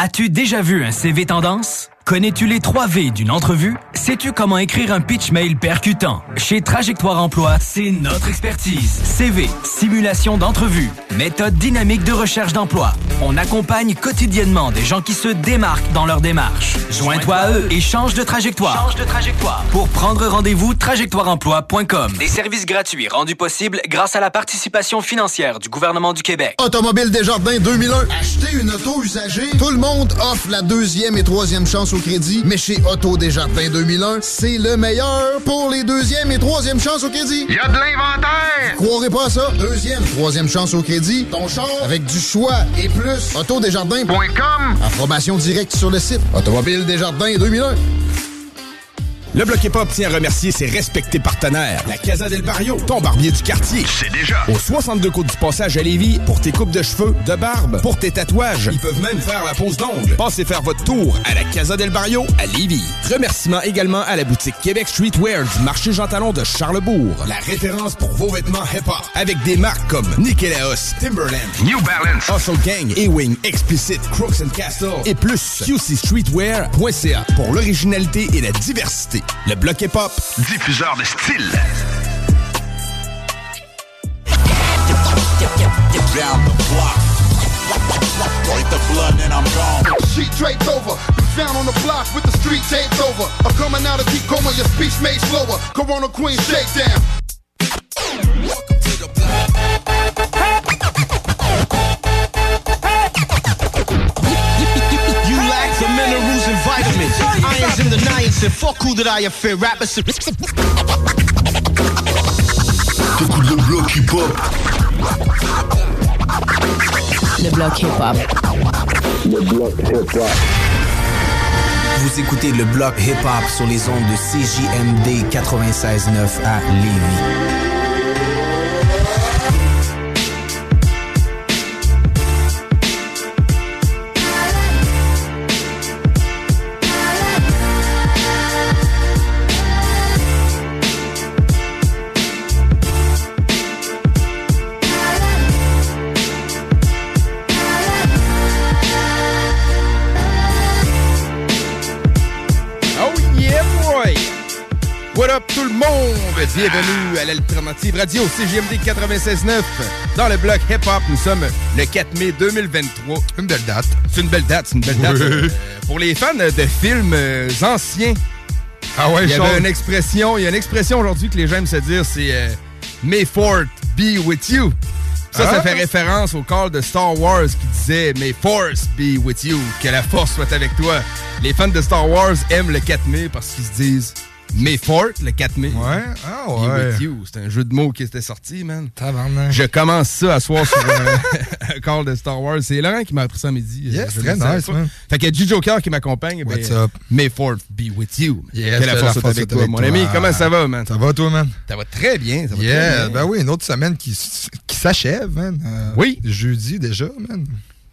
As-tu déjà vu un CV tendance? Connais-tu les 3 V d'une entrevue? Sais-tu comment écrire un pitch mail percutant? Chez Trajectoire Emploi, c'est notre expertise. CV, simulation d'entrevue, méthode dynamique de recherche d'emploi. On accompagne quotidiennement des gens qui se démarquent dans leur démarche. Joins-toi à eux et change de trajectoire. Change de trajectoire. Pour prendre rendez-vous, trajectoireemploi.com. Des services gratuits rendus possibles grâce à la participation financière du gouvernement du Québec. Automobile Desjardins 2001. Acheter une auto usagée. Tout le monde offre la deuxième et troisième chance au crédit, mais chez Auto Desjardins 2001, c'est le meilleur pour les deuxième et troisième chances au crédit. Il y a de l'inventaire! Croirez pas à ça. Deuxième, troisième chance au crédit. Ton char avec du choix et plus. Autodesjardins.com. Information directe sur le site. Automobile Desjardins 2001. Le Bloc Hip Hop tient à remercier ses respectés partenaires. La Casa del Barrio, ton barbier du quartier. C'est déjà. Au 62 côtes du passage à Lévis, pour tes coupes de cheveux, de barbe, pour tes tatouages. Ils peuvent même faire la pose d'ongles. Passez faire votre tour à la Casa del Barrio à Lévis. Remerciements également à la boutique Québec Streetwear du marché Jean Talon de Charlebourg. La référence pour vos vêtements hip-hop. Avec des marques comme Nikélaos, Timberland, New Balance, Hustle Gang, Ewing, Explicit, Crooks and Castle et plus. QCStreetwear.ca pour l'originalité et la diversité. Le bloc hip-hop. diffuseur de style. down. Break the blood and I'm gone. Sheet draped over, you found on the block with the street taped over. I'm coming out of deep coma, your speech made slower. Corona Queen shakedown. Irons in the niacin. and fuck who that I fear. Rappers. T'écoutes le bloc hip-hop. Le bloc hip-hop. Le bloc hip-hop. Vous écoutez le bloc hip-hop sur les ondes de CJMD 96.9 à Lévis. Monde? Bienvenue à l'Alternative Radio CGMD 96.9 dans le bloc hip-hop. Nous sommes le 4 mai 2023. Une belle date. C'est une belle date, c'est une belle date. Oui. Pour les fans de films euh, anciens, Ah ouais, il y avait une expression, il y a une expression aujourd'hui que les gens aiment se dire, c'est euh, May Forth be with you. Ça, ça Ah. fait référence au call de Star Wars qui disait May Force be with you, que la force soit avec toi. Les fans de Star Wars aiment le 4 mai parce qu'ils se disent May Forth, le 4 mai. Ouais, ah Be ouais. with you. C'est un jeu de mots qui était sorti, man. Tabarnak. Je commence ça à soir sur un, un call de Star Wars. C'est Laurent qui m'a appris ça à midi. Yes, Euh, très nice, man. Fait qu'il y a G-Joker qui m'accompagne. ben, What's up? May Forth be with you. Yes, que la force soit avec toi, mon ami. Comment ça va, man? Ça va, toi, man? Ça va très bien. Ça va très Yeah, bien. ben oui, une autre semaine qui, qui s'achève, man. Euh, Oui. Jeudi déjà, man.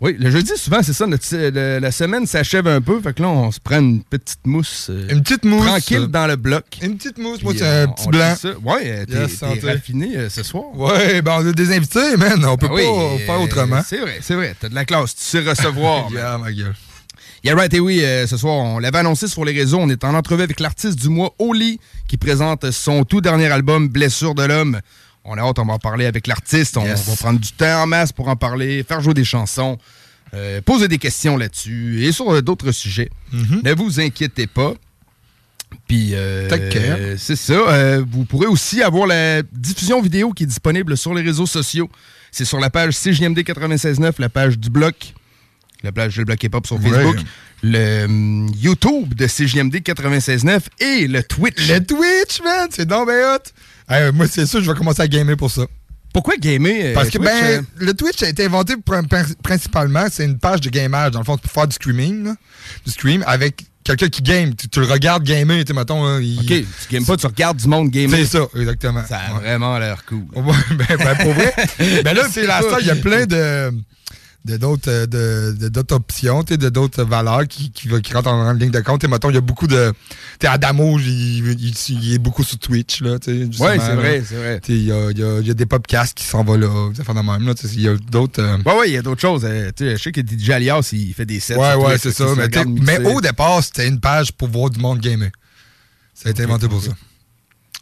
Oui, le jeudi, souvent, c'est ça. notre- le- la semaine s'achève un peu. Fait que là, on se prend une petite mousse. euh, Une petite mousse. Tranquille dans le bloc. Une petite mousse, Puis, moi, c'est euh, un on- petit blanc. Ouais, euh, t'es raffiné euh, ce soir. Ouais, ben on a des invités, man. On peut Ah oui, pas faire euh, autrement. C'est vrai, c'est vrai. T'as de la classe. Tu sais recevoir. Yeah, ma gueule. Yeah, right, et oui, euh, ce soir, on l'avait annoncé sur les réseaux. On est en entrevue avec l'artiste du mois, Oli, qui présente son tout dernier album, Blessure de l'homme. On a hâte, on va en parler avec l'artiste. On Yes. va prendre du temps en masse pour en parler, faire jouer des chansons, euh, poser des questions là-dessus et sur euh, d'autres sujets. Mhm. Ne vous inquiétez pas. Puis, euh, c'est ça. euh, vous pourrez aussi avoir la diffusion vidéo qui est disponible sur les réseaux sociaux. C'est sur la page CJMD 96.9, la page du bloc, la page du bloc hip-hop sur Ouais. Facebook, le hum, YouTube de CJMD 96.9 et le Twitch. Le Twitch, man, c'est donc ben hot. Hey, moi, c'est sûr, je vais commencer à gamer pour ça. Pourquoi gamer? euh, Parce que Twitch, ben, euh, le Twitch a été inventé pr- pr- principalement, c'est une page de gamage, dans le fond, pour faire du streaming, là, du stream, avec quelqu'un qui game. Tu, tu le regardes gamer, tu sais, mettons, hein, il- OK, tu games pas, tu regardes du monde gamer. C'est ça, exactement. Ça a Ouais. vraiment l'air cool. Ben, ben, pour vrai. ben là, c'est la ça, il y a plein de, de d'autres euh, de, options, de d'autres valeurs qui, qui, rentrent en, ligne de compte. Et mettons, il y a beaucoup de. Tu Adamo, il, il, il est beaucoup sur Twitch, Ouais, c'est vrai, c'est vrai. Il y a, y y des podcasts qui s'en vont là, de même, Il y a d'autres. euh, Ouais, ouais, il y a d'autres choses. euh, je sais que DJ Alias, il fait des sets. Ouais, sur ouais, c'est ça. Mais, mais au départ, c'était une page pour voir du monde gamer. Ça a été inventé pour ça.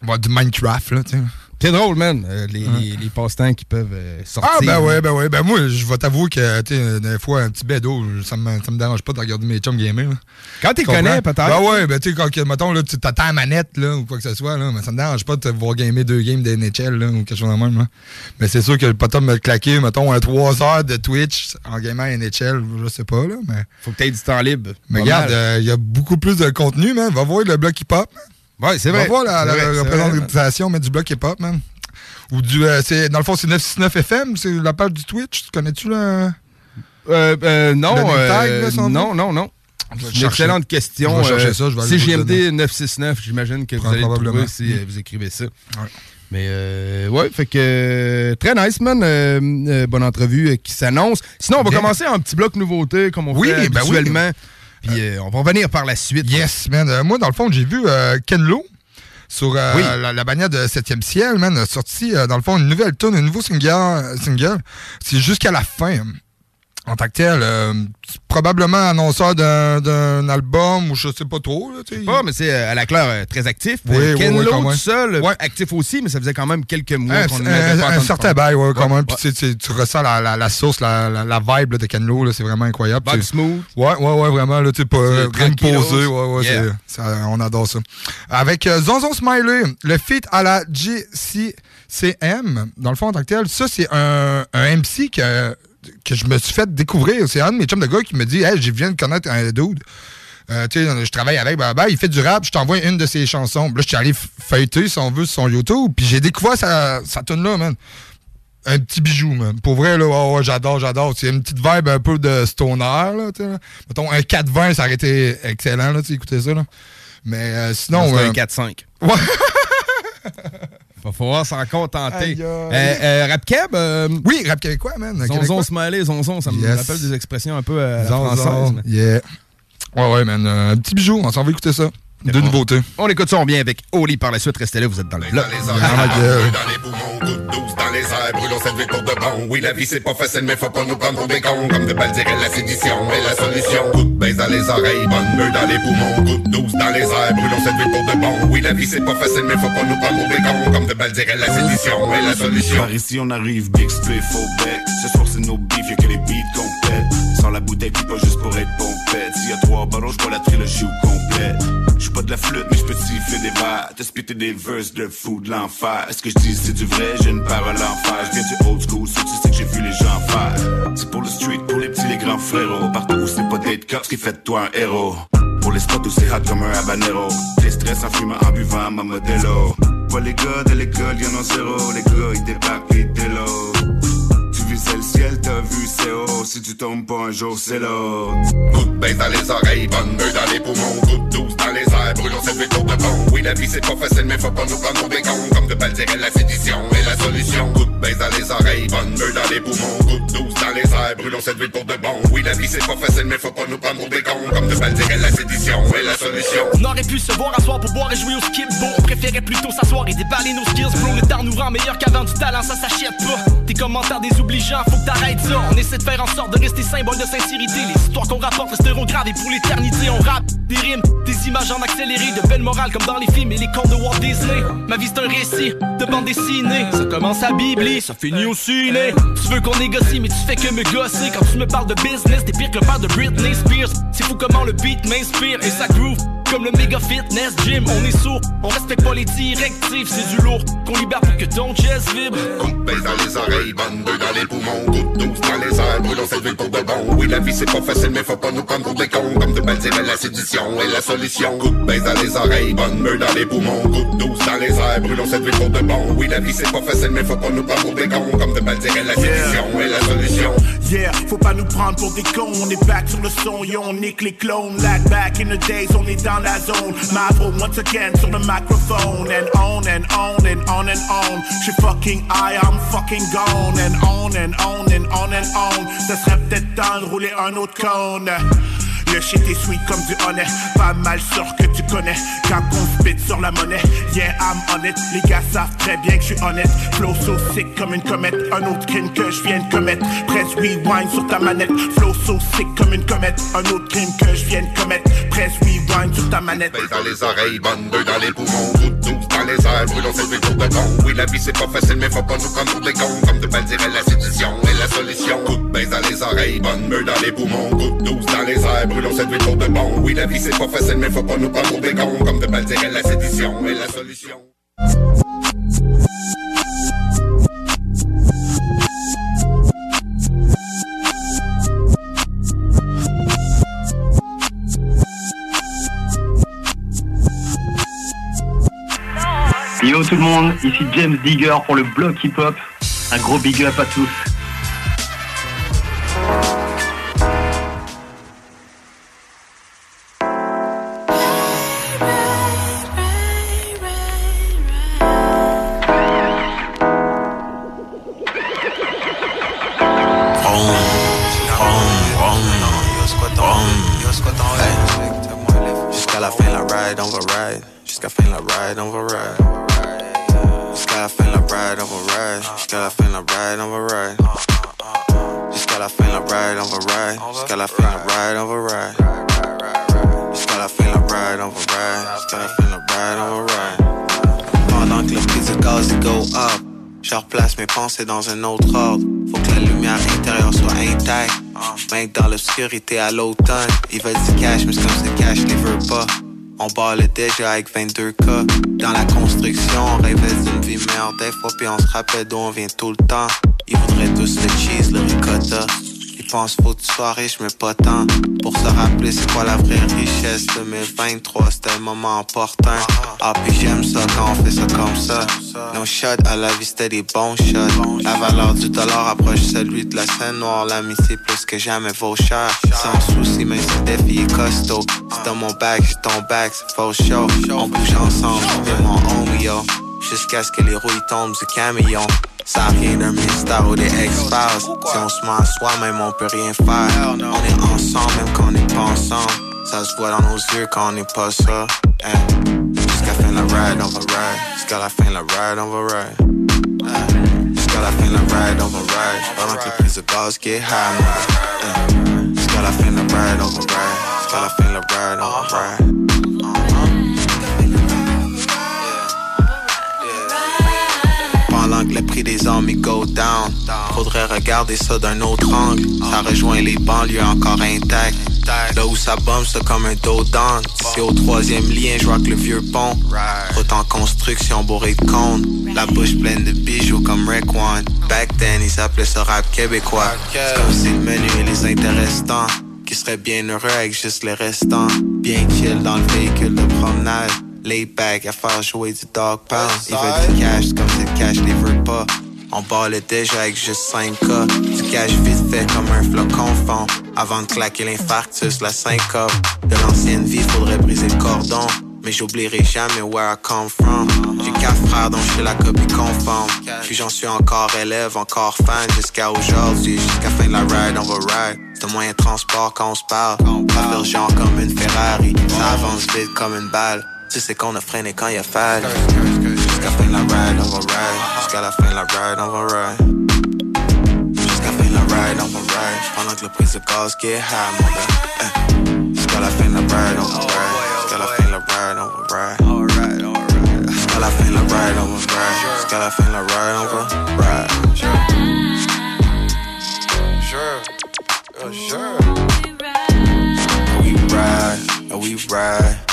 Voir du Minecraft, là, tu sais. C'est drôle, man, euh, les, les- les passe-temps qui peuvent euh, sortir. Ah, ben ouais, ben ouais. Ben moi, je vais t'avouer que, tu sais, des fois, un petit bédo, ça me, ça me dérange pas de regarder mes chums gamer. là. Quand t'es connais, peut-être. Ben ouais, ben tu sais, quand, mettons, là, tu t'attends la manette, là, ou quoi que ce soit, là, mais ça me dérange pas de te voir gamer deux games de NHL, là, ou quelque chose de même, là. Mais c'est sûr que le pote me claquer, mettons, 3 heures de Twitch en gamant NHL, je sais pas, là, mais. Faut que t'aies du temps libre. Mais regarde, euh, il y a beaucoup plus de contenu, man. Va voir le bloc hip-hop. Ouais, c'est Va vrai. voir la, la- la représentation mais du bloc hip-hop, man. Ou du. euh, c'est- dans le fond, c'est 969 FM, c'est la page du Twitch. Tu connais-tu là? Euh, euh, non, Le name tag, là, non, non, non. Une excellente question. Je vais chercher ça, je vais aller vous le CGMD donner. 969, j'imagine que vous allez le trouver si vous écrivez ça. Mais euh, ouais, fait que euh, très nice, man. Euh, bonne entrevue qui s'annonce. Sinon, on va Bien. commencer un petit bloc nouveauté, comme on Oui, fait ben oui. Puis euh, on va revenir par la suite. Yes, man. Euh, moi, dans le fond, j'ai vu euh, Ken Lo sur Oui. la, la bannière de 7e ciel, man, a sorti, dans le fond, une nouvelle tune, un nouveau single. single. C'est jusqu'à la fin. En tant que tel, euh, probablement annonceur d'un d'un album ou je sais pas trop. Là, tu sais. Pas, mais c'est euh, à la claire euh, très actif. Oui, oui, Ken oui, même. seul, actif aussi, mais ça faisait quand même quelques mois Un, qu'on un- pas un certain bail, ouais, quand Ouais, même. Puis tu, sais, tu- tu ressens la, la, la source, la, la, vibe là, de Ken c'est vraiment incroyable. Tu- smooth. Ouais, ouais, ouais, vraiment. Là, tu sais, pas euh, posé. Ouais, ouais, Yeah. c'est- ça, on adore ça. Avec euh, Zonzon Smiley, le feat à la GCCM, dans le fond, en tant que tel, ça, c'est un, un MC que, que je me suis fait découvrir. C'est un de mes chums de gars qui me dit Hey, je viens de connaître un dude. Euh, tu sais, je travaille avec, bah, bah, il fait du rap, je t'envoie une de ses chansons. Là, je suis allé feuilleter, si on veut, sur son YouTube, puis j'ai découvert sa, sa tune là man. Un petit bijou, man. Pour vrai, là, ouais, ouais, j'adore, j'adore. C'est une petite vibe un peu de stoner, là. Mettons, un 4-20, ça aurait été excellent, là, tu écoutez ça, là. Mais euh, sinon... Non, c'est euh, un 4-5. Ouais. Va falloir s'en contenter. Euh, euh, rap Keb, euh, Oui, rap québécois, man. Zonzon Québécois. Smiley, Zonzon, ça me Yes. rappelle des expressions un peu à la Zonzon, française. mais- Yeah. Ouais, ouais, man. euh, Un petit bijou, on s'en va écouter ça. De bon. nouveautés. On écoute ça, on vient avec Oli par la suite. Restez là, vous êtes dans le bloc. Ma gueule. dans les goutte douce dans les airs, brûlons cette vie pour de bon. Oui, la vie c'est pas facile, mais faut pas nous prendre pour des cons. Comme de balles la sédition est la solution. De baisse dans les oreilles, bonne meule dans les poumons, goutte douce dans les airs, brûlons cette vie pour de bon. Oui, la vie c'est pas facile, mais faut pas nous prendre pour des cons. Comme de balles la sédition est la solution. Par ici on arrive, big split, faux bec. Ce soir c'est nos beefs, y'a que les beats Sans la bouteille, puis pas juste pour être pompette. S'il y a trois ballons, j'bois la trilogie au complet. J'suis pas de la flûte, mais j'peux siffler des verres. Te spitter des verses de fou de l'enfer. Est-ce que je dis c'est du vrai? J'ai une parole en fer. J'viens du old school, ça tu sais que j'ai vu les gens faire. C'est pour le street, pour les petits, les grands frérots. Partout où c'est pas d'être cops qui fait de toi un héros. Pour les spots où c'est hot comme un habanero. Les stress en fumant, en buvant ma modelo. Pas les gars de l'école, y'en ont zéro. Les gars, ils débarquent, ils. Tu visais le ciel, t'as vu Si tu tombes pas un jour, c'est l'autre. Coup de baisse dans les oreilles, bonne meule dans les poumons, goutte douce dans les airs, brûlons cette vie pour de bon. Oui, la vie c'est pas facile, mais faut pas nous prendre pour des cons. Comme de balles dirait la sédition est la solution. Coup de baisse dans les oreilles, bonne meule dans les poumons, goutte douce dans les airs, brûlons cette vie pour de bon. Oui, la vie c'est pas facile, mais faut pas nous prendre pour des cons. Comme de balles dirait la sédition est la solution. On aurait pu se voir à soir pour boire et jouer au skip Bon, on préférait plutôt s'asseoir et déballer nos skills Bro, le temps nous rend meilleur qu'avant du talent, ça s'achète pas Tes commentaires désobligeants, faut que t'arrêtes ça On essaie de faire en sorte de rester symbole de sincérité. Les histoires qu'on rapporte resteront gravées pour l'éternité On rappe des rimes, des images en accéléré De belles morales comme dans les films et les contes de Walt Disney. Ma vie c'est un récit de bande dessinée. Ça commence à bibli, ça finit au ciné. Tu veux qu'on négocie mais tu fais que me gosser. Quand tu me parles de business, t'es pire que le père de Britney Spears. C'est fou comment le beat m'inspire et ça groove comme le méga fitness gym, on est sourd, on respecte pas les directives, c'est du lourd qu'on libère pour que ton chest vibre. Coup de baisse dans les oreilles, bonne meule dans les poumons, goutte douce dans les airs, brûlons cette vie pour de bon. Oui, la vie c'est pas facile, mais faut pas nous prendre pour des cons. Comme de balles dirait la sédition est la solution. Coup de baisse dans les oreilles, bonne meule dans les poumons, goutte douce dans les airs, brûlons cette vie pour de bon. Oui, la vie c'est pas facile, mais faut pas nous prendre pour des cons. Comme de balles dirait la sédition est la solution. Yeah, faut pas nous prendre pour des cons, on est back sur le son, yo, on nique les clones. Like back in the days, on est dans la zone. Mavro once again sur the microphone. And on and on and on and on. She fucking I, I'm fucking gone. And on and on and on and on. Ça serait peut-être rouler un autre cône. Le shit est sweet comme du honnête Pas mal sûr que tu connais. Quand on spit sur la monnaie. Yeah I'm on it. Les gars savent très bien que je suis honnête. Flow so sick comme une comète. Un autre crime que je viens de commettre. Press rewind sur ta manette. Flow so sick comme une comète. Un autre crime que je viens de commettre. Press rewind sur ta manette. Baisse dans les oreilles, bonne dans les poumons dans les airs, brûlons cette de Oui la vie c'est pas facile mais faut pas nous prendre pour des cons. Comme de balles dirait la sédition et la solution. Coup de baisse dans les oreilles, bonne meule dans les poumons. Route douce dans les airs, brûlons cette vie tour de bon Oui la vie c'est pas facile mais faut pas nous prendre pour des cons. Comme de balles dirait la sédition et la solution Yo tout le monde, ici James Digger pour le blog hip hop. Un gros big up à tous. Dans un autre ordre. Faut que la lumière intérieure soit intacte. Même dans l'obscurité à l'automne, ils veulent du cash, mais comme ce cash les veut pas. On le déjà avec 22K. Dans la construction, on rêvait d'une vie meilleure des fois, puis on se rappelle d'où on vient tout le temps. Ils voudraient tous le cheese, le ricotta. Ils pensent faut que tu sois riche, mais pas tant. Pour se rappeler c'est quoi la vraie richesse? 2023, c'était un moment important. Ah, puis j'aime ça quand on fait ça comme ça. À la vie, c'était des bons shots. La valeur du dollar approche celui de la scène noire. L'amitié plus que jamais vaut cher. Sans souci, si le défi est costaud. C'est dans mon bac, j'ai ton bac, c'est faux show. On bouge ensemble, on mon homie, yo. Jusqu'à ce que les rouilles tombent du camion. Ça rien d'un mystère ou des X-Files. Si on se met à soi-même, on peut rien faire. On est ensemble, même quand on n'est pas ensemble. Ça se voit dans nos yeux quand on n'est pas ça. Eh. Jusqu'à fin la ride, on va ride. Jusqu'à la fin la ride, on ride. Eh. Jusqu'à la fin la ride, on ride. Pendant que le prix de gaz get high, mon eh. Jusqu'à la fin la ride, on ride. Jusqu'à la fin la ride, on ride. Le prix des armes il go down. Faudrait regarder ça d'un autre angle. Ça rejoint les banlieues encore intactes. Là où ça bombe c'est comme un dos down C'est au troisième lien je vois que le vieux pont. Route en construction bourré de cônes. La bouche pleine de bijoux comme One. Back then ils appelaient ça rap québécois. C'est comme si le menu et les intéressants Qui seraient bien heureux avec juste les restants. Bien chill dans le véhicule de promenade Lay back à faire jouer du dog pound. Ils veulent du cash comme si le cash les veut pas On balle déjà avec juste 5K Du cash vite fait comme un flocon fond. Avant de claquer l'infarctus, la syncope De l'ancienne vie, faudrait briser le cordon. Mais j'oublierai jamais where I come from. J'ai quatre frères dont je la copie conforme. Puis j'en suis encore élève, encore fan Jusqu'à aujourd'hui, jusqu'à fin de la ride, on va ride. C'est un moyen de transport quand on se parle. Fait genre comme une Ferrari. Ça avance vite comme une balle tu sais qu'on a freiné quand il a fallu. Jusqu'à la fin de la ride, on va ride. Jusqu'à la fin de la ride, on va ride. Jusqu'à la fin de la ride, on va ride. Pendant que le prix de gaz get high, mon gars Jusqu'à la fin de la ride, on va ride. Jusqu'à la fin de la ride, on va ride. Jusqu'à la fin la ride, on va ride. Jusqu'à la fin de la ride, on va ride. Sure, sure. We ride, we ride. we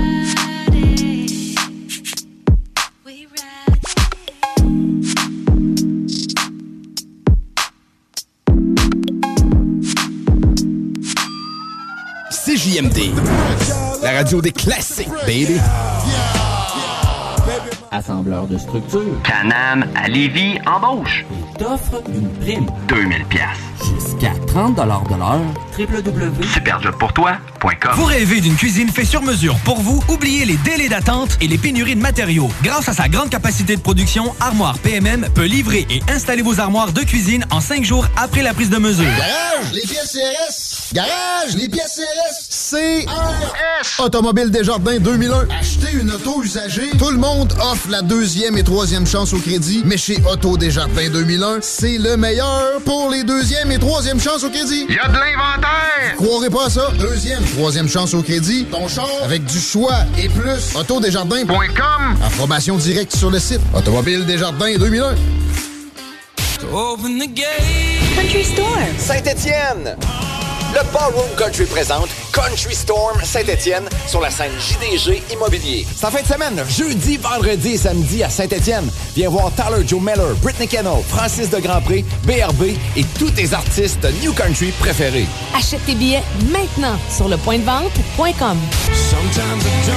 CJMD. La radio des classiques, baby. Assembleur de structure. Canam à Lévis embauche. T'offre une prime. 2000 pièces. Jusqu'à 30 de l'heure. www.superjobpourtoi.com Vous rêvez d'une cuisine faite sur mesure pour vous? Oubliez les délais d'attente et les pénuries de matériaux. Grâce à sa grande capacité de production, Armoire PMM peut livrer et installer vos armoires de cuisine en cinq jours après la prise de mesure. Garage, les pièces CRS. Garage, les pièces CRS. CRS. Automobile Desjardins 2001. Acheter une auto usagée. Tout le monde offre la deuxième et troisième chance au crédit. Mais chez Auto Desjardins 2001, c'est le meilleur pour les deuxième et troisième chances au crédit. Y a de l'inventaire! Croirez pas à ça? Deuxième, troisième chance au crédit. Ton char avec du choix et plus. Autodesjardins.com. Information directe sur le site. Automobile Desjardins 2001. Open the gate. Country Store. Saint-Étienne. Le Ballroom Country présente Country Storm Saint-Étienne sur la scène JDG Immobilier. C'est en fin de semaine, jeudi, vendredi et samedi à Saint-Étienne. Viens voir Tyler Joe Miller, Britney Kennel, Francis de Grandpré, BRB et tous tes artistes New Country préférés. Achète tes billets maintenant sur lepointdevente.com.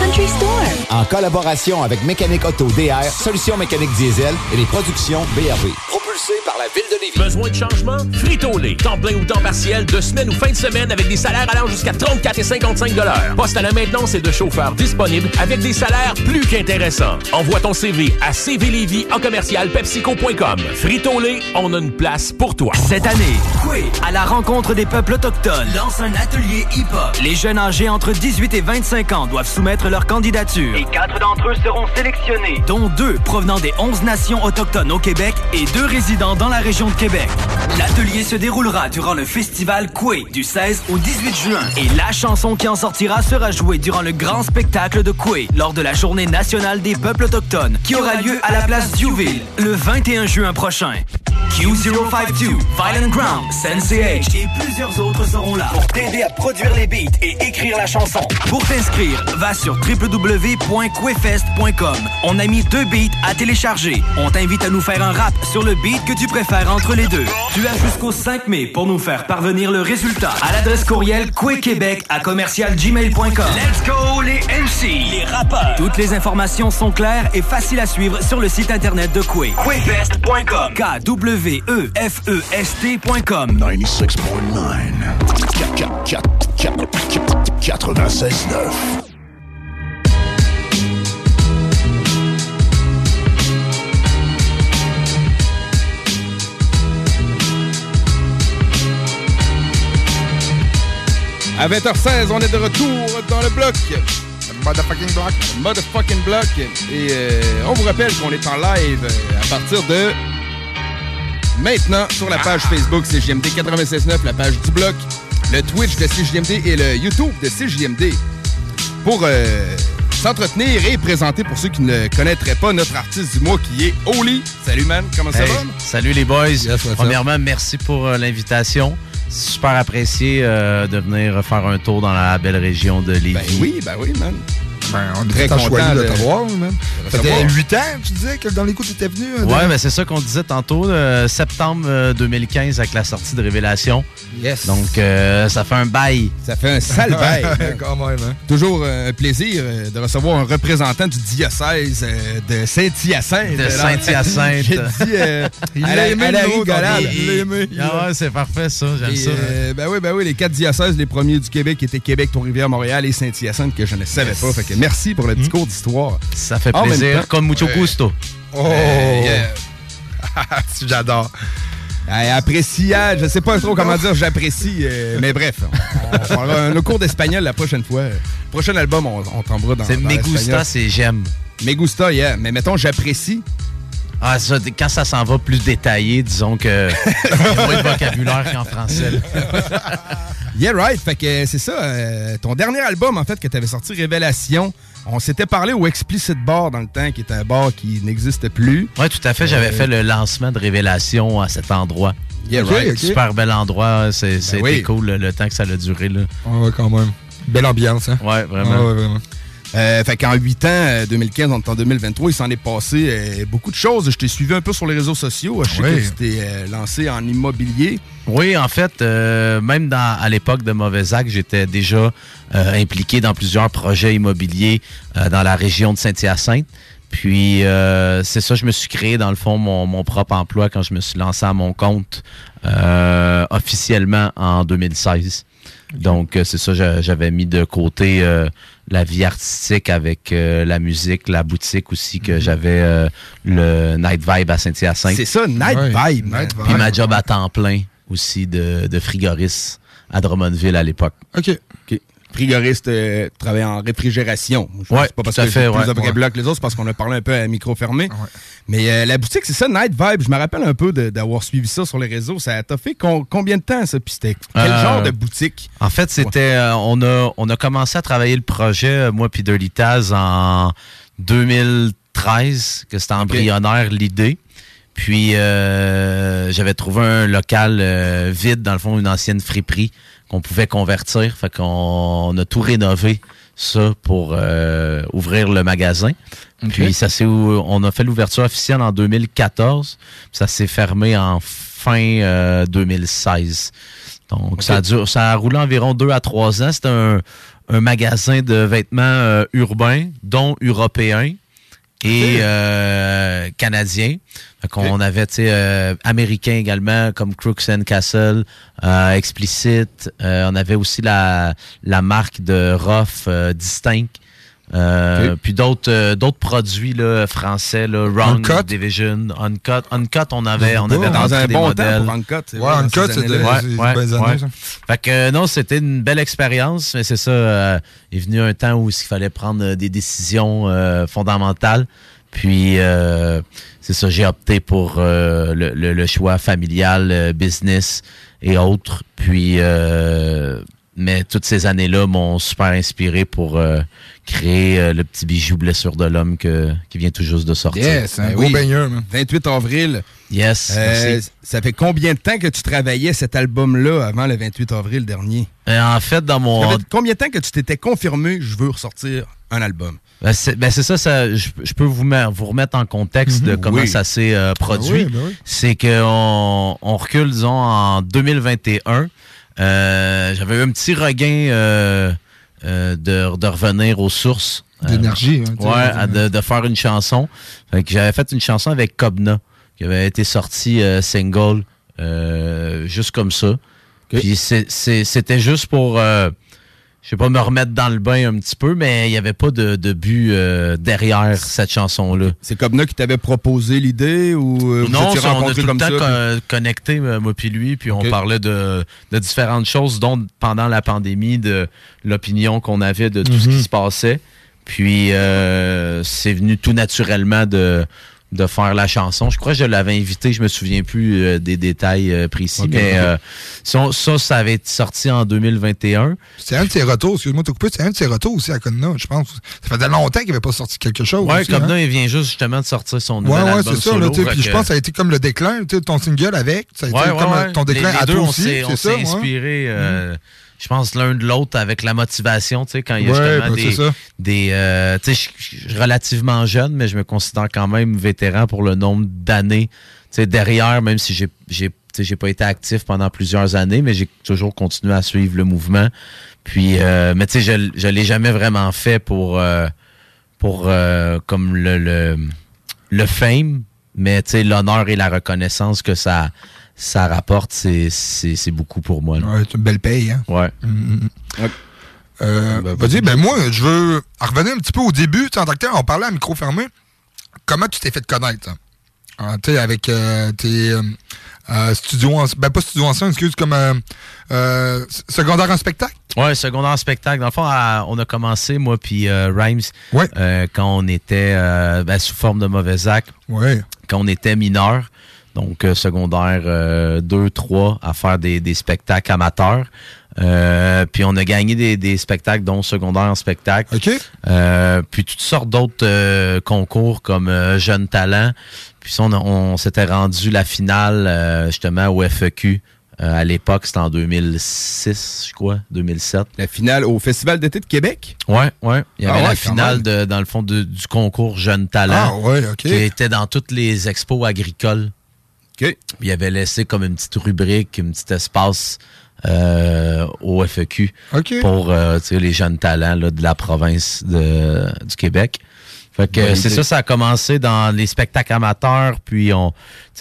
Country Store. En collaboration avec Mécanique Auto DR, Solutions mécaniques diesel et les productions BRB. Propulsé par la ville de Lévis. Besoin de changement? Frito-Lay. Temps plein ou temps partiel, de semaine ou fin de semaine avec des salaires allant jusqu'à 34 et 55 Poste à la maintenance et de chauffeurs disponibles avec des salaires plus qu'intéressants. Envoie ton CV à cvlévy en commercial pepsico.com. Frito-Lay, on a une place pour toi. Cette année, Coué, à la rencontre des peuples autochtones, lance un atelier hip-hop. Les jeunes âgés entre 18 et 25 ans doivent soumettre leur candidature. Et quatre d'entre eux seront sélectionnés. dont deux provenant des 11 nations autochtones au Québec et deux résidents dans la région de Québec. L'atelier se déroulera durant le festival Coué du 16 au 18 juin et la chanson qui en sortira sera jouée durant le grand spectacle de Coué lors de la journée nationale des peuples autochtones qui aura lieu à la place Diouville le 21 juin prochain. Q052, Violent Ground, Sensei H et plusieurs autres seront là pour t'aider à produire les beats et écrire la chanson. Pour t'inscrire, va sur www.quefest.com. On a mis deux beats à télécharger. On t'invite à nous faire un rap sur le beat que tu préfères entre les deux. Tu as jusqu'au 5 mai pour nous faire parvenir le résultat à l'adresse courriel quequebec à commercialgmail.com. Let's go les MC, les rappeurs. Toutes les informations sont claires et faciles à suivre sur le site internet de Quay. Quefest.com. K-W-E-F-E-S-T.com. 96.9. À 20h16, on est de retour dans le bloc. Motherfucking block. Motherfucking block. Et euh, on vous rappelle qu'on est en live euh, à partir de maintenant sur la page Facebook CJMD 96.9, la page du bloc, le Twitch de CJMD et le YouTube de CJMD pour euh, s'entretenir et présenter pour ceux qui ne connaîtraient pas notre artiste du mois qui est Oli. Salut man, comment ça Hey, va? Salut les boys. Premièrement, merci pour euh, l'invitation. Super apprécié euh, de venir faire un tour dans la belle région de Lévis. Ben oui, ben oui, man. Ben, on est Très content de de- te voir, Ça fait recevoir. 8 ans, tu disais, que dans les coups, tu étais venu. hein, Ouais, de- mais c'est ça qu'on disait tantôt, euh, septembre euh, 2015 avec la sortie de Révélation. Yes. Donc, euh, ça fait un bail. Ça fait un sale bail. Quand même, hein. Toujours euh, un plaisir euh, de recevoir un représentant du diocèse euh, de Saint-Hyacinthe. De Saint-Hyacinthe. J'ai dit euh, Il la, aimé, le mot, rigolade. Gordon. Il l'a aimé. Ah ouais, c'est parfait, ça. J'aime ça. euh, ben oui, ben oui, les quatre diocèses, les premiers du Québec étaient Québec, Trois-Rivières, Montréal et Saint-Hyacinthe que je ne savais Yes. pas. Fait que merci pour le petit cours d'histoire. Ça fait plaisir, temps- comme mucho gusto. Oh! J'adore. appréciable, je sais pas trop comment dire j'apprécie, euh, mais bref, on, un, cours d'espagnol la prochaine fois. Prochain album, on, on tombera dans C'est me gusta, c'est j'aime. Me gusta, yeah. Mais mettons, j'apprécie. Ah, ça, quand ça s'en va plus détaillé, disons que il y a moins de vocabulaire qu'en français. Yeah, right. Fait que c'est ça. euh, ton dernier album, en fait, que tu avais sorti, Révélation, on s'était parlé au Explicit Bar dans le temps, qui était un bar qui n'existe plus. Oui, tout à fait. J'avais Euh, fait le lancement de Révélation à cet endroit. Yeah, right. Super bel endroit. C'est- C'était oui. cool le, le temps que ça a duré. Là. Ouais, quand même. Belle ambiance, hein. Ouais, vraiment. Ouais, ouais, vraiment. Euh, fait qu'en 8 ans, euh, 2015, on est en 2023, il s'en est passé euh, beaucoup de choses. Je t'ai suivi un peu sur les réseaux sociaux. Je sais Oui. que tu t'es euh, lancé en immobilier. Oui, en fait, euh, même dans, à l'époque de Mauvais Acte, j'étais déjà euh, impliqué dans plusieurs projets immobiliers euh, dans la région de Saint-Hyacinthe. Puis, euh, c'est ça, je me suis créé, dans le fond, mon, mon propre emploi quand je me suis lancé à mon compte euh, officiellement en 2016. Donc, euh, c'est ça, j'a- j'avais mis de côté euh, la vie artistique avec euh, la musique, la boutique aussi, que j'avais euh, le Night Vibe à Saint-Hyacinthe. C'est ça, Night Ouais, Vibe. Night Puis Vibe. ma job à temps plein aussi de, de frigoriste à Drummondville à l'époque. OK. Frigoriste, euh, travaille en réfrigération. Je Ouais, c'est pas parce tout à que fait, plus ouais. que les autres, c'est parce qu'on a parlé un peu à micro fermé. Mais euh, la boutique, c'est ça, Night Vibe. Je me rappelle un peu de- d'avoir suivi ça sur les réseaux. Ça t'a fait con- combien de temps, ça? Puis c'était quel Euh, genre de boutique? En fait, c'était euh, on a on a commencé à travailler le projet moi puis Dirty Taz en 2013 que c'était embryonnaire l'idée. Puis euh, j'avais trouvé un local euh, vide dans le fond une ancienne friperie qu'on pouvait convertir, fait qu'on on a tout rénové ça pour euh, ouvrir le magasin. Puis ça s'est ou- on a fait l'ouverture officielle en 2014, puis ça s'est fermé en fin euh, 2016. Donc ça a duré- ça a roulé environ deux à trois ans. C'était un, un magasin de vêtements euh, urbains, dont européens et euh, canadiens. Fait qu'on avait, tu sais, euh, américains également, comme Crooks and Castle, euh, Explicit. Euh, on avait aussi la, la marque de Ruff euh, Distinct. Euh. Puis d'autres euh, d'autres produits là, français, là, Wrong Uncut? Division, Uncut. Uncut, on avait, on Dans avait un rentré des bon temps modèles. pour Uncut, c'est Ouais, dans Uncut, Ouais, c'est des ouais, belles années, ouais. ça. Fait que euh, non, c'était une belle expérience, mais c'est ça, euh, il est venu un temps où il fallait prendre des décisions euh, fondamentales. Puis euh, c'est ça, j'ai opté pour euh, le, le- le choix familial, euh, business et autres. Puis euh, mais toutes ces années-là m'ont super inspiré pour euh, créer euh, le petit bijou blessure de l'homme que qui vient tout juste de sortir. Yes, un Ben gros oui. baigneur, man. 28 avril. Yes, Euh, merci. ça fait combien de temps que tu travaillais cet album-là avant le 28 avril dernier? En fait, dans mon... Ça fait combien de temps que tu t'étais confirmé je veux ressortir un album? Ben, c'est ben, ça, ça je, je peux vous, vous remettre en contexte de comment Oui. ça s'est produit. Ben oui, ben oui. C'est qu'on on recule, disons, en 2021. Euh, J'avais eu un petit regain euh, euh, de, de revenir aux sources. D'énergie, hein, ouais, de, de faire une chanson. Fait que j'avais fait une chanson avec Cobna, qui avait été sortie euh, single, euh, juste comme ça. Puis c'est- c'est- c'était juste pour... euh, je sais pas, me remettre dans le bain un petit peu, mais il n'y avait pas de, de but euh, derrière cette chanson-là. C'est Cobna qui t'avait proposé l'idée ou euh, Non, ça, on a tout le temps ça? connecté, euh, moi puis lui, puis on parlait de, de différentes choses, dont pendant la pandémie, de l'opinion qu'on avait de tout ce Mhm. qui se passait. Puis euh, c'est venu tout naturellement de, de faire la chanson. Je crois que je l'avais invité, je me souviens plus euh, des détails euh, précis, mais euh, ça, ça, ça avait été sorti en 2021. C'est un de ses retours, excuse-moi, t'as coupé, c'est un de ses retours aussi à Conna, je pense. Ça faisait longtemps qu'il n'avait pas sorti quelque chose. Ouais, aussi, comme hein. il vient juste justement de sortir son Ouais, nouvel ouais, album c'est ça. Solo, puis je pense que ça a été comme le déclin, tu sais, ton single avec. Ça a été Ouais, comme ouais, ouais. ton déclin les, les à deux, toi on aussi. s'est- on c'est s'est ça, ouais. inspiré, euh, je pense, l'un de l'autre avec la motivation, tu sais, quand il y a Ouais, justement ben, des... euh, tu sais, je suis relativement jeune, mais je me considère quand même vétéran pour le nombre d'années, tu sais, derrière, même si j'ai j'ai pas été actif pendant plusieurs années, mais j'ai toujours continué à suivre le mouvement. Puis, euh, mais tu sais, je, je l'ai jamais vraiment fait pour, euh, pour euh, comme le, le, le fame, mais tu sais, l'honneur et la reconnaissance que ça, ça rapporte, c'est beaucoup pour moi. Ouais, c'est une belle paye, hein. Ouais. Mm, mm. Euh, Vas-y, ben moi, je veux revenir un petit peu au début. Tu sais, En tant que on parlait à micro fermé. Comment tu t'es fait connaître? hein? Ah, tu sais, avec euh, tes euh, studios, en- ben pas studios anciens, excuse, comme euh, euh, secondaire en spectacle? Ouais, secondaire en spectacle. Dans le fond, à- on a commencé, moi puis euh, Rhymes, euh, quand on était euh, ben, sous forme de mauvais acte, Ouais. quand on était mineur, donc euh, secondaire 2, 3, à faire des, des spectacles amateurs. Euh, puis on a gagné des, des spectacles, dont secondaire en spectacle. Euh, puis toutes sortes d'autres euh, concours comme euh, Jeunes Talents. Puis ça, on, s'était rendu la finale euh, justement au FEQ Euh, à l'époque, c'était en 2006, je crois, 2007. La finale au Festival d'été de Québec? Ouais, ouais. Il y avait Ah ouais, la finale, de, dans le fond, de- du concours Jeunes Talents. Ah ouais, OK. Qui était dans toutes les expos agricoles. OK. Il avait laissé comme une petite rubrique, un petit espace euh, au FEQ pour euh, les jeunes talents là, de la province de, du Québec. Fait que c'est ça, ça a commencé dans les spectacles amateurs, puis on,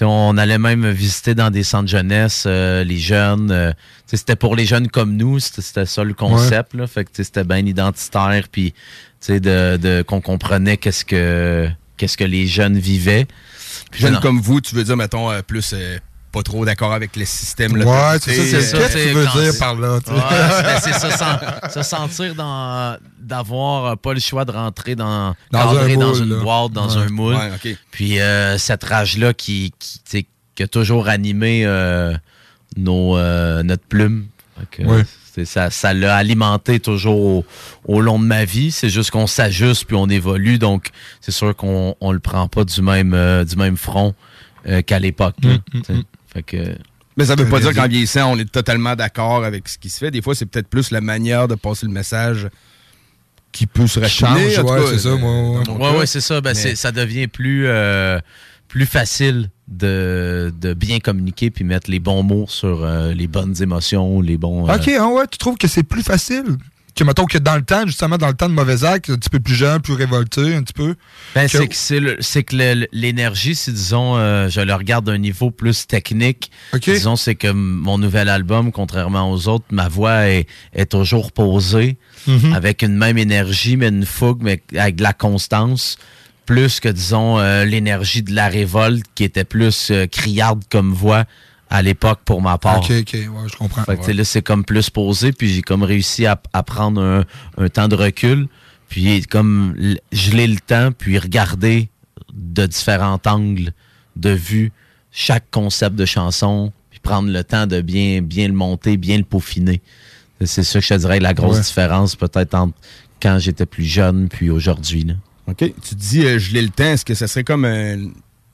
on allait même visiter dans des centres jeunesse euh, les jeunes. euh, c'était pour les jeunes comme nous, c'était ça le concept. Là, fait que c'était bien identitaire, puis de qu'on comprenait qu'est-ce que qu'est-ce que les jeunes vivaient. Jeune non. comme vous, tu veux dire, mettons, euh, plus euh, pas trop d'accord avec le système. là, Ouais, tu c'est ça, c'est euh, ça. Qu'est-ce que tu veux dire par là? Ouais, ben, c'est ça, se sentir dans d'avoir pas le choix de rentrer dans, Dans dans une là. boîte, dans Ouais. un moule. Ouais, ok. Puis euh, cette rage-là qui, qui, tu sais, qui a toujours animé euh, nos, euh, notre plume. Ça, ça l'a alimenté toujours au, au long de ma vie. C'est juste qu'on s'ajuste puis on évolue. Donc, c'est sûr qu'on on le prend pas du même, euh, du même front euh, qu'à l'époque. là, Mm. Fait que, Mais ça veut pas dire qu'en vieillissant, on est totalement d'accord avec ce qui se fait. Des fois, c'est peut-être plus la manière de passer le message qui peut se ouais, c'est ça, euh, moi, ouais. mon Ouais, ouais, c'est ça. Ben, c'est- ça devient plus, euh, plus facile de, de bien communiquer puis mettre les bons mots sur euh, les bonnes émotions, les bons. euh, OK, ah ouais, tu trouves que c'est plus facile que, mettons, que dans le temps, justement, dans le temps de mauvais actes, un petit peu plus jeune, plus révolté, un petit peu. Ben, Que- c'est que, l'énergie, si disons, euh, je le regarde d'un niveau plus technique, disons, c'est que mon nouvel album, contrairement aux autres, ma voix est, est toujours posée, Mhm. avec une même énergie, mais une fougue, mais avec de la constance, plus que, disons, euh, l'énergie de la révolte, qui était plus euh, criarde comme voix à l'époque pour ma part. OK, OK, ouais, je comprends. Fait que, ouais. là, c'est comme plus posé, puis j'ai comme réussi à, à prendre un, un temps de recul, puis comme geler le temps, puis regarder de différents angles de vue chaque concept de chanson, puis prendre le temps de bien, bien le monter, bien le peaufiner. C'est ça que je te dirais la grosse Ouais. différence peut-être entre quand j'étais plus jeune puis aujourd'hui. OK? Tu dis, euh, je l'ai le temps. Est-ce que ça serait comme un,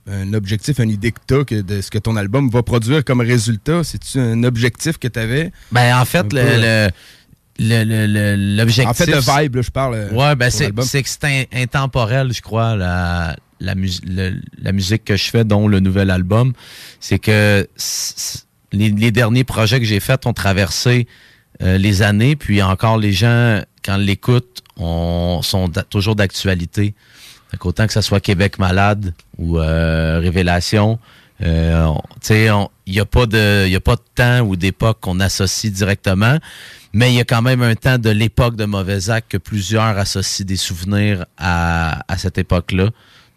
un objectif, une idée que tu as que de ce que ton album va produire comme résultat? C'est-tu un objectif que tu avais? Ben, en fait, le- le- le- le- le- l'objectif. En fait, de vibe, là, je parle. euh, Ouais, ben c'est que c'est in- intemporel, je crois, la, la, mus- le- la musique que je fais, dont le nouvel album. C'est que les, les derniers projets que j'ai faits ont traversé euh, les années, puis encore les gens, quand l'écoutent, on- sont toujours d'actualité. Fait qu'autant que ce soit Québec malade ou euh, Révélation, euh, il n'y a, pas de- a pas de temps ou d'époque qu'on associe directement, mais il y a quand même un temps de l'époque de Mauvais Acte que plusieurs associent des souvenirs à, à cette époque-là,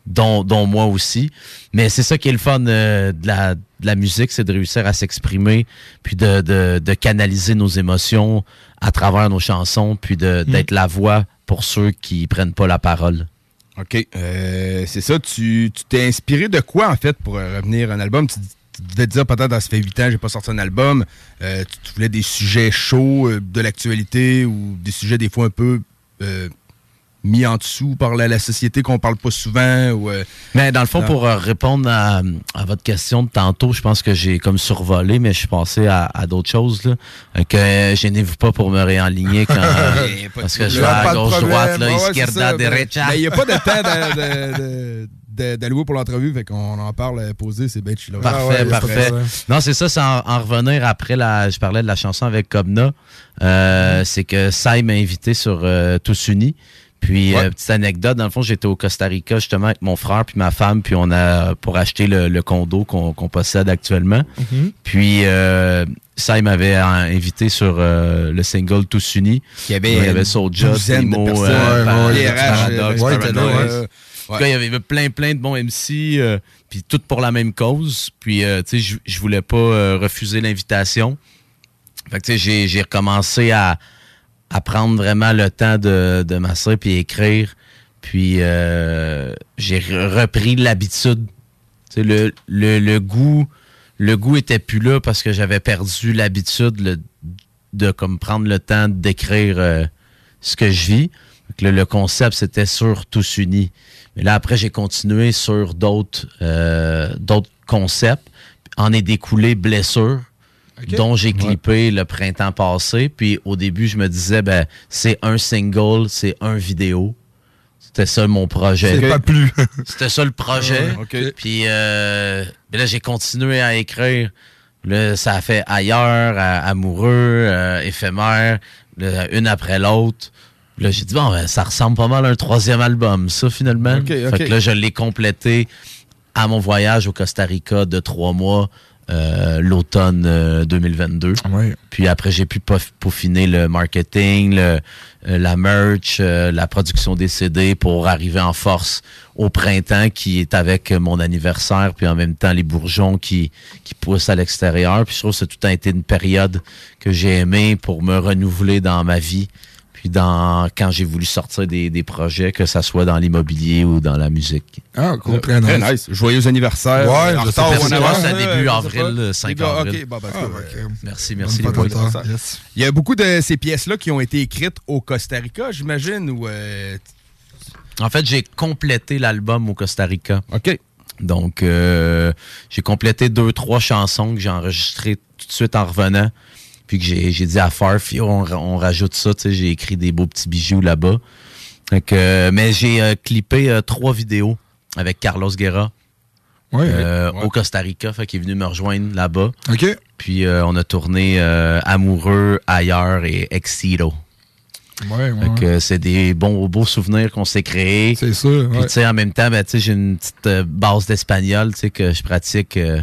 dont, dont moi aussi. Mais c'est ça qui est le fun euh, de, la, de la musique, c'est de réussir à s'exprimer, puis de, de, de canaliser nos émotions à travers nos chansons, puis de- d'être la voix pour ceux qui prennent pas la parole. OK. Euh, c'est ça. Tu t'es inspiré de quoi, en fait, pour euh, revenir à un album? Tu, tu devais te dire, peut-être, dans ça fait 8 ans, j'ai pas sorti un album. Euh, tu, tu voulais des sujets chauds euh, de l'actualité ou des sujets, des fois, un peu mis en dessous par la, la société qu'on parle pas souvent? Ou, euh, Mais dans le fond, Non. pour euh, répondre à, à votre question de tantôt, je pense que j'ai comme survolé, mais je suis passé à, à d'autres choses. Là. Euh, que gênez-vous pas pour me réaligner quand parce que je vais à gauche-droite, là. Ouais, izquierda, derecha. mais Il n'y a pas de temps de- de- de- de- d'allouer pour l'entrevue, fait qu'on en parle posé, c'est bien chill. Parfait, parfait. Non, c'est ça, c'est en, en revenir après la. Je parlais de la chanson avec Cobna. Euh, C'est que Sai m'a invité sur euh, Tous Unis. Puis, euh, petite anecdote, dans le fond, j'étais au Costa Rica justement avec mon frère puis ma femme, puis on a pour acheter le, le condo qu'on possède actuellement. Mhm. Puis, euh, Sai m'avait euh, invité sur euh, le single Tous Unis. Il y avait il y avait Soulja, Primo, il y avait plein, plein de bons MC, euh, puis tout pour la même cause. Puis, euh, tu sais, je- voulais pas refuser l'invitation. Fait que, tu sais, j'ai- j'ai recommencé à, à prendre vraiment le temps de, de m'asseoir puis écrire. Puis, euh, j'ai re- repris l'habitude. Le, le, le goût le goût était plus là parce que j'avais perdu l'habitude de comme prendre le temps d'écrire euh, ce que je vis. Le concept, c'était sur Tous Unis. Mais là, après, j'ai continué sur d'autres euh, d'autres concepts. En est découlé Blessure. Dont j'ai clippé le printemps passé. Puis au début, je me disais, ben, c'est un single, c'est un vidéo. C'était ça mon projet. C'est pas plus. C'était ça le projet. Ah. Puis euh, ben là, j'ai continué à écrire. Là, ça a fait ailleurs, à- amoureux, euh, éphémère, là, une après l'autre. Là, j'ai dit, bon, ben, ça ressemble pas mal à un troisième album, ça, finalement. Fait que là, je l'ai complété à mon voyage au Costa Rica de trois mois, euh, l'automne euh, 2022. Puis après, j'ai pu peau- peaufiner le marketing, le- euh, la merch, euh, la production des CD pour arriver en force au printemps qui est avec euh, mon anniversaire, puis en même temps les bourgeons qui, qui poussent à l'extérieur. Puis je trouve que ça a tout a été une période que j'ai aimé pour me renouveler dans ma vie. Puis dans quand j'ai voulu sortir des, des projets, que ça soit dans l'immobilier ou dans la musique. Ah, cool, très nice. nice. Joyeux anniversaire. Ouais, En retard si avance, c'est euh, début avril, pas. 5 Les gars, avril. Merci, merci les. Il y a beaucoup de ces pièces-là qui ont été écrites au Costa Rica, j'imagine, ou... euh, En fait, j'ai complété l'album au Costa Rica. OK. Donc, euh, j'ai complété deux, trois chansons que j'ai enregistrées tout de suite en revenant. Puis que j'ai dit à Farf, on, ra- on rajoute ça. Tu sais, j'ai écrit des beaux petits bijoux là-bas. Euh, mais j'ai euh, clippé euh, trois vidéos avec Carlos Guerra. Ouais. au Costa Rica, fait qu'il est venu me rejoindre là-bas. OK. Puis on a tourné Amoureux, Ailleurs et Exito. Ouais, ouais. C'est des bons, beaux souvenirs qu'on s'est créés. C'est sûr, Puis ouais. tu sais, en même temps, ben, tu sais, j'ai une petite euh, base d'espagnol, tu sais, que je pratique. euh,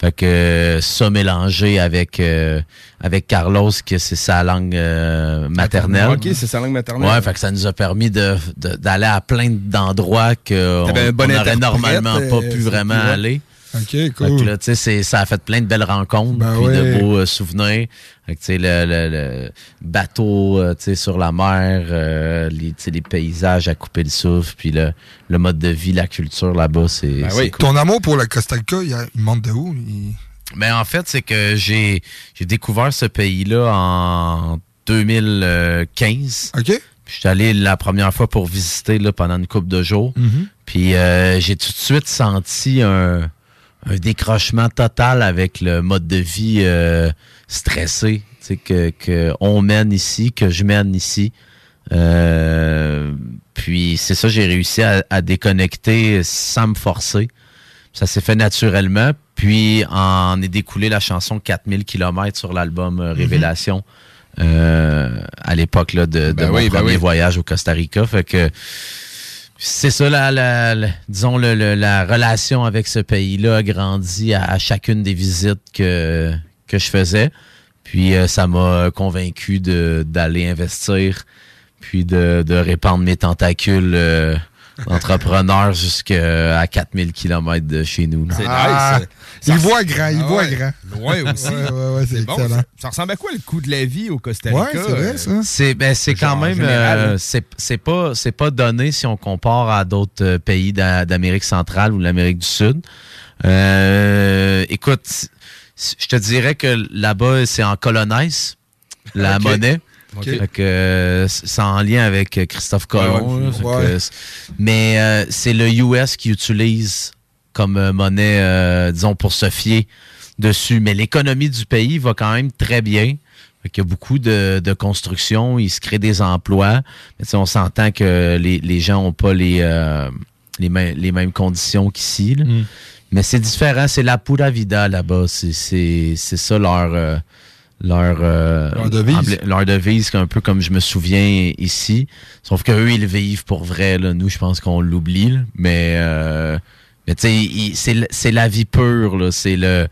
fait que ça mélangé avec euh, avec Carlos, que c'est sa langue euh, maternelle. OK, c'est sa langue maternelle. Ouais, fait que ça nous a permis de de- d'aller à plein d'endroits que on, T'avais un bon on aurait interprète, normalement pas euh, pu c'est- vraiment aller. OK, cool. que là, tu sais, c'est- ça a fait plein de belles rencontres, Ben puis de beaux euh, souvenirs. Fait que, tu sais, le, le- le bateau, euh, tu sais, sur la mer, euh, les, tu sais, les paysages à couper le souffle, puis le, le mode de vie, la culture là-bas, c'est c'est cool. Ton amour pour la Costa Rica, il, il monte de où? Il- Mais en fait, c'est que j'ai j'ai découvert ce pays-là en 2015. OK. Puis je suis allé la première fois pour visiter là, pendant une couple de jours. Mhm. Puis euh, j'ai tout de suite senti un, un décrochement total avec le mode de vie euh, stressé que, que on mène ici, que je mène ici. Euh, puis c'est ça, j'ai réussi à, à déconnecter sans me forcer. Ça s'est fait naturellement. Puis en est découlé la chanson 4000 km sur l'album euh, Révélation euh, à l'époque là, de, de Ben mon oui, ben premier oui. voyage au Costa Rica. Fait que c'est ça, la, la- disons, le- la relation avec ce pays-là a grandi à, chacune des visites que, que je faisais. Puis euh, ça m'a convaincu d'aller investir, puis de, de répandre mes tentacules euh, d'entrepreneur jusqu'à 4000 km de chez nous. C'est Ah, nice. il voit grand, il Ah voit ouais. grand. Loin aussi. Ouais, ouais, ouais, c'est bon, excellent. ça, ça ressemble à quoi le coût de la vie au Costa Rica? Ouais, c'est vrai, euh, ça. C'est ben, quand même euh, c'est c'est pas c'est pas donné si on compare à d'autres euh, pays d'A- d'Amérique centrale ou de l'Amérique du Sud. Euh, écoute, je te dirais que là-bas c'est en colonise la monnaie. Fait que, euh, c'est en lien avec euh, Christophe Colomb. Ouais, ouais. mais euh, c'est le US qui utilise comme monnaie, euh, disons, pour se fier dessus. Mais l'économie du pays va quand même très bien. Qu'il y a beaucoup de, de construction, il se crée des emplois. Mais on s'entend que les, les gens n'ont pas les, euh, les, mêmes- les mêmes conditions qu'ici. là. Mais c'est différent, c'est la pura vida là-bas. C'est- ça leur, leur, euh, Leur devise. leur devise, un peu comme je me souviens ici. Sauf qu'eux, ils vivent pour vrai. Là. Nous, je pense qu'on l'oublie. Mais, euh, mais tu sais, c'est la vie pure. là. C'est le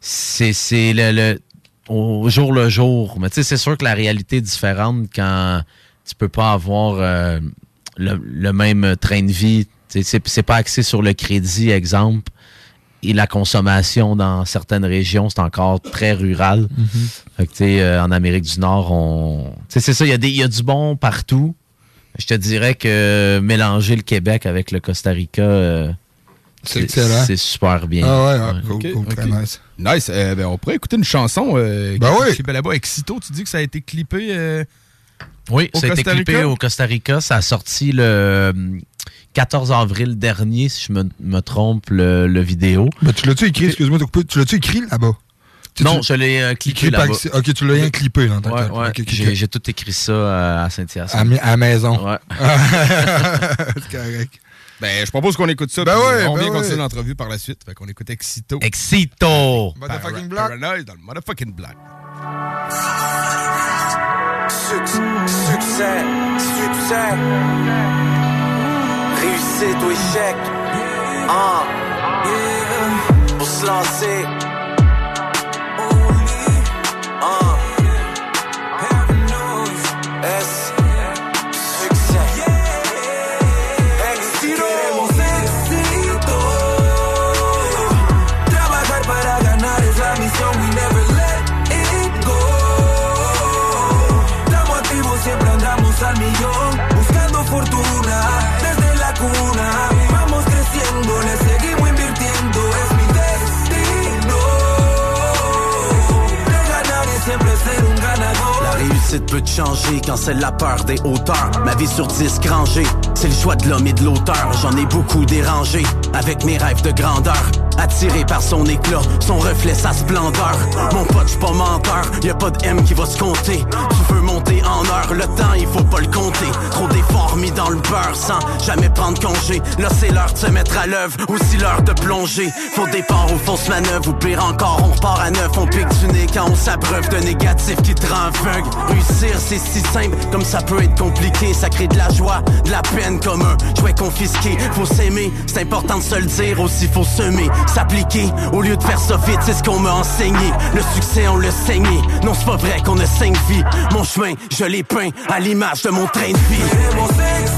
c'est c'est le, le- au jour le jour. Mais tu sais, c'est sûr que la réalité est différente quand tu peux pas avoir euh, le, le même train de vie. Tu sais, C'est c'est pas axé sur le crédit, exemple. Et la consommation dans certaines régions, c'est encore très rural. Fait que, tu sais, euh, en Amérique du Nord, on. tu sais, c'est ça, il y, a des- il y a du bon partout. Je te dirais que mélanger le Québec avec le Costa Rica, euh, C'est super bien. Ah ouais, cool, Ok, cool, très ok. nice. Nice. Euh, ben, on pourrait écouter une chanson euh, Ben oui. là-bas. Exito, tu dis que ça a été clippé euh, Oui, au ça a été Costa clippé Rica? au Costa Rica. Ça a sorti le euh, 14 avril dernier, si je me, me trompe, le, le vidéo. Ben, tu l'as-tu écrit, excuse-moi, de te couper, tu l'as-tu écrit là-bas? Non, je l'ai euh, clippé Clip là-bas. accès- Ok, tu l'as rien clippé dans ta Ouais, tête. ouais. Ok, ok, J'ai tout écrit ça euh, à Saint-Hyacinthe. À, mi- à la maison. Ouais. C'est correct. Ben, je propose qu'on écoute ça. Ben puis ouais, on ben vient ouais. continuer l'entrevue par la suite. Fait qu'on écoute Excito. Excito! Motherfucking black. Paranoid dans le motherfucking black. Succès, succès, réussite ou échec. Ah, pour se lancer. Peut te changer quand c'est la peur des hauteurs. Ma vie sur disque rangé, c'est le choix de l'homme et de l'auteur. J'en ai beaucoup dérangé avec mes rêves de grandeur. Attiré par son éclat, son reflet, sa splendeur. Mon pote, j'suis pas menteur, y a pas de M qui va se compter. Tu veux monter en heure, le temps il faut pas le compter. Trop d'efforts mis dans le beurre sans jamais prendre congé. Là c'est l'heure de se mettre à l'œuvre, aussi l'heure de plonger. Faux départ ou fausse manœuvre, ou pire encore, on repart à neuf. On pique du nez quand on s'abreuve de négatif qui te rend aveugle. Réussir c'est si simple, comme ça peut être compliqué. Ça crée de la joie, de la peine comme un jouet confisqué. Faut s'aimer, c'est important de se le dire, aussi faut semer, s'appliquer. Au lieu de faire ça vite, c'est ce qu'on m'a enseigné. Le succès on le saigné, non c'est pas vrai qu'on a cinq vies. Mon chemin, je l'ai peint à l'image de mon train de vie.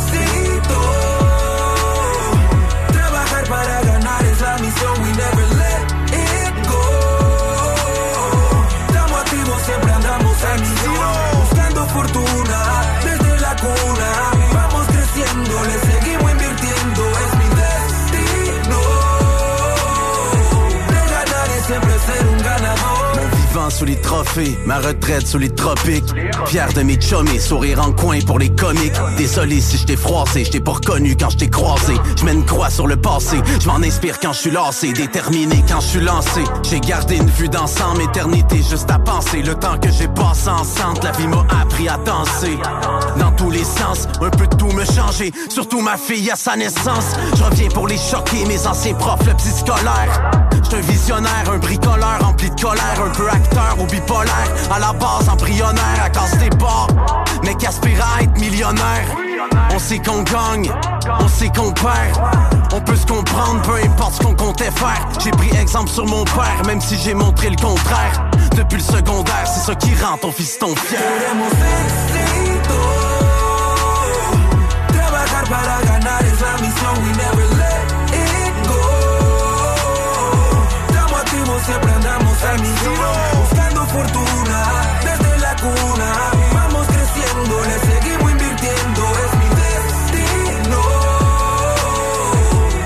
Sous les trophées, ma retraite sous les tropiques. Fier de mes chummies, sourire en coin pour les comiques. Désolé si je t'ai froissé, je t'ai pas reconnu quand je t'ai croisé. Je mets une croix sur le passé, je m'en inspire quand je suis lassé, déterminé quand je suis lancé. J'ai gardé une vue d'ensemble, éternité juste à penser. Le temps que j'ai passé ensemble, la vie m'a appris à danser. Dans tous les sens, un peu de tout me changer. Surtout ma fille à sa naissance. Je pour les choquer, mes anciens profs, le petit scolaire. J'suis un visionnaire, un bricoleur rempli de colère, un peu acteur ou bipolaire. À la base embryonnaire, à casse des bords, mais qu'aspire à être millionnaire? On sait qu'on gagne, on sait qu'on perd. On peut se comprendre, peu importe ce qu'on comptait faire. J'ai pris exemple sur mon père, même si j'ai montré le contraire. Depuis le secondaire, c'est ça qui rend ton fier. Queremos éxito. Trabajar para la. Siempre andamos al millón. Buscando fortuna desde la cuna. Vamos creciendo, le seguimos invirtiendo. Es mi destino.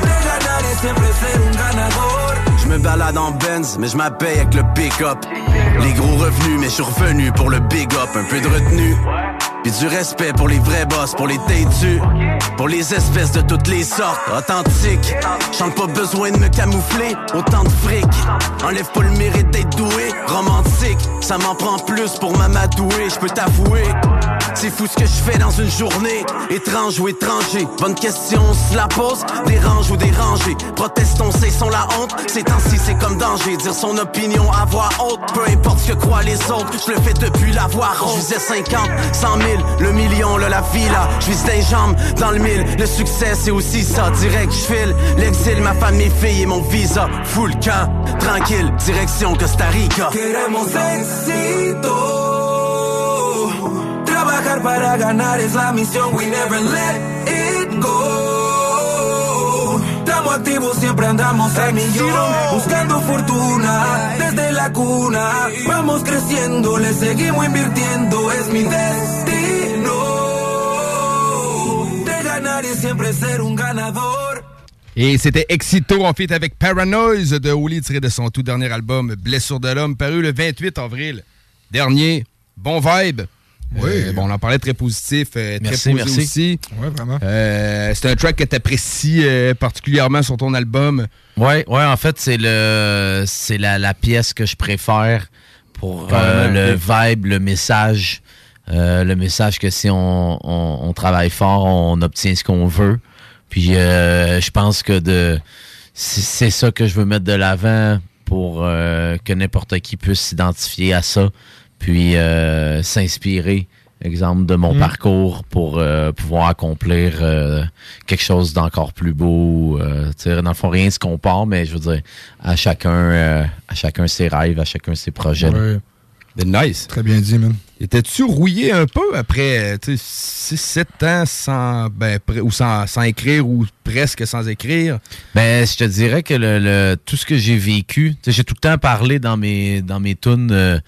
De ganar y siempre ser un ganador. Je me balade en Benz, mais je m'appelle avec le pick-up. Les gros revenus, mais je suis revenu pour le big up. Un peu de retenue. Puis du respect pour les vrais boss, pour les têtus. Pour les espèces de toutes les sortes, authentiques. J'en ai pas besoin de me camoufler, autant de fric. Enlève pas le mérite d'être doué, romantique. Ça m'en prend plus pour m'amadouer, je peux t'avouer. C'est fou ce que je fais dans une journée, étrange ou étranger. Bonne question, on la pose, dérange ou dérangé. Protestons, cessons la honte. Ces temps-ci, c'est comme danger. Dire son opinion à voix haute, peu importe ce que croient les autres. Je le fais depuis la voix haute. Je visais 50, 100 000, le million, là, la villa. Je vise des jambes dans le mille. Le succès, c'est aussi ça. Direct, je file. L'exil, ma femme, mes filles et mon visa. Full camp, tranquille, direction Costa Rica. Trabajar para ganar es la misión. We never let it go. Estamos activos, siempre andamos al millón. Buscando fortuna desde la cuna. Vamos creciendo, le seguimos invirtiendo. Es mi destino. De ganar y siempre ser un ganador. Et c'était Excito en feat avec Paranoise de Oli tiré de son tout dernier album Blessure de l'homme paru le 28 avril dernier. Bon vibe. Oui. Euh, bon, on en parlait très positif, euh, très Merci, aussi. Ouais, vraiment. Euh, c'est un track que tu apprécies particulièrement sur ton album. Ouais, ouais, en fait, c'est le c'est la, la pièce que je préfère pour le vibe, le message. Le message que si on, on, on travaille fort, on obtient ce qu'on veut. Puis je pense que de c'est c'est ça que je veux mettre de l'avant pour que n'importe qui puisse s'identifier à ça, puis euh, s'inspirer, exemple, de mon Mm. parcours pour euh, pouvoir accomplir euh, quelque chose d'encore plus beau. Euh, tu sais, dans le fond, rien ne se compare, mais je veux dire, à chacun, euh, à chacun ses rêves, à chacun ses projets. Ouais. Nice. Très bien dit, man. Étais-tu rouillé un peu après 6-7 ans sans, ben, ou sans, sans écrire ou presque sans écrire? Ben, je te dirais que le, le- tout ce que j'ai vécu, j'ai tout le temps parlé dans mes dans mes tunes euh,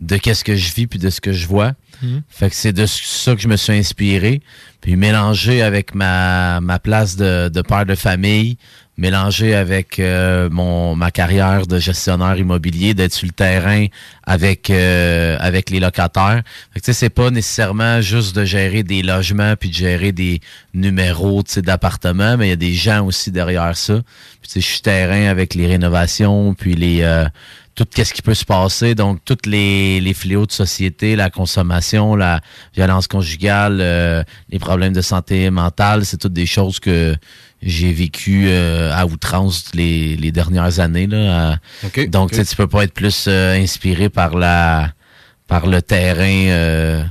de qu'est-ce que je vis puis de ce que je vois. Mhm. Fait que c'est de ça que je me suis inspiré, puis mélangé avec ma, ma place de, de père de famille, mélangé avec euh, mon ma carrière de gestionnaire immobilier, d'être sur le terrain avec euh, avec les locataires. Fait que, tu sais, c'est pas nécessairement juste de gérer des logements puis de gérer des numéros tu sais, d'appartements, mais il y a des gens aussi derrière ça. Puis tu sais, je suis terrain avec les rénovations puis les euh, tout ce qui peut se passer, donc tous les, les fléaux de société, la consommation, la violence conjugale, euh, les problèmes de santé mentale, c'est toutes des choses que j'ai vécues euh, à outrance les, les dernières années. Là, à- Ok, donc, ok. tu sais, tu peux pas être plus euh, inspiré par la par le terrain euh,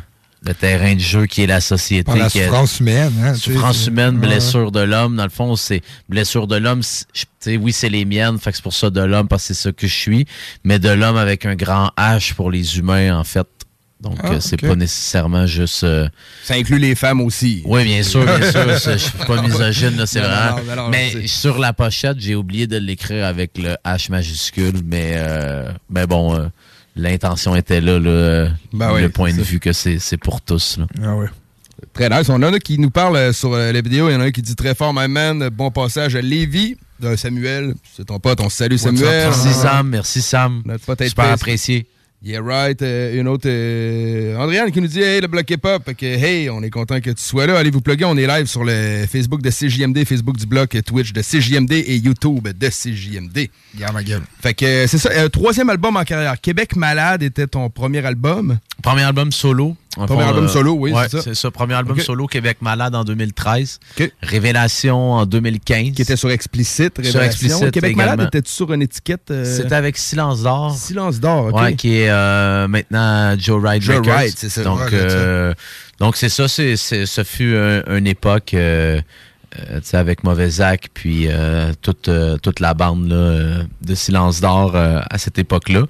le terrain de jeu qui est la société. Par la qui est- souffrance humaine. Hein, souffrance humaine, Ouais. blessure de l'homme. Dans le fond, c'est blessure de l'homme. oui, c'est les miennes, fait que c'est pour ça de l'homme parce que c'est ça que je suis, mais de l'homme avec un grand H pour les humains en fait. Donc Ah, euh, c'est pas nécessairement juste. euh, Ça inclut les femmes aussi. Oui, bien sûr, bien sûr. Je suis pas misogyne, là, c'est Non, vraiment. non, non, non, mais sur la pochette, j'ai oublié de l'écrire avec le H majuscule, mais euh, mais bon, euh, l'intention était là, là Ben oui, le point de vue que c'est pour tous. Là. Ah. Très nice. On en a qui nous parlent euh, sur euh, la vidéo. Il y en a un qui dit très fort, my man. Bon passage à Lévis. De Samuel. C'est ton pote. On se salue, Samuel. Merci Sam, merci Sam. Notre pote Super apprécié. Yeah, right. Euh, une autre, euh, Andréane qui nous dit Hey, le bloc hip-hop. Que, hey, on est content que tu sois là. Allez vous plugger. On est live sur le Facebook de CJMD, Facebook du bloc, euh, Twitch de CJMD et YouTube de CJMD. Yeah, ma gueule. Fait que euh, c'est ça. euh, troisième album en carrière. Québec Malade était ton premier album? Premier album solo. Premier fond, album euh, solo, oui, ouais, c'est ça. Premier album solo Québec Malade en 2013. Ok. Révélation en 2015. Qui était sur Explicit. Sur Révélation. Explicit Québec également. Malade était sur une étiquette. euh, C'était avec Silence d'or. Silence d'or, ok. Ouais, qui est euh, maintenant Joe Ride Joe Records. Ride, c'est ça. Donc, Ouais, euh, donc c'est ça, c'est, ce fut un- une époque euh, avec Mauvais Zach, puis euh, toute, euh, toute la bande là, de Silence d'or à cette époque-là.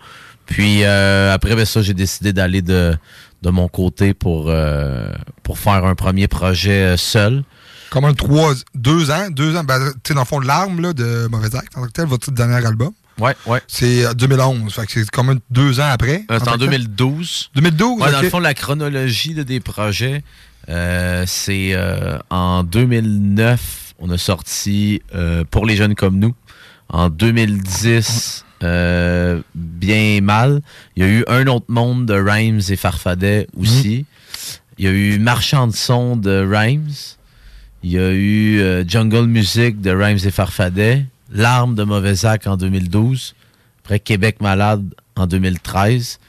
Puis après ben, ça, j'ai décidé d'aller de, de mon côté pour, euh, pour faire un premier projet euh, seul. Comme un trois, deux ans, deux ans, ben, tu sais, dans le fond, l'arme là, de Mauvais Acte, en tant que tel, votre dernier album. Ouais, ouais. C'est euh, 2011, fait que c'est comme un deux ans après. Euh, c'est en que tel. 2012. 2012, Ouais, Dans le fond, la chronologie là, des projets, euh, c'est euh, en 2009, on a sorti euh, Pour les jeunes comme nous. En 2010, euh, Bien mal. Il y a eu Un autre monde de Rhymes et Farfadet aussi. Il y a eu Marchand de son de Rhymes. Il y a eu euh, Jungle Music de Rhymes et Farfadet. L'arme de Mauvais Sac en 2012. Après Québec Malade en 2013.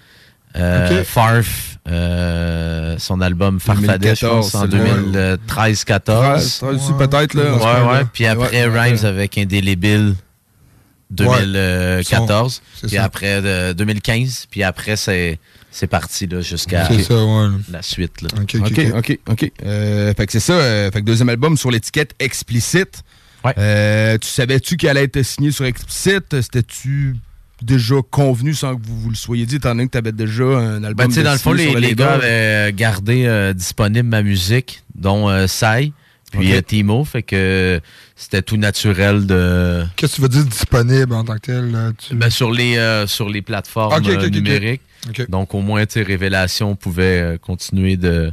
Euh. Farf, euh, son album Farfadet, je 2014, pense, en c'est le- 2013-14. 13, 13 aussi, peut-être, là. Ouais, ouais. Puis après, Ouais, ouais, Rhymes ouais. avec Indélébile 2014. Son- c'est puis ça. après, de 2015. Puis après, c'est c'est parti là, jusqu'à C'est ça, ouais. la suite. Là. Ok, OK, OK, OK. Euh, fait que c'est ça. euh, fait que deuxième album sur l'étiquette Explicite. Ouais. Euh, tu savais-tu qu'elle allait être signée sur Explicite? C'était-tu déjà convenu sans que vous, vous le soyez dit, étant donné que tu avais déjà un album Ben, de dans le fond, les, les gars avaient gardé euh, disponible ma musique, dont euh, Sai, puis euh, Timo. Fait que c'était tout naturel de. Qu'est-ce que tu veux dire disponible en tant que tel? tu- Ben, sur les euh, sur les plateformes euh, numériques. Donc au moins, tu sais, Révélation pouvait euh, continuer de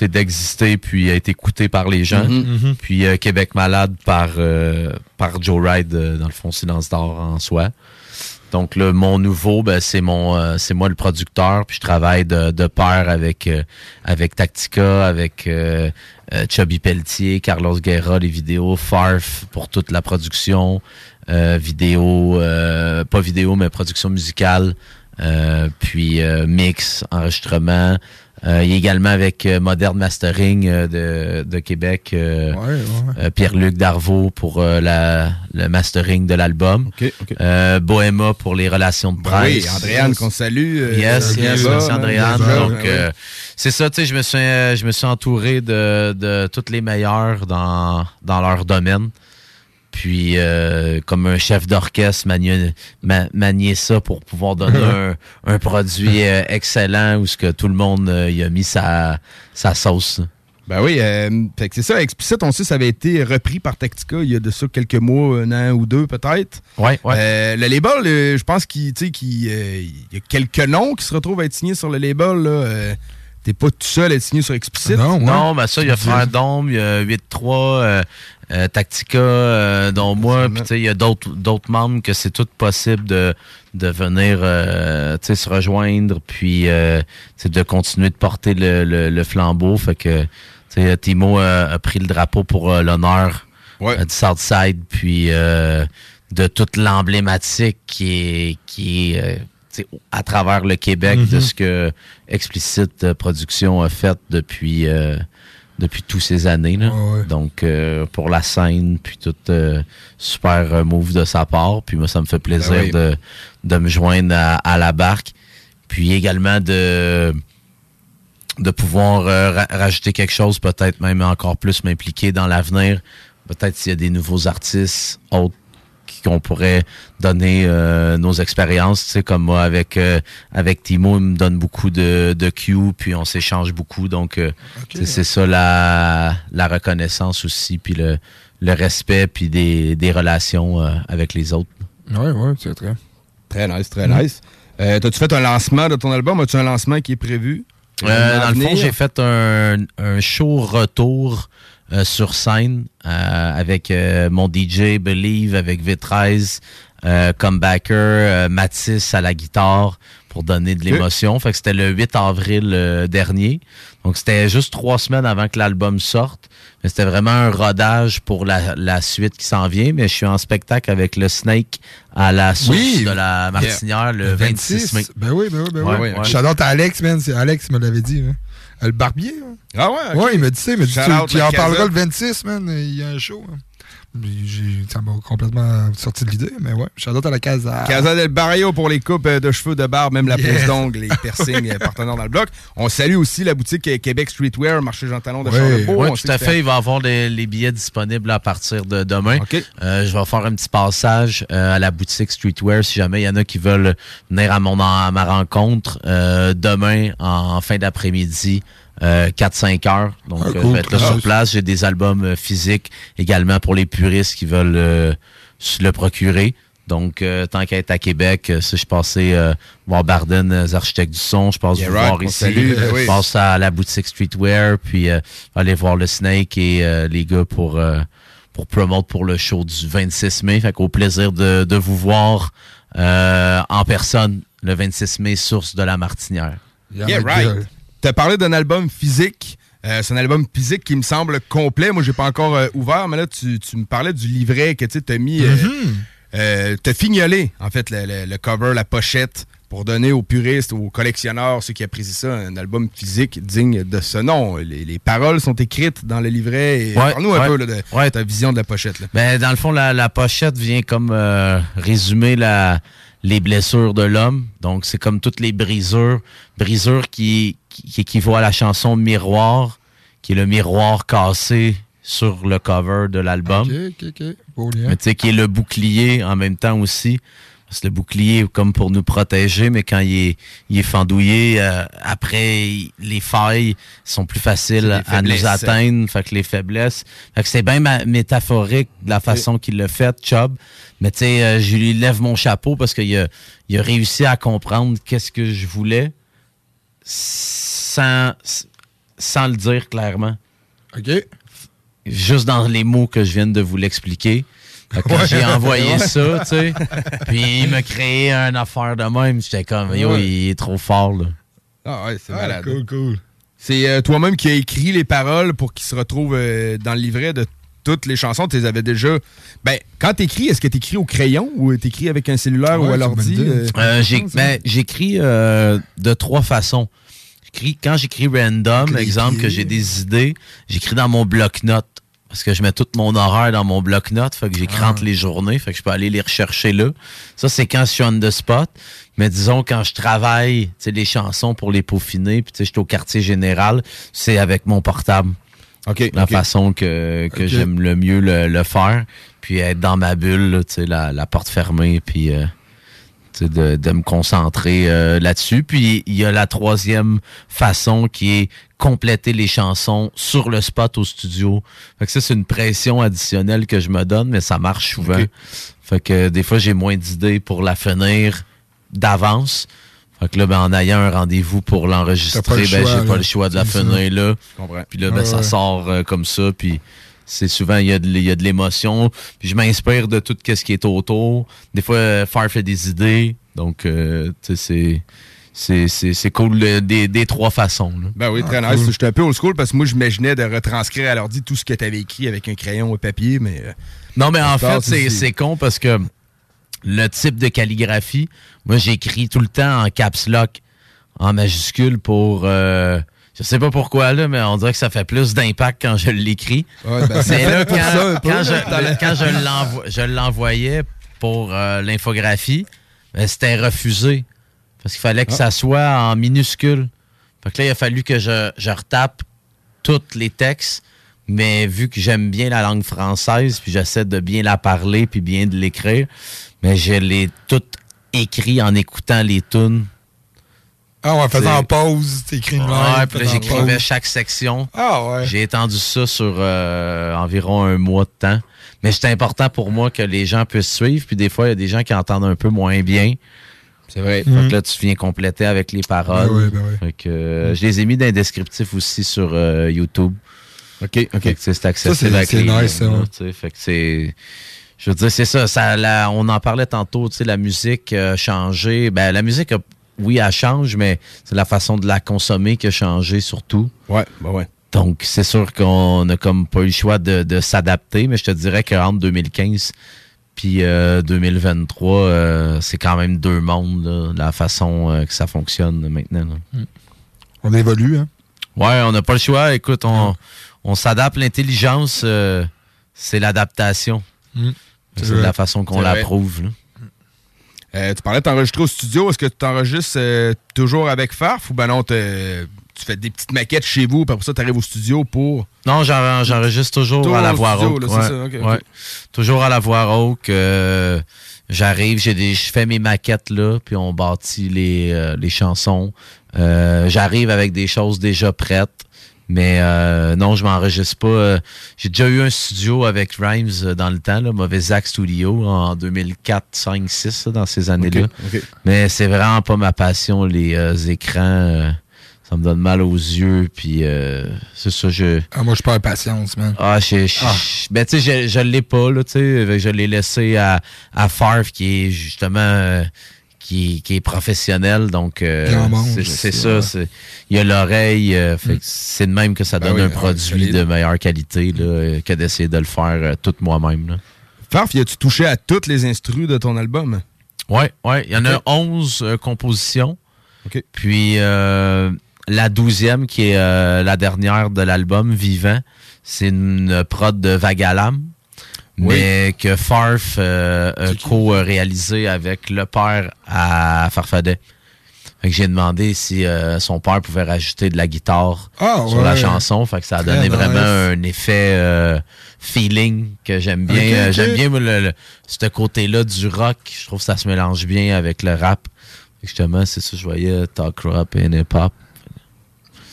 d'exister puis être écouté par les gens. Mhm, mhm. Puis euh, Québec Malade par euh, par Joe Ride euh, dans le fond Silence d'or en soi. Donc là, mon nouveau, ben, c'est mon euh, c'est moi le producteur, puis je travaille de, de pair avec euh, avec Tactica, avec euh, euh, Chubby Pelletier, Carlos Guerra, les vidéos, Farf pour toute la production, euh, vidéo, euh, pas vidéo, mais production musicale, puis mix, enregistrement. Euh, il est également avec euh, Modern Mastering euh, de, de Québec, euh, Pierre-Luc Darvaux pour la, le mastering de l'album. Euh, Bohéma pour les relations de Ben presse. oui, Andréane qu'on salue. Yes, yes, là, merci Andréane. Donc, ben c'est ça, tu sais, je me suis, je me suis entouré de, de toutes les meilleures dans, dans leur domaine. Puis, euh, comme un chef d'orchestre, manier, ma- manier ça pour pouvoir donner un, un produit euh, excellent où ce que tout le monde euh, y a mis sa, sa sauce. Ben oui, euh, fait que c'est ça. Explicite, on sait, ça avait été repris par Tactica il y a de ça quelques mois, un an ou deux peut-être. Ouais, ouais. Euh, le label, euh, je pense qu'il euh, y a quelques noms qui se retrouvent à être signés sur le label. là. Euh, T'es pas tout seul à être signé sur Explicite. Non, ben ça, il y a Frère Dôme, il y a 8-3, euh, euh, Tactica, euh, dont moi, puis il y a d'autres d'autres membres que c'est tout possible de, de venir euh, se rejoindre, puis euh, de continuer de porter le, le, le flambeau. Fait que Timo a, a pris le drapeau pour euh, l'honneur euh, du Southside, puis euh, de toute l'emblématique qui est, qui est euh, à travers le Québec de Mhm. ce que Explicite euh, Production a fait depuis euh, depuis tous ces années. Là. Donc euh, pour la scène, puis tout euh, super euh, move de sa part. Puis moi, ça me fait plaisir Ben oui. de, de me joindre à, à la barque. Puis également de de pouvoir euh, ra- rajouter quelque chose, peut-être même encore plus m'impliquer dans l'avenir. Peut-être s'il y a des nouveaux artistes autres qu'on pourrait donner euh, nos expériences, tu sais, comme moi avec euh, avec Timo, il me donne beaucoup de, de Q, puis on s'échange beaucoup, donc euh, c'est ça la, la reconnaissance aussi, puis le, le respect, puis des, des relations euh, avec les autres. Ouais, ouais, c'est très. Très nice, très nice. Euh, T'as-tu fait un lancement de ton album? As-tu un lancement qui est prévu? Euh, dans le fond, j'ai fait un, un show retour euh, sur scène euh, avec euh, mon DJ Believe, avec V13, euh, Comebacker, euh, Matisse à la guitare pour donner de l'émotion. Fait que c'était le 8 avril euh, dernier. Donc c'était juste trois semaines avant que l'album sorte. Mais c'était vraiment un rodage pour la, la suite qui s'en vient. Mais je suis en spectacle avec le Snake à la source Oui. de la Martinière le 26 mai. Ben oui, ben oui, ben Ouais, oui. ouais. À Alex, man. Alex me l'avait dit. hein. Le barbier. hein? Ah ouais? Ouais, il m'a dit ça. Il m'a dit tu, en parleras le 26, man. Il y a un show. hein. J'ai- Ça m'a complètement sorti de l'idée, mais ouais. Out à la casa. Casa del Barrio pour les coupes euh, de cheveux, de barbe, même la Yes. pose d'ongles, les piercings euh, partenaires dans le bloc. On salue aussi la boutique euh, Québec Streetwear, marché Jean Talon de Oui, Charlebourg. Oui, tout à fait. Il va y avoir les, les billets disponibles à partir de demain. Euh, je vais faire un petit passage euh, à la boutique Streetwear si jamais il y en a qui veulent venir à, mon, à ma rencontre euh, demain en, fin d'après-midi. Euh, 4-5 heures. Donc, euh, être là Ah, sur place. J'ai des albums euh, physiques également pour les puristes qui veulent euh, se le procurer. Donc, euh, tant qu'à être à Québec, euh, si je passais euh, voir Barden, les architectes du son, je passe Yeah, vous voir ici. salue, ben oui. Je passe à la boutique Streetwear, puis euh, aller voir le Snake et euh, les gars pour euh, pour promote pour le show du 26 mai. Fait qu'au plaisir de, de vous voir euh, en personne le 26 mai, source de la Martinière. Yeah, right. T'as parlé d'un album physique. Euh, c'est un album physique qui me semble complet. Moi, j'ai pas encore euh, ouvert, mais là, tu, tu me parlais du livret que tu as mis. euh, euh, t'as fignolé, en fait, le, le- le cover, la pochette, pour donner aux puristes, aux collectionneurs, ceux qui apprécient ça, un album physique digne de ce nom. Les, les paroles sont écrites dans le livret. Et Ouais, Parle-nous un ouais. peu là, de ta vision de la pochette. Là. Ben, dans le fond, la, la pochette vient comme résumer la, les blessures de l'homme. Donc, c'est comme toutes les brisures. Brisures qui, qui, qui équivaut à la chanson Miroir, qui est le miroir cassé sur le cover de l'album. Ok, ok, ok. Beau lien. Mais tu sais, qui est le bouclier en même temps aussi. Parce que le bouclier est comme pour nous protéger, mais quand il est, il est fendouillé, euh, après, les failles sont plus faciles à nous atteindre. Fait que les faiblesses. Fait que c'est bien métaphorique de la façon qu'il l'a fait, Chubb. Mais tu sais, euh, je lui lève mon chapeau parce qu'il a, il a réussi à comprendre qu'est-ce que je voulais sans, sans le dire clairement. OK. Juste dans les mots que je viens de vous l'expliquer. Quand Ouais. j'ai envoyé ça, tu sais, puis il m'a créé une affaire de même, j'étais comme, yo, Ouais. il est trop fort, là. Ah ouais, c'est Ah, malade. cool, cool. C'est euh, toi-même qui as écrit les paroles pour qu'ils se retrouvent euh, dans le livret de toutes les chansons. Tu les avais déjà. Ben, quand t'écris, est-ce que t'écris au crayon ou t'écris avec un cellulaire Ouais, ou à l'ordi? euh? Ben, j'écris euh, de trois façons. J'écris- quand j'écris random, exemple, que j'ai des idées, j'écris dans mon bloc-notes. Parce que je mets tout mon horaire dans mon bloc-notes, fait que j'écris Ah. les journées, fait que je peux aller les rechercher là. Ça, c'est quand je suis on the spot. Mais disons, quand je travaille, tu sais, les chansons pour les peaufiner, puis tu sais, je suis au quartier général, c'est avec mon portable. OK. La façon que, que j'aime le mieux le, le faire. Puis être dans ma bulle, là, tu sais, la, la porte fermée, puis euh, de, de me concentrer euh, là-dessus. Puis il y a la troisième façon qui est compléter les chansons sur le spot au studio. Fait que ça, c'est une pression additionnelle que je me donne, mais ça marche souvent. Fait que des fois, j'ai moins d'idées pour la finir d'avance. Fait que là, ben, en ayant un rendez-vous pour l'enregistrer, le ben, j'ai pas le choix de la finir là. Puis là, ben, Ah ça ouais. sort euh, comme ça. Puis c'est souvent, il y, a de- l'émotion. Puis je m'inspire de tout ce qui est autour. Des fois, euh, Far fait des idées. Donc, euh, tu sais, c'est... C'est, c'est, c'est cool des, des trois façons. là. Ben oui, très nice. J'étais un peu old school parce que moi, j'imaginais de retranscrire à l'ordi tout ce que t'avais écrit avec un crayon ou papier, mais. euh, Non, mais en fait, c'est, con parce que le type de calligraphie, moi, j'écris tout le temps en caps lock, en majuscule pour... euh, je sais pas pourquoi, là, mais on dirait que ça fait plus d'impact quand je l'écris. Ouais, ben, c'est c'est là quand, ça quand je, quand je l'envoyais pour euh, l'infographie, ben, c'était refusé. Parce qu'il fallait que Ah. ça soit en minuscule. Fait que là, il a fallu que je, je retape tous les textes, mais vu que j'aime bien la langue française, puis j'essaie de bien la parler, puis bien de l'écrire, mais je l'ai tout écrit en écoutant les tunes. Ah, ouais, en faisant pause, t'écris une Ouais, ligne. puis là, j'écrivais chaque section. Ah ouais. J'ai étendu ça sur euh, environ un mois de temps. Mais c'est important pour moi que les gens puissent suivre. Puis des fois, il y a des gens qui entendent un peu moins bien. C'est vrai. Fait Mhm. là, tu viens compléter avec les paroles. Ben oui, ben oui. Euh, je les ai mis dans les descriptifs aussi sur euh, YouTube. OK, OK. C'est accessible Ça, c'est- nice, ça, ouais. Fait que c'est... Je veux dire, c'est ça. ça la- on en parlait tantôt, tu sais, la musique a changé. Ben, la musique, a- oui, elle change, mais c'est la façon de la consommer qui a changé surtout. Ouais, ben ouais. Donc, c'est sûr qu'on n'a comme pas eu le choix de, de s'adapter, mais je te dirais qu'entre 2015 puis euh, 2023, euh, c'est quand même deux mondes, là, la façon euh, que ça fonctionne maintenant. là. On évolue, hein? Ouais, on n'a pas le choix. Écoute, on, on s'adapte. L'intelligence, euh, c'est l'adaptation. Mm. C'est la façon qu'on l'approuve. Euh, tu parlais de t'enregistrer au studio. Est-ce que tu t'enregistres euh, toujours avec Farf ou ben non, tu fais des petites maquettes chez vous, puis après ça, tu arrives au studio pour. Non, j'en- j'enregistre toujours Toujours à la voix ouais, ouais. Toujours à la voix rauque. euh, J'arrive, j'ai des, je fais mes maquettes là, puis on bâtit les, euh, les chansons. Euh, J'arrive avec des choses déjà prêtes. Mais euh, non, je m'enregistre pas. euh, J'ai déjà eu un studio avec Rhymes euh, dans le temps, là, Mauvais Zach Studio, en 2004, 5, 6, là, dans ces années-là. Mais c'est vraiment pas ma passion, les euh, écrans. ça me donne mal aux yeux, puis euh, c'est ça, je... Ah, moi, je perds patience, man. Ah, je, je- Ah. je- ben, tu sais, je, je l'ai pas, là, tu sais. Je l'ai laissé à, à Farf, qui est justement, qui, qui est professionnel. Donc, euh, c'est ça. ouais. Il y a l'oreille. euh, que c'est de même que ça Ben donne oui, un produit de meilleure qualité, là, que d'essayer de le faire euh, tout moi-même. Farf, y a-tu touché à toutes les instrus de ton album? Ouais, ouais. Il y en a Ok. 11 euh, compositions. Puis euh, la douzième, qui est euh, la dernière de l'album, Vivant, c'est une prod de Vagalam, mais que Farf euh, a co-réalisé avec le père à Farfadet. Fait que j'ai demandé si euh, son père pouvait rajouter de la guitare Ah, sur la chanson. Fait que ça a donné vraiment un effet euh, feeling que j'aime bien. Euh. J'aime bien le, le- ce côté-là du rock. Je trouve que ça se mélange bien avec le rap. Fait que Justement, c'est ça, je voyais talk rap et hip-hop.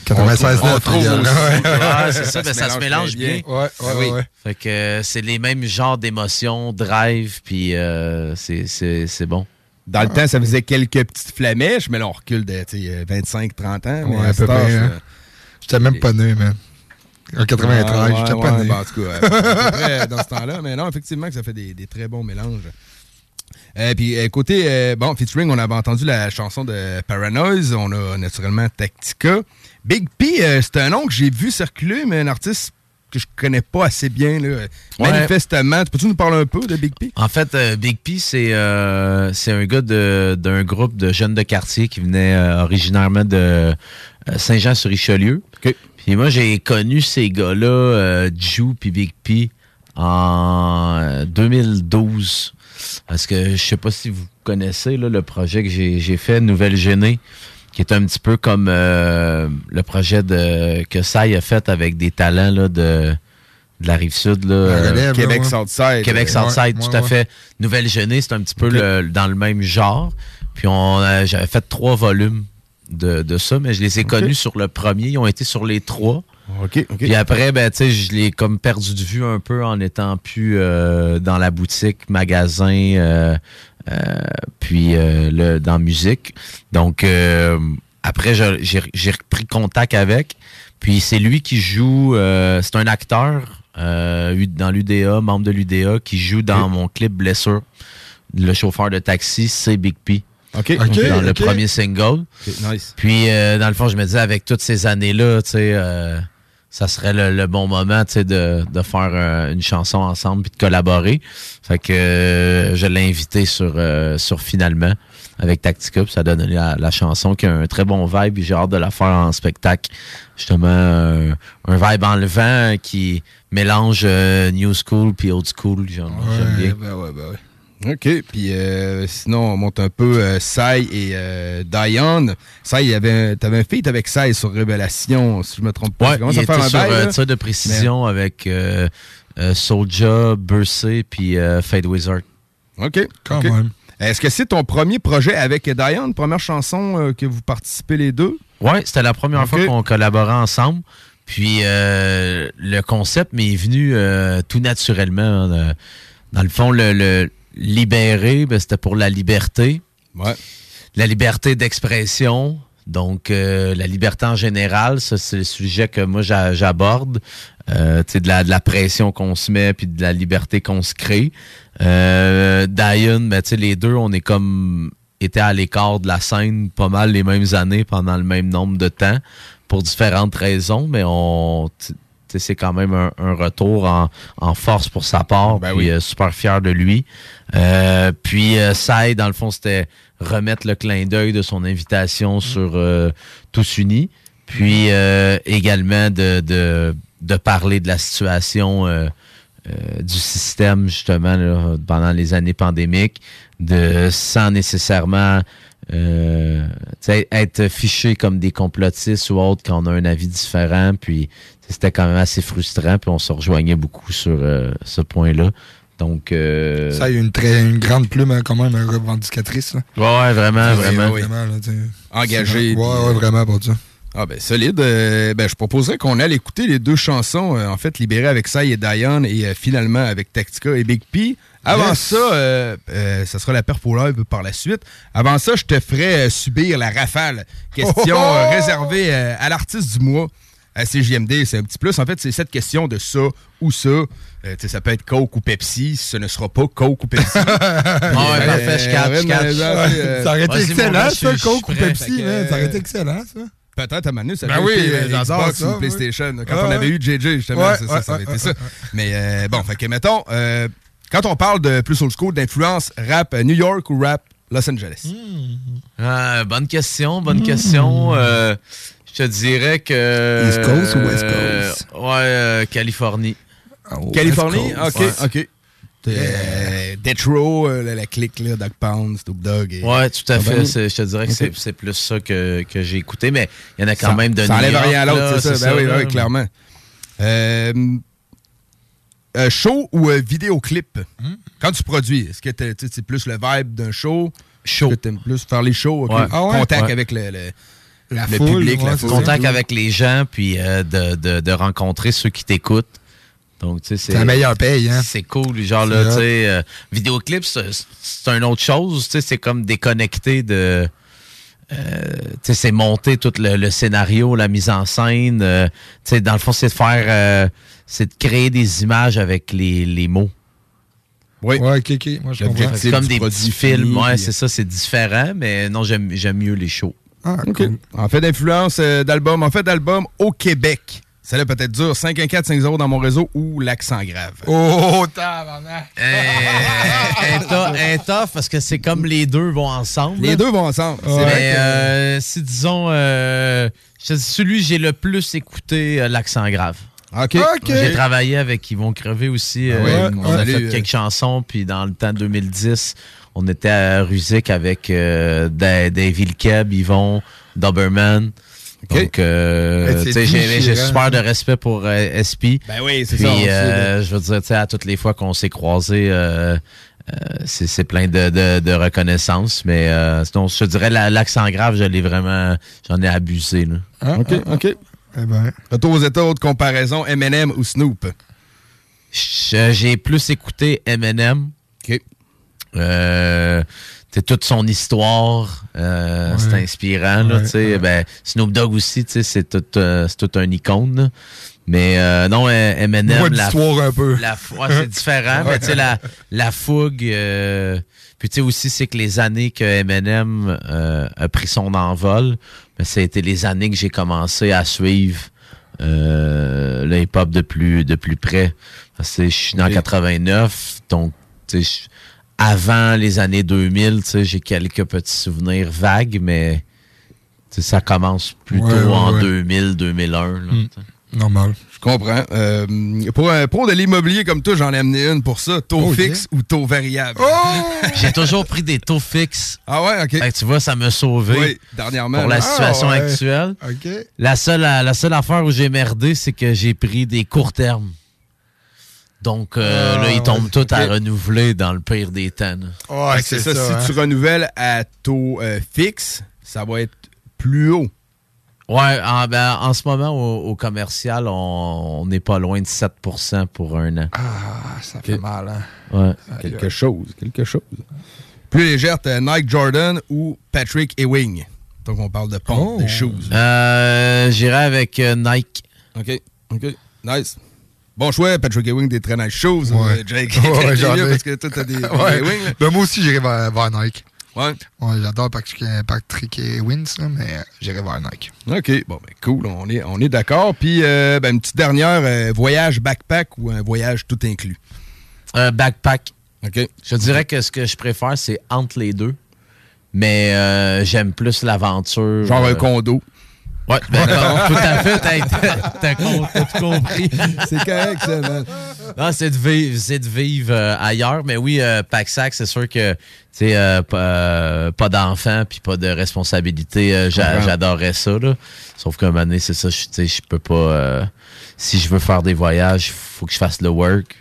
96 On trouve aussi. Ouais, ouais. Ouais, c'est ça, ben, ça se mélange bien. Ouais, ouais, Ah oui. Fait que euh, c'est les mêmes genres d'émotions, drive, puis euh, c'est- c'est c'est bon. Dans le temps, ça faisait quelques petites flamèches, mais là, on recule de 25-30 ans. Ouais, à à peu près. hein. J'étais même pas né, man. En 93, Ouais, j'étais pas né. ben, en tout cas, à peu près dans ce temps-là. Mais non, effectivement, que ça fait des, des très bons mélanges. Euh, puis euh, côté, euh, bon, featuring, on avait entendu la chanson de Paranoise. On a naturellement Tactica. Big P, euh, c'est un nom que j'ai vu circuler, mais un artiste que je connais pas assez bien. Là. Ouais. Manifestement. Peux-tu nous parler un peu de Big P? En fait, euh, Big P, c'est euh, un gars d'un groupe de jeunes de quartier qui venait euh, originairement de Saint-Jean-sur-Richelieu. Puis moi, j'ai connu ces gars-là, Ju puis Big P, en euh, 2012. Parce que je sais pas si vous connaissez là, le projet que j'ai fait, Nouvelle Génée, qui est un petit peu comme euh, le projet de que Sai a fait avec des talents là, de, de la rive sud. Là, euh, Québec ouais. Southside. Québec Southside, ouais, tout à fait. Nouvelle Genée, c'est un petit peu le- dans le même genre. Puis on j'avais fait trois volumes de, de ça, mais je les ai connus sur le premier. Ils ont été sur les trois. OK, Puis après, ben, tu sais, je l'ai comme perdu de vue un peu en étant plus euh, dans la boutique, magasin, euh, puis euh, le, dans musique. Donc, euh, après, j'ai j'ai repris contact avec. Puis c'est lui qui joue, euh, c'est un acteur euh, dans l'UDA, membre de l'UDA, qui joue dans mon clip Blessure. Le chauffeur de taxi, c'est Big P. OK. Donc, OK, dans le premier single. nice. Puis, euh, dans le fond, je me disais, avec toutes ces années-là, tu sais, euh, ça serait le, le bon moment, tu sais, de, de faire euh, une chanson ensemble puis de collaborer. Fait que euh, je l'ai invité sur, euh, sur Finalement avec Tactica, puis ça donne la, la chanson qui a un très bon vibe, puis j'ai hâte de la faire en spectacle. Justement, euh, un vibe enlevant qui mélange euh, new school puis old school, j'aime j'aime bien. ben ouais, ben ouais. OK. Puis euh, sinon, on monte un peu euh, Sai et euh, Diane. Sai, avait, t'avais un feat avec Sai sur Révélation, si je me trompe pas. Ouais, il à faire était un sur bail, euh, tir de précision avec euh, euh, Soulja, Bursey puis euh, Fade Wizard. OK. Quand OK. même. Est-ce que c'est ton premier projet avec Diane, première chanson euh, que vous participez les deux? Ouais, c'était la première fois qu'on collaborait ensemble. Puis euh, le concept m'est venu euh, tout naturellement. hein. Dans le fond, le, le libérer, ben, c'était pour la liberté. Ouais. La liberté d'expression. Donc, euh, la liberté en général, ça, c'est le sujet que moi, j'a- j'aborde. Euh, tu sais, de la, de la pression qu'on se met, puis de la liberté qu'on se crée. Euh, Diane, ben, tu sais, les deux, on est comme été à l'écart de la scène pas mal les mêmes années pendant le même nombre de temps pour différentes raisons, mais on c'est quand même un, un retour en, en force pour sa part, puis euh, super fier de lui. Euh, puis euh, Sai, dans le fond, c'était remettre le clin d'œil de son invitation sur euh, Tous Unis, puis également de, de, de parler de la situation euh, du système, justement, là, pendant les années pandémiques, de sans nécessairement euh, être fiché comme des complotistes ou autres quand on a un avis différent. Puis c'était quand même assez frustrant. Puis on se rejoignait beaucoup sur euh, ce point-là. Donc. euh, Ça, il y a une, très, une grande plume, hein, quand même, revendicatrice. Là. Ouais, ouais, vraiment, vraiment. vraiment, là. Engagé. Ouais, ouais, vraiment, pour ça. Ah ben solide. Euh, ben, je proposerais qu'on aille écouter les deux chansons, euh, en fait, libérées avec Sai et Diane et euh, finalement avec Tactica et Big P. Avant Yes. ça, euh, euh, ça sera la perf au live par la suite. Avant ça, je te ferai euh, subir la rafale. Question Oh, oh, réservée euh, à l'artiste du mois. À CJMD, c'est un petit plus. En fait, c'est cette question de ça ou ça. Euh, tu sais, ça peut être Coke ou Pepsi. Ce ne sera pas Coke ou Pepsi. ouais, parfait, je catch. Ça aurait été excellent, ça, Coke ou Pepsi. man. Ça aurait été excellent, ça. Peut-être à Manu, ça Ben avait oui, été j'adore Xbox ça, ou oui. PlayStation. Quand on avait eu JJ, justement, Ouais, ça, ouais, ça avait ouais, été ça. Mais euh, bon, fait que mettons, euh, quand on parle de plus old school, d'influence rap euh, New York ou rap Los Angeles? Ah, bonne question, bonne question. Euh, je te dirais que. East Coast ou West euh, Coast? ouais, euh, Californie. Californie? OK. OK. Euh, Detro, euh, la, la clique, là, Doug Pound, Snoop Dogg. Et... Ouais, tout à fait. Compagnie. c'est- Je te dirais que c'est- plus ça que, que j'ai écouté, mais il y en a quand Ça- même de Ça New enlève York, rien à là, l'autre, c'est ça. Ben oui, là. oui, clairement. Euh, euh, show ou euh, vidéoclip? Quand tu produis, est-ce que c'est plus le vibe d'un show? Show. Est-ce que t'aimes plus faire les shows? ok? Ouais. Ah ouais? Contact Ouais. avec le, le, La le foule, public, la foule. Contact avec les gens, puis euh, de, de, de rencontrer ceux qui t'écoutent. Donc, tu sais, c'est. La meilleure paye, hein? C'est cool. Genre, C'est là, tu sais, euh, vidéoclip, c'est c'est une autre chose. Tu sais, c'est comme déconnecté de. Euh, tu sais, c'est monter tout le, le scénario, la mise en scène. euh, tu sais, dans le fond, c'est de faire, euh, c'est de créer des images avec les, les mots. Oui. Ouais, ok, ok. Moi, je comprends. C'est comme des petits films. c'est ça, c'est différent, mais non, j'aime j'aime mieux les shows. Ah, OK. En fait d'influence euh, d'album, en fait d'album au Québec. Ça là peut-être dur. 514-50 dans mon réseau ou l'accent grave. Oh, tabarnak! un, to- un tough parce que c'est comme les deux vont ensemble. Les deux vont ensemble. Vrai Mais que- euh, si disons, euh, je te dis, celui que j'ai le plus écouté, euh, l'accent grave. OK. J'ai travaillé avec Ils vont crever aussi. Ah euh, ouais, on a salut, fait euh. quelques chansons, puis dans le temps 2010, on était à Rusick avec euh, Da- Dave Vilkeb, Yvon, Doberman. Donc, euh, sais, j'ai super de respect pour euh, SP. Ben oui, c'est Puis, ça, euh, je veux dire, tu sais, à toutes les fois qu'on s'est croisés, euh, euh, c'est plein de, de, de reconnaissance. Mais euh, sinon, je te dirais, la- l'accent grave, je l'ai vraiment, j'en ai abusé. Là. Ah, OK, OK. Retour aux États, autre comparaison, Eminem ou Snoop? J'ai plus écouté Eminem. OK. Euh, t'sais, toute son histoire, euh, c'est inspirant. Là, Ouais, ben, Snoop Dogg aussi, c'est tout, euh, c'est tout un icône. Mais euh, non, euh, Eminem... La- un peu. La, c'est différent, mais tu sais, la, la fougue... puis tu sais aussi, c'est que les années que Eminem a pris son envol, ben, ça a été les années que j'ai commencé à suivre le hip-hop de plus, de plus près. Je suis né en 89, donc tu sais, je- avant les années 2000, tu sais, j'ai quelques petits souvenirs vagues, mais ça commence plutôt Ouais, ouais, en ouais. 2000, 2001. là, Mm. Normal. Je comprends. Euh, pour un pro de l'immobilier comme toi, j'en ai amené une pour ça. Taux Oh, fixe ou taux variable? J'ai toujours pris des taux fixes. Ah ouais, OK. Fait que tu vois, ça m'a sauvé. Oui, dernièrement. Pour la situation Ah ouais. actuelle. OK. La seule, la seule affaire où j'ai merdé, c'est que j'ai pris des courts termes. Donc euh, Ah, là, ils tombent ouais. tous à Ok. renouveler dans le pire des temps. c'est ça. si tu renouvelles à taux euh, fixe, ça va être plus haut. Ouais, en, ben, en ce moment, au, au commercial, on n'est pas loin de 7 pour un an. Ah, ça fait mal, hein? Ouais. Quelque chose, quelque chose. Plus légère, t'as Nike Jordan ou Patrick Ewing. Donc, on parle de pompe, Oh. des shoes. Euh, J'irai avec euh, Nike. OK, OK. Nice. Bon choix, Patrick Ewing, des très nice shoes. Ouais. euh, Jake. Ouais, j'en ai. parce que toi, t'as des, des Ouais. Ewing. là. Ben, moi aussi, j'irai vers, vers Nike. Ouais. Ouais, j'adore Patrick, Patrick et Wins, là, mais j'irai vers Nike. OK, bon, ben cool, on est, on est d'accord. Puis, euh, ben, une petite dernière, euh, voyage backpack ou un voyage tout inclus? Euh, backpack. OK. Je dirais que ce que je préfère, c'est entre les deux. Mais euh, j'aime plus l'aventure. Genre un condo. Ouais, ben, non, tout à fait, t'as- tout compris. C'est correct, ça, man. Non, c'est de vivre, c'est de vivre euh, ailleurs. Mais oui, euh, Pack-Sac, c'est sûr que, tu sais, euh, pas, euh, pas d'enfants puis pas de responsabilité. euh, j'a- comprends. J'adorerais ça, là. Sauf qu'à un moment donné, c'est ça, je- tu sais, je peux pas... euh, si je veux faire des voyages, faut que je fasse le work.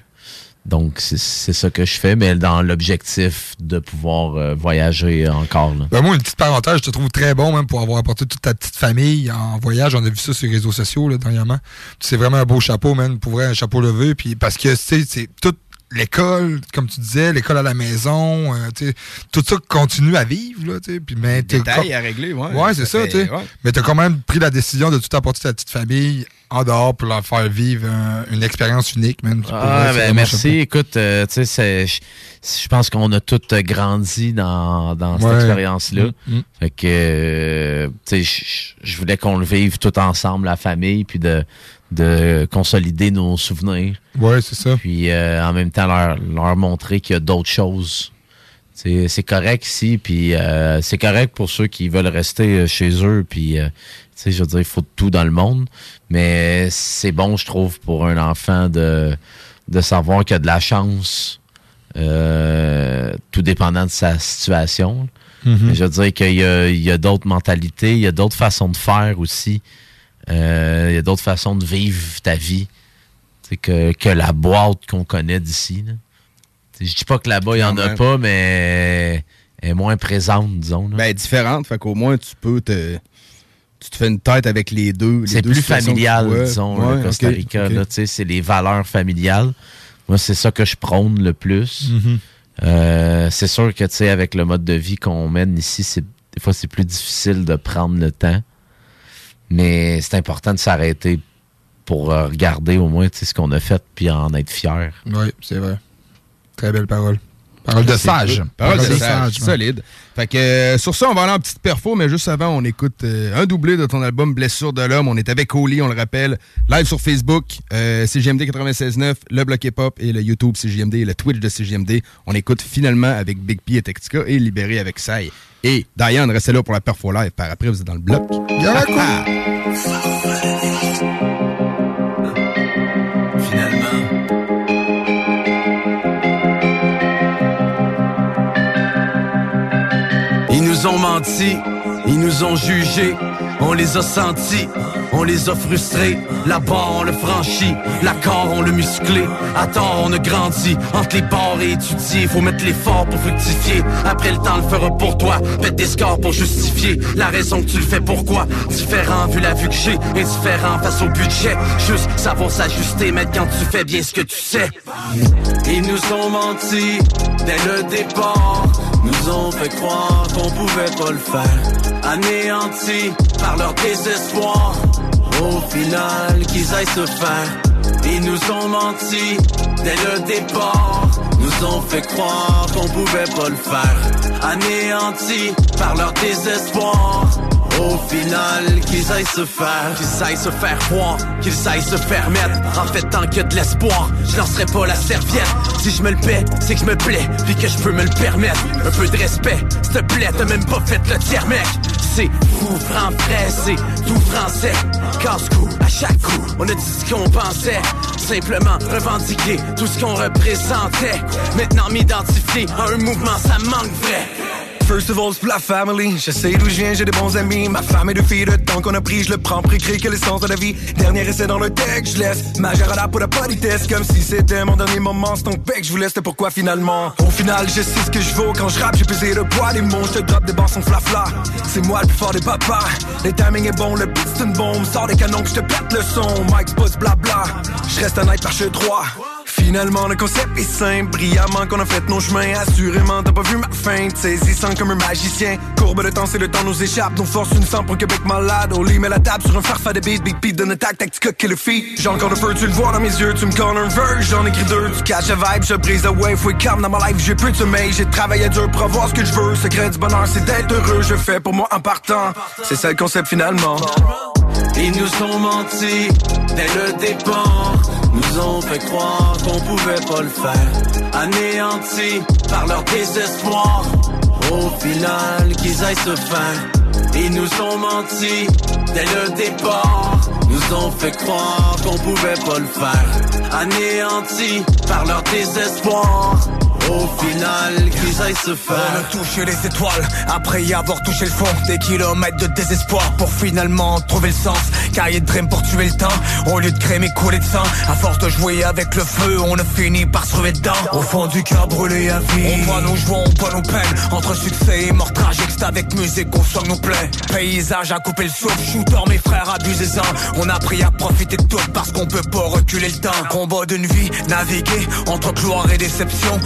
Donc, c'est ça que je fais, mais dans l'objectif de pouvoir euh, voyager encore, là. Ben moi, une petite parenthèse, je te trouve très bon même pour avoir apporté toute ta petite famille en voyage. On a vu ça sur les réseaux sociaux là, dernièrement. C'est vraiment un beau chapeau, man. Pour vrai, un chapeau levé. Puis parce que tu sais, c'est toute l'école, comme tu disais, l'école à la maison, euh, tu tout ça continue à vivre, là, tu. Puis mais co- à régler, ouais. Ouais, c'est ça, fait- tu sais. ouais. Mais t'as quand même pris la décision de tout apporter ta petite famille en dehors pour leur faire vivre un- une expérience unique. Pour Ah, ben, vraiment merci. Écoute, euh, tu sais, je pense qu'on a tous grandi dans, dans cette expérience-là. Mm, mm. Fait que, euh, tu sais, je voulais qu'on le vive tout ensemble, la famille, puis de, de consolider nos souvenirs. Ouais, c'est ça. Puis euh, en même temps, leur, leur montrer qu'il y a d'autres choses. C'est correct ici, puis euh, c'est correct pour ceux qui veulent rester euh, chez eux, puis euh, je veux dire, il faut tout dans le monde, mais c'est bon, je trouve, pour un enfant de, de savoir qu'il y a de la chance, tout dépendant de sa situation. Mhm. Je veux dire qu'il y a, a d'autres mentalités, il y a d'autres façons de faire aussi, il y a d'autres façons de vivre ta vie que, que la boîte qu'on connaît d'ici. Je dis pas que là-bas, il n'y en a pas, mais elle est moins présente, disons. là. Ben, différente, fait qu'au moins, tu peux te. Tu te fais une tête avec les deux. C'est plus familial, disons, Ouais, le Costa Rica. c'est les valeurs familiales. Moi, c'est ça que je prône le plus. Mhm. Euh, c'est sûr que, tu sais, avec le mode de vie qu'on mène ici, c'est des fois, c'est plus difficile de prendre le temps. Mais c'est important de s'arrêter pour euh, regarder au moins ce qu'on a fait puis en être fier. Oui, c'est vrai. Très belle parole. Parole de sage. Parole de sage. Solide. Fait que euh, sur ça, on va aller en petite perfo, mais juste avant, on écoute euh, un doublé de ton album Blessure de l'homme. On est avec Oli, on le rappelle, live sur Facebook, euh, CGMD 96.9, le bloc hip-hop et le YouTube CGMD et le Twitch de CGMD. On écoute finalement avec Big P et Tactica et Libéré avec Sai. Et Diane, restez là pour la perfo live. Par après, vous êtes dans le bloc. Ils ont menti, ils nous ont jugés, on les a sentis, on les a frustrés. La barre, on le franchit, l'accord, on le musclé. À tort, on a grandi, entre les bords et étudier. Faut mettre l'effort pour fructifier. Après, le temps le fera pour toi. Faites des scores pour justifier la raison que tu le fais, pourquoi? Différent vu la vue que j'ai, indifférent face au budget. Juste savoir s'ajuster, mettre quand tu fais bien ce que tu sais. Ils nous ont menti dès le départ. Nous ont fait croire qu'on pouvait pas le faire. Anéantis par leur désespoir. Au final, qu'ils aillent se faire. Ils nous ont menti dès le départ. Nous ont fait croire qu'on pouvait pas le faire. Anéantis par leur désespoir. Au final, qu'ils aillent se faire, qu'ils aillent se faire croire, qu'ils aillent se faire mettre. En fait, tant a de l'espoir, je lancerai pas la serviette. Si je me le paie, c'est que je me plais, puis que je peux me le permettre. Un peu de respect, s'il te plaît, t'as même pas fait le tiers, mec. C'est fou, franc, frais, c'est tout français. Casse-cou, à chaque coup, on a dit ce qu'on pensait. Simplement revendiquer tout ce qu'on représentait. Maintenant m'identifier à un mouvement, ça manque vrai. First of all, la family. Je sais d'où je viens, j'ai des bons amis. Ma femme et deux filles, le temps qu'on a pris, je le prends pour écrire que l'essence de la vie. Dernier essai dans le texte, je laisse. Majeur à la pour la politesse, comme si c'était mon dernier moment. C'est ton bec, je vous laisse, pourquoi finalement. Au final, je sais ce que je vaux quand je rappe, j'ai pesé le poids des mots. Je te drop des bassons flafla. C'est moi le plus fort des papas. Le timing est bon, le beat c'est bombe. Sors des canons, que je te pète le son. Mike Buzz, blabla. Je reste honnête par chez droit. Finalement, le concept est simple, brillamment qu'on a fait nos chemins. Assurément, t'as pas vu ma feinte, saisissant comme un magicien. Courbe de temps, c'est le temps nous échappe. Nos forces unissant pour un Québec malade. Oli met la table sur un farfa de beat, big beat, donne attaque, tactique, kill le feat. J'ai encore le feu, tu le vois dans mes yeux, tu me colles un verse, j'en écris deux. Tu caches la vibe, je brise la wave, faut calme dans ma life, j'ai plus de sommeil. J'ai travaillé dur pour avoir ce que je veux. Secret du bonheur, c'est d'être heureux, je fais pour moi en partant. C'est ça le concept finalement. Ils nous ont menti dès le départ. Nous ont fait croire qu'on pouvait pas le faire. Anéantis par leur désespoir. Au final, qu'ils aillent se faire. Ils nous ont menti dès le départ. Nous ont fait croire qu'on pouvait pas le faire. Anéantis par leur désespoir. Au final, qu'ils aillent se faire. On a touché les étoiles après y avoir touché le fond. Des kilomètres de désespoir pour finalement trouver le sens. Cahier de dream pour tuer le temps. Au lieu de crémer, couler de sang. À force de jouer avec le feu, on a fini par se ruer dedans. Au fond du cœur brûlé à vie. On voit nos joies, on voit nos peines. Entre succès et mort tragique, c'est avec musique qu'on soigne nos plaies. Paysage à couper le souffle. Shooter, mes frères, abusez-en. On a appris à profiter de tout parce qu'on peut pas reculer le temps. Combat d'une vie, naviguer entre gloire et déception.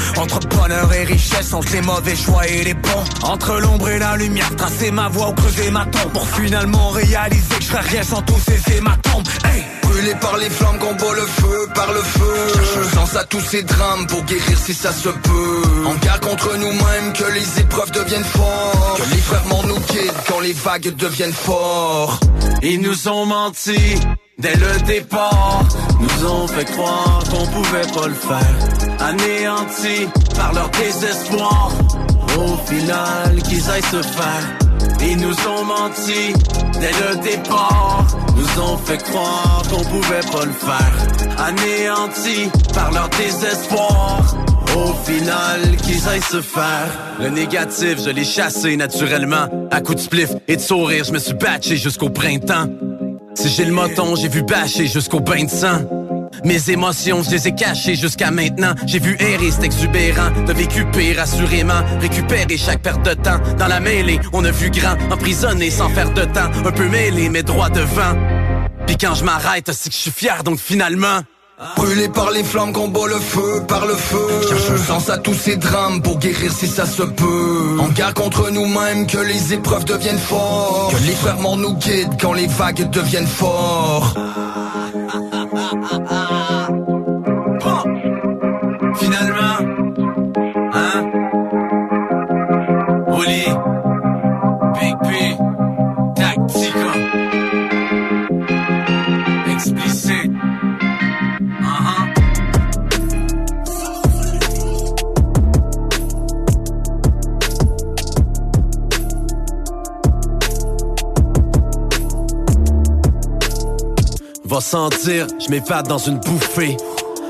Bonheur et richesse, entre les mauvais choix et les bons. Entre l'ombre et la lumière, tracer ma voie ou creuser ma tombe. Pour finalement réaliser que je ferais rien sans tous ces hématomes. Hey! Brûlé par les flammes, combat le feu par le feu. Le sens à tous ces drames pour guérir si ça se peut. En guerre contre nous-mêmes, que les épreuves deviennent fortes. Que les frères nous quittent quand les vagues deviennent forts. Ils nous ont menti dès le départ. Nous ont fait croire qu'on pouvait pas le faire. Anéantis par leur désespoir. Au final, qu'ils aillent se faire. Ils nous ont menti dès le départ. Nous ont fait croire qu'on pouvait pas le faire. Anéantis par leur désespoir. Au final, qu'ils aillent se faire. Le négatif, je l'ai chassé naturellement. À coups de spliff et de sourire, je me suis batché jusqu'au printemps. Si j'ai le moton, j'ai vu bâcher jusqu'au bain de sang. Mes émotions, je les ai cachées jusqu'à maintenant. J'ai vu errer, c'est exubérant. De vécu pire, assurément. Récupérer chaque perte de temps. Dans la mêlée, on a vu grand, emprisonné sans faire de temps. Un peu mêlé, mais droit devant. Puis quand je m'arrête, c'est que je suis fier, donc finalement. Brûlé par les flammes, combat le feu, par le feu. Cherche le sens à tous ces drames pour guérir si ça se peut. En guerre contre nous-mêmes, que les épreuves deviennent forts Que les frères morts nous guident quand les vagues deviennent forts Je m'évade dans une bouffée.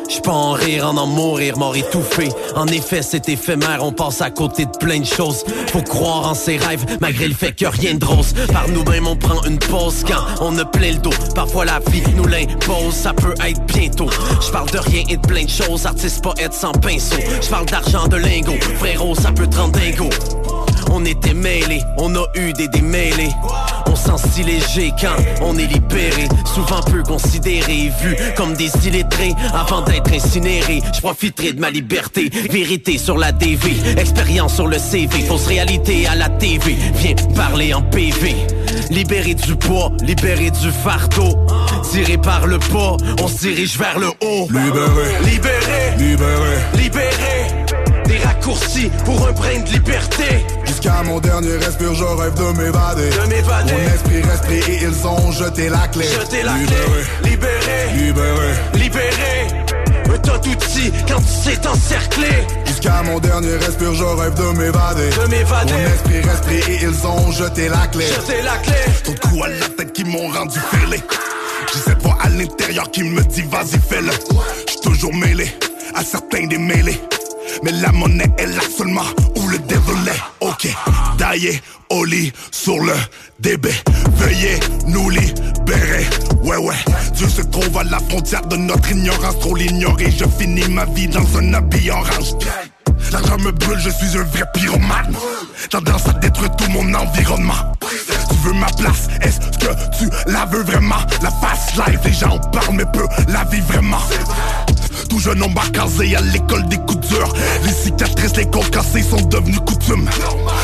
Je peux en rire, en en mourir, mort étouffé. En effet, c'est éphémère, on passe à côté de plein de choses. Faut croire en ses rêves, malgré le fait que rien de rose. Par nous-mêmes, on prend une pause quand on a plein le dos. Parfois, la vie nous l'impose, ça peut être bientôt. Je parle de rien et de plein de choses, artiste, poète sans pinceau. Je parle d'argent, de lingots, frérot, ça peut te rendre dingo. On était mêlés, on a eu des démêlés. On sent si léger quand on est libéré. Souvent peu considéré, vu comme des illettrés. Avant d'être incinéré, je profiterai de ma liberté. Vérité sur la DV, expérience sur le CV. Fausse réalité à la TV, viens parler en PV. Libéré du poids, libéré du fardeau. Tiré par le pas, on se dirige vers le haut. Libéré, libéré, libéré, libéré. Pour un brin de liberté. Jusqu'à mon dernier respire, je rêve de m'évader. De m'évader. Mon esprit respire et ils ont jeté la clé. Jeté la libéré, clé. Libéré. Libéré. Libéré. Un tas d'outils quand tu sais t'encercler. Jusqu'à mon dernier respire, je rêve de m'évader. De m'évader. Mon esprit respire et ils ont jeté la clé. Jeté la clé. Trop de coups à la tête qui m'ont rendu fêlé. J'ai cette voix à l'intérieur qui me dit vas-y fais-le. J'suis toujours mêlé à certains des mêlés. Mais la monnaie est là seulement où le est. Ok, daillé au lit sur le DB. Veuillez nous libérer. Ouais, ouais. Dieu se trouve à la frontière de notre ignorance. Trop l'ignorer. Je finis ma vie dans un habit orange. L'argent me brûle, je suis un vrai pyromane. Tendance à détruire tout mon environnement. Tu veux ma place, est-ce que tu la veux vraiment? La face live, les gens en parlent mais peu la vie vraiment. Tout jeune homme casé à l'école des coups durs Les cicatrices, les côtes cassées sont devenues coutumes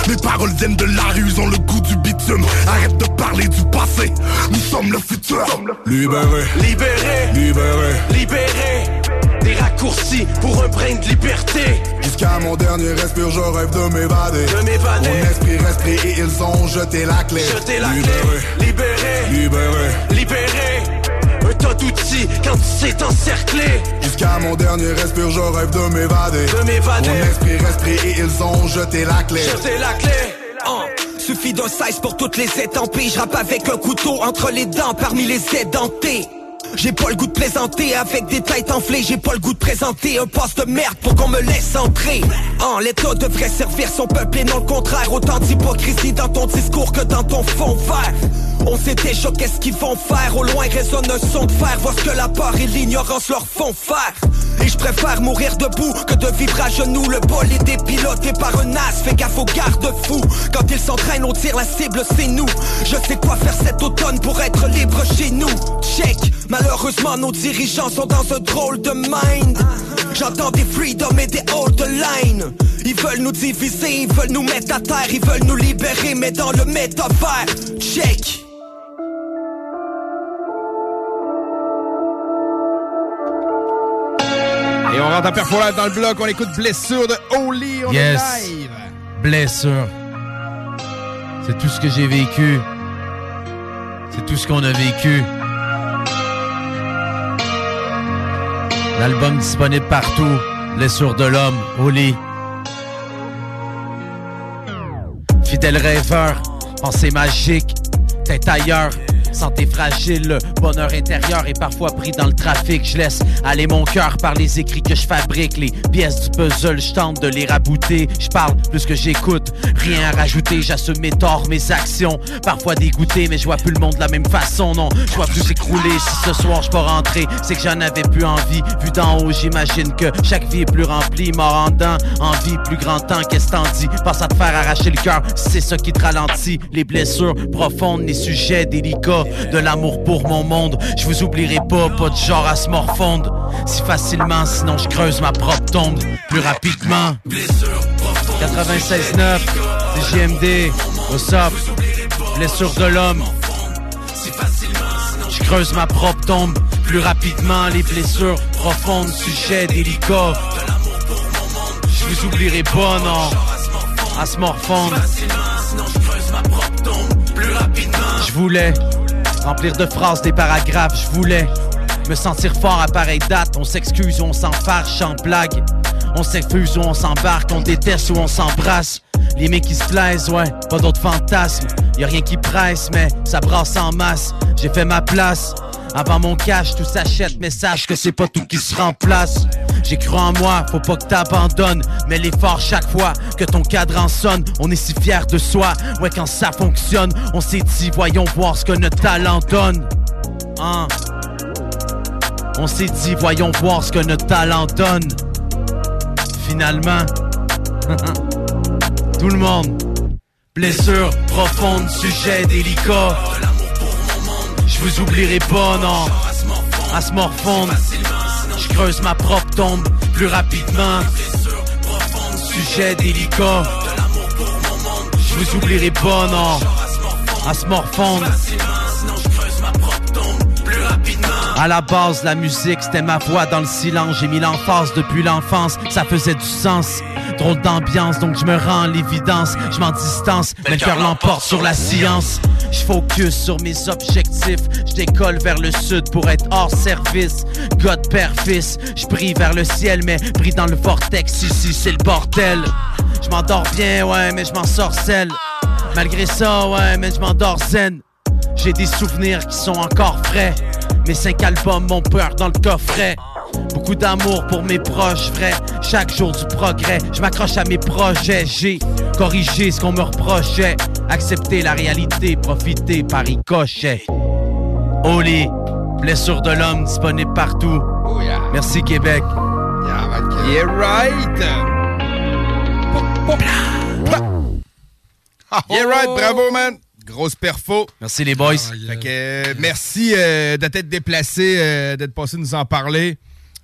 Mes paroles viennent de la rue, ils ont le goût du bitume Arrête de parler du passé, nous sommes le futur Libéré, Libéré. libéré Libéré. Des raccourcis pour un brin de liberté. Jusqu'à mon dernier respire, je rêve de m'évader De m'évader. Mon esprit respire et ils ont jeté la clé Jeté la Libéré, clé. Libéré. libéré Libéré. Un tas d'outils quand tu sais t'encercler. Jusqu'à mon dernier respire, je rêve de m'évader De m'évader. Mon esprit respire et ils ont jeté la clé Jeté la clé. Oh, suffit d'un size pour toutes les étampées. Je rappe avec un couteau entre les dents parmi les édentés. J'ai pas le goût de plaisanter avec des têtes enflées. J'ai pas le goût de présenter un poste de merde pour qu'on me laisse entrer. En l'état devrait servir son peuple et non le contraire. Autant d'hypocrisie dans ton discours que dans ton fond vert. On sait déjà qu'est-ce qu'ils vont faire. Au loin résonne un son de fer. Vois ce que la peur et l'ignorance leur font faire. Et je préfère mourir debout que de vivre à genoux. Le bol est dépiloté par un as. Fais gaffe aux garde-fous Quand ils s'entraînent on tire la cible c'est nous. Je sais quoi faire cet automne pour être libre chez nous. Check Malheureusement, nos dirigeants sont dans un drôle de mind. J'entends des freedom et des hold the line. Ils veulent nous diviser, ils veulent nous mettre à terre, ils veulent nous libérer, mais dans le métavers. Check. Et on rentre en perforate dans le bloc, on écoute Blessure de Holy, on Yes. est live. Blessure. C'est tout ce que j'ai vécu. C'est tout ce qu'on a vécu. L'album disponible partout. Blessure de l'homme, au lit. Fidèle rêveur, pensée magique, tête ailleurs. Santé fragile, le bonheur intérieur est parfois pris dans le trafic. Je laisse aller mon cœur par les écrits que je fabrique. Les pièces du puzzle, je tente de les rabouter. Je parle plus que j'écoute, rien à rajouter. J'assume mes torts, mes actions. Parfois dégoûté, mais je vois plus le monde de la même façon. Non, je vois plus s'écrouler. Si ce soir je peux rentrer, c'est que j'en avais plus envie. Vu d'en haut, j'imagine que chaque vie est plus remplie. Mort en envie, plus grand temps. Qu'est-ce t'en dis? Pense à te faire arracher le cœur, c'est ça qui te ralentit. Les blessures profondes, les sujets délicats. De l'amour pour mon monde. Je vous oublierai pas, pas de genre à se morfondre. Si facilement, sinon je creuse ma propre tombe plus rapidement. 96.9, c'est JMD, what's up? Blessure de l'homme. Je creuse ma propre tombe plus rapidement, les blessures profondes, sujet délicat. Je vous oublierai pas, non, à se morfondre. Je voulais remplir de phrases des paragraphes, je voulais me sentir fort à pareille date. On s'excuse ou on s'enfarge en blague. On s'effuse ou on s'embarque, on déteste ou on s'embrasse. Les mecs qui se plaisent, ouais, pas d'autres fantasmes. Y a rien qui presse, mais ça brasse en masse. J'ai fait ma place. Avant mon cash, tout s'achète, mais sache que c'est pas tout qui se remplace. J'ai cru en moi, faut pas que t'abandonnes. Mais l'effort chaque fois que ton cadran sonne, on est si fier de soi. Ouais, quand ça fonctionne, on s'est dit, voyons voir ce que notre talent donne. Hein? On s'est dit, voyons voir ce que notre talent donne. Finalement, tout le monde. Blessure profonde, sujet délicat. Je vous oublierai pas, non. À se morfondre. Je creuse ma propre tombe plus rapidement. Sujet délicat. Je vous oublierai pas, non. À se morfondre. À la base, la musique, c'était ma voix dans le silence. J'ai mis l'emphase depuis l'enfance, ça faisait du sens. Drôle d'ambiance, donc je me rends l'évidence. Je m'en distance, mais le cœur l'emporte sur la science. Je focus sur mes objectifs. Je décolle vers le sud pour être hors service. God père fils, je brille vers le ciel, mais brille dans le vortex. Ici, c'est le bordel. Je m'endors bien, ouais, mais je m'en sorcelle. Malgré ça, ouais, mais je m'endors zen. J'ai des souvenirs qui sont encore frais. Mes cinq albums m'ont peur dans le coffret. Beaucoup d'amour pour mes proches vrais. Chaque jour du progrès, je m'accroche à mes projets. J'ai corrigé ce qu'on me reprochait. Accepter la réalité, profiter par ricochet. Oli, blessure de l'homme disponible partout. Merci Québec. Yeah, right. Yeah, right. Bravo, man. Grosse perfo. Merci les boys. Fait que, euh, merci euh, de t'être déplacé, euh, d'être passé nous en parler.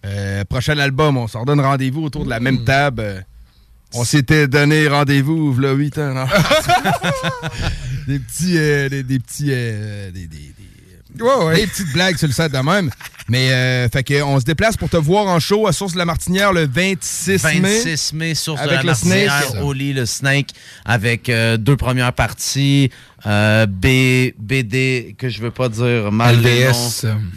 Euh, prochain album, on s'en donne rendez-vous autour de la même table. Euh, on s'était donné rendez-vous a 8 ans, non? des petits. euh, des, des petits. euh, des, des- des- des petites blagues sur le set de même. Mais, euh, fait que, on se déplace pour te voir en show à Source de la Martinière le 26, mai. 26 mai, source Avec de la. Martinière, lit, le Snake, avec deux premières parties, B, BD, que je veux pas dire mal.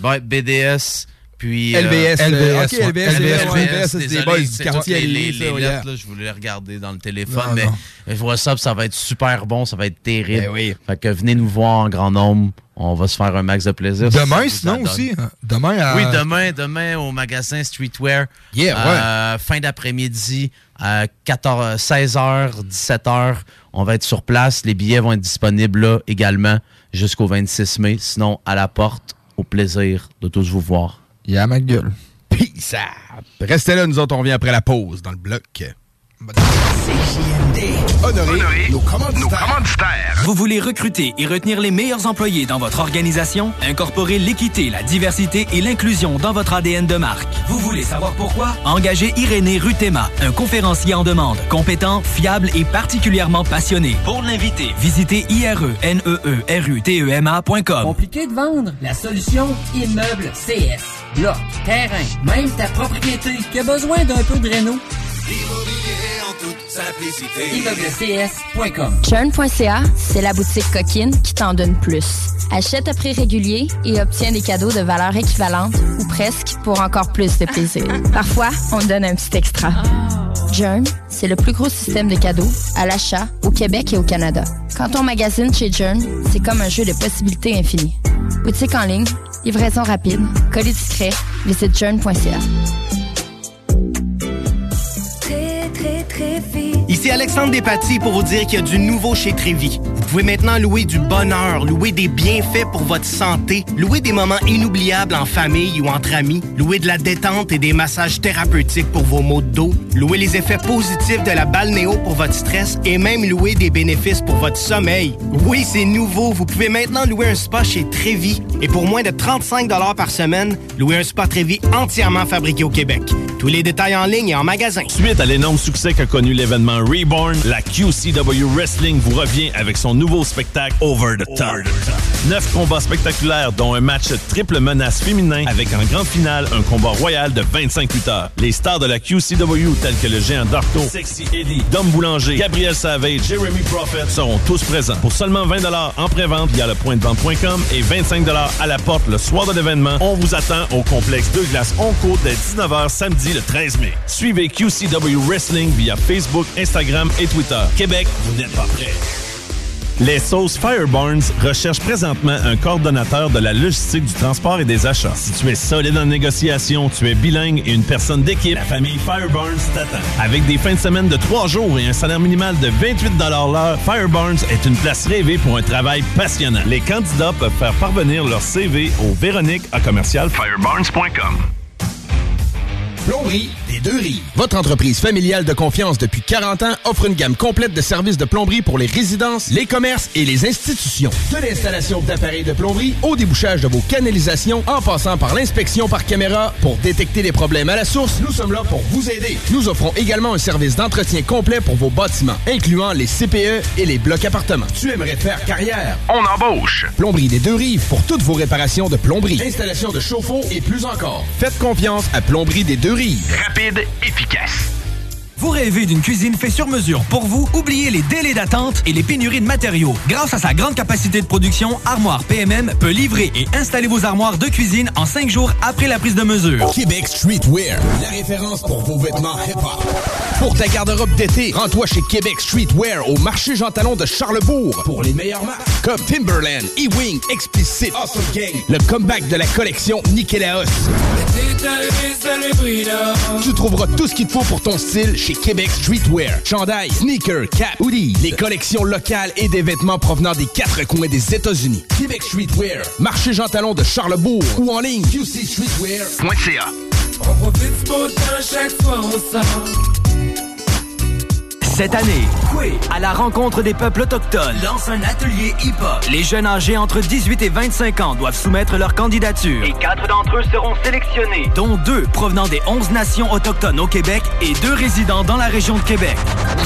Ouais, BDS, puis... LBS, euh, ouais. LBS, ouais, ouais, LBS, c'est des boys du quartier les, les, les ouais. lettres, là, je voulais les regarder dans le téléphone, Non, mais non. je vois ça, ça va être super bon, ça va être terrible. Ben oui. Fait que venez nous voir en grand nombre, on va se faire un max de plaisir. Demain, si sinon aussi. hein. Demain à. Oui, demain, demain au magasin Streetwear. Yeah, Euh, fin d'après-midi, à 14, 16h, 17h, on va être sur place. Les billets vont être disponibles là également jusqu'au 26 mai. Sinon, à la porte, au plaisir de tous vous voir. Yeah, ma gueule. Peace out. Restez là, nous autres, on vient après la pause dans le bloc. Honoré, nos commanditaires. Vous voulez recruter et retenir les meilleurs employés dans votre organisation? Incorporer l'équité, la diversité et l'inclusion dans votre ADN de marque. Vous voulez savoir pourquoi? Engagez Irénée Rutema, un conférencier en demande, compétent, fiable et particulièrement passionné. Pour l'inviter, visitez E ireneerutema.com. Compliqué de vendre? La solution Immeuble CS. Bloc, terrain, même ta propriété qui a besoin d'un peu de réno? ImmeubleCS.com Churn.ca, c'est la boutique coquine qui t'en donne plus. Achète à prix régulier et obtiens des cadeaux de valeur équivalente ou presque pour encore plus de plaisir. Parfois, on donne un petit extra. Jern, c'est le plus gros système de cadeaux à l'achat au Québec et au Canada. Quand on magasine chez Jern, c'est comme un jeu de possibilités infinies. Boutique en ligne, livraison rapide, colis discret, visite jern.ca. Alexandre Despatie pour vous dire qu'il y a du nouveau chez Trévi. Vous pouvez maintenant louer du bonheur, louer des bienfaits pour votre santé, louer des moments inoubliables en famille ou entre amis, louer de la détente et des massages thérapeutiques pour vos maux de dos, louer les effets positifs de la balnéo pour votre stress et même louer des bénéfices pour votre sommeil. Oui, c'est nouveau. Vous pouvez maintenant louer un spa chez Trévi et pour moins de 35 par semaine, louer un spa Trévi entièrement fabriqué au Québec. Tous les détails en ligne et en magasin. Suite à l'énorme succès qu'a connu l'événement Reborn, la QCW Wrestling vous revient avec son nouveau spectacle Over the Top. Neuf combats spectaculaires, dont un match triple menace féminin avec en grande finale un combat royal de 25 lutteurs. Les stars de la QCW tels que le géant Darto, Sexy Eddie, Dom Boulanger, Gabriel Savage, Jeremy Prophet seront tous présents. Pour seulement 20 en pré-vente via le point de vente.com et 25 à la porte le soir de l'événement, on vous attend au complexe Deux Glaces Onco dès 19h samedi le 13 mai. Suivez QCW Wrestling via Facebook, Instagram et Twitter. Québec, vous n'êtes pas prêts. Les sauces Fireburns recherchent présentement un coordonnateur de la logistique du transport et des achats. Si tu es solide en négociation, tu es bilingue et une personne d'équipe, la famille Fireburns t'attend. Avec des fins de semaine de trois jours et un salaire minimal de 28 l'heure, Fireburns est une place rêvée pour un travail passionnant. Les candidats peuvent faire parvenir leur CV au Véronique à commercial Fireburns.com. Plomberie des deux rives. Votre entreprise familiale de confiance depuis 40 ans offre une gamme complète de services de plomberie pour les résidences, les commerces et les institutions. De l'installation d'appareils de plomberie au débouchage de vos canalisations en passant par l'inspection par caméra pour détecter les problèmes à la source, nous sommes là pour vous aider. Nous offrons également un service d'entretien complet pour vos bâtiments, incluant les CPE et les blocs appartements. Tu aimerais faire carrière? On embauche. Plomberie des deux rives pour toutes vos réparations de plomberie, installation de chauffe-eau et plus encore. Faites confiance à Plomberie des deux Rapide, efficace. Vous rêvez d'une cuisine faite sur mesure pour vous? Oubliez les délais d'attente et les pénuries de matériaux. Grâce à sa grande capacité de production, Armoire PMM peut livrer et installer vos armoires de cuisine en cinq jours après la prise de mesure. Québec Streetwear, la référence pour vos vêtements hip-hop. Pour ta garde-robe d'été, rends-toi chez Québec Streetwear au marché Jean Talon de Charlebourg pour les meilleures marques comme Timberland, E-Wing, Explicit, Awesome Gang, le comeback de la collection Nikélaos. Tu trouveras tout ce qu'il te faut pour ton style chez Québec Streetwear. Chandail, sneakers, cap, hoodies, les collections locales et des vêtements provenant des quatre coins des États-Unis. Québec Streetwear, marché Jean Talon de Charlebourg ou en ligne qcstreetwear.ca. On profite du beau temps chaque fois on sort. Cette année, Coué, à la rencontre des peuples autochtones, lance un atelier hip-hop. Les jeunes âgés entre 18 et 25 ans doivent soumettre leur candidature. Et quatre d'entre eux seront sélectionnés. dont deux provenant des 11 nations autochtones au Québec et deux résidents dans la région de Québec.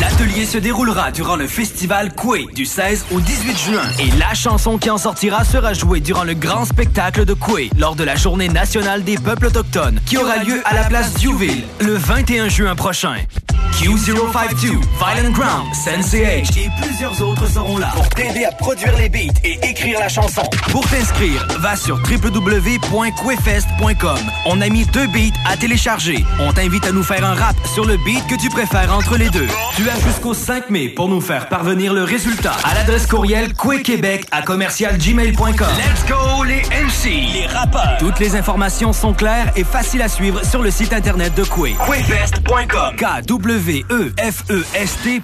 L'atelier se déroulera durant le festival Coué du 16 au 18 juin et la chanson qui en sortira sera jouée durant le grand spectacle de Coué lors de la journée nationale des peuples autochtones qui aura lieu à la place Duville le 21 juin prochain. Q052, Violent Ground, Sensei H et plusieurs autres seront là pour t'aider à produire les beats et écrire la chanson. Pour t'inscrire, va sur www.quefest.com. On a mis deux beats à télécharger. On t'invite à nous faire un rap sur le beat que tu préfères entre les deux. Tu as jusqu'au 5 mai pour nous faire parvenir le résultat à l'adresse courriel quequebec à commercialgmail.com. Let's go les MC, les rappeurs. Toutes les informations sont claires et faciles à suivre sur le site internet de Quay. Quefest.com. K-W-E-F-E-S-T.com.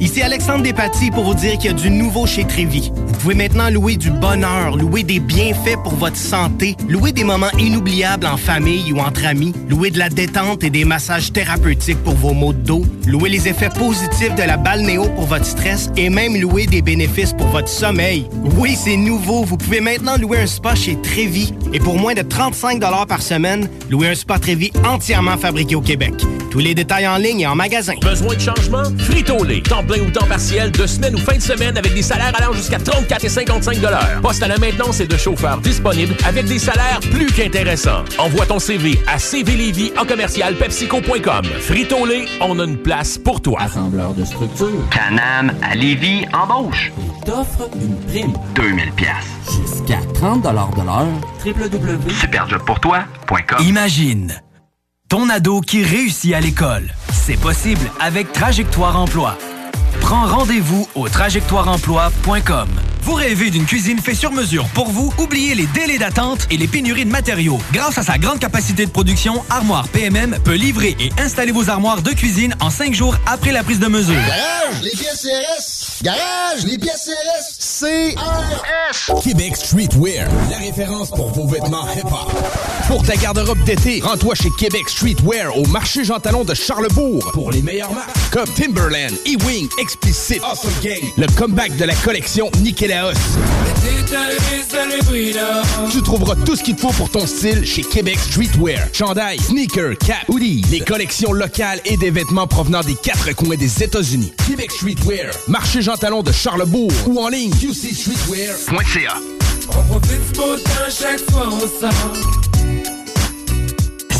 Ici Alexandre Despatie pour vous dire qu'il y a du nouveau chez Trévi. Vous pouvez maintenant louer du bonheur, louer des bienfaits pour votre santé, louer des moments inoubliables en famille ou entre amis, louer de la détente et des massages thérapeutiques pour vos maux de dos, louer les effets positifs de la balnéo pour votre stress et même louer des bénéfices pour votre sommeil. Oui, c'est nouveau. Vous pouvez maintenant louer un spa chez Trévi et pour moins de 35 par semaine, louer un spa Trévi entièrement fabriqué au Québec. Tous les détails en ligne et en magasin. Besoin de changement? Frito-Lay. Plein ou temps partiel, de semaine ou fin de semaine avec des salaires allant jusqu'à 34 et 55 Poste à la maintenance et de chauffeurs disponibles avec des salaires plus qu'intéressants. Envoie ton CV à cvlevy en commercial pepsico.com. Frito-Lay, on a une place pour toi. Assembleur de structure. Canam à Lévis embauche. T'offre une prime. 2000 pièces. Jusqu'à 30 de l'heure. www. Superjobpourtoi.com. Imagine ton ado qui réussit à l'école. C'est possible avec Trajectoire Emploi. Prends rendez-vous au trajectoireemploi.com. Vous rêvez d'une cuisine faite sur mesure pour vous? Oubliez les délais d'attente et les pénuries de matériaux. Grâce à sa grande capacité de production, Armoire PMM peut livrer et installer vos armoires de cuisine en cinq jours après la prise de mesure. Garage, les pièces CRS. Garage, les pièces CRS. CRS. Québec Streetwear, la référence pour vos vêtements hip-hop. Pour ta garde-robe d'été, rends-toi chez Québec Streetwear au marché Jean Talon de Charlebourg pour les meilleures marques comme Timberland, E-Wing, Explicit, Awesome Gang, le comeback de la collection Tu trouveras tout ce qu'il te faut pour ton style chez Québec Streetwear. Chandail, sneakers, cap, hoodies, les collections locales et des vêtements provenant des quatre coins des États-Unis. Québec Streetwear, marché Jean Talon de Charlebourg ou en ligne qcstreetwear.ca. On profite du beau temps chaque fois on sort.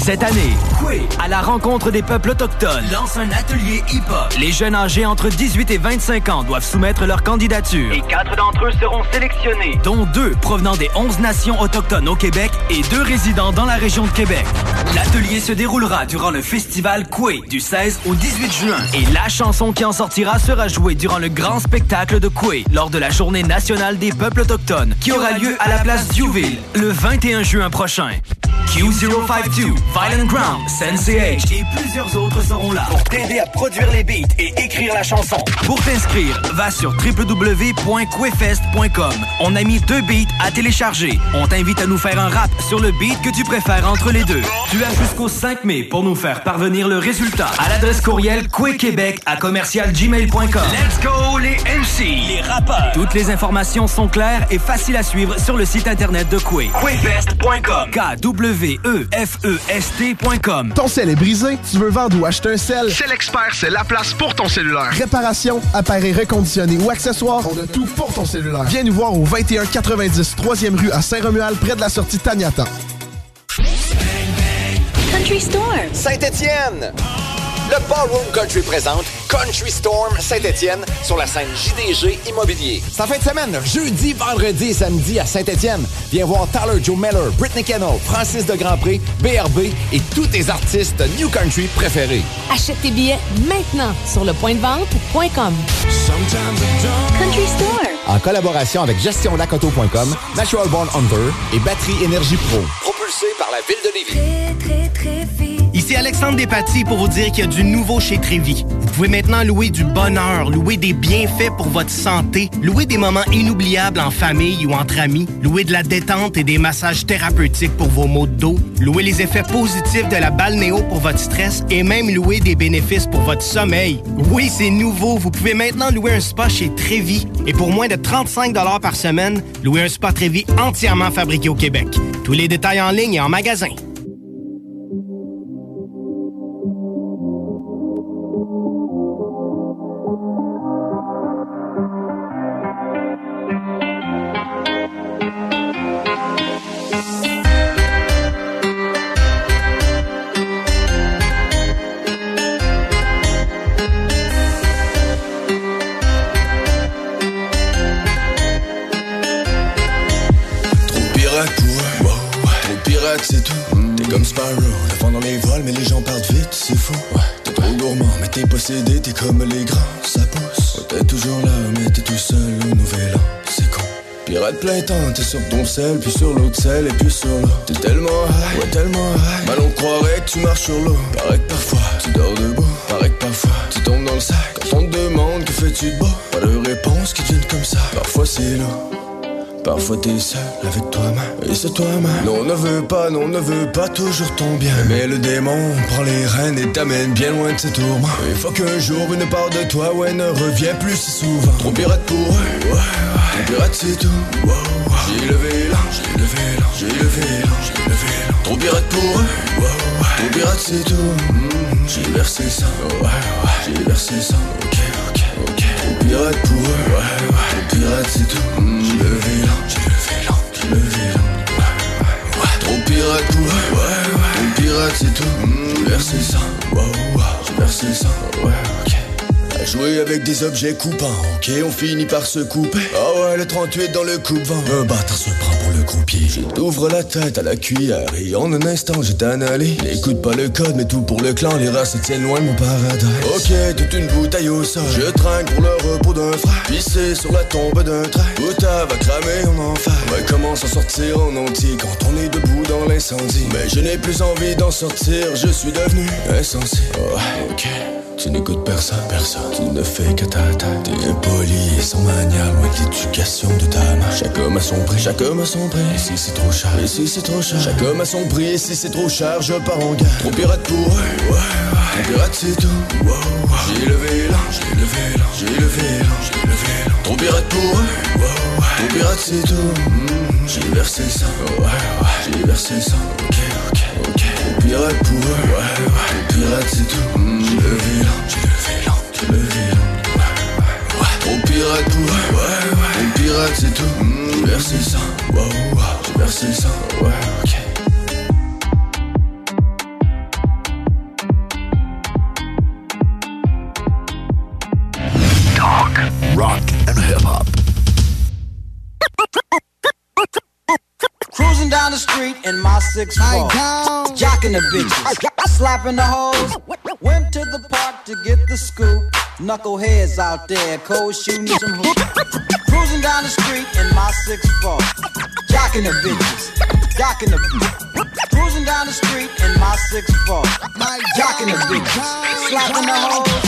Cette année, Coué, à la rencontre des peuples autochtones, lance un atelier hip-hop. Les jeunes âgés entre 18 et 25 ans doivent soumettre leur candidature. Et quatre d'entre eux seront sélectionnés. dont deux provenant des 11 nations autochtones au Québec et deux résidents dans la région de Québec. L'atelier se déroulera durant le festival Coué du 16 au 18 juin et la chanson qui en sortira sera jouée durant le grand spectacle de Coué lors de la journée nationale des peuples autochtones qui aura lieu à la place Diouville le 21 juin prochain. Q052, Violent Ground, Sensei H et plusieurs autres seront là pour t'aider à produire les beats et écrire la chanson. Pour t'inscrire, va sur www.quefest.com. On a mis deux beats à télécharger. On t'invite à nous faire un rap sur le beat que tu préfères entre les deux. Tu as jusqu'au 5 mai pour nous faire parvenir le résultat à l'adresse courriel quequebec à commercialgmail.com. Let's go les MC, les rappeurs. Toutes les informations sont claires et faciles à suivre sur le site internet de Quay. Quefest.com. Ton sel est brisé, tu veux vendre ou acheter un sel? C'est l'expert, c'est la place pour ton cellulaire. Réparation, appareil reconditionné ou accessoires, on a tout pour ton cellulaire. Viens nous voir au 2190 3e rue à Saint-Romuald, près de la sortie Taniata. Country Store. Saint-Étienne. Le Ballroom Country présente Country Storm Saint-Étienne sur la scène JDG Immobilier. C'est en fin de semaine, jeudi, vendredi et samedi à Saint-Étienne. Viens voir Tyler Joe Miller, Britney Kennel, Francis de Grandpré, BRB et tous tes artistes New Country préférés. Achète tes billets maintenant sur lepointdevente.com. Country Store. En collaboration avec gestionlacoto.com, Natural Born Hunter et Batterie Énergie Pro. Propulsé par la ville de Lévis. Ici Alexandre Despatie pour vous dire qu'il y a du nouveau chez Trévi. Vous pouvez maintenant louer du bonheur, louer des bienfaits pour votre santé, louer des moments inoubliables en famille ou entre amis, louer de la détente et des massages thérapeutiques pour vos maux de dos, louer les effets positifs de la balnéo pour votre stress et même louer des bénéfices pour votre sommeil. Oui, c'est nouveau. Vous pouvez maintenant louer un spa chez Trévi et pour moins de 35 par semaine, louer un spa Trévi entièrement fabriqué au Québec. Tous les détails en ligne et en magasin. C'est fou. Ouais. T'es trop gourmand, mais t'es possédé, t'es comme les grands, ça pousse. T'es toujours là, mais t'es tout seul au nouvel an, c'est con. Pirate plein temps, t'es sur ton sel, puis sur l'autre sel, et puis sur l'eau. T'es tellement high, ouais, tellement high. Mal on croirait que tu marches sur l'eau. Paraît que parfois, tu dors debout. Paraît que parfois, tu tombes dans le sac. Quand on te demande que fais-tu de beau, pas de réponse qui te vienne comme ça. Parfois c'est lourd. Parfois t'es seul avec toi-même. Et c'est toi-même. Non on ne veut pas, non on ne veut pas toujours ton bien. Mais le démon prend les rênes et t'amène bien loin de ses tourments. Il faut qu'un jour une part de toi ouais ne revient plus si souvent. Trop pirate pour eux, ouais, ouais. Trop pirate c'est tout. J'ai levé l'an, j'ai levé l'an, j'ai levé l'an, j'ai levé l'an. Trop pirate pour eux, wow, ouais. Trop pirate c'est tout, j'ai versé ça, ouais, ouais. J'ai versé ça, pirate pour eux, ouais, ouais. Trop pirate c'est tout, Mm, j'ai levé l'an, j'ai levé l'an, j'ai levé l'an Ouais, ouais. Trop pirate pour eux, ouais, ouais. Trop pirate c'est tout, Mm, j'ai versé ça, wow, wow. J'ai versé ça, ouais, ok jouer avec des objets coupants, ok, on finit par se couper. Ah ouais, le 38 dans le coupe-vent. Un bâtard se prend pour le croupier. Je la tête à la cuillère et en un instant j'étais annalé. N'écoute pas le code, mais tout pour le clan, les rats se tiennent loin de mon paradis. Ok, toute une bouteille au sol. Je trinque pour le repos d'un frère. Pissé sur la tombe d'un train. Bouta va cramer en enfer. Ouais, comment s'en sortir en entier quand on est debout dans l'incendie? Mais je n'ai plus envie d'en sortir, je suis devenu insensé. Oh, ok. Tu n'écoutes personne, personne. Tu ne fais que ta tête. T'es impoli et sans manière, loin de l'éducation de ta. Chaque homme a son prix, chaque homme a son prix. Ici c'est trop cher, ici c'est trop cher. Chaque homme a son prix, ici c'est trop cher. Je pars en guerre. Trop pirate pour eux. Trop pirate c'est tout. J'ai levé l'an, j'ai levé l'an, j'ai levé l'an, j'ai levé l'an. Trop pirate pour eux. Trop pirate c'est tout. Mm, j'ai versé sang, ouais, ouais. J'ai versé sang, ok, ok, ok. Trop pirate pour eux, ouais, ouais. Trop pirate c'est tout. J'ai levé l'an, j'ai levé l'an, j'ai levé l'an. Ouais, ouais. Pirate eux, ouais, ouais. Pirate c'est tout. Mm, j'ai versé le sang, wow, wow. J'ai versé le ouais, ok. Talk, rock, and hip hop. Cruising down the street in my six four, jocking the bitches, slapping the hoes. To get the scoop. Knuckleheads out there, cold shooting some hoops. Cruising down the street in my six four, jocking the bitches, jocking the bitches. Cruising down the street in my six four, jocking the bitches, slapping the hoes.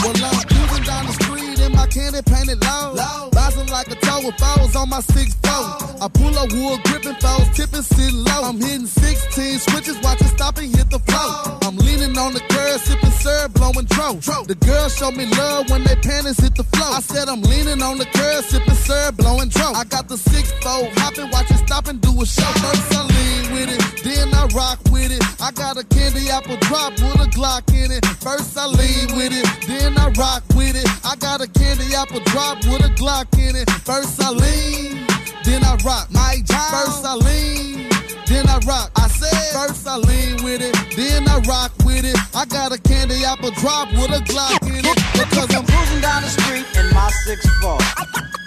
My candy painted low. Rising like a toe with foes on my six four. I pull up wood, gripping foes, tipping sit low. I'm hitting 16 switches, watch it stop and hit the flow. I'm leaning on the curb, sipping syrup, blowing dro. The girls show me love when they panties hit the flow. I said I'm leaning on the curb, sipping syrup, blowing dro. I got the six fold, hopping, watch it stop and do a show. First I lean with it, then I rock with it. I got a candy apple drop with a Glock in it. First I lean with it, then I rock with it. I got a candy apple drop with a Glock in it. First I lean, then I rock. My job. First I lean, then I rock. I said first I lean with it, then I rock with it. I got a candy apple drop with a Glock in it. Because I'm cruising down the street in my six four,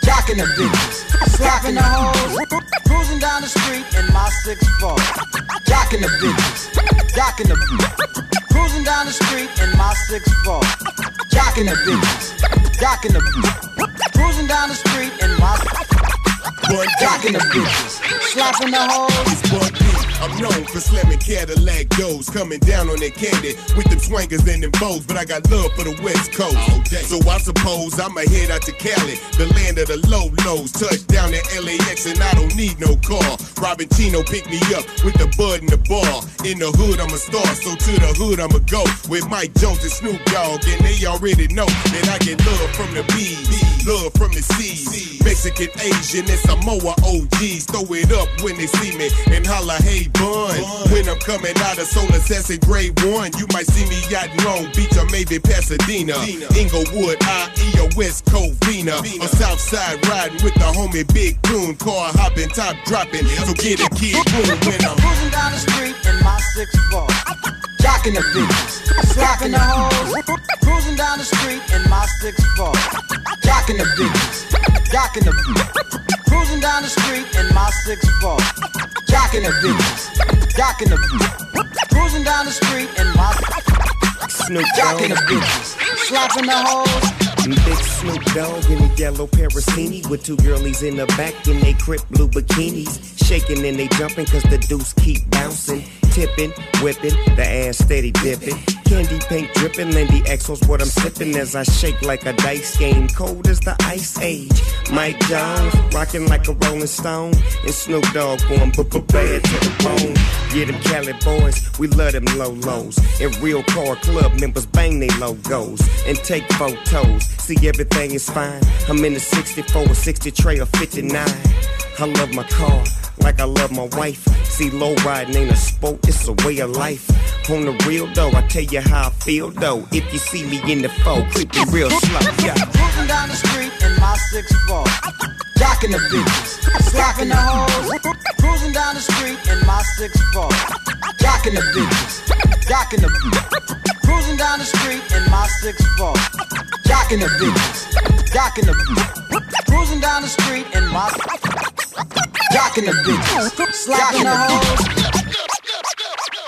jocking the bitches, slapping the hoes. Cruising down the street in my six four, jocking the bitches, jocking the bitches. Down the street in my six four, jocking the bitches, jocking the bitches. Cruising down the street in my jocking the bitches, slapping the hoes. I'm known for slamming Cadillac doors, coming down on that candy with them swangers and them bows. But I got love for the West Coast, so I suppose I'ma head out to Cali, the land of the low lows. Touchdown at LAX, and I don't need no car. Robin Chino picked me up with the bud in the bar. In the hood, I'm a star, so to the hood I'ma go with Mike Jones and Snoop Dogg, and they already know that I get love from the B's, love from the C's. Mexican, Asian, and Samoa OGs. Throw it up when they see me and holla, hey, bun. When I'm coming out of Solar Assassin Grade 1, you might see me out in Long Beach or maybe Pasadena. Inglewood, IE, or West Covina. Or Southside riding with the homie Big Coon. Car hopping, top dropping. So get a kid boom when I'm cruising down the street in my six four, jocking the bitches, slapping the hoes. Cruising down the street in my six four, jocking the bitches, jocking the bitches. Cruising down the street in my six four, jocking the bitches, jocking the bitches. Cruising down the street in my Snoop jocking the bitches, slapping the hoes. Big Snoop Dogg in a yellow Parasini with two girlies in the back in they crip blue bikinis. Shaking and they jumping cause the deuce keep bouncing. Tipping, whipping, the ass steady dipping. Candy paint dripping, Lindy Exo's what I'm sipping as I shake like a dice game. Cold as the ice age. Mike Jones, rocking like a rolling stone. And Snoop Dogg going b b bad to the bone. Yeah, them Cali boys, we love them low lows. And real car club members bang their logos and take photos. See, everything is fine. I'm in a 64 or 60 tray or 59. I love my car like I love my wife. See, low riding ain't a sport, it's a way of life. On the real though, I tell you how I feel though. If you see me in the foe, creeping real slow, yeah. Cruising down the street in my six four, jocking the bitches, slapping the hoes. Cruising down the street in my six four, jocking the bitches, jocking the bitches. Cruising down the street in my six four, jocking the bitches, jocking the bitches. Cruising down the street in my jocking the bitches. Slapping the hoes.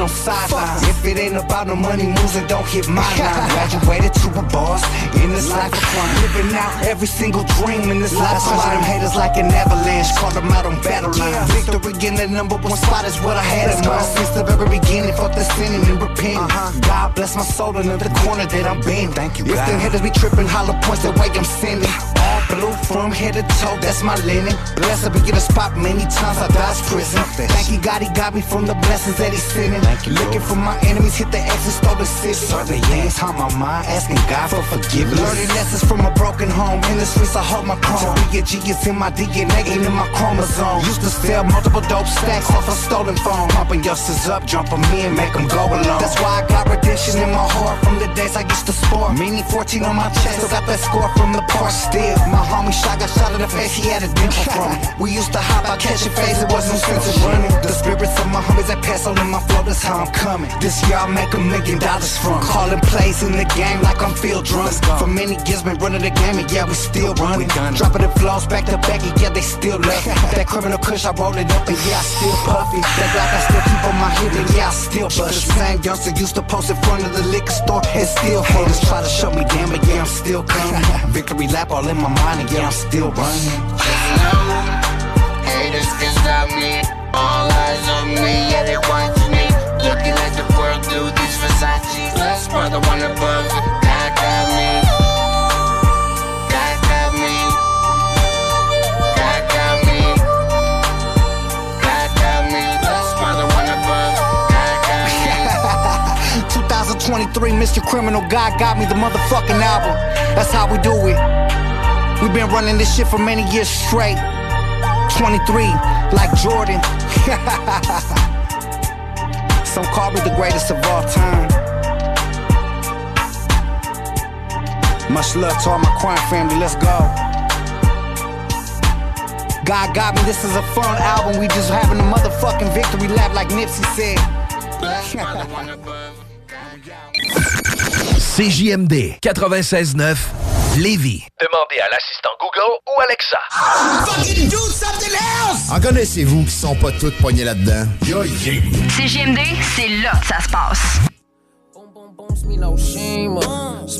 Them whispering on sidelines. If it ain't about no money moves, then don't hit my line. Graduated to a boss in this life of crime. Living out every single dream in this life. Punching them haters like an avalanche. Call them out on battle line. Victory in the number one spot is what I had in mind since the very beginning. Fuck the sinning and repent. Uh-huh. God bless my soul and the corner that I'm bending. Thank you, If God. them haters be tripping, hollow points the way I'm sending. Blue from head to toe, that's my linen. Blessed I be given spot many times I dodged prison. Thank you, God, he got me from the blessings that he's sending. Looking for my enemies, hit the X and stole the city. Certain things on my mind, asking God for forgiveness. Learning lessons from a broken home. In the streets, I hold my chrome. To be a G is in my DNA, ain't in my chromosome. Used to sell multiple dope stacks off a stolen phone. Pumping youngsters up, jump 'em in, them go alone. That's why I got redemption in my heart from the days I used to sport. Meaning 14 on my chest, still got that score from the park still. My homie shot got shot in the face, he had a dimple from it. We used to hop out, catching phase, it wasn't sense of running. The spirits of my homies that pass on in my flow, that's how I'm coming. This year I'll make a million dollars from. Calling plays in the game like I'm field drunk. For many years been running the game, and yeah, we still running. Dropping the flows back to back, and yeah, they still love it. That criminal kush, I roll it up, and yeah, I still puff it. That black, I still keep on my hip, and yeah, I still bust it. Same youngster used to post in front of the liquor store, and still haters try to shut me down, but yeah, I'm still coming. Victory lap all in my mind, I'm still running. Haters can stop me. All eyes on me, yeah, they watch me. Looking at the world through these Versace glasses. For the one above, God got me. God got me. God got me. God got me. That's for one above. God got me. 2023, Mr. Criminal, God got me the motherfucking album. That's how we do it. We've been running this shit for many years straight. 23, like Jordan. Some call me the greatest of all time. Much love to all my crime family, let's go. God got me, this is a fun album. We just having a motherfucking victory lap, like Nipsey said. CJMD 96.9, Lévis. Demandez à l'assistant Google ou Alexa. Fucking do something else! En connaissez-vous qui sont pas toutes poignées là-dedans? Yo, yeah. CGMD, c'est là que ça se passe. Me no shame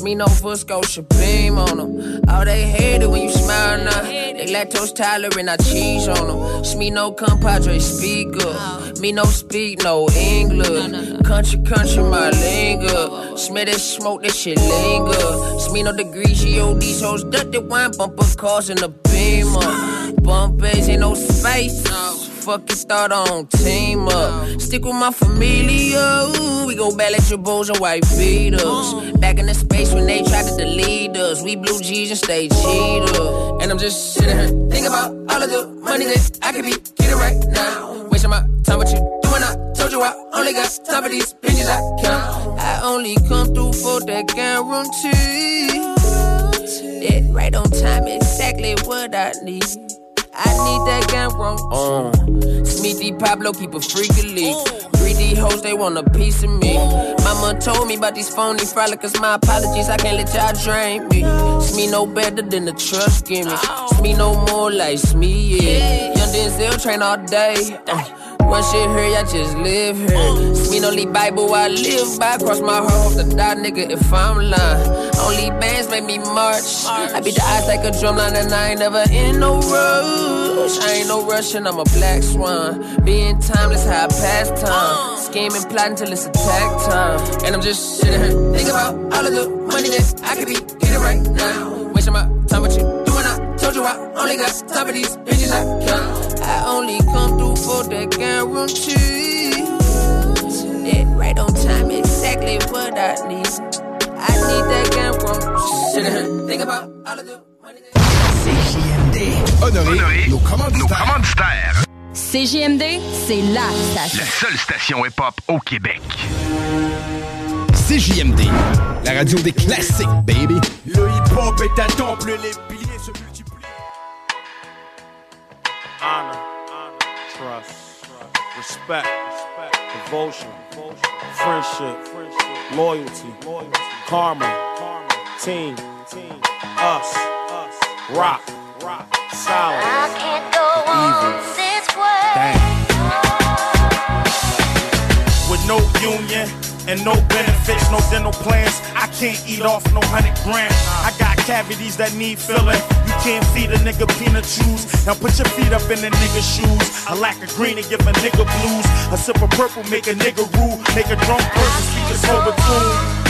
me no Fusco Supreme on them. Oh, they hate it when you smile now. They lactose tolerant, I cheese on them. Me no compadre speak up. Me no speak no English. Country, country, my lingo. Smell that smoke, that shit linger. Me no degrees, yo, these hoes the wine bumper cars in the beamer. Bumpers ain't no space. Fuck it, start on team up. Stick with my familia. Ooh, we go back at your bulls and white beaters. Back in the space when they tried to delete us. We blue G's and stay cheater. And I'm just sitting here thinking about all of the money that I could be getting right now. Wasting my time with you. Doing I told you I only got time for these pennies I count. I only come through for that guarantee. That right on time, exactly what I need. I need that gun wrong. Uh, Smithy Pablo keep a freaky leak. Greedy hoes, they want a piece of me. Mama told me about these phony frolicers. My apologies, I can't let y'all drain me. Smee no better than the trust give me. Smee no more like Smee, yeah. Young Denzel train all day. Uh, one shit here, I just live here. Smee only Bible I live by. Cross my heart the die, nigga, if I'm lying. Only bands make me march. I beat the odds like a drumline, and I ain't never in no rush. I ain't no Russian, I'm a black swan. Being timeless, how I pass time. Scheming, plotting till it's attack time. And I'm just sitting here thinking about all of the money that I could be getting right now. Wasting my time with you, doing I Told you I only got time for these bitches I got. I only come through for that guarantee. That right on time, exactly what I need. I need that guarantee. CJMD. Honoré, nos commanditaires. CJMD, c'est la station. La seule station hip-hop au Québec. CJMD, la radio des classiques, baby. Le hip-hop est un temple, les piliers se multiplient. honor, trust, respect, devotion, friendship, loyalty, karma, team, Team. us, Us. rock, Rock. solid, I can't go evil. With no union and no benefits, no dental plans, I can't eat off no hundred grand. I got cavities that need filling. You can't feed a nigga peanut chews. Now put your feet up in the nigga shoes. A lack of green to give a nigga blues. A sip of purple make a nigga rule. Make a drunk person speak a sober tune.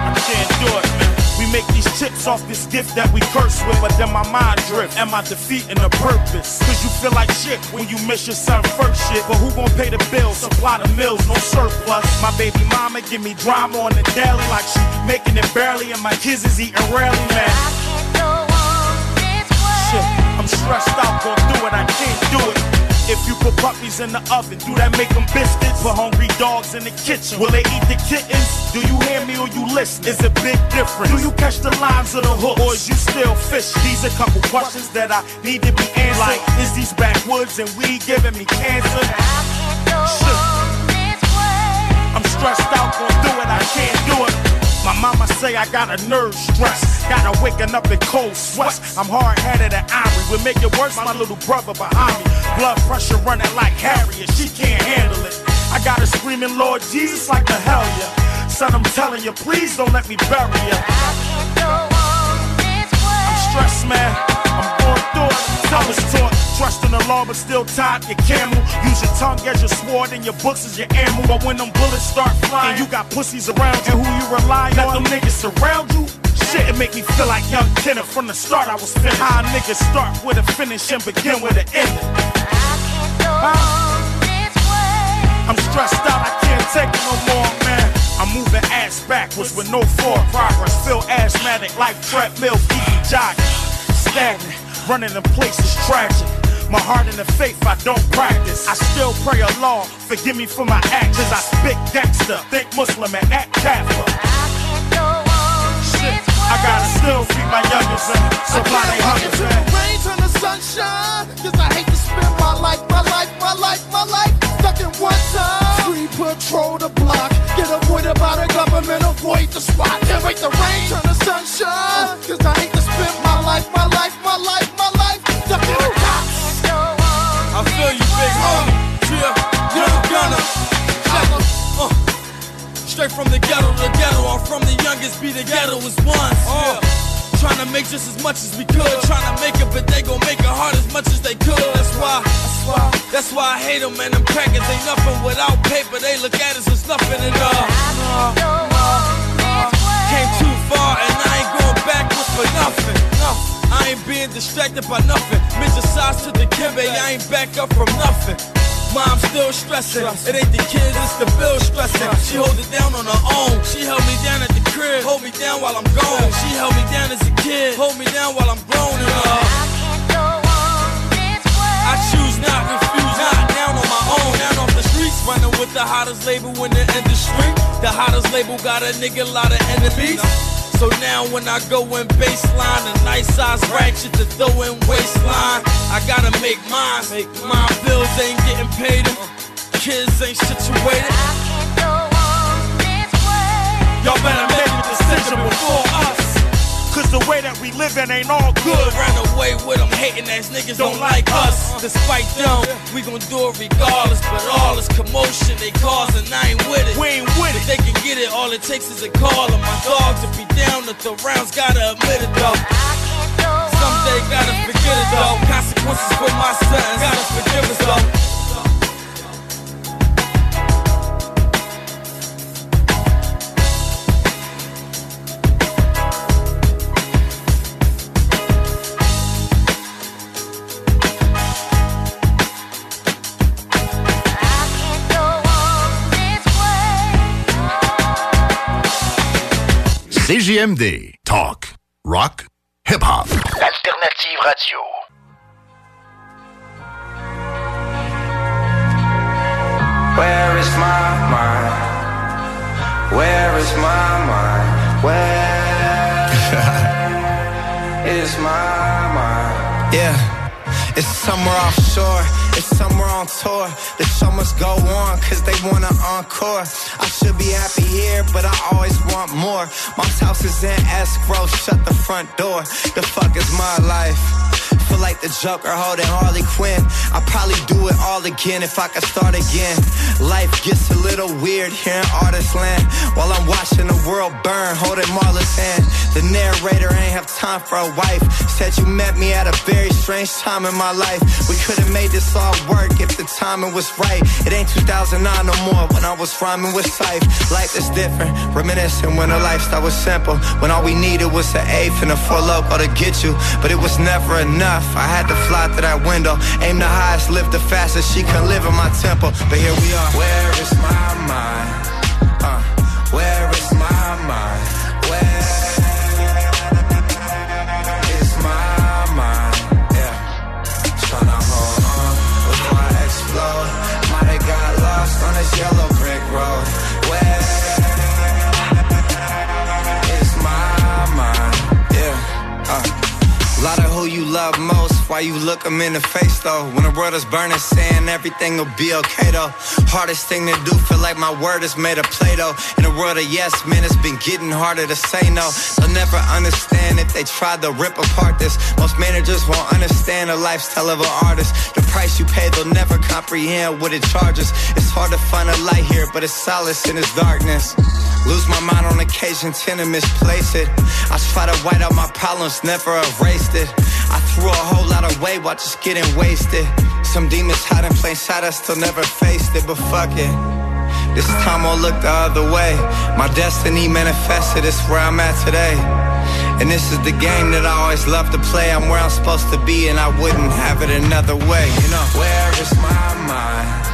I can't do it, man. We make these chips off this gift that we curse with, but then my mind drift. Am I defeating the purpose? Cause you feel like shit when you miss your son first shit. But who gon' pay the bills? Supply the mills, no surplus. My baby mama give me drama on the daily, like she making it barely, and my kids is eating rarely, man. I can't go on this way. Shit, I'm stressed out, gon' do it, I can't do it. If you put puppies in the oven, do that make them biscuits? Put hungry dogs in the kitchen, will they eat the kittens? Do you hear me or you listen? Is it big difference? Do you catch the lines of the hook, or is you still fish? These a couple questions that I need to be answered. Like, is these backwoods and weed giving me cancer? Shit. I'm stressed out, gonna do it, I can't do it. My mama say I got a nerve stress. Got her waking up in cold sweats. I'm hard headed and ivory. Will make it worse, my little brother behind me. Blood pressure running like Harriet. She can't handle it. I got her screaming, Lord Jesus, like the hell yeah. Son, I'm telling you, please don't let me bury you. I'm stressed, man. I'm going through it. I was taught, trust in the law, but still tied your camel. Use your tongue as your sword and your books as your ammo. But when them bullets start flying, and you got pussies around you who you rely on, let them niggas surround you. Shit, it make me feel like young Kenneth from the start. I was finished. How niggas start with a finish and begin with an ending. I'm stressed out, I can't take it no more, man. I'm moving ass backwards with no forward progress. Feel asthmatic like treadmill, keep jogging. Stagnant, running in places tragic. My heart in the faith I don't practice. I still pray Allah, forgive me for my actions. I spit gangster, think Muslim and act Catholic. Shit, I gotta still feed my youngest and supply they hunger, man. Rain turn to sunshine, cause I hate to spend my life, my life, my life, my life stuck in one time. Free patrol the block, get avoided by the government, avoid the spot. Can't wait the rain turn to sunshine, cause I hate to spend my life, my life, my life, my life stuck in the cops. I feel you, big homie. Yeah, young gunner. Check it. Uh, straight from the ghetto to ghetto, or from the youngest, be the ghetto as one. Uh, trying to make just as much as we could. Trying to make it, but they gon' make it hard as much as they could. That's why, that's why, that's why I hate them, man. Them crackers ain't nothing without paper. They look at us as nothing at all. Nah. Came too far and I ain't going backwards for nothing. No. I ain't being distracted by nothing. Midget size to the kibbe, I ain't back up from nothing. Mom still stressing. It ain't the kids, it's the bill stressing. She hold it down on her own. She held me down at the crib, hold me down while I'm gone. She held me down as a kid, hold me down while I'm grown and uh. I choose not, refuse not, down on my own, down off the streets, running with the hottest label in the industry. The hottest label got a nigga lot of enemies. So now when I go in baseline, a nice size ratchet to throw in waistline. I gotta make mine. Make my bills ain't getting paid. Kids ain't situated. Y'all better make a decision before us. Cause the way that we live in ain't all good. Ran away with them hating ass niggas don't like us. Despite them, we gon' do it regardless. But all this commotion they causing, I ain't with it. We ain't with it. If They can get it, all it takes is a call. And my dog to be down at the rounds, gotta admit it though. Someday gotta forget it though. Consequences for my sons, gotta forgive us though. CJMD. Talk, rock, hip-hop. Alternative radio. Where is my mind? Where is my mind? Where is my mind? Yeah, it's somewhere offshore, it's somewhere on tour. The show must go on, cause they want an encore. I should be happy here, but I always want more. Mom's house is in escrow, shut the front door. The fuck is my life? Feel like the Joker holding Harley Quinn. I'd probably do it all again if I could start again. Life gets a little weird here in artist land. While I'm watching the world burn, holding Marla's hand. The narrator ain't have time for a wife. Said you met me at a very strange time in my life. We could have made this all work if the timing was right. It ain't 2009 no more when I was rhyming with Syph. Life is different, reminiscing when the lifestyle was simple. When all we needed was an eighth and a four loco to get you. But it was never enough. I had to fly through that window. Aim the highest, live the fastest. She couldn't live in my temple. But here we are. Where is my mind? Uh, where is my mind? Where is my mind? Yeah. Tryna hold on before I explode. Might have got lost on this yellow love most, why you look them in the face though. When the world is burning, saying everything will be okay though. Hardest thing to do, feel like my word is made of Play-Doh. In a world of yes, man, it's been getting harder to say no. They'll never understand if they try to rip apart this. Most managers won't understand the lifestyle of an artist. The price you pay, they'll never comprehend what it charges. It's hard to find a light here, but it's solace in its darkness. Lose my mind on occasion, tend to misplace it. I try to white out my problems, never erased it. I threw a whole lot away while just getting wasted. Some demons hide in plain sight, I still never faced it, but fuck it. This time I'll look the other way. My destiny manifested, it's where I'm at today. And this is the game that I always love to play. I'm where I'm supposed to be, and I wouldn't have it another way. You know, where is my mind?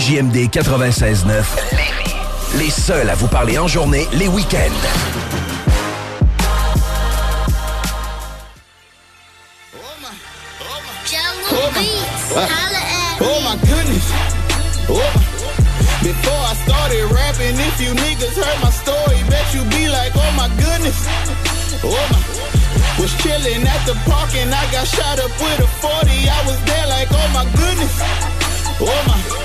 CJMD 96.9 Lévis. Les seuls à vous parler en journée, les week-ends. Oh my goodness. Oh. Before I started rapping, if you niggas heard my story, bet you be like, oh my goodness. Oh my. Was chilling at the park and I got shot up with a 40. I was there like, oh my goodness. Oh my.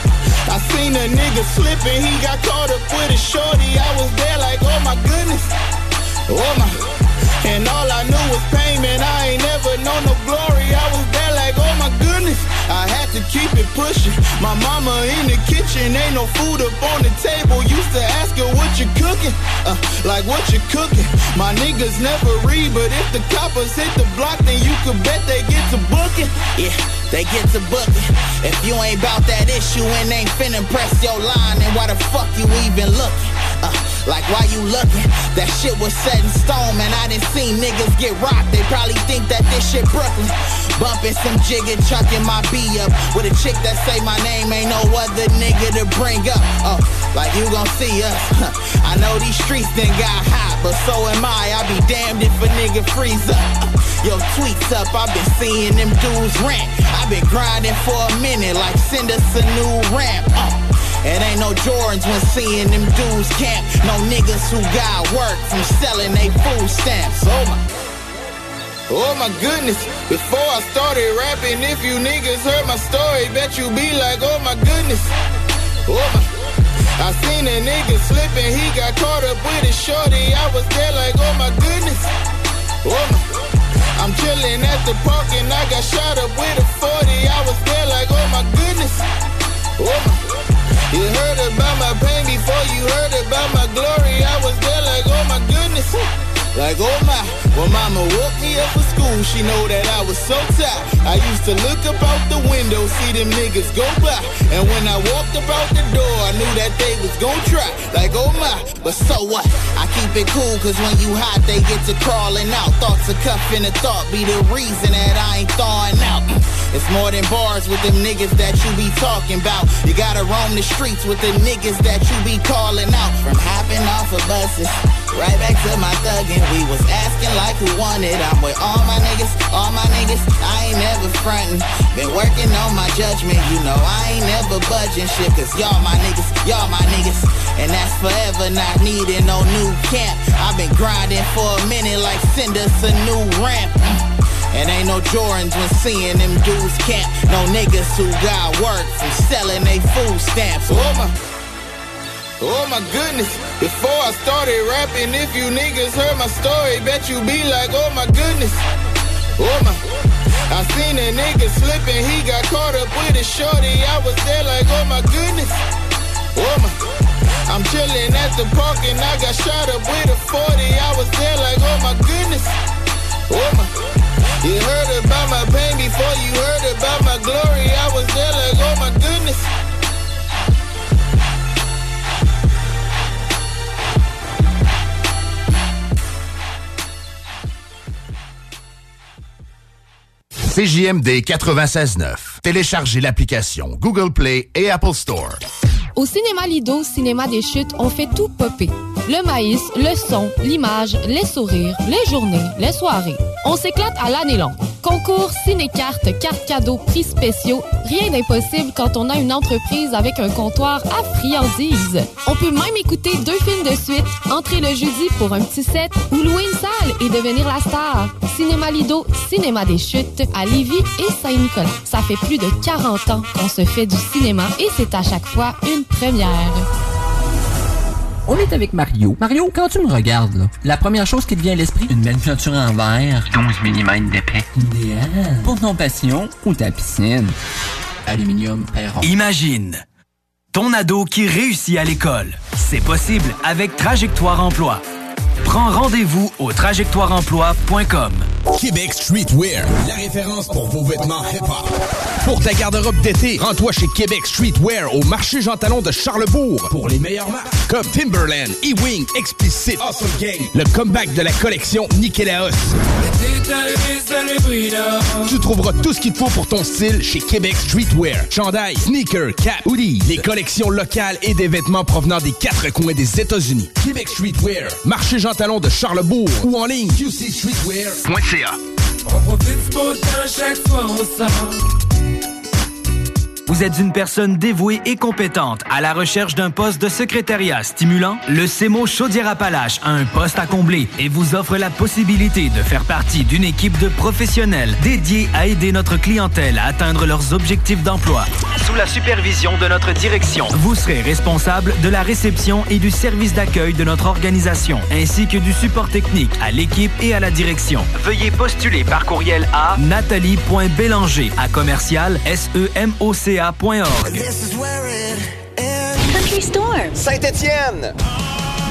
Seen a nigga slipping, he got caught up with a shorty. I was there like, oh my goodness. Oh my. And all I knew was pain, man. I ain't never known no glory. I was there like, oh my goodness. I had to keep it pushing. My mama in the kitchen, ain't no food up on the table. Used to ask her what you cooking, uh, like what you cooking. My niggas never read, but if the coppers hit the block, then you could bet they get to booking. Yeah, they get to booking. If you ain't bout that issue and ain't finna press your line, then why the fuck you even looking? Uh, like why you looking? That shit was set in stone, man. I didn't see niggas get rocked. They probably think that this shit Brooklyn. Bumping some jigger, chucking my B up. With a chick that say my name, ain't no other nigga to bring up. Oh, like you gon' see us. I know these streets then got hot, but so am I. I be damned if a nigga freeze up. Yo, tweets up, I been seeing them dudes rant. I been grinding for a minute, like send us a new ramp. Uh, it ain't no Jordans when seeing them dudes camp. No niggas who got work from selling they food stamps. Oh my. Oh my goodness, before I started rapping, if you niggas heard my story, bet you be like, oh my goodness. Oh my. I seen a nigga slipping, he got caught up with a shorty. I was there like, oh my goodness. Oh my. I'm chilling at the park and I got shot up with a 40. I was there like, oh my goodness. Oh my. You heard about my pain before you heard about my glory. I was there like, oh my goodness. Like, oh my, when mama woke me up for school, she know that I was so tired. I used to look up out the window, see them niggas go by. And when I walked up out the door, I knew that they was gon' try. Like, oh my, but so what? I keep it cool, cause when you hot, they get to crawling out. Thoughts of cuffing a thought be the reason that I ain't thawing out. It's more than bars with them niggas that you be talking about. You gotta roam the streets with the niggas that you be calling out. From hopping off of buses, right back to my thuggin'. We was asking like who wanted. I'm with all my niggas, all my niggas. I ain't never frontin'. Been working on my judgment, you know I ain't never budging shit. Cause y'all my niggas, y'all my niggas. And that's forever not needing no new camp. I've been grinding for a minute like send us a new ramp. And ain't no Jordans when seeing them dudes camp. No niggas who got work from selling they food stamps. Oh my goodness, before I started rapping, if you niggas heard my story, bet you be like, oh my goodness. Oh my. I seen a nigga slipping, he got caught up with a shorty. I was there like, oh my goodness. Oh my. I'm chilling at the park and I got shot up with a 40. I was there like, oh my goodness. Oh my. You heard about my pain before you heard about my glory. I was there like, oh my goodness. CJMD 96.9. Téléchargez l'application Google Play et Apple Store. Au cinéma Lido, cinéma des chutes, on fait tout popper. Le maïs, le son, l'image, les sourires, les journées, les soirées. On s'éclate à l'année longue. Concours, ciné-cartes, cartes cadeaux, prix spéciaux, rien d'impossible quand on a une entreprise avec un comptoir à friandises. On peut même écouter deux films de suite, entrer le jeudi pour un petit set ou louer une salle et devenir la star. Cinéma Lido, cinéma des chutes à Lévis et Saint-Nicolas. Ça fait plus de 40 ans qu'on se fait du cinéma et c'est à chaque fois une première. On est avec Mario. Mario, quand tu me regardes, là, la première chose qui te vient à l'esprit, une belle peinture en verre. 12 mm d'épais. Idéal. Pour ton passion ou ta piscine? Aluminium perron. Imagine ton ado qui réussit à l'école. C'est possible avec Trajectoire Emploi. Prends rendez-vous au trajectoireemploi.com. Québec Streetwear, la référence pour vos vêtements hip-hop. Pour ta garde-robe d'été, rends-toi chez Québec Streetwear au marché Jean Talon de Charlebourg pour les meilleures marques comme Timberland, E-Wing, Explicit, Awesome Game, le comeback de la collection Nikélaos. Tu trouveras tout ce qu'il te faut pour ton style chez Québec Streetwear. Chandail, sneakers, cap, hoodie, les collections locales et des vêtements provenant des quatre coins des États-Unis. Québec Streetwear, marché Jean Talon de Charlebourg ou en ligne qcstreetwear.ca. On profite du beau temps chaque fois on sort. Vous êtes une personne dévouée et compétente à la recherche d'un poste de secrétariat stimulant? Le CEMO Chaudière-Appalaches a un poste à combler et vous offre la possibilité de faire partie d'une équipe de professionnels dédiés à aider notre clientèle à atteindre leurs objectifs d'emploi. Sous la supervision de notre direction, vous serez responsable de la réception et du service d'accueil de notre organisation, ainsi que du support technique à l'équipe et à la direction. Veuillez postuler par courriel à nathalie.bélanger à commercial Country Storm. Saint-Étienne.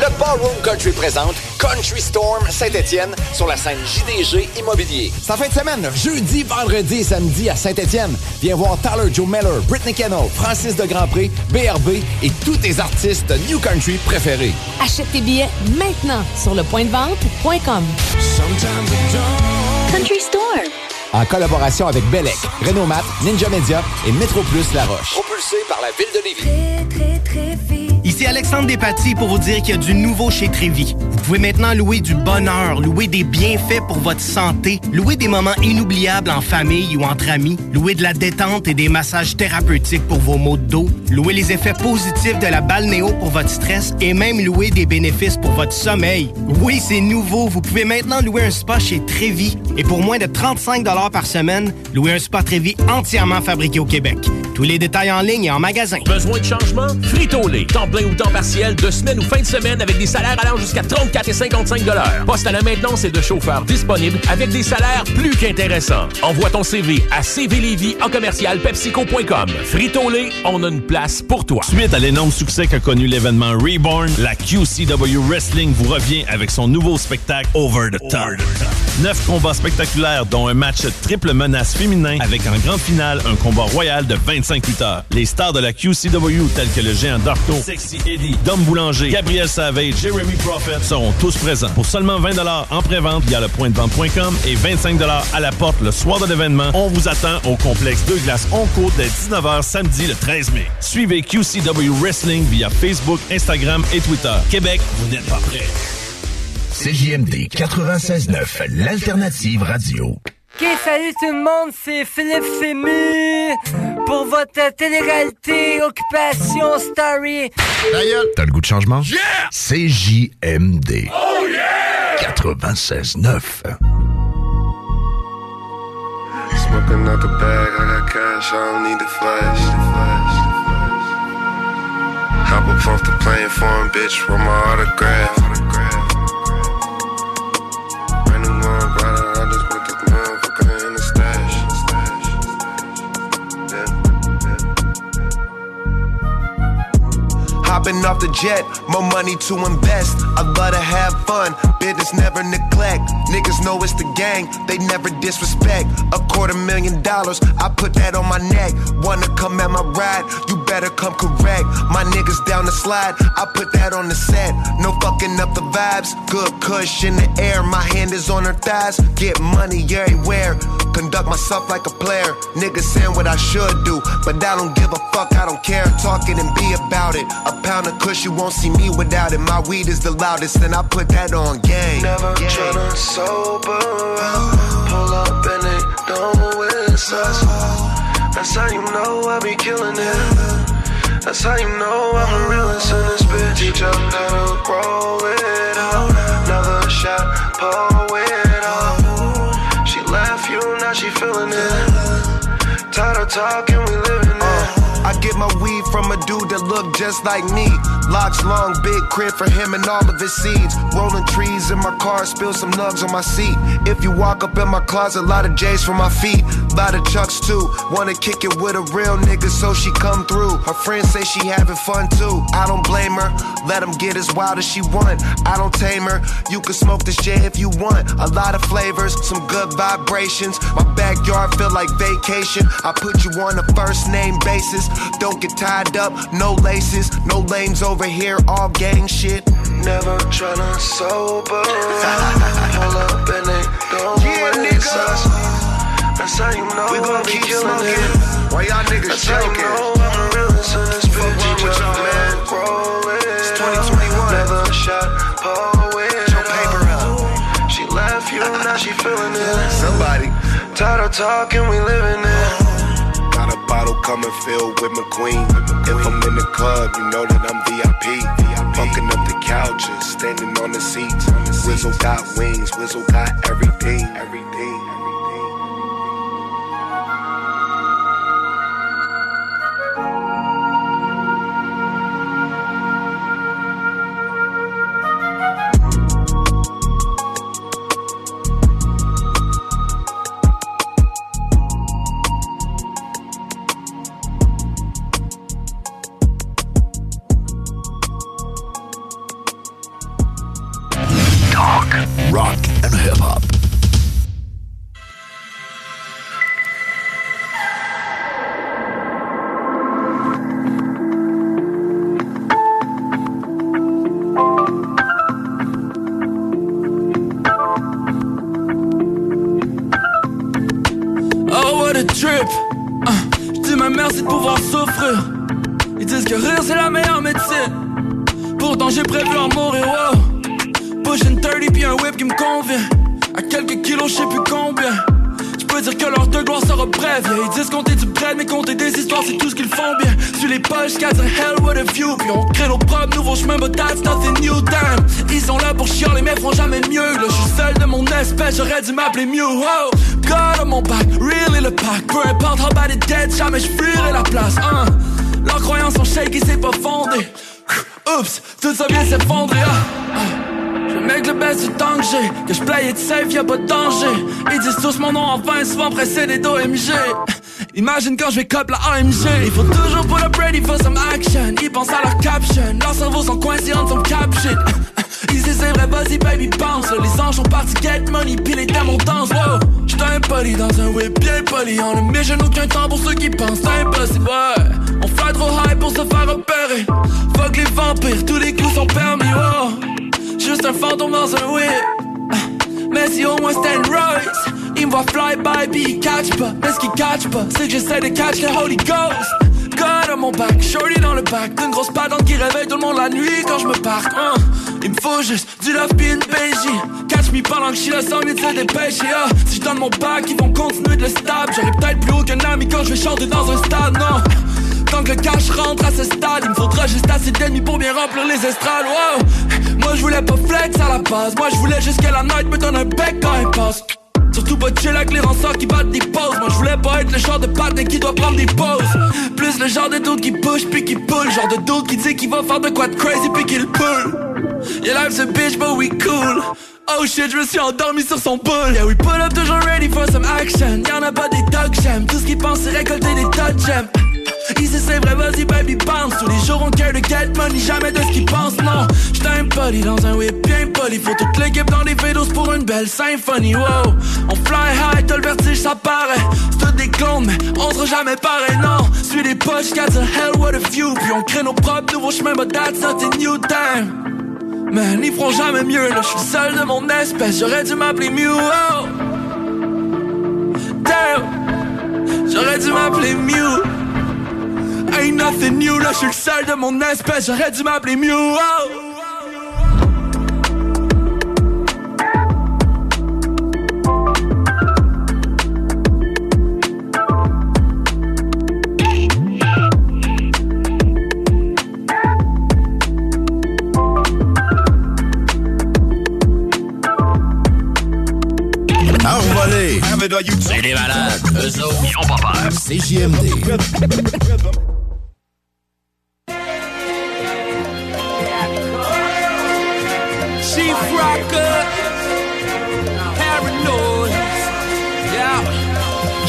Le Ballroom Country présente Country Storm Saint-Étienne sur la scène JDG Immobilier. En fin de semaine, jeudi, vendredi et samedi à Saint-Étienne. Viens voir Tyler Joe Miller, Britney Kennel, Francis de Grandpré, BRB et tous tes artistes New Country préférés. Achète tes billets maintenant sur le point de vente.com. Country Storm. En collaboration avec Belec, Renault Mat, Ninja Media et Metro Plus La Roche. Propulsé par la ville de Lévis. Ici Alexandre Despatie pour vous dire qu'il y a du nouveau chez Trévi. Vous pouvez maintenant louer du bonheur, louer des bienfaits pour votre santé, louer des moments inoubliables en famille ou entre amis, louer de la détente et des massages thérapeutiques pour vos maux de dos, louer les effets positifs de la balnéo pour votre stress et même louer des bénéfices pour votre sommeil. Oui, c'est nouveau. Vous pouvez maintenant louer un spa chez Trévi et pour moins de 35 par semaine, louer un spa Trévi entièrement fabriqué au Québec. Tous les détails en ligne et en magasin. Besoin de changement? Frito-Lay. Ou temps partiel, de semaine ou fin de semaine avec des salaires allant jusqu'à 34 et 55 Poste à la maintenance et de chauffeurs disponibles avec des salaires plus qu'intéressants. Envoie ton CV à cvlévy en commercial pepsico.com. Frito-Lay, on a une place pour toi. Suite à l'énorme succès qu'a connu l'événement Reborn, la QCW Wrestling vous revient avec son nouveau spectacle Over the Top. Neuf combats spectaculaires, dont un match triple menace féminin avec en grande finale un combat royal de 25 lutteurs. Les stars de la QCW tels que le géant Darko, Sexy Eddie, Dom Boulanger, Gabriel Savage, Jeremy Prophet seront tous présents. Pour seulement 20 en pré-vente via le point de vente.com et 25 à la porte le soir de l'événement, on vous attend au complexe Deux Glaces Onco dès 19h samedi le 13 mai. Suivez QCW Wrestling via Facebook, Instagram et Twitter. Québec, vous n'êtes pas prêts. CJMD 96.9, l'alternative radio. Ok, salut tout le monde, c'est Philippe Fému pour votre télé-réalité Occupation Story. T'as le goût de changement? Yeah! CJMD. Oh yeah! 96.9. Smoking out the bag, I got cash, I don't need the flash. Hop up off the plane, foreign bitch, with my autograph. Brand Hopping off the jet, more money to invest. I love to have fun, business never neglect. Niggas know it's the gang, they never disrespect. A quarter million dollars, I put that on my neck. Wanna come at my ride, you better come correct. My niggas down the slide, I put that on the set. No fucking up the vibes, good cush in the air. My hand is on her thighs, get money everywhere. Conduct myself like a player. Niggas saying what I should do, but I don't give a fuck, I don't care. Talking and be about it. A pound of kush, you won't see me without it. My weed is the loudest, and I put that on game. Never tryna sober up. Pull up and they don't know it's us. That's how you know I be killing it. That's how you know I'm a realist in this bitch. Teach them how to roll it up. Another shot, pull it up. She left you, now she feeling it. Tired of talking, we living it. Uh, Get my weed from a dude that look just like me. Locks long, big crib for him and all of his seeds. Rolling trees in my car, spill some nugs on my seat. If you walk up in my closet, lot of J's for my feet. Lot of chucks too. Wanna kick it with a real nigga, so she come through. Her friends say she having fun too. I don't blame her. Let them get as wild as she want. I don't tame her. You can smoke this J if you want. A lot of flavors, some good vibrations. My backyard feel like vacation. I put you on a first name basis. Don't get tied up, no laces, no lanes over here, all gang shit. Never tryna sober. Pull up and they know Yeah, nigga. us. That's how you know We gon' keep smoking. it. Why y'all niggas That's how you know I'm a realist in this bitch. with y'all, man? Roll it It's up. 2021. Another shot, it your paper up. She left you, now she feeling it. Somebody. Tired of talking, we living it. Bottle coming filled with McQueen. If I'm in the club, you know that I'm VIP. Fucking up the couches, standing on the seats. Wizzle got wings, Wizzle got everything, everything. J'ai prévu en mourir, wow. Pushing 30 puis un whip qui me convient. À quelques kilos, je sais plus combien. Je peux dire que leur de gloire sera brève. Yeah, ils disent compter du bread, mais compter des histoires, c'est tout ce qu'ils font bien. Sur les poches, cats a hell with a view. Puis on crée nos propres nouveaux chemins, but that's nothing new, damn. Ils sont là pour chialer, mais feront jamais mieux. Là, je suis seul de mon espèce, j'aurais dû m'appeler Mew. Oh, God on mon back, really le pack. Peu importe how bad it dead, jamais je la place. Hein. Leurs croyances sont shake c'est pas fondé. Tout ça vient s'effondrer. Ah. Je mec le best du temps que j'ai. Que je play it safe, y'a pas de danger. Ils disent tous mon nom en vain, souvent précédé d'OMG Imagine quand je vais cop la AMG Il faut toujours pull up ready for some action. Ils pensent à leur caption. Leurs cerveaux sont coincés en some cap shit. Ils disent c'est vrai, vas-y baby bounce. Les anges sont partis get money, pis les démons dansent Wow, j'suis un poli dans un whip bien poli. On ne met aucun temps pour ceux qui pensent. Impossible, On fly trop high pour se faire repérer. Fuck les vampires, tous les coups sont permis, wow Juste un fantôme dans un whip. Mais si au moins une Royce Il me voit fly by puis il catch pas. Mais ce qu'il catch pas c'est que j'essaie de catch le Holy Ghost. God à mon back, shorty dans le back. D'une grosse patente qui réveille tout le monde la nuit quand je me parque hein. Il me faut juste du love puis une Catch me pendant que je suis sans mieux de se dépêcher ah. Si je donne mon back ils vont continuer de le stab. J'aurai peut-être plus haut qu'un ami quand je vais chanter dans un stade Non Tant que le cash rentre à ce stade, il me faudra juste assez d'ennemis pour bien remplir les estrades. Wow. Moi je voulais pas flex à la base, moi je voulais juste que la night me donne un bec quand elle passe. Surtout pas chill avec les rançons qui battent des pauses. Moi je voulais pas être le genre de patin qui doit prendre des pauses. Plus le genre de dude qui push puis qui pull. Genre de dude qui dit qu'il va faire de quoi de crazy puis qu'il pull. Yeah life's a bitch but we cool. Oh shit, je me suis endormi sur son boule Yeah we pull up toujours ready for some action. Y'en a pas des dogs j'aime Tout ce qu'ils pensent c'est récolter des de gemmes Ici c'est vrai, vas-y baby bounce Tous les jours on care de get money, jamais de ce qu'ils pensent, non. J'suis un poli dans un whip bien poli. Faut toute l'équipe dans des vélos pour une belle symphonie, wow. On fly high, t'as le vertige, ça paraît. C'est des clones, mais on sera jamais pareil, non. Suis les poches, got a hell, what a few. Puis on crée nos propres nouveaux chemins, but that's not a new time. Man, ils feront jamais mieux, là. J'suis seul de mon espèce, j'aurais dû m'appeler Mew, oh. Damn. J'aurais dû m'appeler Mew Ain't nothing new, là, je suis le seul de mon espèce, j'aurais dû m'appeler Mew. Oh. C'est des malades. Eux autres, ils ont pas peur. C'est JMD. Chief Rocker, Paranoid,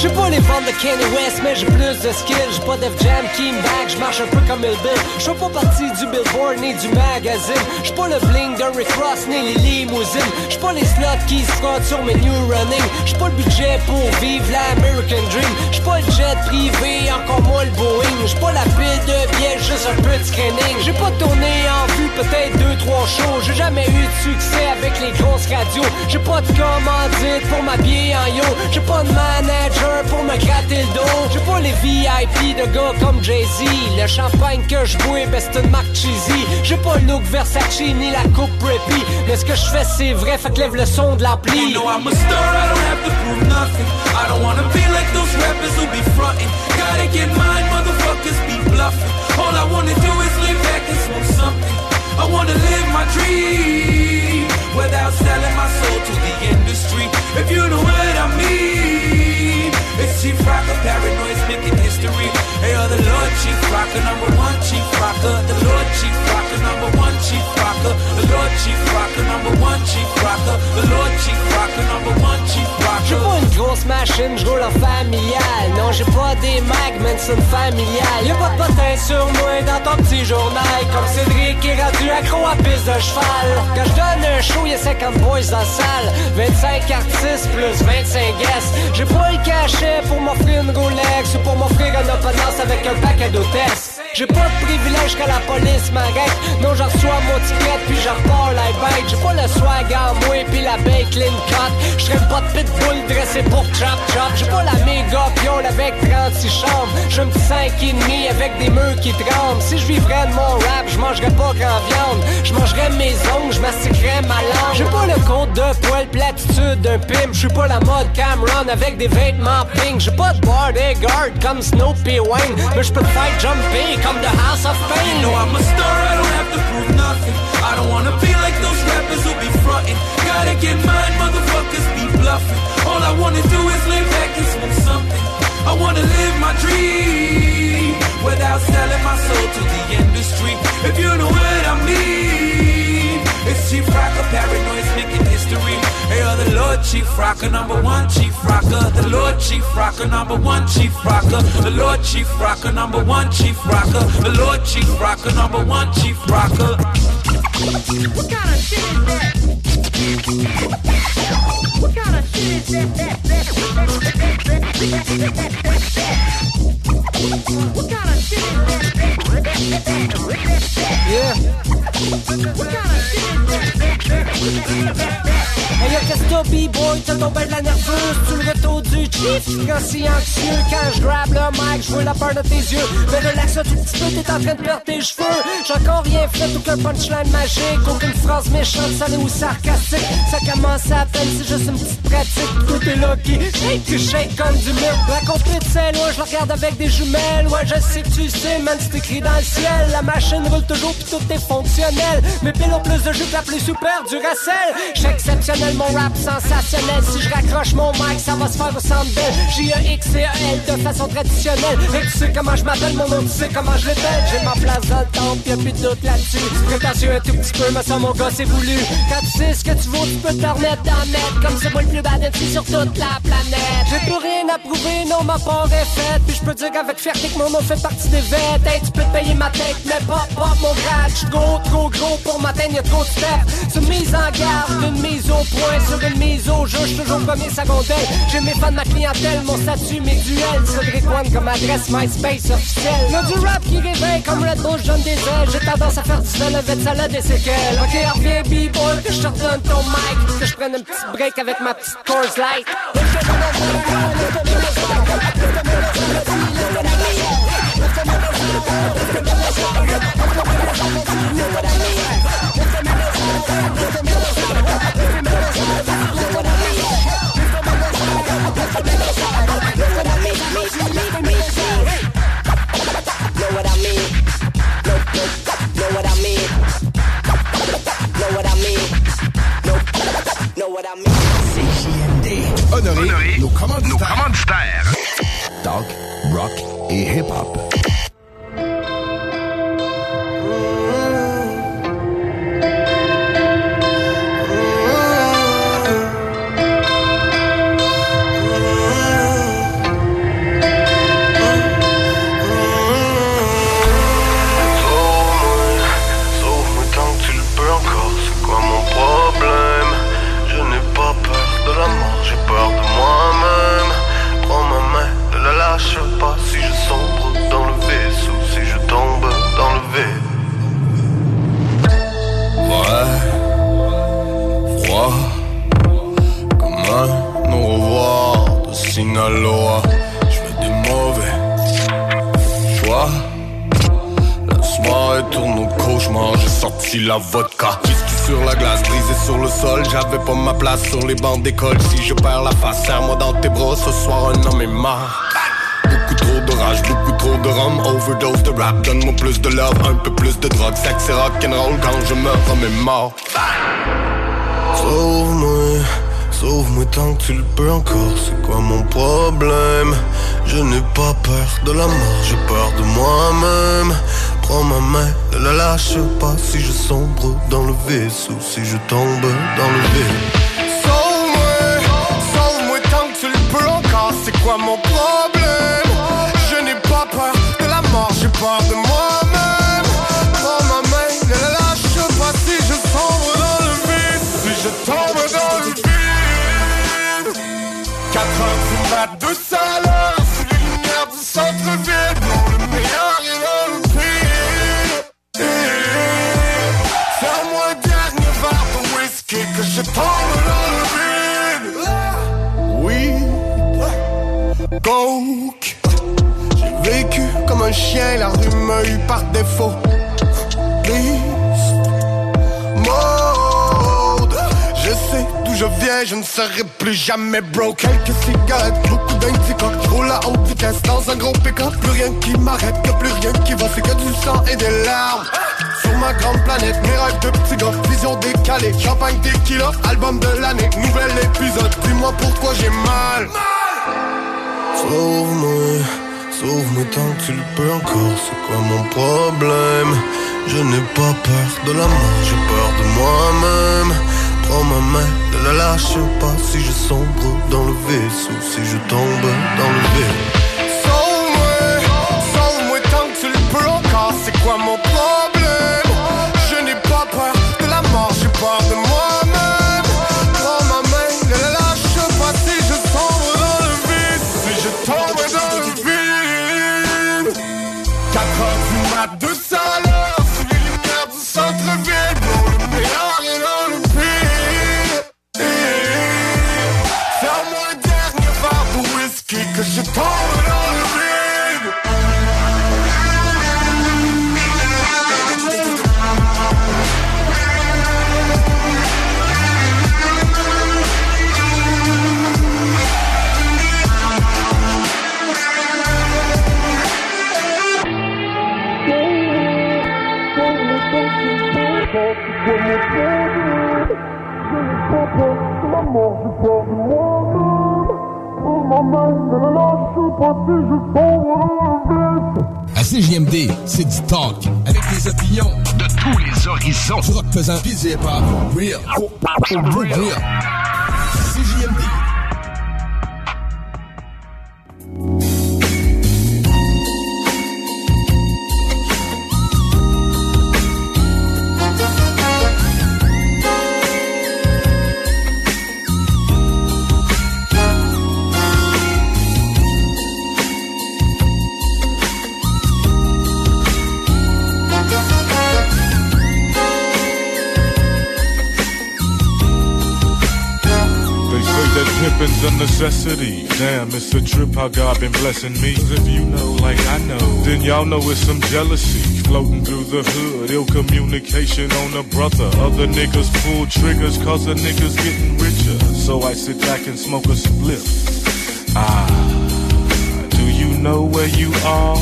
J'ai pas les ventes de Kanye West, mais j'ai plus de skill. J'ai pas Def Jam qui me bag, j'marche un peu comme Bill. J'fais pas partie du Billboard ni du magazine. J'suis pas le bling de Rick Ross ni les limousines. J'suis pas les slots qui se sur mes new running. J'suis pas le budget pour vivre l'American Dream. J'suis pas le jet privé, encore moins le Boeing. J'suis pas la pile de billets, juste un peu de screening. J'ai pas tourné en vue, peut-être deux, trois shows. J'ai jamais eu de succès avec les grosses radios. J'ai pas de commandite pour m'habiller en yo. J'ai pas de manager pour me gratter le dos. J'ai pas les VIP de gars comme Jay-Z. Le champagne que je bois, ben c'est une marque cheesy. J'ai pas le look Versace ni la coupe preppy. Mais ce que je fais, c'est vrai, fait que lève le son de l'ampli. You know I'm a star, I don't have to prove nothing. I don't wanna be like those rappers who be frontin'. Gotta get mine, motherfuckers be bluffing. All I wanna do is lay back and smoke something. I wanna live my dream without selling my soul to the industry. If you know what I mean, it's Chief Rocker, paranoid's making history. Hey, oh, the Lord Chief Rocker, number one Chief Rocker. The Lord Chief Rocker, J'ai pas une grosse machine, je roule en familial. Non, j'ai pas des mags, mais c'est une familiale. Y'a pas de potin sur moi dans ton petit journal. Comme Cédric est rendu accro à piste de cheval. Quand je donne un show, y'a 50 boys dans la salle. 25 artistes plus 25 guests. J'ai pas le cachet pour m'offrir une Rolex ou pour m'offrir un open house avec un paquet d'hôtesses. J'ai pas de privilège que la police m'arrête. Non, j'en reçois mon ticket puis je repars la bête. J'ai pas le swag en moi puis la bake clean cut. J'serais pas de pitbull dressé pour chop chop. J'ai pas la méga piole avec 36 chambres. J'ai un petit 5 et demi avec des murs qui tremblent. Si je vivrais de mon rap, je mangerais pas grand viande. Je mangerais mes ongles, je ma langue. J'ai pas le compte de poil platitude d'un pimp. Je suis pas la mode Cameron avec des vêtements pink. J'ai pas de bodyguard comme Snoopy Wayne. Mais je peux te faire jumper comme The House of Pain. No, I'm a star, I don't have to prove nothing. I don't wanna be like those rappers who be frontin'. Gotta get mine, motherfuckers be bluffing. All I wanna do is live back and smoke something. I wanna live my dream without selling my soul to the industry. If you know what I mean, it's Chief Rocker, paranoid's making history. Hey, oh, the Lord Chief Rocker, number one Chief Rocker. The Lord Chief Rocker, number one Chief Rocker. The Lord Chief Rocker, number one Chief Rocker. The Lord Chief Rocker, number one Chief Rocker. What kind of shit is that? What kind of shit is that? that, that, that, that, that, that, that, that? What kind of shit is that? Yeah. What kind of t'as tombé de la nerveuse. Tu le retour du chief, quand si anxieux Quand je grab le mic, je vois la peur de tes yeux. Mais relax un tout petit peu, t'es en train de perdre tes cheveux. J'ai encore rien fait, aucun punchline magique. Aucune phrase méchante, salée ou sarcastique. Ça commence à peine, c'est juste une petite pratique. Tout est lucky, shake, tu shake comme du milk La compète c'est loin, je la regarde avec des Ouais, je sais que tu sais, man, c'est écrit dans le ciel. La machine roule toujours, pis tout est fonctionnel. Mes piles ont plus de jus la plus super du racel J'ai exceptionnel, mon rap sensationnel. Si je raccroche mon mic, ça va se faire au centre belle J-E-X et E-L de façon traditionnelle. Et tu sais comment je m'appelle, mon nom, tu sais comment je l'appelle. J'ai ma place dans le temple, y'a plus de doute là-dessus. Prétentieux un tout petit peu, mais ça mon gars c'est voulu. Quand tu sais ce que tu vaux, tu peux te remettre le net Comme c'est moi le plus bad sur toute la planète. J'ai plus rien à prouver, non ma part est faite. Puis je peux dire avec fierté que mon nom fait partie des vêtements Hey, tu peux te payer ma tête, mais pas, pas mon grade J'suis gros, trop gros pour m'atteindre, y'a trop de steps C'est mise en garde, une mise au point Sur une mise au jeu, j'suis toujours premier secondaire. J'ai mes fans, ma clientèle, mon statut, mes duels. Cédric One comme adresse MySpace officielle? Y'a du rap qui réveille comme Red Bull, je donne des ailes J'ai tendance à faire du sel avec salade et séquelles Ok, reviens B-boy, que je te redonne ton mic. Que je prenne un petit break avec ma petite Coors Light CJMD. Honoré, nos commanditaires. Nos commanditaires. Talk, rock et hip-hop. La vodka. Whisky sur la glace, brisé sur le sol. J'avais pas ma place sur les bancs d'école. Si je perds la face, serre-moi dans tes bras. Ce soir, un homme est mort. Beaucoup trop de rage, beaucoup trop de rhum Overdose de rap, donne-moi plus de love Un peu plus de drogue, sexe c'est rock'n'roll Quand je me remémore Sauve-moi, sauve-moi tant que tu le peux encore, c'est quoi mon problème? Je n'ai pas peur de la mort, j'ai peur de moi-même Prends ma main, ne la lâche pas si je sombre dans le vaisseau, si je tombe dans le vide Sauve-moi, sauve-moi tant que tu le peux encore, c'est quoi mon problème? Je n'ai pas peur de la mort, j'ai peur de moi-même. Prends ma main, ne la lâche pas si je sombre dans le vide, si je tombe dans le vide. 4 heures du mat, deux salades, donc, j'ai vécu comme un chien, la rue m'a eu par défaut. Liste, mode, je sais d'où je viens, je ne serai plus jamais broke. Quelques cigarettes, beaucoup d'indica, je roule à haute vitesse dans un gros pick-up. Plus rien qui m'arrête, plus rien qui va, c'est que du sang et des larmes. Sur ma grande planète, mes rêves de petits gars, vision décalée, champagne tequila, album de l'année, nouvel épisode, dis-moi pourquoi j'ai mal. Sauve-moi, sauve-moi tant que tu le peux encore, c'est quoi mon problème? Je n'ai pas peur de la mort, j'ai peur de moi-même. Prends ma main, ne la lâche pas si je sombre dans le vaisseau, si je tombe dans le vide. Sauve-moi, sauve-moi tant que tu le peux encore, c'est quoi mon problème À CJMD, c'est du talk. Avec des opinions de tous les horizons. Du rock pesant, pis hip-hop. Real. Real. Necessity. Damn, it's a trip how God been blessing me. If you know like I know, then y'all know it's some jealousy floating through the hood. Ill communication on a brother. Other niggas pull triggers cause a nigga's getting richer. So I sit back and smoke a spliff. Ah, do you know where you are?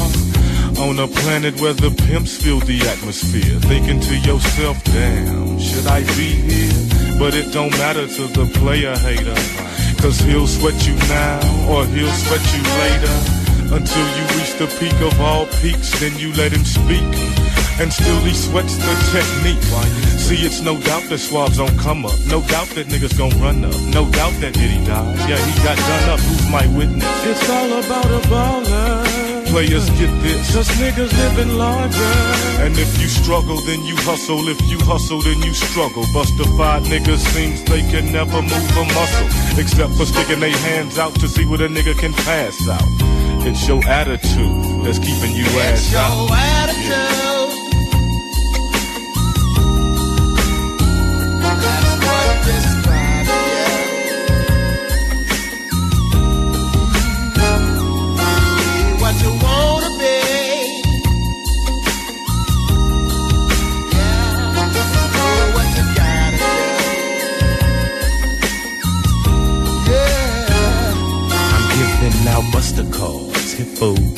On a planet where the pimps fill the atmosphere. Thinking to yourself, damn, should I be here? But it don't matter to the player hater. Cause he'll sweat you now or he'll sweat you later. Until you reach the peak of all peaks, then you let him speak. And still he sweats the technique. See, it's no doubt that swabs don't come up. No doubt that niggas gon' run up. No doubt that Diddy died. Yeah, he got done up. Who's my witness? It's all about a baller. Players get this, cause niggas living larger. And if you struggle, then you hustle. If you hustle, then you struggle. Bustified niggas seems they can never move a muscle. Except for sticking their hands out to see what a nigga can pass out. It's your attitude that's keeping you ass It's out. your attitude. That's food.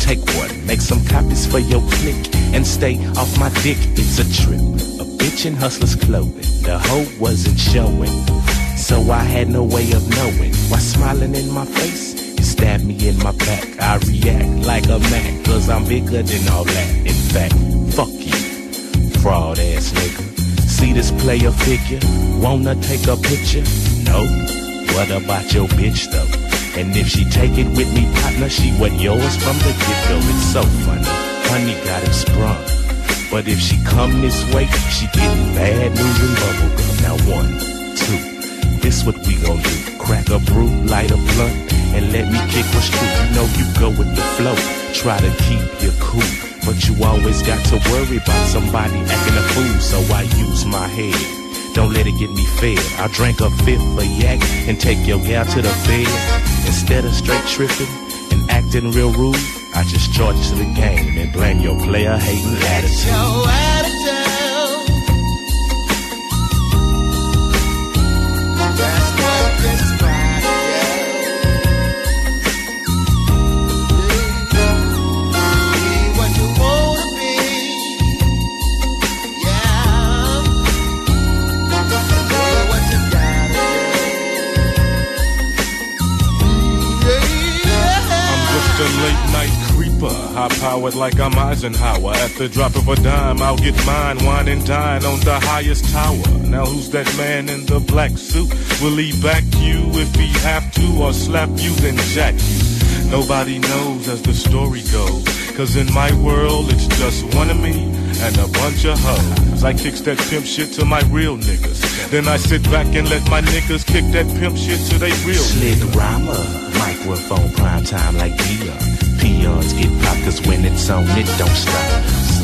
Take one, make some copies for your clique, and stay off my dick. It's a trip. A bitch in hustler's clothing. The hoe wasn't showing, so I had no way of knowing. Why smiling in my face? You stab me in my back. I react like a Mac, cause I'm bigger than all that. In fact, fuck you, fraud ass nigga. See this player figure? Wanna take a picture? No. What about your bitch though? And if she take it with me, partner, she wasn't yours from the get-go. It's so funny. Honey got him sprung. But if she come this way, she getting bad news and bubblegum. Now one, two, this what we gon' do. Crack a brew, light a blunt, and let me kick what's true. You know you go with the flow. Try to keep your cool. But you always got to worry about somebody acting a fool. So I use my head Don't let it get me fed. I'll drink a fifth of yak and take your gal to the bed. Instead of straight tripping and acting real rude, I just charge to the game and blame your player hating attitude. High powered like I'm Eisenhower. At the drop of a dime, I'll get mine, wine and dine on the highest tower. Now who's that man in the black suit? Will he back you if he have to, or slap you then jack you? Nobody knows as the story goes. Cause in my world, it's just one of me and a bunch of hoes. I kicks that pimp shit to my real niggas. Then I sit back and let my niggas kick that pimp shit to they real niggas. Slick niggas. rhymer, microphone prime time like Dion. Peons get popped 'cause when it's on, it don't stop.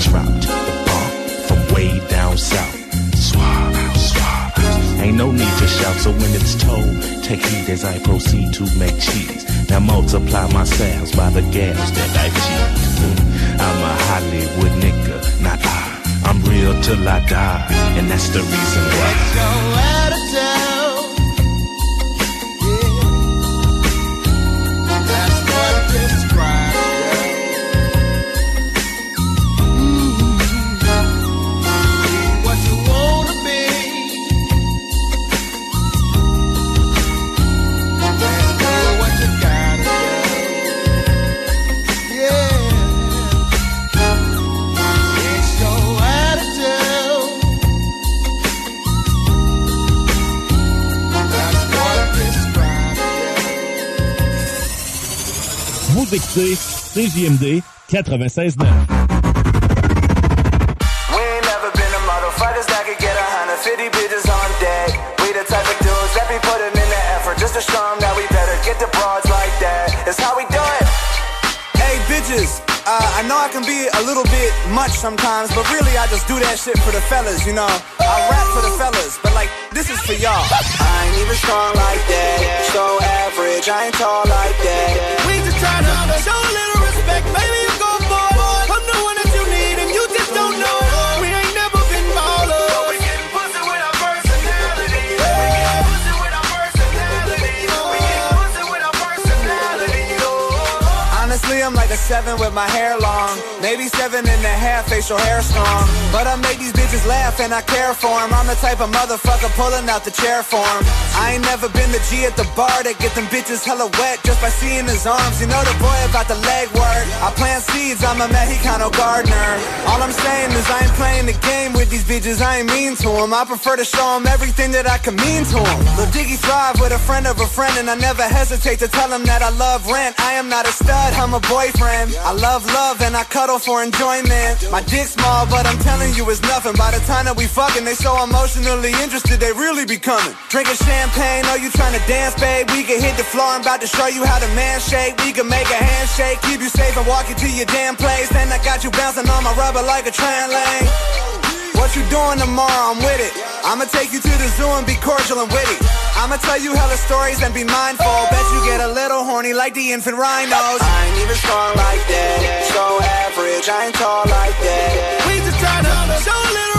Dropped the bomb from way down south. Swab swab. Ain't no need to shout, so when it's told, take heed as I proceed to make cheese. Now multiply my sales by the gals that I cheat. I'm a Hollywood nigga, not I. I'm real till I die, and that's the reason why. CJMD 96.9. know I can be a little bit much sometimes, but really I just do that shit for the fellas, you know. I rap for the fellas, but like, this is for y'all. I ain't even strong like that. So average, I ain't tall like that. We just try to show a little respect. Maybe like a seven with my hair long. Maybe seven and a half facial hair strong. But I make these bitches laugh and I care for 'em. I'm the type of motherfucker pulling out the chair for 'em. I ain't never been the G at the bar that get them bitches hella wet just by seeing his arms. You know the boy about the leg work. I plant seeds, I'm a Mexicano gardener. All I'm saying is I ain't playing the game with these bitches, I ain't mean to 'em. I prefer to show 'em everything that I can mean to 'em. Lil Diggy thrive with a friend of a friend, and I never hesitate to tell him that I love rent. I am not a stud, I'm a boyfriend. I love love and I cuddle for enjoyment. My dick's small, but I'm telling you it's nothing. By the time that we fucking, they so emotionally interested, they really be coming. Drinking champagne, oh you trying to dance, babe? We can hit the floor, I'm about to show you how to man shake. We can make a handshake, keep you safe and walk you to your damn place. Then I got you bouncing on my rubber like a tram lane. What you doing tomorrow? I'm with it. I'ma take you to the zoo and be cordial and witty. I'ma tell you hella stories and be mindful. Bet you get a little horny like the infant rhinos. I ain't even strong like that. So average, I ain't tall like that. We just try to show a little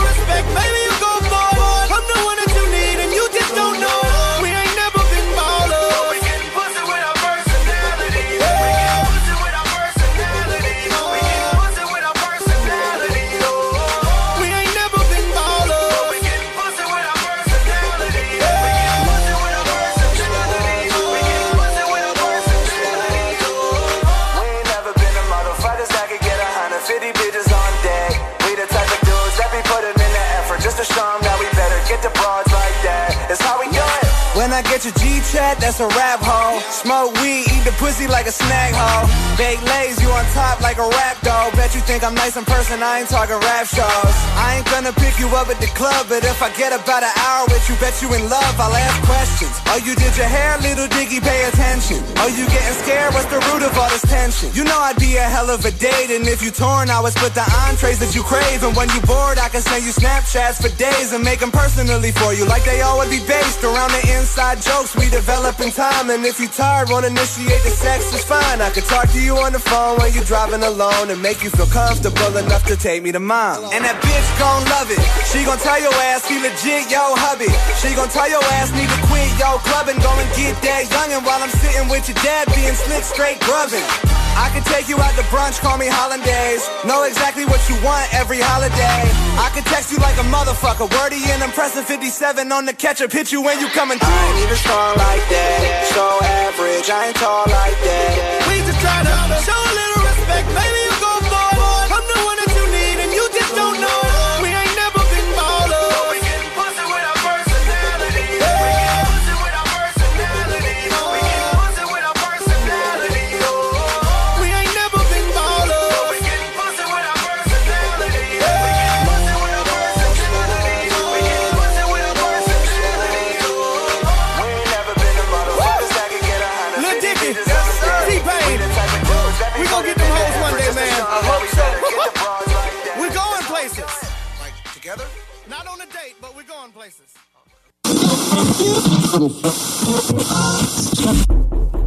When I get your G chat, that's a rap hoe. Smoke weed, eat the pussy like a snack hoe. Bake lays, you on top like a rap doll. Bet you think I'm nice in person, I ain't talking rap shows. I ain't gonna pick you up at the club, but if I get about an hour with you, bet you in love, I'll ask questions. Oh, you did your hair, little diggy, pay attention. Oh, you getting scared? What's the root of all this tension? You know I'd be a hell of a date, and if you torn, I would split the entrees that you crave. And when you bored, I can send you Snapchats for days and make them personally for you, like they all would be based around the inside jokes we develop in time. And if you tired, won't initiate the sex, it's fine. I could talk to you on the phone when you're driving alone and make you feel comfortable enough to take me to mom. And that bitch gon' love it. She gon' tell your ass he legit, yo hubby. She gon' tell your ass need to quit, yo clubbing. Go and get that youngin' while I'm sitting with your dad being slick straight grubbing. I can take you out to brunch, call me hollandaise. Know exactly what you want every holiday. I can text you like a motherfucker, wordy and impressive 57 on the ketchup, hit you when you coming through. I ain't even strong like that, so average, I ain't tall like that. We just try to show a little respect, maybe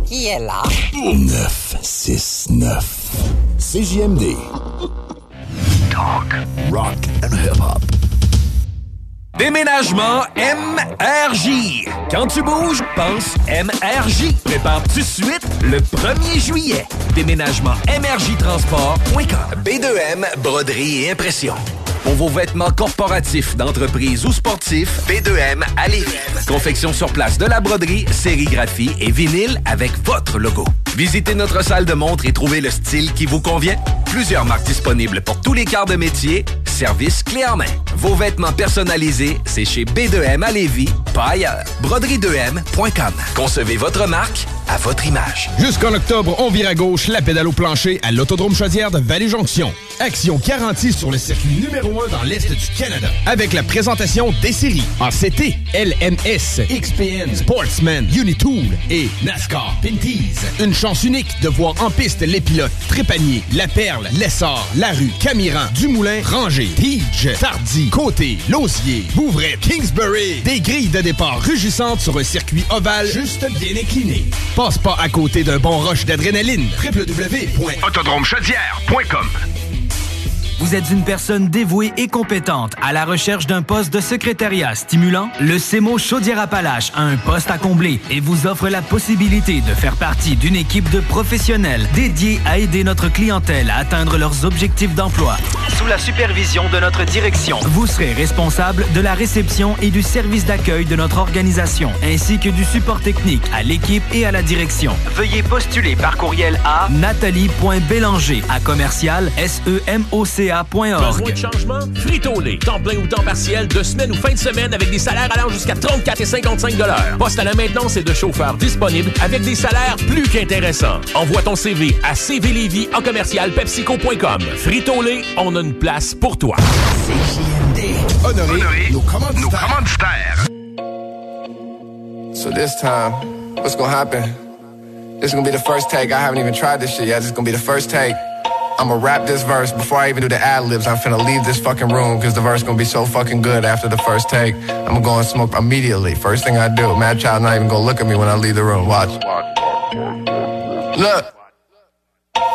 Qui est là? 969. CJMD. Talk, rock and hip-hop. Déménagement MRJ. Quand tu bouges, pense MRJ. Prépare tout de suite le 1er juillet. Déménagement MRJtransport.com. B2M, broderie et impression. Pour vos vêtements corporatifs, d'entreprise ou sportifs, B2M à. Confection sur place de la broderie, sérigraphie et vinyle avec votre logo. Visitez notre salle de montre et trouvez le style qui vous convient. Plusieurs marques disponibles pour tous les quarts de métier. Service clé en main. Vos vêtements personnalisés, c'est chez B2M à Lévis, pas ailleurs. Broderie2M.com. Concevez votre marque à votre image. Jusqu'en octobre, on vire à gauche la pédale au plancher à l'Autodrome Chaudière de Vallée-Jonction. Action garantie sur le circuit numéro 1 dans l'Est du Canada. Avec la présentation des séries en CT, LMS, XPN, Sportsman, Unitool et NASCAR Pinties. Une chance unique de voir en piste les pilotes Trépanier, La Perle, Lessard, Larue, Camiran, Dumoulin, Ranger, Tige, Tardy, Côté, Lausier, Bouvret, Kingsbury. Des grilles de départ rugissantes sur un circuit ovale juste bien incliné. Passe pas à côté d'un bon rush d'adrénaline. www.autodromechaudière.com Vous êtes une personne dévouée et compétente à la recherche d'un poste de secrétariat stimulant? Le CEMO Chaudière-Appalaches a un poste à combler et vous offre la possibilité de faire partie d'une équipe de professionnels dédiés à aider notre clientèle à atteindre leurs objectifs d'emploi. Sous la supervision de notre direction, vous serez responsable de la réception et du service d'accueil de notre organisation, ainsi que du support technique à l'équipe et à la direction. Veuillez postuler par courriel à nathalie.bélanger à commercial SEMOCA.org. Besoin de changement? Frito-Lay. Temps plein ou temps partiel, de semaine ou fin de semaine avec des salaires allant jusqu'à 34 et 55 Poste à la maintenance et de chauffeurs disponibles avec des salaires plus qu'intéressants. Envoie ton CV à cvlévy en commercial pepsico.com. Frito-Lay, on a une place pour toi. Honoré, nos commanditaires. So this time, what's gonna happen? This is gonna be the first take. I haven't even tried this shit yet. This is gonna be the first take. I'ma rap this verse before I even do the ad libs. I'm finna leave this fucking room because the verse gonna be so fucking good after the first take. I'ma go and smoke immediately. First thing I do. Mad Child not even gonna look at me when I leave the room. Watch. Look.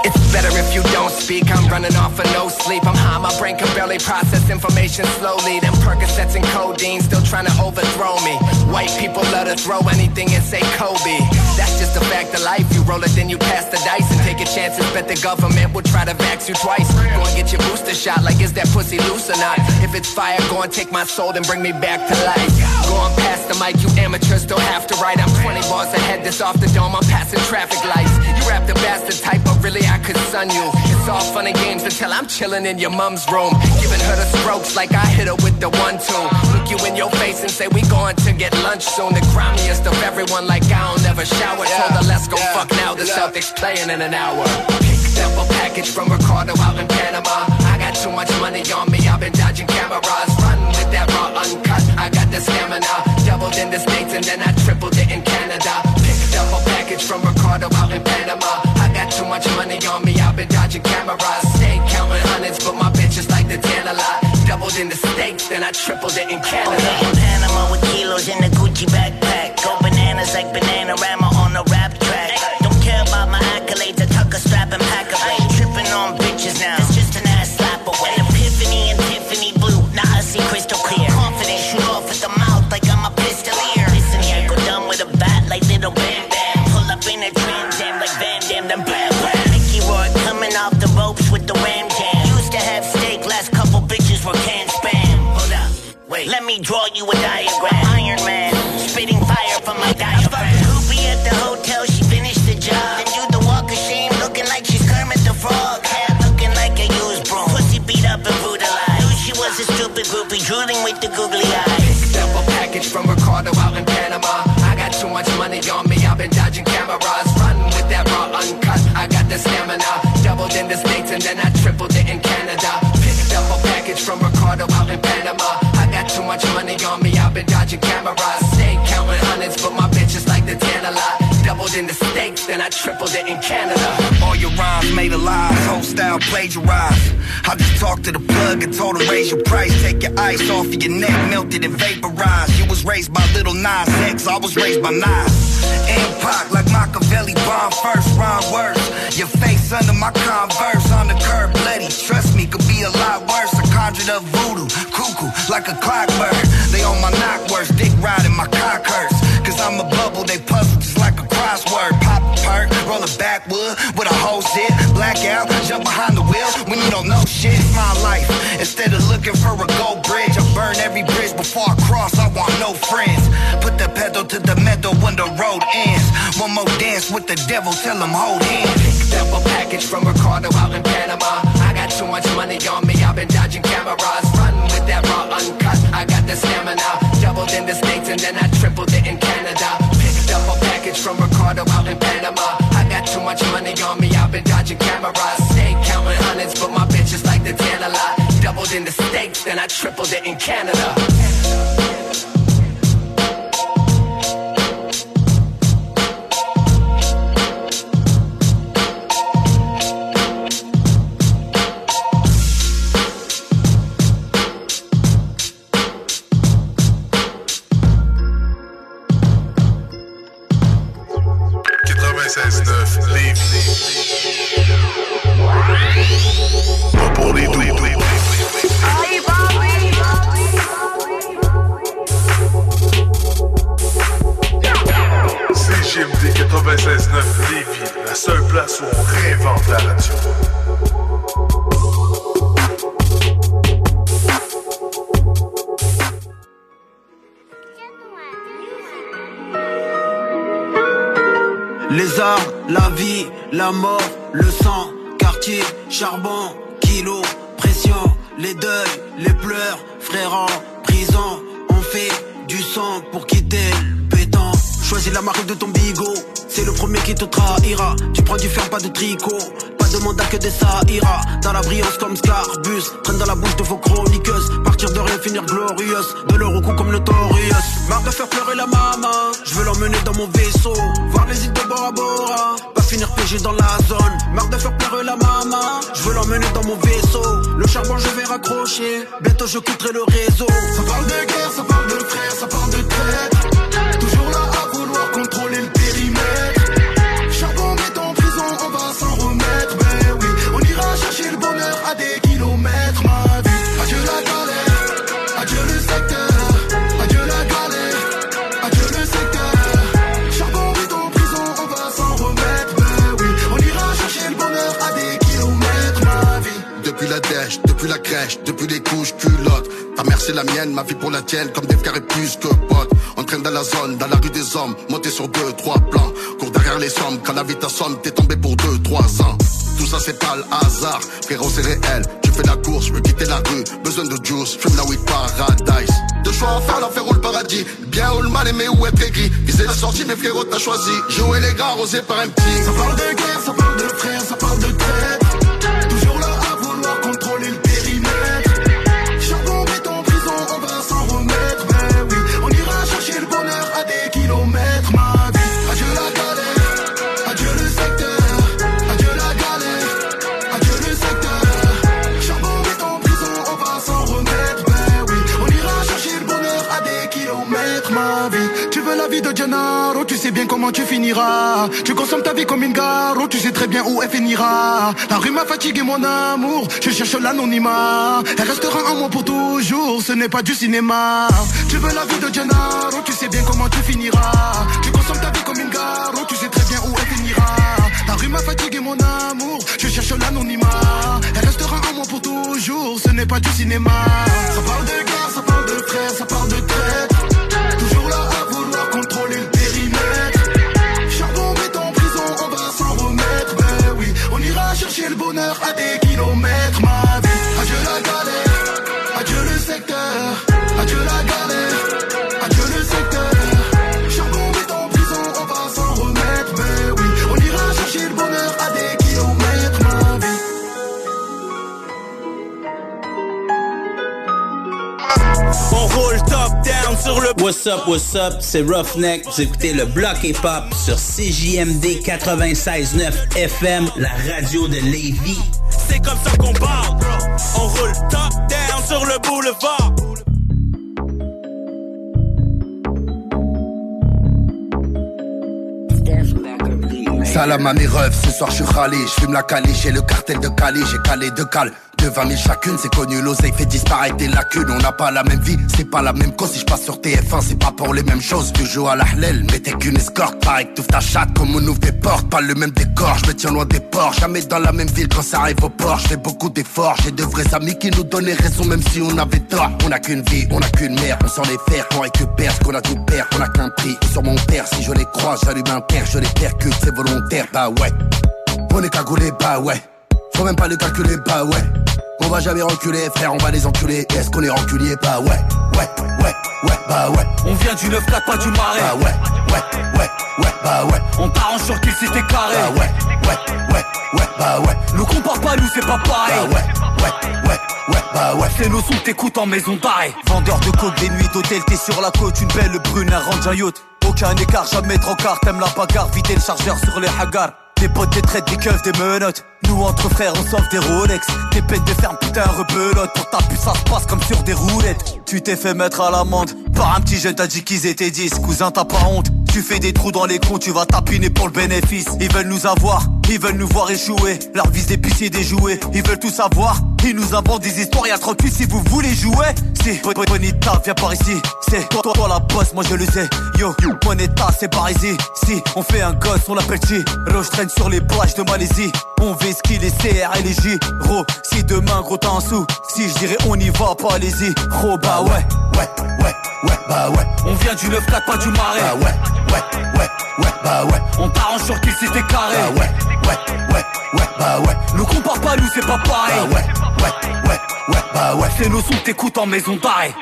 It's better if you don't speak. I'm running off of no sleep. I'm high, my brain can barely process information slowly. Them Percocets and codeine still trying to overthrow me. White people love to throw anything and say Kobe. That's just a fact of life. You roll it, then you pass the dice and take your chances. Bet the government will try to vax you twice. Go and get your booster shot. Like, is that pussy loose or not? If it's fire, go and take my soul and bring me back to life. Go on past the mic, you amateurs don't have to write. I'm 20 bars ahead, this off the dome. I'm passing traffic lights. You rap the bastard type, but really I I could sun you. It's all fun and games until I'm chilling in your mom's room. Giving her the strokes like I hit her with the one two. Look you in your face and say we going to get lunch soon. The grimiest of everyone like I don't ever shower. Yeah. Told her let's go yeah. fuck now. The yeah. Celtics playing in an hour. Picked up a package from Ricardo out in Panama. I got too much money on me. I've been dodging cameras. Run with that raw uncut. I got the stamina. Doubled in the States and then I tripled it in Canada. Picked up a package from Ricardo out in Panama much money on me, I've been dodging cameras Stay counting hundreds, but my bitches like the ten a lot Doubled in the States, then I tripled it in Canada. Over Panama with kilos in the Gucci backpack. Go bananas like Banana Rama. Draw you a diagram. Iron Man, spitting fire from my diaphragm. Groupie at the hotel, she finished the job. Then do the walk of shame, looking like she's Kermit the Frog. Hair looking like a used broom. Pussy beat up and brutalized. Knew she was a stupid groupie, drooling with the googly eyes. watching cameras. Then I tripled it in Canada. All your rhymes made alive, whole style plagiarized. I just talked to the plug and told him raise your price, take your ice off of your neck, melted and vaporized. You was raised by little Nas X, I was raised by Nas. Impact like Machiavelli, bomb first, rhyme worse. Your face under my converse on the curb, bloody. Trust me, could be a lot worse. I conjured up voodoo, cuckoo, like a clockbird. They on my knock worse, dick riding my cock hurts. Cause I'm a bubble, they puzzle a backwood with a whole sit. Blackout, jump behind the wheel when you don't know shit. It's my life. Instead of looking for a gold bridge, I burn every bridge before I cross. I want no friends. Put the pedal to the metal when the road ends. One more dance with the devil, tell him hold hands. Picked up a package from Ricardo out in Panama. I got too much money on me, I've been dodging cameras. Running with that raw uncut, I got the stamina. Doubled in the States and then I tripled it in Canada. Package from Ricardo out in Panama. I got too much money on me, I've been dodging cameras. Stay counting hundreds, but my bitch is like the ten a lot. Doubled in the States, then I tripled it in Canada. Pas pour les doux. CGMD 96.9 Lévis, la seule place où on réinvente la radio. Les armes, la vie, la mort, le sang, quartier, charbon, kilo, pression, les deuils, les pleurs, frères en prison, on fait du sang pour quitter le béton. Choisis la marque de ton bigot, c'est le premier qui te trahira. Tu prends du fer, pas de tricot, pas de mandat que des ça ira. Dans la brillance comme Scarbus, traîne dans la bouche de vos chroniqueuses. Partir de rien, finir glorieuse, de leur au comme Notorious. Marre de faire pleurer la maman, je veux l'emmener dans mon vaisseau, voir les îles de Bora Bora. Pas finir piégé dans la zone, marre de faire pleurer la maman, je veux l'emmener dans mon vaisseau. Le charbon, je vais raccrocher, bientôt je quitterai le réseau. Ça parle de guerre, ça parle de frères, ça parle de traite. À des kilomètres. Ma vie, adieu la galère, adieu le secteur, adieu la galère, adieu le secteur. Charbon est en prison, on va s'en remettre. Ben oui, on ira chercher le bonheur à des kilomètres. Ma vie. Depuis la dèche, depuis la crèche, depuis les couches culottes. Ta mère c'est la mienne, ma vie pour la tienne, comme des frères et plus que potes. On traîne dans la zone, dans la rue des hommes, monté sur deux, trois plans. Cours derrière les sommes, quand la vie t'assomme, t'es tombé pour deux, trois ans. Tout ça c'est pas le hasard, frérot c'est réel. Tu fais la course, je veux quitter la rue, besoin de juice, fume la weed paradise. Deux choix à faire, l'enfer ou le paradis. Bien ou le mal, aimer ou être aigri. Viser la sortie, mais frérot t'as choisi. Jouer les gars, rosé par un petit. Ça parle de guerre, ça Comment tu finiras? Tu consommes ta vie comme une garo, tu sais très bien où elle finira. La rue m'a fatigué mon amour, je cherche l'anonymat. Elle restera en moi pour toujours, ce n'est pas du cinéma. Tu veux la vie de Gennaro, tu sais bien comment tu finiras. Tu consommes ta vie comme une garo, tu sais très bien où elle finira. La rue m'a fatigué mon amour, je cherche l'anonymat. Elle restera en moi pour toujours, ce n'est pas du cinéma. Ça parle de gars, ça parle de frères, ça parle de What's up, what's up, c'est Roughneck. Vous écoutez le bloc hip-hop sur CJMD 96.9 FM, la radio de Lévis. C'est comme ça qu'on parle, bro. On roule top down sur le boulevard. Salam à mes refs, ce soir je suis râlé, je fume la caliche et le cartel de Cali, j'ai calé de cale. De 20 000 chacune, c'est connu, l'oseille fait disparaître des lacunes. On n'a pas la même vie, c'est pas la même cause. Si je passe sur TF1, c'est pas pour les mêmes choses. Tu joues à la hlel, mais t'es qu'une escorte. Pareil que ta chatte comme on ouvre des portes. Pas le même décor, je me tiens loin des ports. Jamais dans la même ville quand ça arrive au port. Je fais beaucoup d'efforts, j'ai de vrais amis qui nous donnaient raison, même si on avait tort. On a qu'une vie, on a qu'une mère, on s'en les faire, qu'on récupère ce qu'on a tout perdre. On a qu'un prix, sur mon père, si je les croise, j'allume un père, je les percute, c'est volontaire, bah ouais. On est cagoulé, bah ouais. Faut même pas le calculer, bah ouais. On va jamais reculer, frère, on va les enculer. Est-ce qu'on est reculier Bah ouais, ouais, ouais, ouais, bah ouais. On vient du 9-4, pas du marais. Bah ouais, ouais, ouais, ouais, bah ouais. On t'arrange sur qu'il s'était carré. Bah ouais, ouais, ouais, ouais, bah ouais. Nous compare pas, nous c'est pas pareil. Bah ouais, ouais, ouais, ouais, bah ouais. C'est nos sons t'écoutes en maison d'arrêt. Vendeur de coke, des nuits d'hôtel, t'es sur la côte, une belle brune, un range, un yacht. Aucun écart, jamais trop car, t'aimes la bagarre, vider le chargeur sur les hagars. Des potes, des traites, des keufs, des menottes. Nous entre frères, on sauve des Rolex. Des pètes de ferme, putain, rebelote. Pour ta puce, ça se passe comme sur des roulettes. Tu t'es fait mettre à l'amende. Par un petit jeune, t'as dit qu'ils étaient 10. Cousin, t'as pas honte. Tu fais des trous dans les comptes, tu vas tapiner pour le bénéfice. Ils veulent nous avoir, ils veulent nous voir échouer. Leur pistes des jouets. Ils veulent tout savoir. Ils nous inventent des histoires, y'a 38 si vous voulez jouer. Si, Bo- Bo- Bonita, viens par ici. C'est toi, toi, toi la bosse, moi je le sais. Yo, Bonita, c'est par ici. Si, on fait un gosse, on l'appelle Chi. Roche traîne sur les plages de Malaisie. On vesquille les CR et les J. Ro, si demain gros t'as un sou. Si je dirais on y va, pas allez-y. Ro, bah ouais. Ouais, ouais, ouais, bah ouais. On vient du 9-4, pas du marais. Bah ouais, ouais, ouais, bah ouais. On t'arrange sur qu'il s'était carré. Bah ouais, ouais, ouais, ouais, bah ouais. Nous compare pas, nous c'est pas pareil. Bah ouais, ouais, ouais, ouais, bah ouais. C'est nos sons que t'écoutes en maison d'arrêt.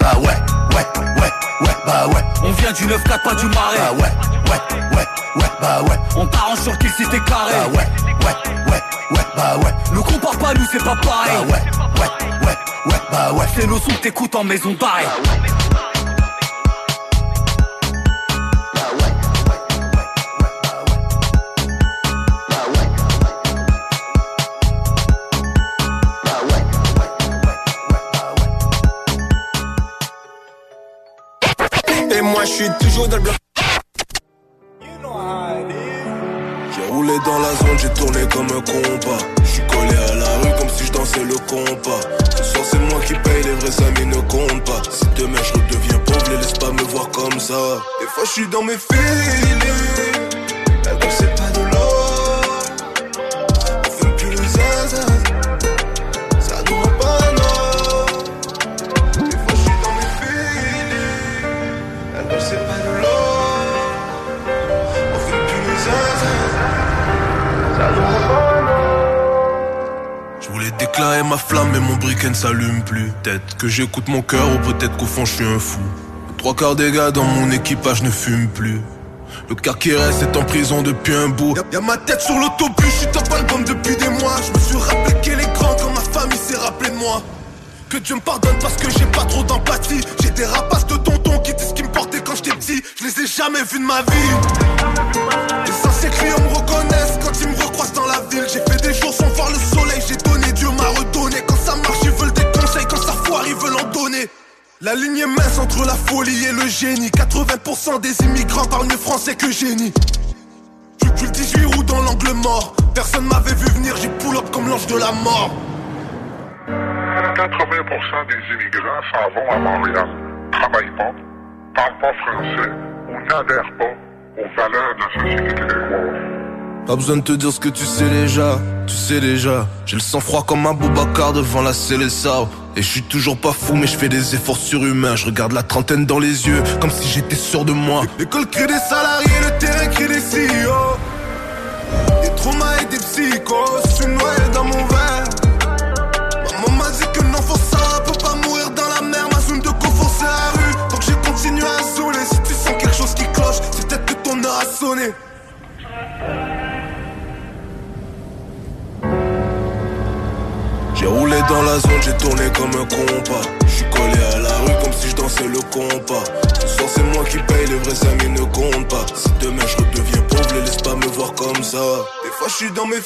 Bah ouais, ouais, ouais, ouais, bah ouais. On vient du 9-4, pas du marais. Bah ouais, ouais, ouais, ouais, bah ouais. On t'arrange sur qu'il s'était carré. Bah ouais, ouais, ouais, ouais, bah ouais. Nous compare pas, nous c'est pas pareil. Bah ouais, ouais, ouais, ouais, bah ouais. C'est nos sons que t'écoutes en maison d'arrêt. Et moi je suis toujours dans le bloc. J'ai roulé dans la zone, j'ai tourné comme un compas. Je suis collé à la si je dansais le compas. Ce soir c'est moi qui paye, les vrais amis ne comptent pas. Si demain je redeviens pauvre, les laisse pas me voir comme ça. Des fois je suis dans mes feelings. Ma flamme mais mon briquet ne s'allume plus. Peut-être que j'écoute mon cœur ou peut-être qu'au fond je suis un fou. Trois quarts des gars dans mon équipage ne fument plus. Le quart qui reste est en prison depuis un bout. Y'a ma tête sur l'autobus, je suis top album depuis des mois. Je me suis rappelé qu'elle est grande quand ma famille s'est rappelé de moi. Que Dieu me pardonne parce que j'ai pas trop d'empathie. J'ai des rapaces de tonton qui disent ce qui me portait quand j'étais petit. Je les ai jamais vus de ma vie. Les anciens clients me reconnaissent quand ils me recroisent dans la ville. J'ai fait des jours sans voir le soleil J'ai entre la folie et le génie. 80% des immigrants parlent mieux français que génie. Tu le 18 roues dans l'angle mort. Personne m'avait vu venir, j'ai pull up comme l'ange de la mort. 80% des immigrants s'en à Montréal, travaillent pas, parlent pas français ou n'adhèrent pas aux valeurs de la société québécoise. Pas besoin de te dire ce que tu sais déjà, tu sais déjà. J'ai le sang froid comme un Boubacar devant la Célessa. Et je suis toujours pas fou, mais je fais des efforts surhumains. Je regarde la trentaine dans les yeux, comme si j'étais sûr de moi. L'école crée des salariés, le terrain crée des CEO. Des traumas et des psychos, je suis noyé dans mon verre. Maman m'a dit que non, faut ça, peut pas mourir dans la mer. Ma zone de confort, c'est la rue. Donc j'ai continué à zouler. Si tu sens quelque chose qui cloche, c'est peut-être que ton heure a sonné. J'ai roulé dans la zone, j'ai tourné comme un compas. J'suis collé à la rue comme si je dansais le compas. Ce soir c'est moi qui paye, les vrais amis ne comptent pas. Si demain je redeviens pauvre, les laisse pas me voir comme ça. Des fois je suis dans mes ne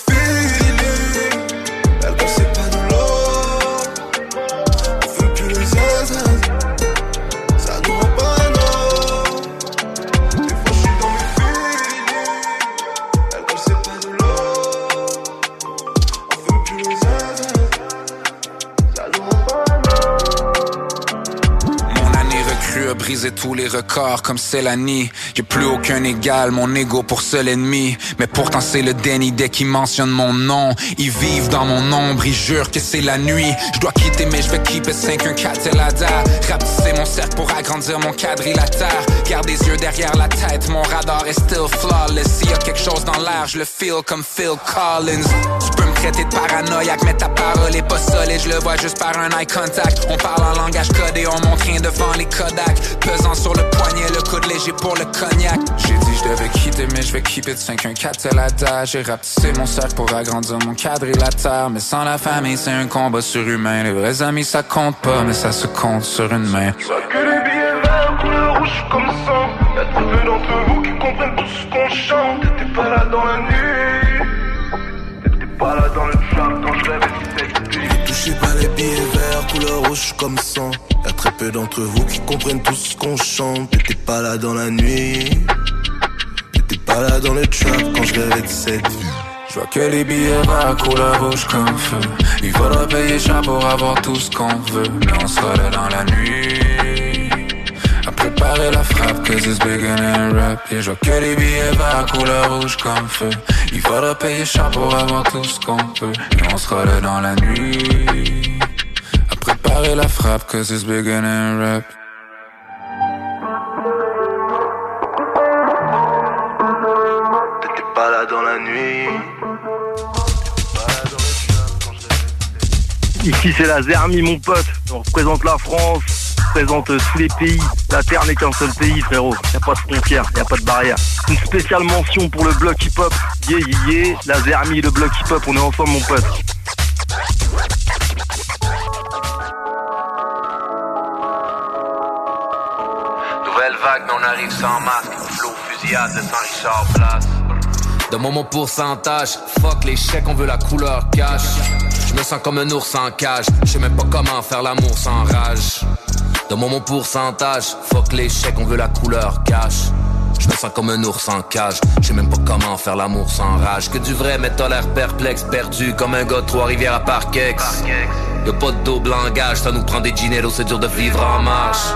tous les records comme Célanie. Y'a plus aucun égal, mon ego pour seul ennemi. Mais pourtant c'est le déni dès qu'ils mentionnent mon nom. Ils vivent dans mon ombre, ils jurent que c'est la nuit. Je dois quitter mais je vais keep it 514 c'est la da. Rapetisser mon cercle pour agrandir mon quadrilatère. Garde des yeux derrière la tête, mon radar est still flawless. S'il y a quelque chose dans l'air, je le feel comme Phil Collins. Tu peux me traiter de paranoïaque, mais ta parole est pas solide. Je le vois juste par un eye contact. On parle en langage codé, on montre rien devant les Kodak. Pesant sur le poignet, le coude léger pour le cognac. J'ai dit je devais quitter, mais je vais keep it 514 c'est la. J'ai rapetissé mon cercle pour agrandir mon quadrilatère. Mais sans la famille, c'est un combat surhumain. Les vrais amis, ça compte pas, mais ça se compte sur une main. Que les billets verts, couleur rouge comme sang. Y'a très peu d'entre vous qui comprennent tout ce qu'on chante. T'étais pas là dans la nuit. T'étais pas là dans le trap quand je rêvais de cette vie. Touchez pas les billets verts, couleur rouge comme sang. Y'a très peu d'entre vous qui comprennent tout ce qu'on chante. T'étais pas là dans la nuit. T'étais pas là dans le trap quand je rêvais de cette vie. Je vois que les billets verts couleur rouge comme feu. Il faudra payer cher pour avoir tout ce qu'on veut. Mais on sera là dans la nuit. À préparer la frappe, que it's than rap. Et je vois que les billets verts couleur rouge comme feu. Il faudra payer cher pour avoir tout ce qu'on veut. Mais on sera là dans la nuit. T'étais pas là dans la nuit. Ici c'est la Zermi mon pote, on représente la France, on représente tous les pays. La Terre n'est qu'un seul pays frérot, y a pas de frontières, y a pas de barrière. Une spéciale mention pour le bloc hip-hop, yeah yeah yeah, la Zermi, le bloc hip-hop, on est ensemble mon pote. Vague, mais on arrive sans masque. Flow, fusillade de Saint-Richard Place. Donne-moi mon pourcentage, fuck les chèques, on veut la couleur cash. Je me sens comme un ours en cage, je sais même pas comment faire l'amour sans rage. Donne-moi mon pourcentage, fuck les chèques, on veut la couleur cash. Je me sens comme un ours en cage, je sais même pas comment faire l'amour sans rage. Que du vrai, mais t'as l'air perplexe, perdu comme un gars de Trois-Rivières à Parkex. Y'a pas de double langage, ça nous prend des gineros, c'est dur de vivre en marche.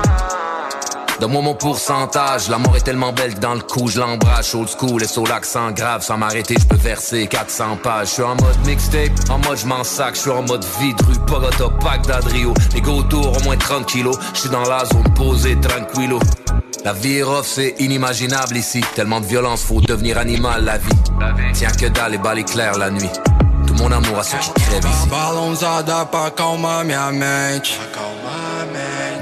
Donne-moi mon pourcentage, la mort est tellement belle dans le coup je l'embrasse. Old school et sur l'accent grave, sans m'arrêter je peux verser 400 pages. Je suis en mode mixtape, en mode je m'en sac, je suis en mode vide, rue Pogota, Bagdad, Rio Les go autour au moins 30 kilos, je suis dans la zone posée, tranquillo. La vie est rough, c'est inimaginable ici. Tellement de violence, faut devenir animal la vie. Tiens que dalle et balles éclairs la nuit. Tout mon amour à ceux qui crèvent ici. Mente.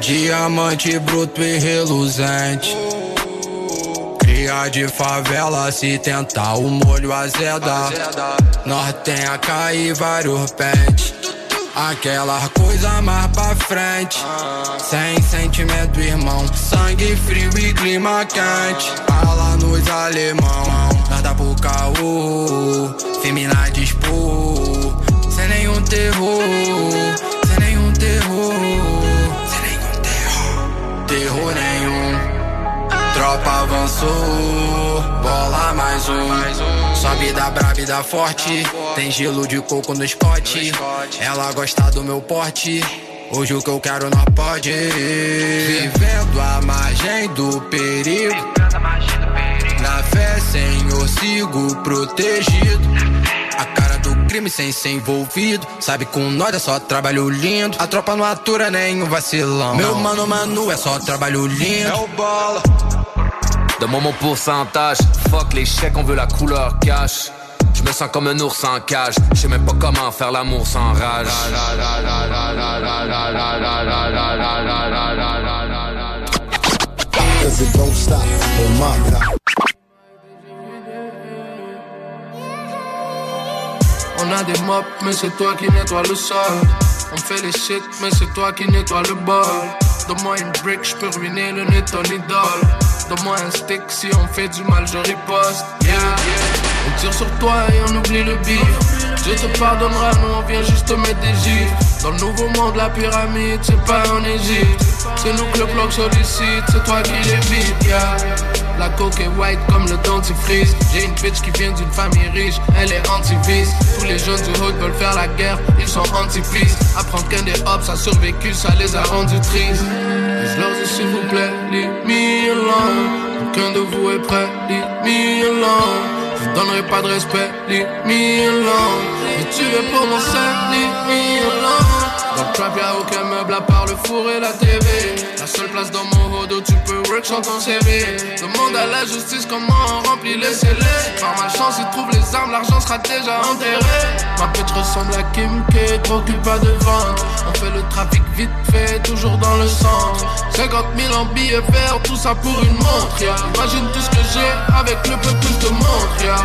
Diamante bruto e reluzente. Cria de favela, se tentar o molho azeda. Nós tem a cair vários pentes. Aquela coisa mais pra frente. Sem sentimento, irmão. Sangue frio e clima quente. Fala nos alemão. Nada pro caô. Femina dispor. Sem nenhum terror. Balançou, bola mais um. Só vida brava, vida forte. Tem gelo de coco no spot. Ela gosta do meu porte. Hoje o que eu quero não pode. Vivendo a margem do perigo. Na fé, Senhor, sigo protegido. A cara do crime sem ser envolvido. Sabe, com nós é só trabalho lindo. A tropa não atura nem um vacilão. Meu mano, mano, é só trabalho lindo. É o bola. Demande mon pourcentage. Fuck les chèques, on veut la couleur cash. Je me sens comme un ours en cage. Je sais même pas comment faire l'amour sans rage. Cause it on a des mops, mais c'est toi qui nettoie le sol. On fait les shit, mais c'est toi qui nettoie le bol. Donne-moi une brick, je peux ruiner le nez ton idole. Donne-moi un stick, si on fait du mal, je riposte. Yeah, yeah. On tire sur toi et on oublie le bif. Dieu te pardonnera, nous on vient juste te mettre des gifs. Dans le nouveau monde, la pyramide, c'est pas en Égypte. C'est nous que le bloc sollicite, c'est toi qui l'évites, yeah. La coke est white comme le dentifrice. J'ai une bitch qui vient d'une famille riche, elle est anti-vice. Tous les jeunes du hood veulent faire la guerre, ils sont anti-peace. Apprends qu'un des hops a survécu, ça les a rendus tristes. Dis-leur s'il vous plaît, leave me alone. Aucun de vous est prêt, leave me alone. Je donnerai pas de respect, leave me alone. Mais tu es pour mon sein, leave me alone. Dans le trap y'a aucun meuble à part le four et la TV La seule place dans mon hood tu peux work sans ton CV Demande à la justice comment on remplit les scellés. Par ma chance ils trouvent les armes, l'argent sera déjà enterré. Ma pute ressemble à Kim K, trop pas de vente. On fait le trafic vite fait, toujours dans le centre. 50 000 en billets verts, tout ça pour une montre yeah. Imagine tout ce que j'ai avec le peu que je te montre yeah.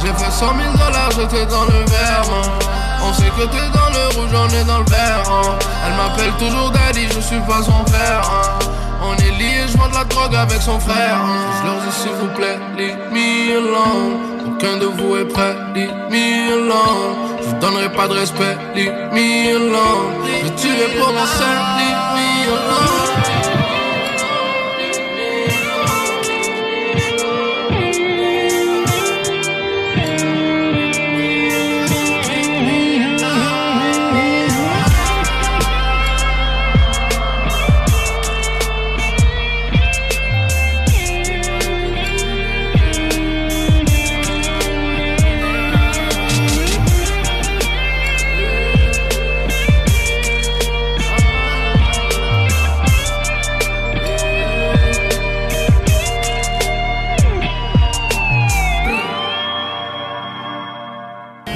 J'ai fait 100 000 dollars, j'étais dans le verre on sait que t'es dans le rouge, on est dans le vert. hein. Elle m'appelle toujours daddy, je suis pas son frère. hein. On est liés, je vends de la drogue avec son frère. hein. Je leur dis s'il vous plaît, leave me alone. Aucun de vous est prêt, leave me alone. Je vous donnerai pas de respect, leave me alone. Je vais tuer pour mon leave me alone.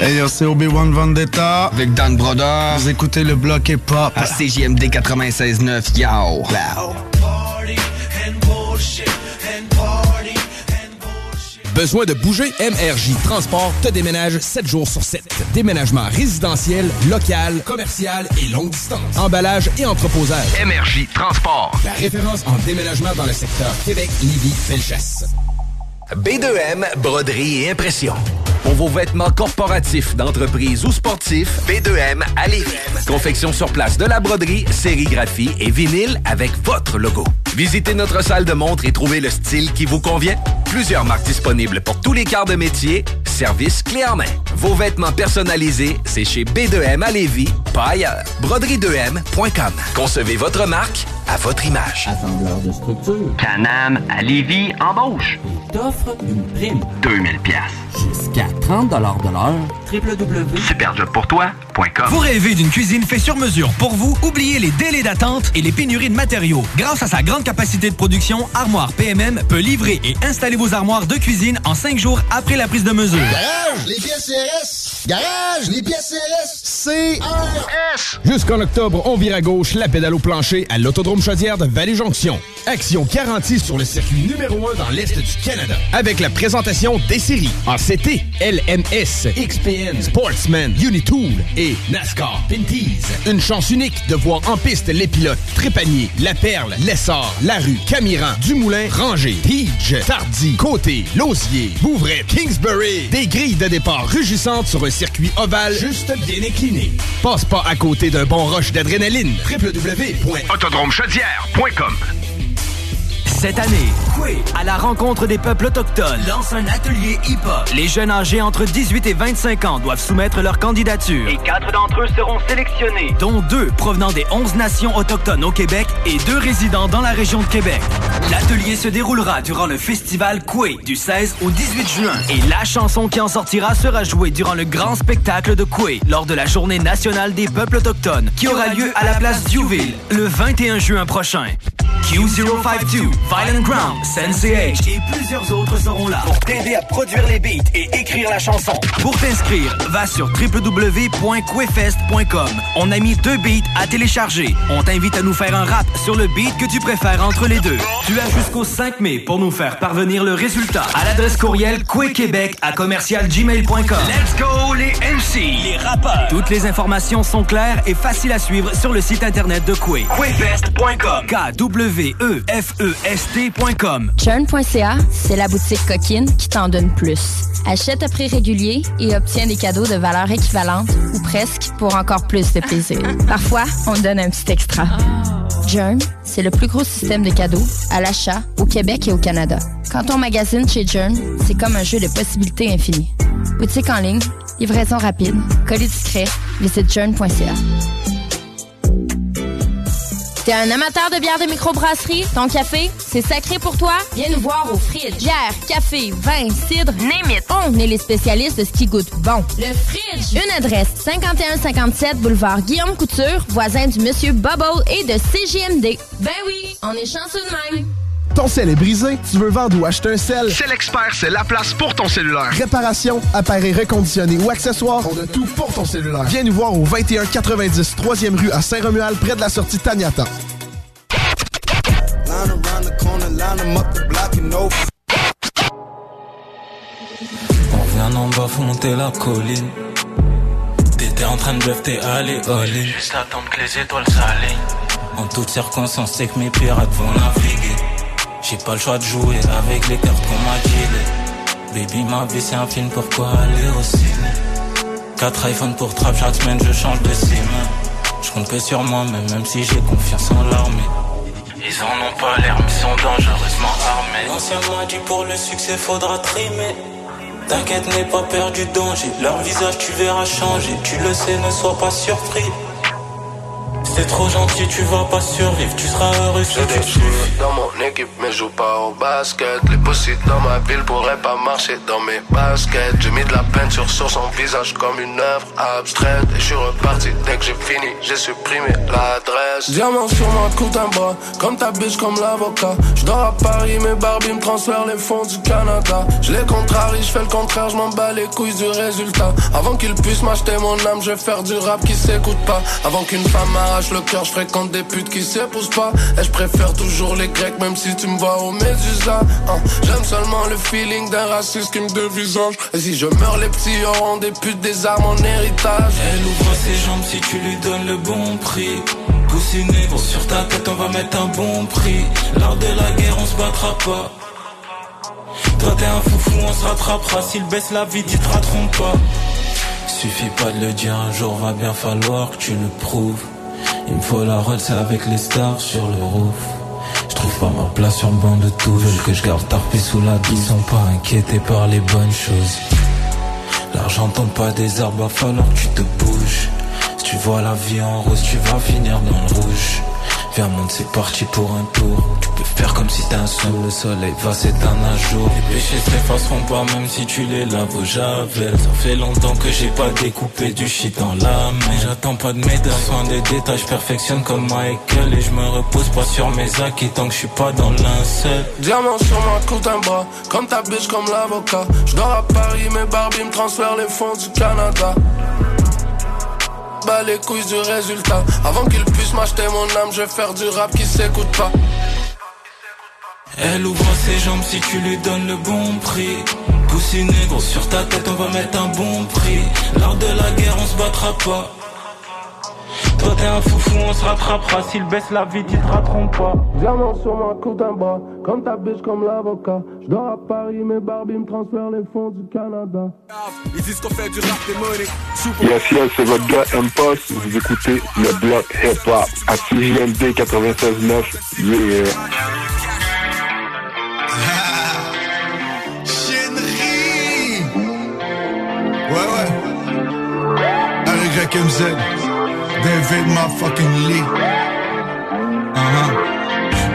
Hey yo, c'est Obi-Wan Vendetta. Avec Dan Broder. Vous écoutez le bloc hip-hop. À CJMD 96.9. Yo. Besoin de bouger? MRJ Transport te déménage 7 jours sur 7. Déménagement résidentiel, local, commercial et longue distance. Emballage et entreposage. MRJ Transport. La référence en déménagement dans le secteur Québec, Lévis, Felchasse. B2M, broderie et impression. Pour vos vêtements corporatifs, d'entreprise ou sportifs, B2M à Lévis. Confection sur place de la broderie, sérigraphie et vinyle avec votre logo. Visitez notre salle de montre et trouvez le style qui vous convient. Plusieurs marques disponibles pour tous les quarts de métier. Service clé en main. Vos vêtements personnalisés, c'est chez B2M à Lévis, pas ailleurs. Broderie2M.com. Concevez votre marque à votre image. Assembleur de structure. Canam à Lévis embauche. T'offre une prime. 2000 pièces. Jusqu'à 30 de l'heure. www.superjobpourtoi.com Vous rêvez d'une cuisine faite sur mesure pour vous? Oubliez les délais d'attente et les pénuries de matériaux. Grâce à sa grande capacité de production, Armoire PMM peut livrer et installer vos armoires de cuisine en cinq jours après la prise de mesure. Garage, les pièces CRS. Garage, les pièces CRS. CRS. Jusqu'en octobre, on vire à gauche la pédale au plancher à l'Autodrome Chaudière de Vallée-Jonction. Action garantie sur le circuit numéro 1 dans l'Est du Canada. Avec la présentation des séries en CT, LMS, XPN, Sportsman, Unitool et NASCAR Pinties. Une chance unique de voir en piste les pilotes Trépanier, La Perle, Lessard, Larue, Camiran, Dumoulin, Ranger, Tige, Tardy, Côté, Lausier, Bouvray, Kingsbury. Des grilles de départ rugissantes sur un circuit ovale juste bien incliné. Passe pas à côté d'un bon rush d'adrénaline. www.autodromechaudière.com Cette année, Koué, à la rencontre des peuples autochtones, lance un atelier hip-hop. Les jeunes âgés entre 18 et 25 ans doivent soumettre leur candidature. Et quatre d'entre eux seront sélectionnés, dont deux provenant des 11 nations autochtones au Québec et deux résidents dans la région de Québec. L'atelier se déroulera durant le festival Koué du 16 au 18 juin. Et la chanson qui en sortira sera jouée durant le grand spectacle de Koué lors de la journée nationale des peuples autochtones qui aura lieu à la place Diouville le 21 juin prochain. Q052, Violent Ground, Sensei H et plusieurs autres seront là pour t'aider à produire les beats et écrire la chanson. Pour t'inscrire, va sur www.quefest.com. On a mis deux beats à télécharger. On t'invite à nous faire un rap sur le beat que tu préfères entre les deux. Tu as jusqu'au 5 mai pour nous faire parvenir le résultat à l'adresse courriel quequebec à commercialgmail.com. Let's go les MC, les rappeurs. Toutes les informations sont claires et faciles à suivre sur le site internet de Quay. Quefest.com. K-W-E-F-E-S-T.com. Churn.ca, c'est la boutique coquine qui t'en donne plus. Achète à prix régulier et obtiens des cadeaux de valeur équivalente ou presque pour encore plus de plaisir. Parfois, on donne un petit extra. Jern, c'est le plus gros système de cadeaux à l'achat au Québec et au Canada. Quand on magasine chez Jern, c'est comme un jeu de possibilités infinies. Boutique en ligne, livraison rapide, colis discret, visite jern.ca. T'es un amateur de bière de microbrasserie? Ton café, c'est sacré pour toi? Viens nous voir au Fridge. Bière, café, vin, cidre, name it. On est les spécialistes de ce qui goûte bon. Le Fridge. Une adresse, 5157 boulevard Guillaume Couture, voisin du Monsieur Bubble et de CGMD. Ben oui, on est chanceux de même. Ton sel est brisé, tu veux vendre ou acheter un sel? C'est l'expert, c'est la place pour ton cellulaire. Réparation, appareils reconditionnés ou accessoires, on a tout pour ton cellulaire. Viens nous voir au 2190 3e rue à Saint-Romuald, près de la sortie Taniata. On vient en bas, faut monter la colline. T'étais en train de bluff, t'es allé all in. Juste attendre que les étoiles s'alignent. En toutes circonstances, c'est que mes pirates vont naviguer. J'ai pas le choix de jouer avec les cartes qu'on m'a dealées. Baby, ma vie c'est un film, pourquoi aller au ciné? 4 iPhones pour trap, chaque semaine je change de sim. Je compte sur moi, même, même si j'ai confiance en l'armée. Ils en ont pas l'air, mais sont dangereusement armés. L'ancien m'a dit pour le succès faudra trimer. T'inquiète, n'aie pas peur du danger. Leur visage tu verras changer. Tu le sais, ne sois pas surpris. C'est trop gentil, tu vas pas survivre. Tu seras heureux si tu cheveux dans mon équipe, mais je joue pas au basket. Les possibles dans ma ville pourraient pas marcher dans mes baskets. J'ai mis de la peinture sur son visage comme une œuvre abstraite. Et je suis reparti dès que j'ai fini, j'ai supprimé l'adresse. Diamant sur ma coupe un bras, comme ta biche, comme l'avocat. Je dors à Paris, mes Barbie me transfèrent les fonds du Canada. Je les contrarie, je fais le contraire, je m'en bats les couilles du résultat. Avant qu'ils puissent m'acheter mon âme, je vais faire du rap qui s'écoute pas. Avant qu'une femme le cœur, je fréquente des putes qui s'épousent pas. Et je préfère toujours les grecs, même si tu me vois au Médusa. Hein, J'aime seulement le feeling d'un raciste qui me dévisage. Et si je meurs, les petits auront des putes, des armes en héritage. Elle ouvre ses jambes si tu lui donnes le bon prix. Coussiné, gros, sur ta tête, on va mettre un bon prix. Lors de la guerre, on se battra pas. Toi, t'es un foufou, on se rattrapera. S'il baisse la vie, ils te pas. Suffit pas de le dire, un jour va bien falloir que tu le prouves. Il me faut la Rolls avec les stars sur le roof. Je trouve pas ma place sur le banc de tout. Veulent que je garde tarpé sous la douce. Ils sont pas inquiétés par les bonnes choses. L'argent tombe pas des arbres, va falloir que tu te bouges. Si tu vois la vie en rose, tu vas finir dans le rouge. Viens monte, c'est parti pour un tour. Tu faire comme si t'es un sou. Le soleil va s'éteindre un jour. Les péchés s'effaceront pas même si tu les laves au javel. Ça fait longtemps que j'ai pas découpé du shit dans la main. J'attends pas de médailles, soin des détails. Je perfectionne comme Michael et je me repose pas sur mes acquis tant que je suis pas dans l'incel. Diamant sur ma coupe un bras, comme ta biche, comme l'avocat. Je dors à Paris, mes Barbie me transfèrent les fonds du Canada. Bas les couilles du résultat. Avant qu'ils puissent m'acheter mon âme, je vais faire du rap qui s'écoute pas. Elle ouvre ses jambes si tu lui donnes le bon prix. Coussiné, gros, sur ta tête, on va mettre un bon prix. Lors de la guerre, on se battra pas. Toi, t'es un foufou, on se rattrapera. S'il baisse la vie, ils te rateront pas. Diamant sur ma coupe un bras, comme ta biche, comme l'avocat. Je dors à Paris, mes Barbie me transfèrent les fonds du Canada. Ils disent qu'on fait du rap. Yes, yes, c'est votre gars M-Post. Vous écoutez le bloc hip-hop à CJMD 96.9. Yeah. Check MZ, David fucking Lee. Uh-huh.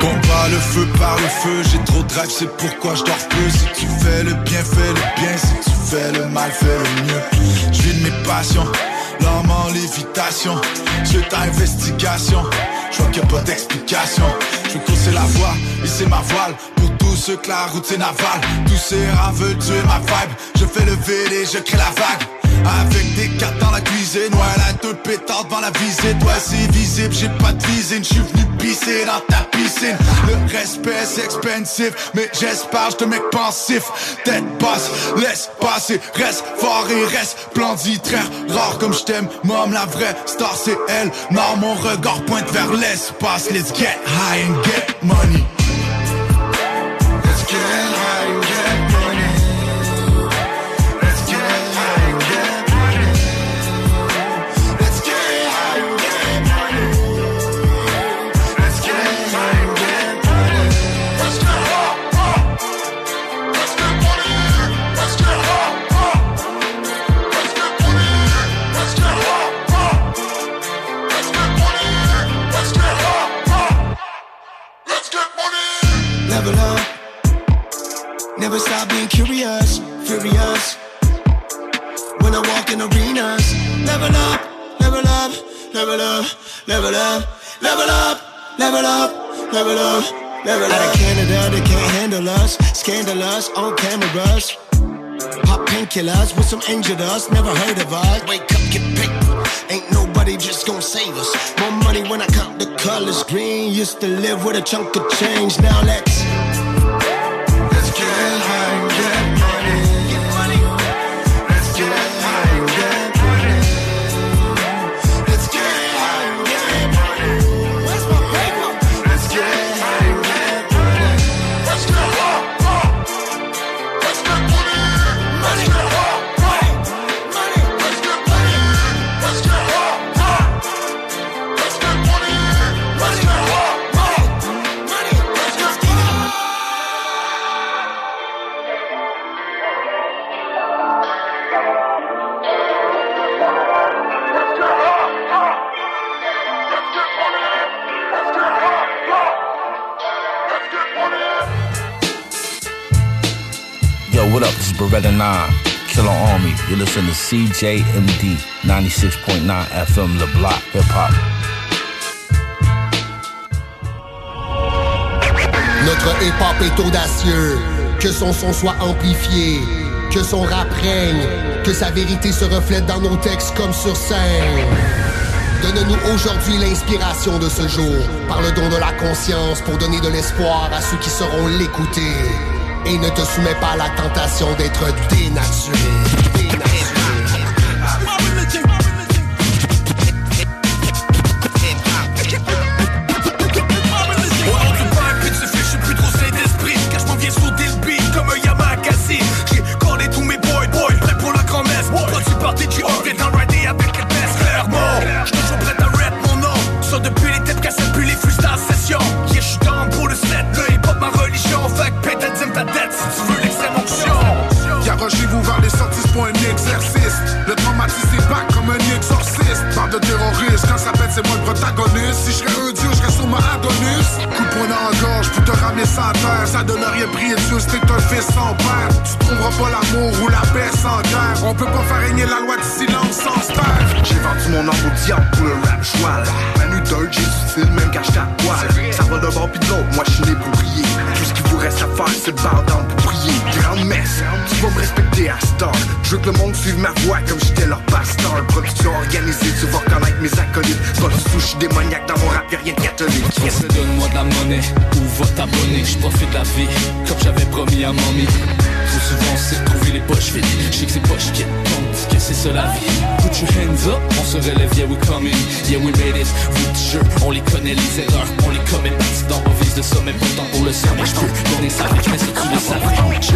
Combat le feu par le feu, j'ai trop de drive, c'est pourquoi je dors. Si tu fais le bien, fais le bien, si tu fais le mal, fais le mieux. Je de mes passions, l'homme en lévitation, c'est ta investigation. Je vois qu'il n'y a pas d'explication. Je veux la voie, c'est ma voile. Pour tous ceux que la route c'est naval. Tous ces rats veulent tuer ma vibe. Je fais le et je crée la vague. Avec des cartes dans la cuisine, ouais, la deux pétards devant la visite, ouais, c'est visible, j'ai pas de visine, j'suis venu pisser dans ta piscine. Le respect c'est expensive, mais j'espère j'te mec pensif. Tête basse, laisse passer, reste fort et reste splendide, très rare comme j't'aime. Mom, la vraie star c'est elle. Non, mon regard pointe vers l'espace. Let's get high and get money. Pop painkillers with some angel dust. Never heard of us. Wake up, get paper. Ain't nobody just gonna save us. More money when I count the colors. Green used to live with a chunk of change. Now let's. Beretta 9, Killer Army. You listen to CJMD 96.9 FM Bloc Hip Hop. Notre hip hop est audacieux, que son son soit amplifié, que son rap règne, que sa vérité se reflète dans nos textes comme sur scène. Donne-nous aujourd'hui l'inspiration de ce jour, par le don de la conscience pour donner de l'espoir à ceux qui sauront l'écouter et ne te soumets pas à la tentation d'être dénaturé. Si je serais un dieu, je serais sûrement Adonis. Coup de poing dans la gorge, pour te ramener sa terre. Ça donne rien de Dieu, c'était un fils sans père. Tu trouveras pas l'amour ou la paix sans guerre. On peut pas faire régner la loi du silence sans se taire. J'ai vendu mon âme au diable pour le rap joie. Manu dirt, j'ai du style, même quand j'étais à poil. Ça va d'un bord pis de l'autre, moi je suis né pour briller. Reste à faire, c'est bar down pour prier. Grande messe, tu vas me respecter à Star. Je veux que le monde suive ma voix comme j'étais leur pasteur. Production organisée, tu vas reconnaître mes acolytes. Pas de souche démoniaque dans mon rap, y'a rien de catholique. Yes. Donne-moi de la monnaie ou va t'abonner? J'profite de la vie comme j'avais promis à mamie. Trop souvent c'est trouver les poches vides. J'sais que c'est poches qui que c'est ça la vie. Put your hands up, on se relève, yeah we coming. Yeah we made it. Vous t on les connaît, les erreurs, on les commet. Parti dans vis de sommet, pourtant pour le sommet. J'peux tourner sa vie, mais le. Chum,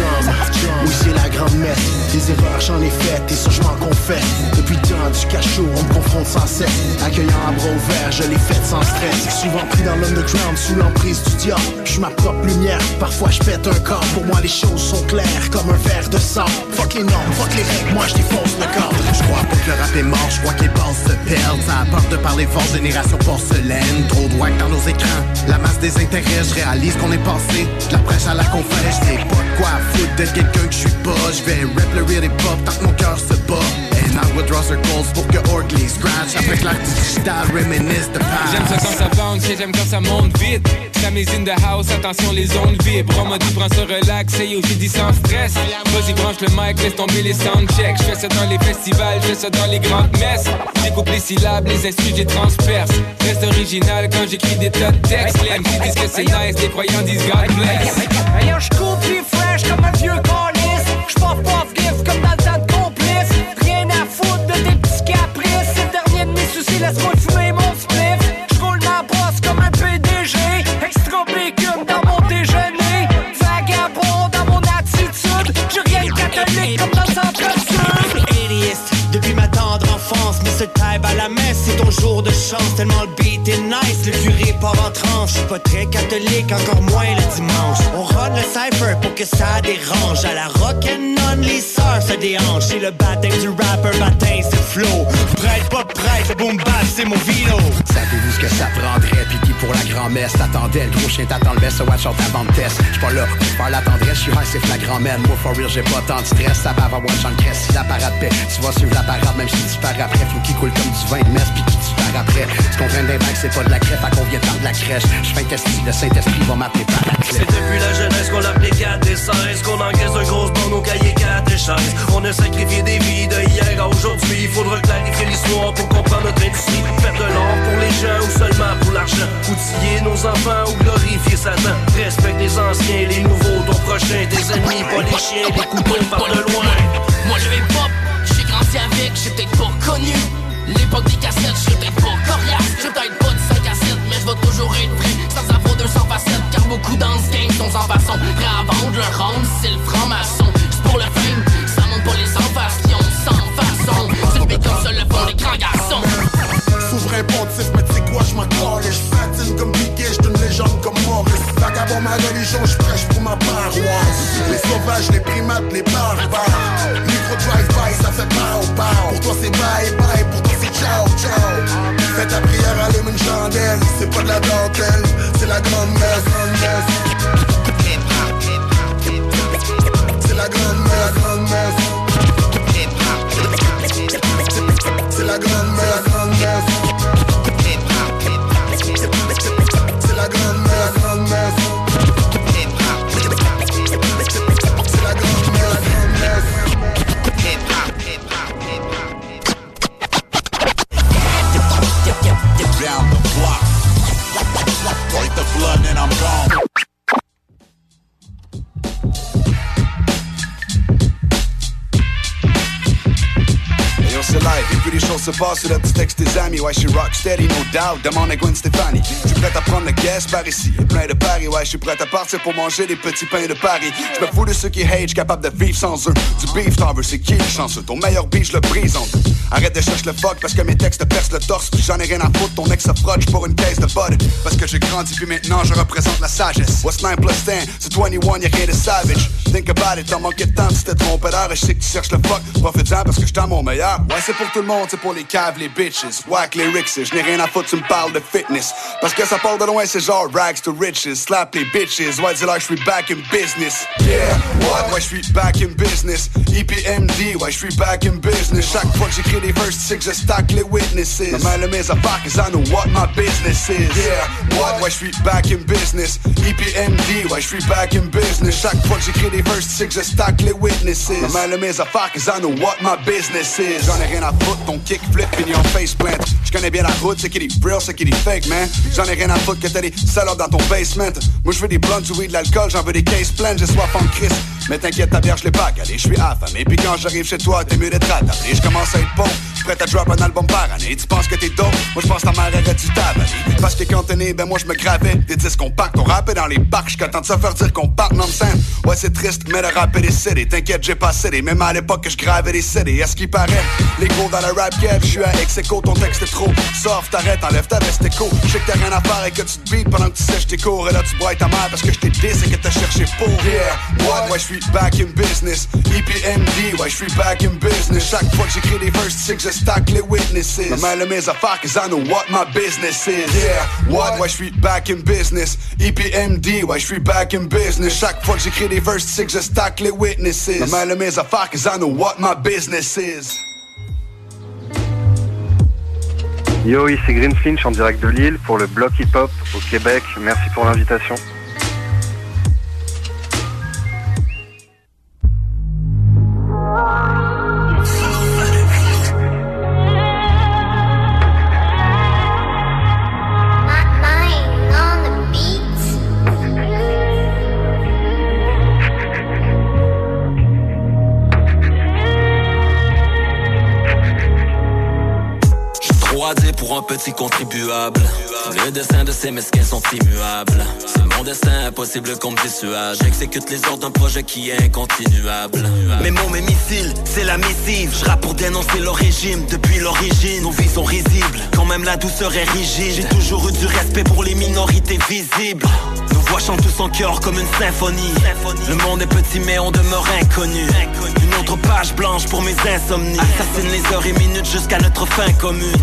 oui c'est la grande messe Des erreurs j'en ai faites et ça je m'en confesse Depuis temps du cachot on me confronte sans cesse Accueillant à bras ouverts je l'ai fait sans stress Souvent pris dans l'underground sous l'emprise du diable Je suis ma propre lumière, parfois je pète un corps Pour moi les choses sont claires comme un verre de sang Fuck les normes, fuck les règles, moi je défonce le corps. Je crois pas que le rap est mort, je crois les bases se perdent Ça apporte de parler fort, génération porcelaine. Trop de wack dans nos écrans, la masse des intérêts Je réalise qu'on est passé, de la prêche à la confesse Je sais pas quoi foutre d'être quelqu'un que je suis pas. Je vais rap le real hip hop tant que mon cœur se bat. And I would draw circles pour que Orgley scratch. Après que l'art digital reminisce de past J'aime ça quand ça bounce et j'aime quand ça monte vite House, attention les ondes vibrent On m'a dit prends ça relax et yo j'ai dit sans stress Vas-y branche le mic, laisse tomber les soundchecks Je fais ça dans les festivals, je fais ça dans les grandes messes J'écoute les syllabes, les instrus, j'ai transperce Reste original quand j'écris des tas de textes Les MC disent que c'est nice, les croyants disent God bless plus fresh comme un vieux calice. Pas très catholique, encore moins le dimanche. On run le cypher pour que ça dérange. À la rock and non, les sœurs se déhanchent. C'est le baptême du rapper, baptême c'est flow. Prête, pas prête, le boom bap, c'est mon vino. Savez-vous ce que ça prendrait? Qui pour la grand-messe t'attendais Le gros chien t'attend le best watch out avant de test J'suis pas là pour faire la tendresse J'suis high c'est flagrant man Moi for real j'ai pas tant de stress Ça va avoir watch en crèche Si la parade paix Tu vas suivre la parade même si tu pars après Faut qu'il coule comme du vin de messe Pis qui après. Ce qu'on vient d'un bac c'est pas de la crêpe À qu'on vient de la crèche. J'fais un testi Le Saint-Esprit va m'appeler par la C'est depuis la jeunesse qu'on l'appelait 4 et 16 Qu'on encaisse un gros dans nos cahiers 4 et 16 On a sacrifié des vies de hier à aujourd'hui. Il faudra clarifier l'histoire pour comprendre notre industrie. Faire de l'or pour les gens ou seulement pour l'argent. Outiller nos enfants ou glorifier Satan. Respecte les anciens, les nouveaux, ton prochain Tes ennemis, pas les chiens, les couteaux par de loin. Moi le hip-hop, j'ai grandi avec, j'ai peut-être pas connu L'époque des cassettes, j'ai peut-être pas coriace. J'ai peut-être pas de 5 à 7, mais je vais toujours être prêt Sans avoir 200 facettes, car beaucoup dans ce game sont sans façon. Prêts à vendre leur ronde, c'est le franc-maçon. C'est pour le fame, ça monte pas les façon Sans façon, c'est le comme ça le font les grands garçons. Souverain pontif, mais tu quoi, j'm'en calais J'patine comme Piquet, j'suis une légende comme Maurice Vagabond ma religion, j'prêche pour ma paroisse. Les sauvages, les primates, les barbares. Micro drive-by, ça fait pow pow Pour toi c'est bye bye, pour toi ciao ciao. Fais ta prière, allume une chandelle. C'est pas de la dentelle, c'est la grande messe. C'est la grande messe, grande C'est la grande grande messe blood and I'm gone. On se live, et puis les choses se passent le petit texte des amis. Ouais, je suis rock steady, no doubt. Demande à Gwen Stefani. Je suis prêt à prendre le gas par ici. Plein de paris, ouais, je suis prêt à partir pour manger des petits pains de Paris. Je me fous de ceux qui hate, capable de vivre sans eux. Du beef, t'en veux, c'est qui le chanceux? Ton meilleur beat, je le brise en deux. Arrête de chercher le fuck parce que mes textes percent le torse. J'en ai rien à foutre, ton ex se frotte pour une caisse de bud. Parce que j'ai grandi, puis maintenant je représente la sagesse. What's 9 plus 10? C'est 21, y'a rien de savage. Think about it, t'as manqué de temps, tu t'es trompé d'heure. Et je sais que tu cherches le fuck. Profite-en parce que j't'en mon meilleur. Ouais, c'est pour tout le monde, c'est pour les caves, les bitches. Whack les rixes, je n'ai rien à foutre, tu me parles de fitness. Parce que ça part de loin, c'est genre rags to riches. Slap les bitches, ouais, dis là, je suis back in business. Yeah, what? Ouais, je suis back in business. EPMD, ouais, je suis back in business. Chaque fois que j'écris des verses, sais que je stack les witnesses. Ma main de mes affaires, cause I know what my business is. Yeah, what? Ouais, je suis back in business. EPMD, ouais, je suis back in business. Chaque fois que j'écris des verses, sais que je stack les witnesses. Ma main de mes affaires, cause I know what my business is. J'en ai rien à foutre. Ton kick flip, fini en face plant. Je connais bien la route, c'est qui dit real, c'est qui dit fake, man. J'en ai rien à foutre que t'as des salopes dans ton basement. Moi, je veux des blondes, du de l'alcool, j'en veux des cases pleines, j'ai soif en Christ. Mais t'inquiète, ta bière, je l'ai pas calé, je suis affamé. Puis quand j'arrive chez toi, t'es mieux d'être attablé. Je commence à être bon, prêt à drop un album par année. Tu penses que t'es dope, moi je pense ta mère aurait du tabac. Parce que quand t'es né, ben moi je me gravais des disques compacts. On rappait dans les parcs, j'suis de se faire dire qu'on part non-scène. Ouais, c'est triste, mais le rap est décédé. T'inquiète, j'ai pas cédé, même à l'époque que je gravais des CD. Est-ce qu'il paraît, les gros dans le rap je j'suis à ex ton texte est trop soft, t'arrêtes, enlève ta veste écho. J'sais que t'as rien à faire et que tu te beats pendant que tu sèches tes cours. Et là tu bois ta mère parce que j't'ai dit et que t'as cherché pour. Yeah, what? Ouais, j'suis back in business. EPMD, ouais, j'suis back in business. Chaque fois que j'écris des verses, c'est que je stack les witnesses. Ma mère mes affaires, cause I know what my business is. Yeah, what? Ouais, j'suis back in business. EPMD, ouais, j'suis back in business. Chaque fois que j'écris des verses, c'est que je stack les witnesses. Ma mère mes affaires, cause I know what my business is. Yo, ici Green Flinch en direct de Lille pour le bloc hip-hop au Québec. Merci pour l'invitation. Petit contribuable. Le dessin de ces mesquins sont immuables. C'est mon destin impossible qu'on me dissuade. J'exécute les ordres d'un projet qui est incontinuable. Mes mots, mes missiles, c'est la missive. Je pour dénoncer leur régime depuis l'origine. Nos vies sont risibles, quand même la douceur est rigide. J'ai toujours eu du respect pour les minorités visibles. Nos voix chantent tous en cœur comme une symphonie. Le monde est petit mais on demeure inconnu. Une autre page blanche pour mes insomnies. Assassine les heures et minutes jusqu'à notre fin commune.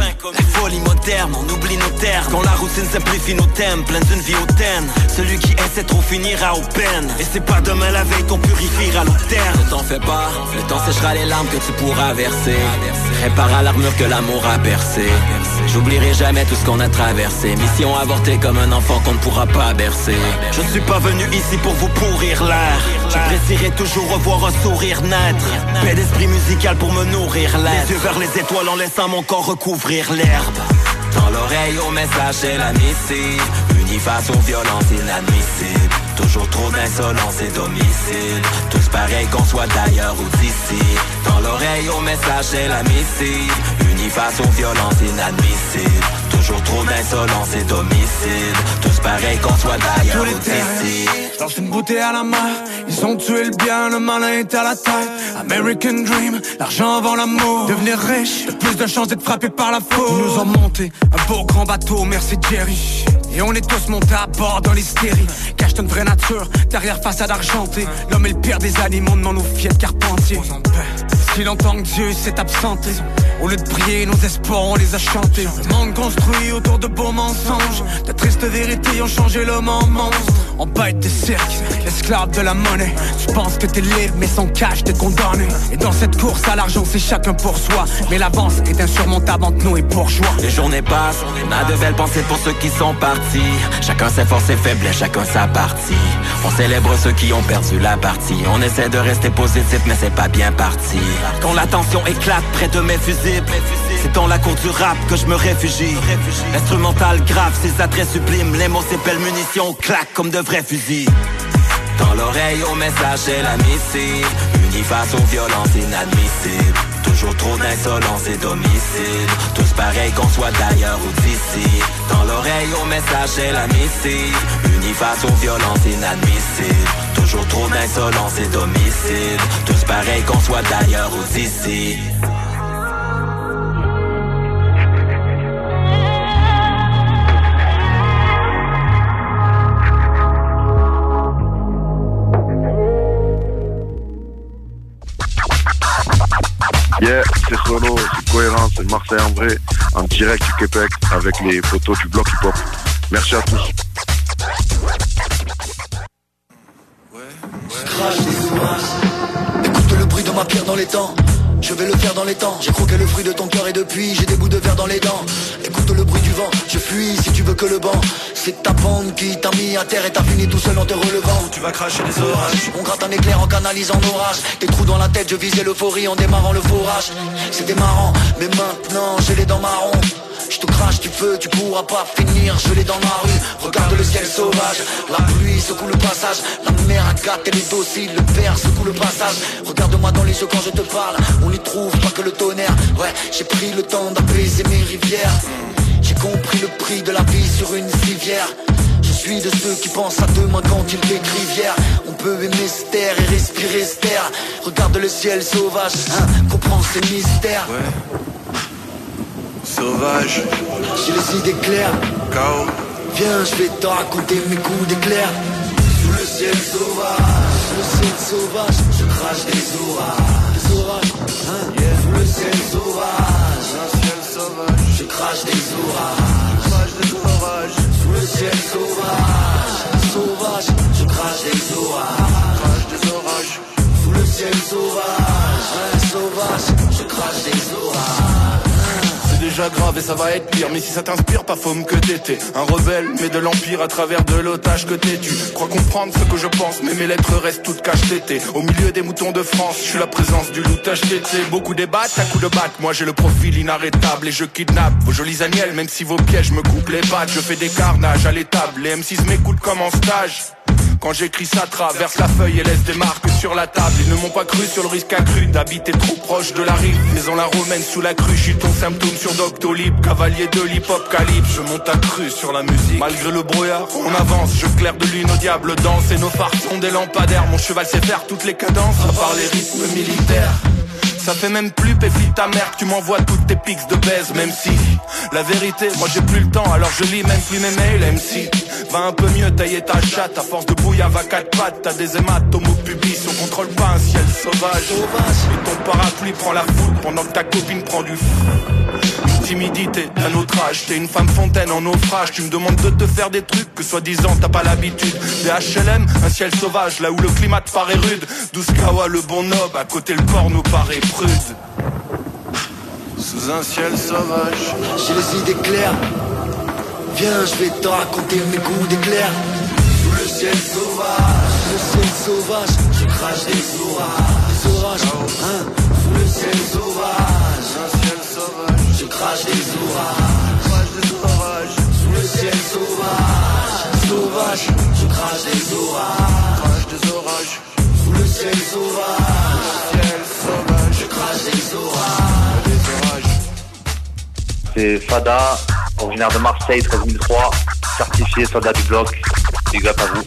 On oublie nos terres. Quand la routine simplifie nos thèmes, plein d'une vie hautaine. Celui qui essaie trop finira au peine. Et c'est pas demain la veille qu'on purifiera l'eau terre. Ne t'en fais pas, le temps séchera les larmes que tu pourras verser. Répara l'armure que l'amour a percé. J'oublierai jamais tout ce qu'on a traversé. Mission avortée comme un enfant qu'on ne pourra pas bercer. Je ne suis pas venu ici pour vous pourrir l'air. J'apprécierais toujours revoir un sourire naître. Paix d'esprit musical pour me nourrir l'air. Les yeux vers les étoiles en laissant mon corps recouvrir l'herbe. Dans l'oreille au message c'est la missive Unis face aux violences inadmissibles. Toujours trop d'insolence et domicile. Tous pareils qu'on soit d'ailleurs ou d'ici. Dans l'oreille au message c'est la missive. Unis face aux violences inadmissibles. Toujours trop d'insolence et domicile. Tous pareils qu'on soit d'ailleurs ou d'ici. Lance une bouteille à la main. Ils ont tué le bien, le malin est à la taille. American Dream, l'argent avant l'amour. Devenir riche, le plus de chances d'être frappé par la faute. Ils nous ont monté un beau grand bateau, merci Jerry et on est tous montés à bord dans l'hystérie. Cache une vraie nature, derrière façade argentée. L'homme est le pire des animaux, non nous fiers de carpentier. Si longtemps que Dieu s'est absenté Au lieu de prier, nos espoirs on les a chantés. Le monde construit autour de beaux mensonges. De tristes vérités ont changé l'homme en monstre. En bête de cirque, esclave de la monnaie. Tu penses que t'es libre mais sans cash t'es condamné. Et dans cette course à l'argent c'est chacun pour soi. Mais l'avance est insurmontable entre nous et bourgeois. Les journées passent, on a de belles pensées pour ceux qui sont partis Chacun ses forces et faiblesses, chacun sa partie. On célèbre ceux qui ont perdu la partie. On essaie de rester positif mais c'est pas bien parti. Quand la tension éclate près de mes fusibles C'est dans la cour du rap que je me réfugie. Instrumental grave, ses attraits sublimes Les mots belles munitions claquent comme de vrais fusils. Dans l'oreille au message c'est la missive. Unis face aux violences inadmissibles Toujours trop d'insolence et domicile Tous pareils qu'on soit d'ailleurs ou d'ici. Dans l'oreille au message c'est la missive. Unis face aux violences inadmissibles. Toujours trop d'insolence et domicile Tous pareils qu'on soit d'ailleurs ou d'ici Yeah, c'est Solo, c'est cohérent, c'est Marseille en vrai, en direct du Québec avec les photos du bloc hip-hop. Merci à tous. Écoute le bruit de ma pierre dans les temps. je vais le faire dans les temps J'ai croqué le fruit de ton cœur et depuis j'ai des bouts de verre dans les dents Écoute le bruit du vent, je fuis si tu veux que le banc C'est ta bande qui t'a mis à terre et t'as fini tout seul en te relevant. Tu vas cracher les orages. On gratte un éclair en canalisant orage Des trous dans la tête, je visais l'euphorie en démarrant le forage. C'était marrant, mais maintenant j'ai les dents marron. Je te crache du feu, tu pourras pas finir. Je l'ai dans ma rue, regarde le ciel sauvage. La pluie secoue le passage. La mer a gâté les dociles Le verre secoue le passage. Regarde-moi dans les yeux quand je te parle. On n'y trouve pas que le tonnerre. Ouais, j'ai pris le temps d'apaiser mes rivières J'ai compris le prix de la vie sur une civière. Je suis de ceux qui pensent à demain quand ils décrivent On peut aimer cette terre et respirer cette terre. Regarde le ciel sauvage, hein, comprends ces mystères. Sauvage. J'ai les idées claires. Chaos. Viens, je vais te raconter mes coups d'éclair. Sous le ciel sauvage, sous le ciel sauvage Je crache des orages, des orages, hein Sous le ciel sauvage, un ciel sauvage crache des orages, crache des orages. Sous le ciel sauvage, sauvage Je crache des orages, crache des orages. Sous le ciel sauvage, sauvage Je crache des orages déjà grave et ça va être pire. Mais si ça t'inspire, pas faume que t'étais. Un rebelle, mais de l'empire à travers de l'otage que t'es. Tu Crois comprendre ce que je pense, mais mes lettres restent toutes cachetées Au milieu des moutons de France, je suis la présence du loutage tété Beaucoup débattent à coups de batte, moi j'ai le profil inarrêtable Et je kidnappe vos jolis agnelles, même si vos pièges me coupent les pattes. Je fais des carnages à l'étable, les M6 m'écoutent comme en stage quand j'écris ça traverse la feuille et laisse des marques sur la table. Ils ne m'ont pas cru sur le risque accru d'habiter trop proche de la rive. Maison la romaine sous la crue, j'suis ton symptôme sur Doctolib. Cavalier de l'hip-hop calibre, je monte à cru sur la musique. Malgré le brouillard, on avance, je claire de lune au diable danse Et nos phares sont des lampadaires, mon cheval sait faire toutes les cadences À part les rythmes militaires. Ça fait même plus péfit ta mère tu m'envoies toutes tes pics de baise Même si la vérité, moi j'ai plus le temps Alors je lis même plus mes mails MC Va un peu mieux tailler ta chatte. À force de bouillir va quatre pattes. T'as des hématomes au pubis On contrôle pas un ciel sauvage. Et ton parapluie prend la foule Pendant que ta copine prend du fou. Timidité d'un autre âge. T'es une femme fontaine en naufrage. Tu me demandes de te faire des trucs que soi-disant t'as pas l'habitude. Des HLM, un ciel sauvage Là où le climat te paraît rude. Douce kawa le bon nob À côté le corps nous paraît prude. Sous un ciel sauvage. J'ai les idées claires Viens, je vais te raconter mes coups d'éclair. Sous le ciel sauvage, le ciel sauvage Je crache des orages, des orages, hein? Sous le ciel sauvage, un ciel sauvage je crache des orages, Sous le ciel sauvage, sauvage Je crache des orages, crache des orages Sous le ciel sauvage, ciel sauvage Je crache des orages C'est Fada, originaire de Marseille, 13003 Certifié soldat du bloc. Big up à vous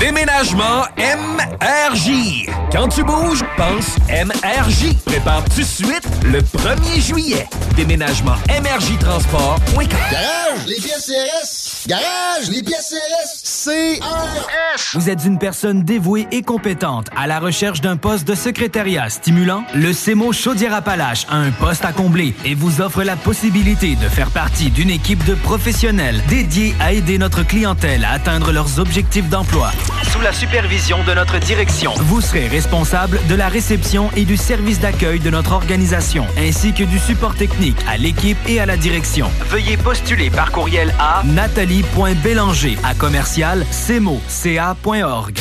Déménagement MRJ. Quand tu bouges, pense MRJ. Prépare tout de suite le 1er juillet. Déménagement MRJ Transport.com. Garage, les pièces CRS. Garage, les pièces CRS. CRS. Vous êtes une personne dévouée et compétente à la recherche d'un poste de secrétariat stimulant? Le CEMO Chaudière-Appalaches a un poste à combler et vous offre la possibilité de faire partie d'une équipe de professionnels dédiés à aider notre clientèle à atteindre leurs objectifs d'emploi. Sous la supervision de notre direction, vous serez responsable de la réception et du service d'accueil de notre organisation, ainsi que du support technique à l'équipe et à la direction. Veuillez postuler par courriel à nathalie.bélanger à commercial cmo.ca.org.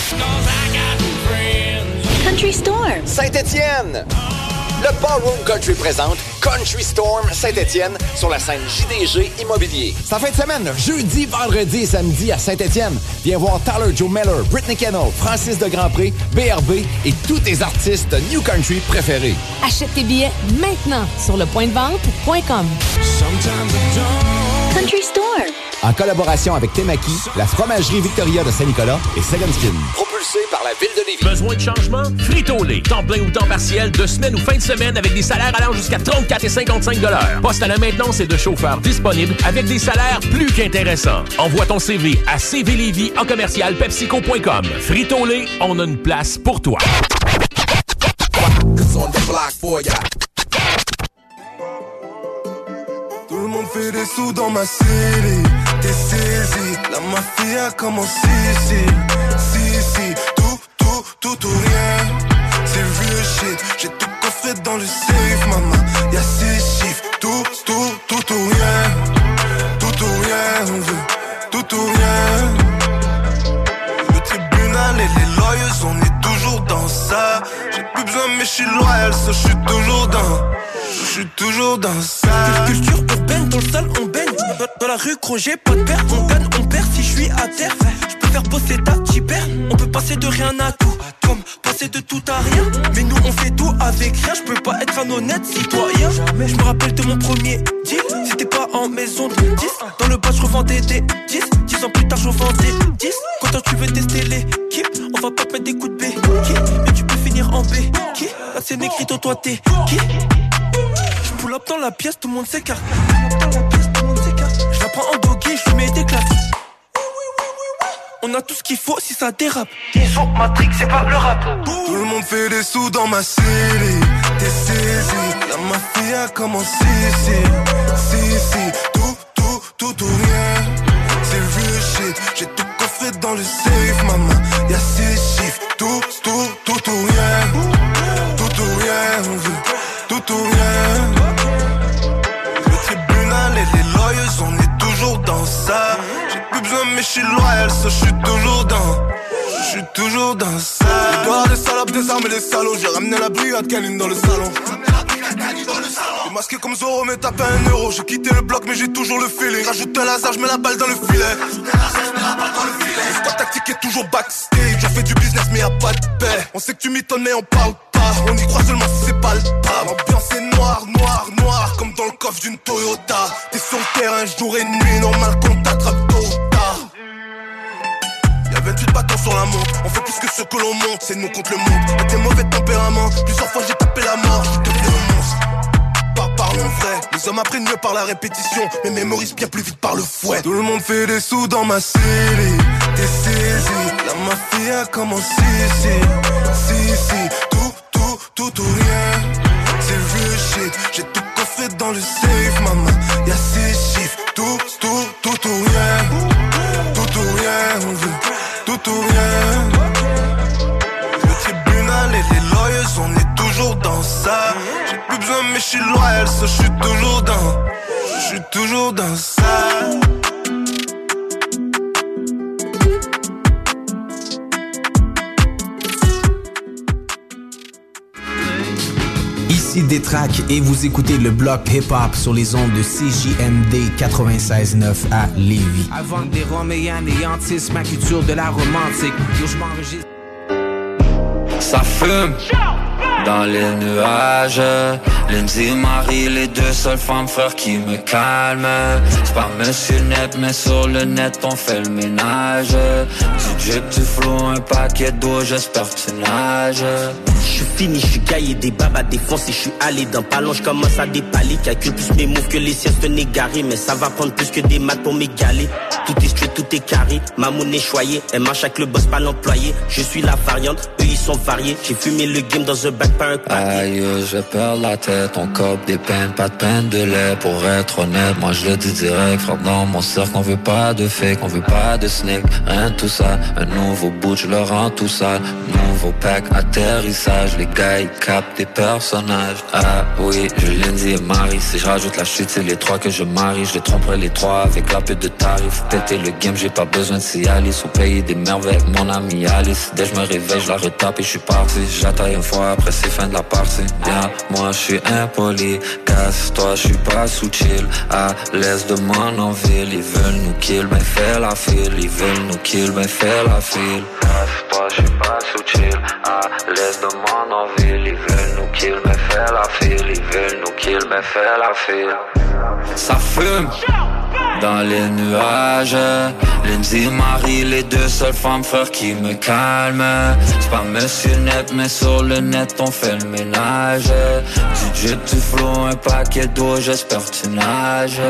Country Storm. Saint-Étienne. Le Ballroom Country présente Country Storm Saint-Étienne sur la scène JDG Immobilier. C'est en fin de semaine, jeudi, vendredi et samedi à Saint-Étienne. Viens voir Tyler Joe Miller, Britney Kennel, Francis de Grandpré, BRB et tous tes artistes New Country préférés. Achète tes billets maintenant sur le point de vente.com. Country Storm. En collaboration avec Temaki, la fromagerie Victoria de Saint-Nicolas et Second Skin. Propulsé par la ville de Lévis. Besoin de changement? Frito-Lay. Temps plein ou temps partiel, de semaine ou fin de semaine avec des salaires allant jusqu'à 34 et 55 Poste à la maintenance et de chauffeurs disponibles avec des salaires plus qu'intéressants. Envoie ton CV à cvlévy en commercial pepsico.com. Frito-Lay, on a une place pour toi. Tout le monde fait des sous dans ma série La mafia commencé ici Si, si, tout, tout, tout ou rien C'est real shit, j'ai tout coffret dans le safe, maman. Y'a six chiffres, tout, tout, tout ou rien. Tout ou rien, on veut, tout ou rien. Le tribunal et les lawyers, on est toujours dans ça. J'ai plus besoin, mais je suis loyal, ça, je suis toujours dans. Je suis toujours dans ça. Culture urbaine, dans le sale, on baigne. Dans, la rue, gros, j'ai pas de père. On gagne, on perd si je suis à terre. Je peux faire bosser ta typère. On peut passer de rien à tout. Comme passer de tout à rien. Mais nous, on fait tout avec rien. Je peux pas être un honnête citoyen. Je me rappelle de mon premier deal. C'était pas en maison de 10. Dans le bas, je revendais des 10. 10 ans plus tard, je vendais 10. Quand tu veux tester l'équipe, on va pas mettre des coups de B. Qui Mais tu peux finir en B. Qui Là, c'est Negrito, toi, t'es qui? Je pull up dans la pièce, tout le monde s'écarte. Prends en doggy, je mets des claques. On a tout ce qu'il faut si ça dérape. Ils sont Matrix, c'est pas le rap. Tout le monde fait des sous dans ma city. T'es saisi, la mafia commence ici. Si, si, tout, tout, tout ou rien. C'est real shit, j'ai tout coffré dans le safe, maman. Y'a six chiffres, tout, tout, tout ou rien. Tout ou rien, on veut, tout ou rien. Et les lawyers, on est toujours dans ça. J'ai plus besoin, mais je suis loyal, ça, je suis toujours dans. Je suis toujours dans ça. Les doigts des salopes, des armes et des salauds. J'ai ramené la brigade canine dans le salon. J'ai masqué comme Zoro, mais tapé un euro. J'ai quitté le bloc, mais j'ai toujours le feeling. Rajoute un laser, je mets la balle dans le filet. Le squad tactique est toujours backstage. On fait du business, mais y'a pas de paix. On sait que tu m'étonnes, mais on parle On y croit seulement si c'est pas le pas. L'ambiance est noire, noire, noire. Comme dans le coffre d'une Toyota. T'es sur le terrain jour et nuit. Normal qu'on t'attrape tôt tard. Y'a 28 bâtons sur la montre, on fait plus que ce que l'on monte, c'est nous contre le monde. T'as tes mauvais tempéraments, plusieurs fois j'ai tapé la mort, je devenu un monstre. Pas parlons vrai, les hommes apprennent mieux par la répétition, mais mémorisent bien plus vite par le fouet. Tout le monde fait des sous dans ma city, t'es saisi, la mafia commence ici. Si, si, tout, ou rien. C'est real shit, j'ai tout coffré dans le safe, maman. Y'a six chiffres, tout, tout, tout ou rien. Tout ou rien, on veut tout ou rien. Le tribunal et les lawyers, on est toujours dans ça. J'ai plus besoin, mais je suis loyal, ça, je suis toujours dans. Je suis toujours dans ça. Ici Détrac et vous écoutez le bloc hip-hop sur les ondes de CJMD 96.9 à Lévis. Avant des Roméens néantissent ma culture de la romantique. Yo, je m'enregistre. Ça fume dans les nuages. Lindsay Marie, les deux seules femmes frères qui me calment. C'est pas Monsieur Net, mais sur le net on fait le ménage. Du drip, du flow, un paquet d'eau, j'espère que tu nages. Je suis fini, je suis gaillé, des babes à défoncer, je suis allé dans ballon, je commence à dépaler, calcule plus mes moves que les siestes un égaré, mais ça va prendre plus que des maths pour m'égaler. Tout est straight, tout est carré, ma monnaie choyée, elle marche avec le boss, pas l'employé. Je suis la variante, eux ils sont variés, j'ai fumé le game dans un bac, Aïe, je perds la tête, on cope des peines, pas de peine de lait. Pour être honnête, moi je le dis direct Frère, dans mon cercle, on veut pas de fake On veut pas de snake, rien de tout ça Un nouveau bout, je leur rends tout ça Nouveau pack, atterrissage Les gars, ils captent des personnages. Ah oui, je Lindsay et Marie Si je rajoute la chute, c'est les trois que je marie. Je les tromperai les trois avec un peu de tarif. Péter le game, j'ai pas besoin de Cialis Ou payer des merveilles mon ami Alice. Dès je me réveille, je la retape et je suis parti. J'attaille une fois, après c'est fin de la partie. Bien, moi je suis impoli Casse-toi, je suis pas sous chill. À l'aise de mon envie Ils veulent nous kill, mais fais la file. Ils veulent nous kill, mais fais la file. Casse-toi, je suis pas sous chill. À l'aise de mon envie Ils veulent nous kill, mais fais la file. Ils veulent nous kill, mais fais la file. Ça fume dans les nuages Lindsay, Marie, les deux seules femmes frères qui me calment C'est pas Monsieur Net, mais sur le net on fait le ménage Du drip, du flow, un paquet d'eau, j'espère tu nages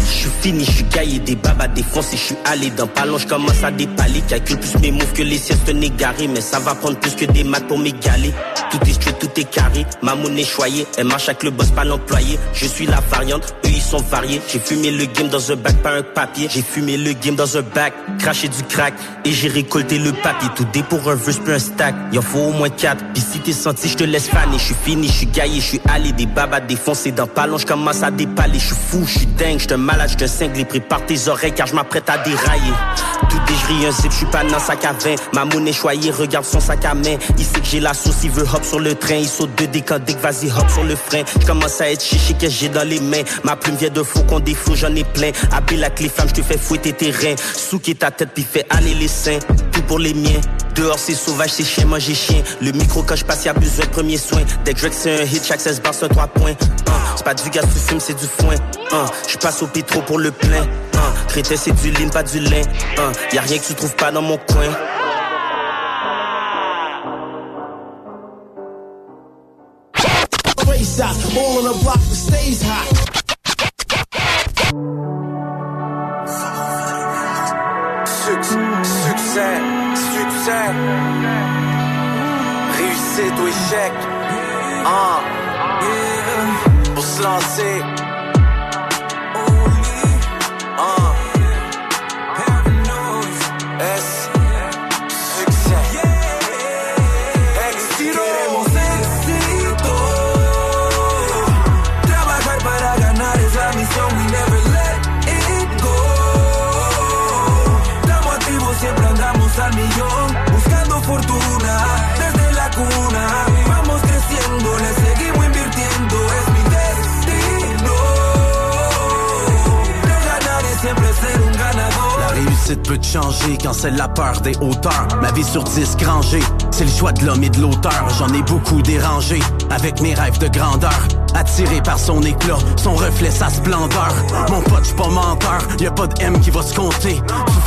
Je suis fini, je suis gaillé, des babes à défoncer, je suis allé dans ballon, je commence à dépaler, calcule plus mes moves que les siestes un égaré, mais ça va prendre plus que des maths pour m'égaler. Tout est street, tout est carré, ma monnaie choyée. Elle marche avec le boss, pas l'employé. Je suis la variante, eux ils sont variés. J'ai fumé le game dans un bac, pas un papier. J'ai fumé le game dans un bac, craché du crack. Et j'ai récolté le papier. Tout dé pour un verse, plus un stack. Il en faut au moins quatre. Pis si t'es senti, je te laisse faner. Je suis fini, je suis gaillé, je suis allé. Des babas défoncés dans palon, je commence à dépaler. Je suis fou, je suis dingue, je malade, je te cinglé. Prépare tes oreilles car je m'apprête à dérailler. Tout dégerie un zip, je suis pas dans sac à vin. Ma monnaie choyée, regarde son sac à main. Il sait que j'ai la sauce, il veut hop sur le train. Il saute de décandique, vas-y hop sur le frein. Je commence à être chichi que j'ai dans les mains. Ma plume vient de fou qu'on défaut, j'en ai plein. Appelle la clé flamme, je te fais fouetter tes reins. Souquer ta tête, puis fais aller les seins. Tout pour les miens. Dehors c'est sauvage, c'est chien, manger chien. Le micro quand je passe, y'a besoin de premier soin. Dès que c'est un hit, chaque 16 bars c'est un 3 points. Hein, c'est pas du gaz, tu fumes, c'est du foin. Hein, je passe au pétro pour le plein. Hein, Crétin c'est du lin, pas du lin. Hein, y a rien que tu trouves pas dans mon coin. All. Succès, succès, réussite ou échec. Ah, pour se lancer. Peut changer quand c'est la peur des hauteurs. Ma vie sur 10 rangée, c'est le choix de l'homme et de l'auteur. J'en ai beaucoup dérangé avec mes rêves de grandeur. Attiré par son éclat, son reflet, sa splendeur. Mon pote, j'suis pas menteur, y a pas de M qui va se compter.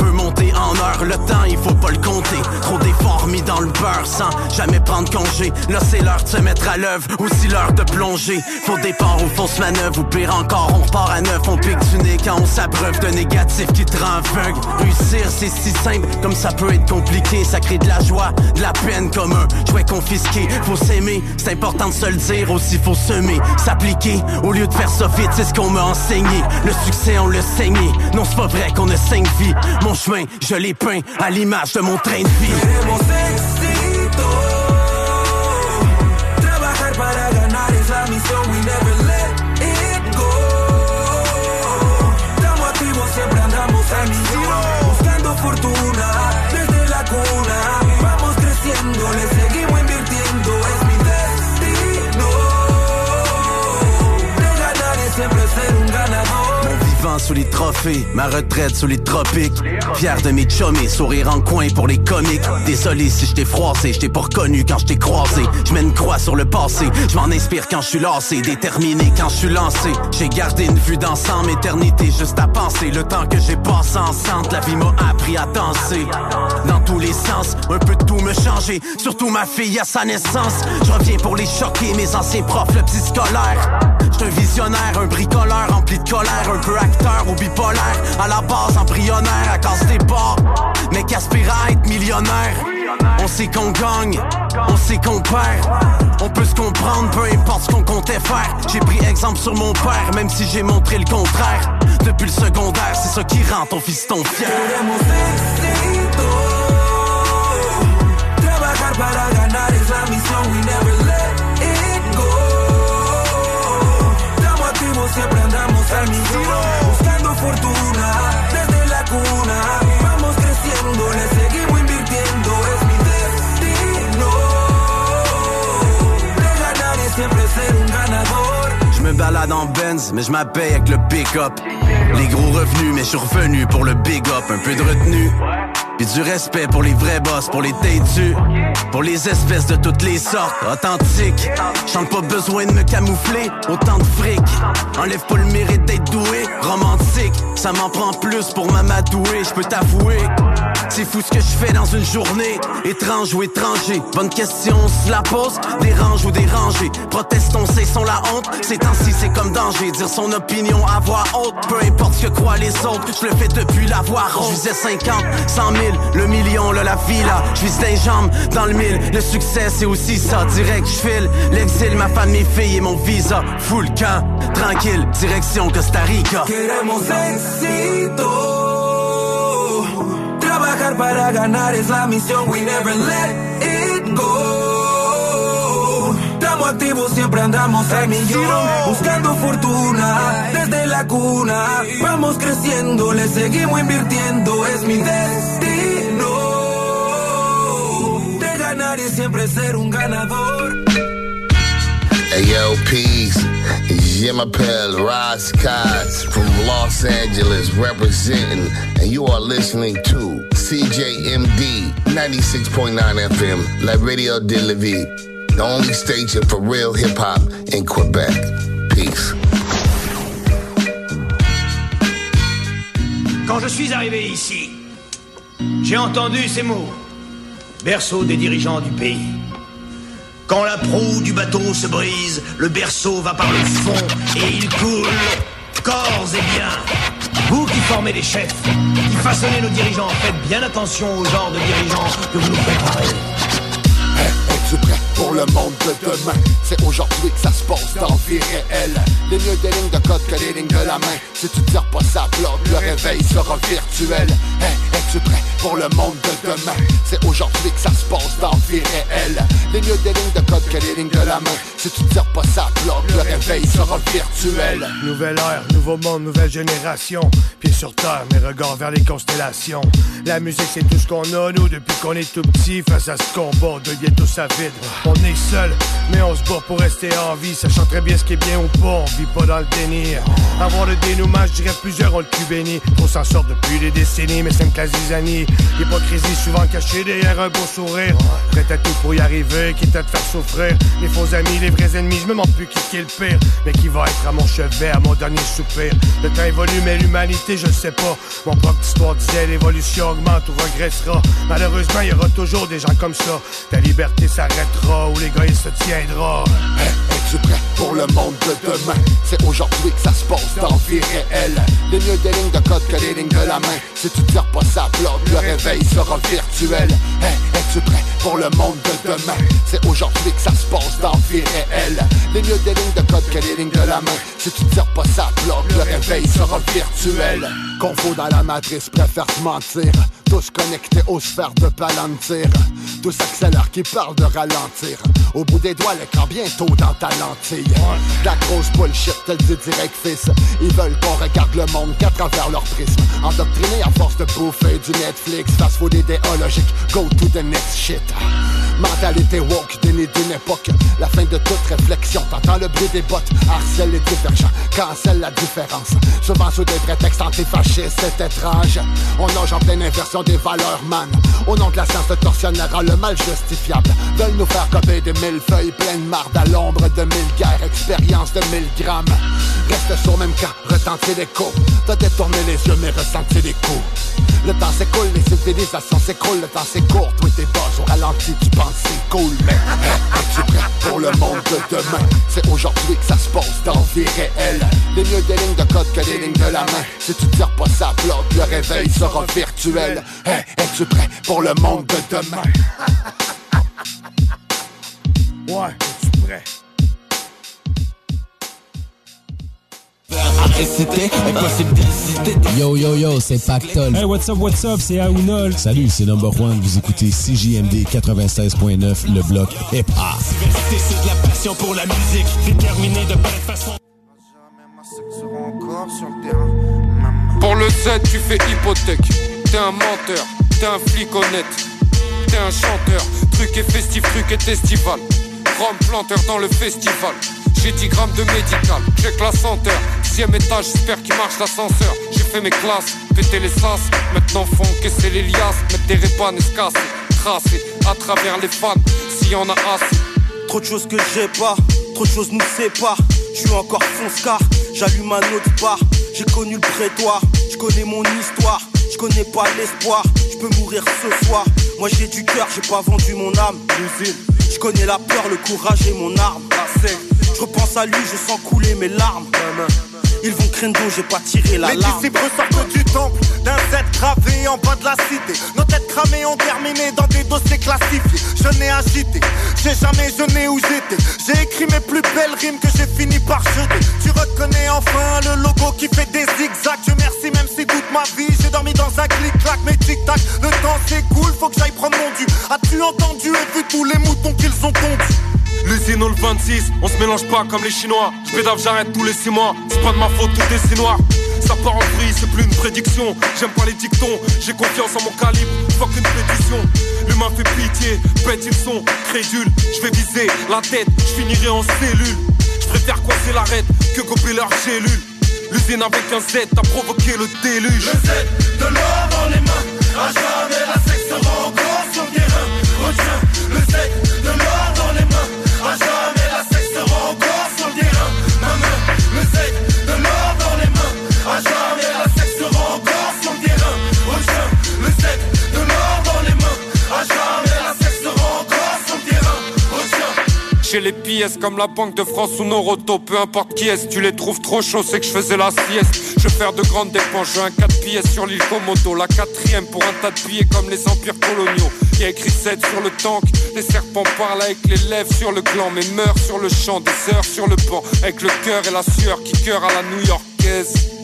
Veux monter en heure, le temps il faut pas le compter. Trop d'efforts mis dans le beurre sans jamais prendre congé. Là c'est l'heure de se mettre à l'œuvre, aussi l'heure de plonger. Faut départ ou fausse manœuvre, ou pire encore, on repart à neuf. On pique du nez quand on s'abreuve de négatif qui te rend aveugle. Réussir c'est si simple, comme ça peut être compliqué. Ça crée de la joie, de la peine comme un jouet confisqué. Faut s'aimer, c'est important de se le dire, aussi faut semer, s'appliquer. Au lieu de faire ça c'est ce qu'on m'a enseigné. Le succès on le saigné, non c'est pas vrai qu'on a cinq vies. Chemin, je l'ai peint à l'image de mon train de vie. Sous les trophées, ma retraite sous les tropiques. Fier de mes chummés, sourire en coin pour les comiques. Désolé si je t'ai froissé, je t'ai pas reconnu quand je t'ai croisé. Je mets une croix sur le passé, je m'en inspire quand je suis lassé, déterminé quand je suis lancé. J'ai gardé une vue d'ensemble, éternité juste à penser. Le temps que j'ai passé ensemble, la vie m'a appris à danser. Dans tous les sens, un peu de tout me changer. Surtout ma fille à sa naissance. Je reviens pour les choquer, mes anciens profs, le petit scolaire. J'suis un visionnaire, un bricoleur rempli de colère, un peu acteur ou bipolaire. À la base embryonnaire, à cause des bords. Mais qu'aspire à être millionnaire. On sait qu'on gagne, on sait qu'on perd. On peut se comprendre, peu importe ce qu'on comptait faire. J'ai pris exemple sur mon père, même si j'ai montré le contraire. Depuis le secondaire, c'est ça qui rend ton fiston fier. Para la. We never let it go. Siempre andamos al millón. Fortuna desde la cuna. Vamos creciendo, le seguimos invirtiendo. Es mi destino. De ganar y siempre ser un ganador. Je me balade en Benz, mais je m'appelle avec le pick-up. Les gros revenus, mais je suis revenu pour le big up. Un peu de retenue, puis du respect pour les vrais boss, pour les têtus. Pour les espèces de toutes les sortes, authentiques. J'en ai pas besoin de me camoufler, autant de fric. Enlève pas le mérite d'être doué, romantique. Ça m'en prend plus pour m'amadouer, je peux t'avouer. C'est fou ce que je fais dans une journée, étrange ou étranger. Bonne question, on se la pose, dérange ou dérangé. Protestons, cessons la honte, ces temps-ci c'est comme danger. Dire son opinion à voix haute, peu importe ce que croient les autres. Je le fais depuis la voix haute. Je visais 50, 100 000 mille, le million, là, la vie, là. Je vis jambes dans le mille. Le succès, c'est aussi ça. Direct, je file. L'exil, ma femme, mes filles et mon visa. Full camp, tranquille, direction Costa Rica. Queremos éxito. Trabajar para ganar es la misión. We never let it go. Estamos activos, siempre andamos a millón. Buscando fortuna desde la cuna. Vamos creciendo, le seguimos invirtiendo. Es mi destino. De ganar y siempre ser un ganador. Hey Ross Cots from Los Angeles representing, and you are listening to CJMD 96.9 FM, La Radio de la Vie, the only station for real hip hop in Quebec. Peace. Quand je suis arrivé ici, j'ai entendu ces mots. Berceau des dirigeants du pays. Quand la proue du bateau se brise, le berceau va par le fond et il coule. Corps et bien. Vous qui formez les chefs, qui façonnez nos dirigeants, faites bien attention au genre de dirigeants que vous nous préparez. Es-tu prêt pour le monde de demain? C'est aujourd'hui que ça se passe dans vie réelle. Les mieux des lignes de code que les lignes de la main. Si tu tires pas ça bloc, le réveil sera virtuel. Hey, es-tu prêt pour le monde de demain? C'est aujourd'hui que ça se passe dans vie réelle. Les mieux des lignes de code que les lignes de la main. Si tu tires pas ça bloc, le réveil sera virtuel. Nouvelle ère, nouveau monde, nouvelle génération. Pieds sur terre, mes regards vers les constellations. La musique, c'est tout ce qu'on a, nous, depuis qu'on est tout petit. Face à ce combat, devient tout ça On est seul, mais on se bat pour rester en vie. Sachant très bien ce qui est bien ou pas, on vit pas dans le déni. Avoir le dénouement, je dirais plusieurs ont le cul béni. On s'en sort depuis des décennies, mais c'est une quasi années. L'hypocrisie souvent cachée derrière un beau sourire. Prêt à tout pour y arriver, quitte à te faire souffrir. Les faux amis, les vrais ennemis, je me demande plus qui est le pire. Mais qui va être à mon chevet, à mon dernier soupir? Le temps évolue, mais l'humanité, je le sais pas. Mon propre histoire disait l'évolution augmente ou regressera. Malheureusement, il y aura toujours des gens comme ça. Ta liberté s'arrêtera ou l'égoïsme se tiendra. Es-tu prêt pour le monde de demain? C'est aujourd'hui que ça se passe dans vie réelle. Les mieux des lignes de code que les lignes de la main. Si tu tires pas ça bloc, le réveil sera virtuel. Hey, es-tu prêt pour le monde de demain? C'est aujourd'hui que ça se passe dans vie réelle. Les mieux des lignes de code que les lignes de la main. Si tu tires pas ça bloc, le réveil sera virtuel. Confo dans la matrice, préfère te mentir. Tous connectés aux sphères de palantir. Tous accélèrent qui parlent de ralentir. Au bout des doigts, l'écran bientôt dans ta La grosse bullshit, te le direct. Ils veulent qu'on regarde le monde qu'à travers leur prisme. Endoctrinés à force de bouffer du Netflix. Fast food idéologique, go to the next shit. Mentalité woke, déni d'une époque. La fin de toute réflexion. T'entends le bruit des bottes, harcèle les divergents, cancelle la différence. Souvent sous des prétextes antifascistes, c'est étrange. On nage en pleine inversion des valeurs, man. Au nom de la science, le tortionnaire a le mal justifiable. Veulent nous faire copier des mille feuilles pleines marde à l'ombre de mille guerres, expérience de mille grammes. Reste sur même cas, retentir l'écho. T'as détourné les yeux, mais ressenti les coups. Le temps s'écoule, les civilisations s'écroulent, le temps court, toi t'es boss, au ralenti, tu penses c'est cool, mais es-tu prêt pour le monde de demain? C'est aujourd'hui que ça se passe dans vie réelle. Les mieux des lignes de code que les lignes de la main. Si tu tires pas ça bloc, le réveil sera virtuel. Hey, es-tu prêt pour le monde de demain? Ouais, es-tu prêt? Yo yo yo, c'est Pactol. Hey, what's up, what's up, c'est Aounol. Salut, c'est Number One. Vous écoutez CJMD 96.9, le bloc hip-hop. C'est de la passion pour la musique, déterminé de belle façon. Pour le Z, tu fais hypothèque. T'es un menteur, t'es un flic honnête. T'es un chanteur, truc et festif, truc et festival. Rome planteur dans le festival. J'ai 10 grammes de médical, check la senteur. Sixième étage, j'espère qu'il marche l'ascenseur. J'ai fait mes classes, pété les sas. Maintenant faut encaisser les liasses, mettre des répanes et se casser. Tracer à travers les fans, s'il y en a assez. Trop de choses que j'ai pas, trop de choses nous séparent. Je suis encore fonce-car, j'allume un autre bar. J'ai connu le prétoire, je connais mon histoire. Je connais pas l'espoir, je peux mourir ce soir. Moi j'ai du cœur, j'ai pas vendu mon âme. Je connais la peur, le courage et mon arme. Je repense à lui, je sens couler mes larmes. Ils vont craindre j'ai pas tiré la Les disciples sortent du temple d'un Z gravé en bas de la cité. Nos têtes cramées ont terminé dans des dossiers classifiés. Je n'ai agité, j'ai jamais jeûné où j'étais. J'ai écrit mes plus belles rimes que j'ai fini par jeter. Tu reconnais enfin le logo qui fait des zigzags. Je merci même si toute ma vie j'ai dormi dans un clic-clac. Mais tic-tac, le temps s'écoule, faut que j'aille prendre mon dû. As-tu entendu et vu tous les moutons qu'ils ont tondus L'usine au le 26, on se mélange pas comme les Chinois. Je pédave, j'arrête tous les 6 mois. C'est pas de ma faute, tout est noir. Ça part en vrille, c'est plus une prédiction. J'aime pas les dictons, j'ai confiance en mon calibre. Fuck une pétition. L'humain fait pitié, bête ils sont crédules. Je vais viser la tête, je finirai en cellule. Je préfère coincer l'arête que gober leur cellule. L'usine avec un Z a provoqué le déluge. Le Z de l'or dans les mains, Les pièces comme la Banque de France ou Noroto, peu importe qui est, tu les trouves trop chauds, c'est que je faisais la sieste. Je vais faire de grandes dépenses, j'ai un 4 pièces sur l'île Komodo, la quatrième pour un tas de billets comme les empires coloniaux. Il écrit 7 sur le tank, les serpents parlent avec les lèvres sur le gland, mais meurent sur le champ, des heures sur le banc, avec le cœur et la sueur qui cœur à la new-yorkaise.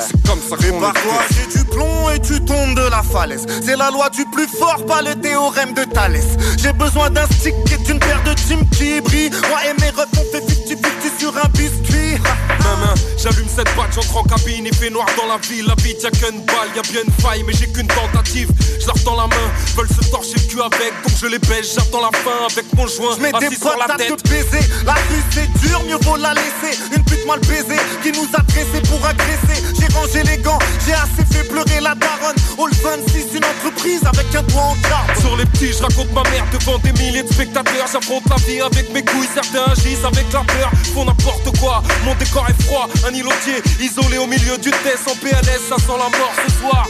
C'est comme ça qu'on Prépare-toi, j'ai du plomb et tu tombes de la falaise. C'est la loi du plus fort, pas le théorème de Thalès. J'ai besoin d'un stick et d'une paire de teams qui brillent. Moi et mes refs, on fait 50-50 sur un biscuit. J'allume cette boîte, j'entre en cabine, il fait noir dans la ville. La vie, y'a qu'une balle, y'a bien une faille, mais j'ai qu'une tentative. Je tends la main, veulent se torcher le cul avec, donc je les baisse, j'attends la fin avec mon joint. Je mets des sur la potes à tête. te baiser. La rue c'est dur, mieux vaut la laisser. Une pute mal baisée qui nous a dressés pour agresser. J'ai rangé les gants, j'ai assez fait pleurer la daronne. All 26, une entreprise avec un toit en carbone. Sur les petits, je raconte ma mère devant des milliers de spectateurs. J'affronte la vie avec mes couilles, certains agissent avec la peur. Font n'importe quoi, mon décor est froid. Un îlotier isolé au milieu du test en PLS, ça sent la mort ce soir.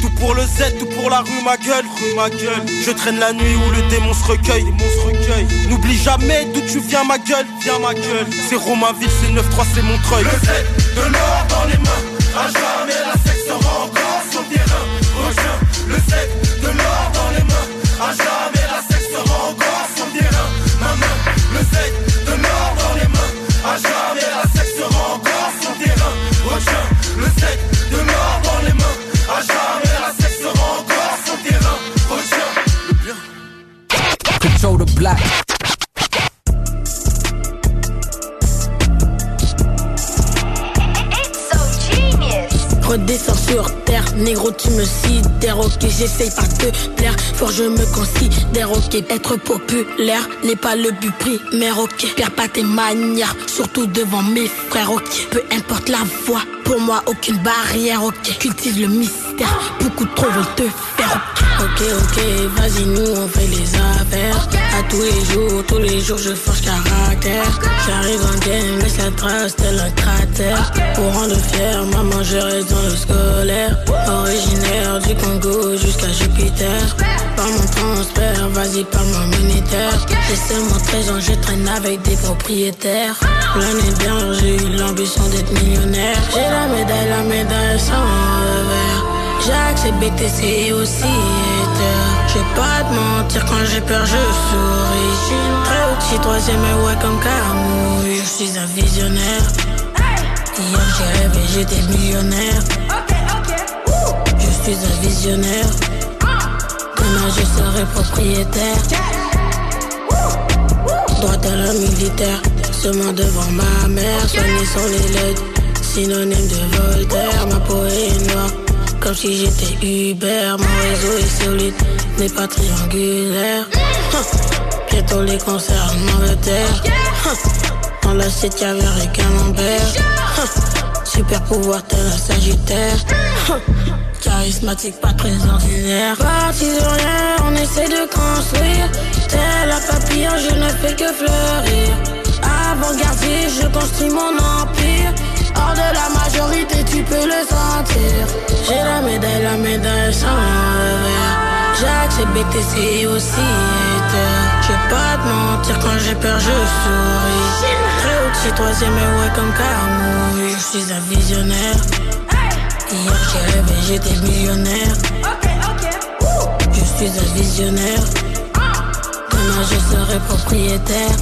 Tout pour le Z, tout pour la rue, ma gueule, rue, ma gueule. Je traîne la nuit où le démon se recueille, démon se recueille. N'oublie jamais d'où tu viens, ma gueule, viens, ma gueule. C'est Romainville, c'est 9-3, c'est Montreuil. Le Z de l'or dans les mains, à jamais la sexe sera encore sur le terrain. Retiens le Z de l'or dans les mains, à jamais la sexe sera encore sur le terrain. Ma main, le Z Le Z de dans les mains, à jamais la sexe sera encore sur le terrain. Retiens le bien. Control the black. Redescends sur terre, négro tu me sidères, ok j'essaye pas de plaire, fort je me considère, ok être populaire n'est pas le but primaire, ok. Perds pas tes manières, surtout devant mes frères, ok. Peu importe la voix, pour moi aucune barrière, ok. Cultive le mystère, beaucoup trop veulent te faire, ok. Ok vas-y nous on fait les affaires, à tous les jours, tous les jours je forge caractère, j'arrive en game, laisse la trace tel un cratère, pour rendre fier, maman je dans le scolaire, originaire du Congo jusqu'à Jupiter, par mon transfert, vas-y par mon militaire, j'ai seulement 13 ans, je traîne avec des propriétaires, l'année dernière j'ai eu l'ambition d'être millionnaire, j'ai la médaille, la médaille sans revers. Accès BTC aussi. Je vais pas te mentir, quand j'ai peur, je souris. Je suis une très haute, troisième et ouais comme Camouille. Je suis un visionnaire. Hier j'ai rêvé, j'étais millionnaire. Suis un visionnaire. Demain je serai propriétaire. Droite à la militaire, seulement devant ma mère. Sur les lettres, synonyme de Voltaire. Ma peau est noire, comme si j'étais Uber. Mon réseau est solide, n'est pas triangulaire. Bientôt les concerts en Angleterre. Dans l'assiette, y'avait un camembert. Super pouvoir tel un sagittaire. Charismatique, pas très ordinaire. Parti de rien, on essaie de construire. Tel un papillon, je ne fais que fleurir. Avant-gardiste, je construis mon empire. Hors de la majorité, tu peux le sentir. J'ai la médaille, la médaille sans revers. J'accepte BTC aussi Je vais pas te mentir quand j'ai peur je souris Très haut troisième et ouais comme Camouille Je suis un visionnaire Hier j'ai rêvé j'étais millionnaire. Je suis un visionnaire. Demain je serai propriétaire.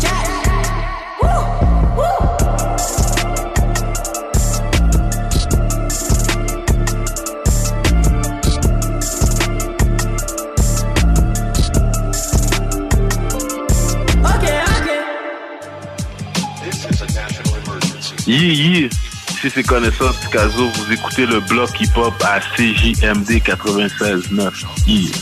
Yi, yi, si c'est connaissance Picasso, vous écoutez le bloc hip-hop à CJMD 96.9. Yi.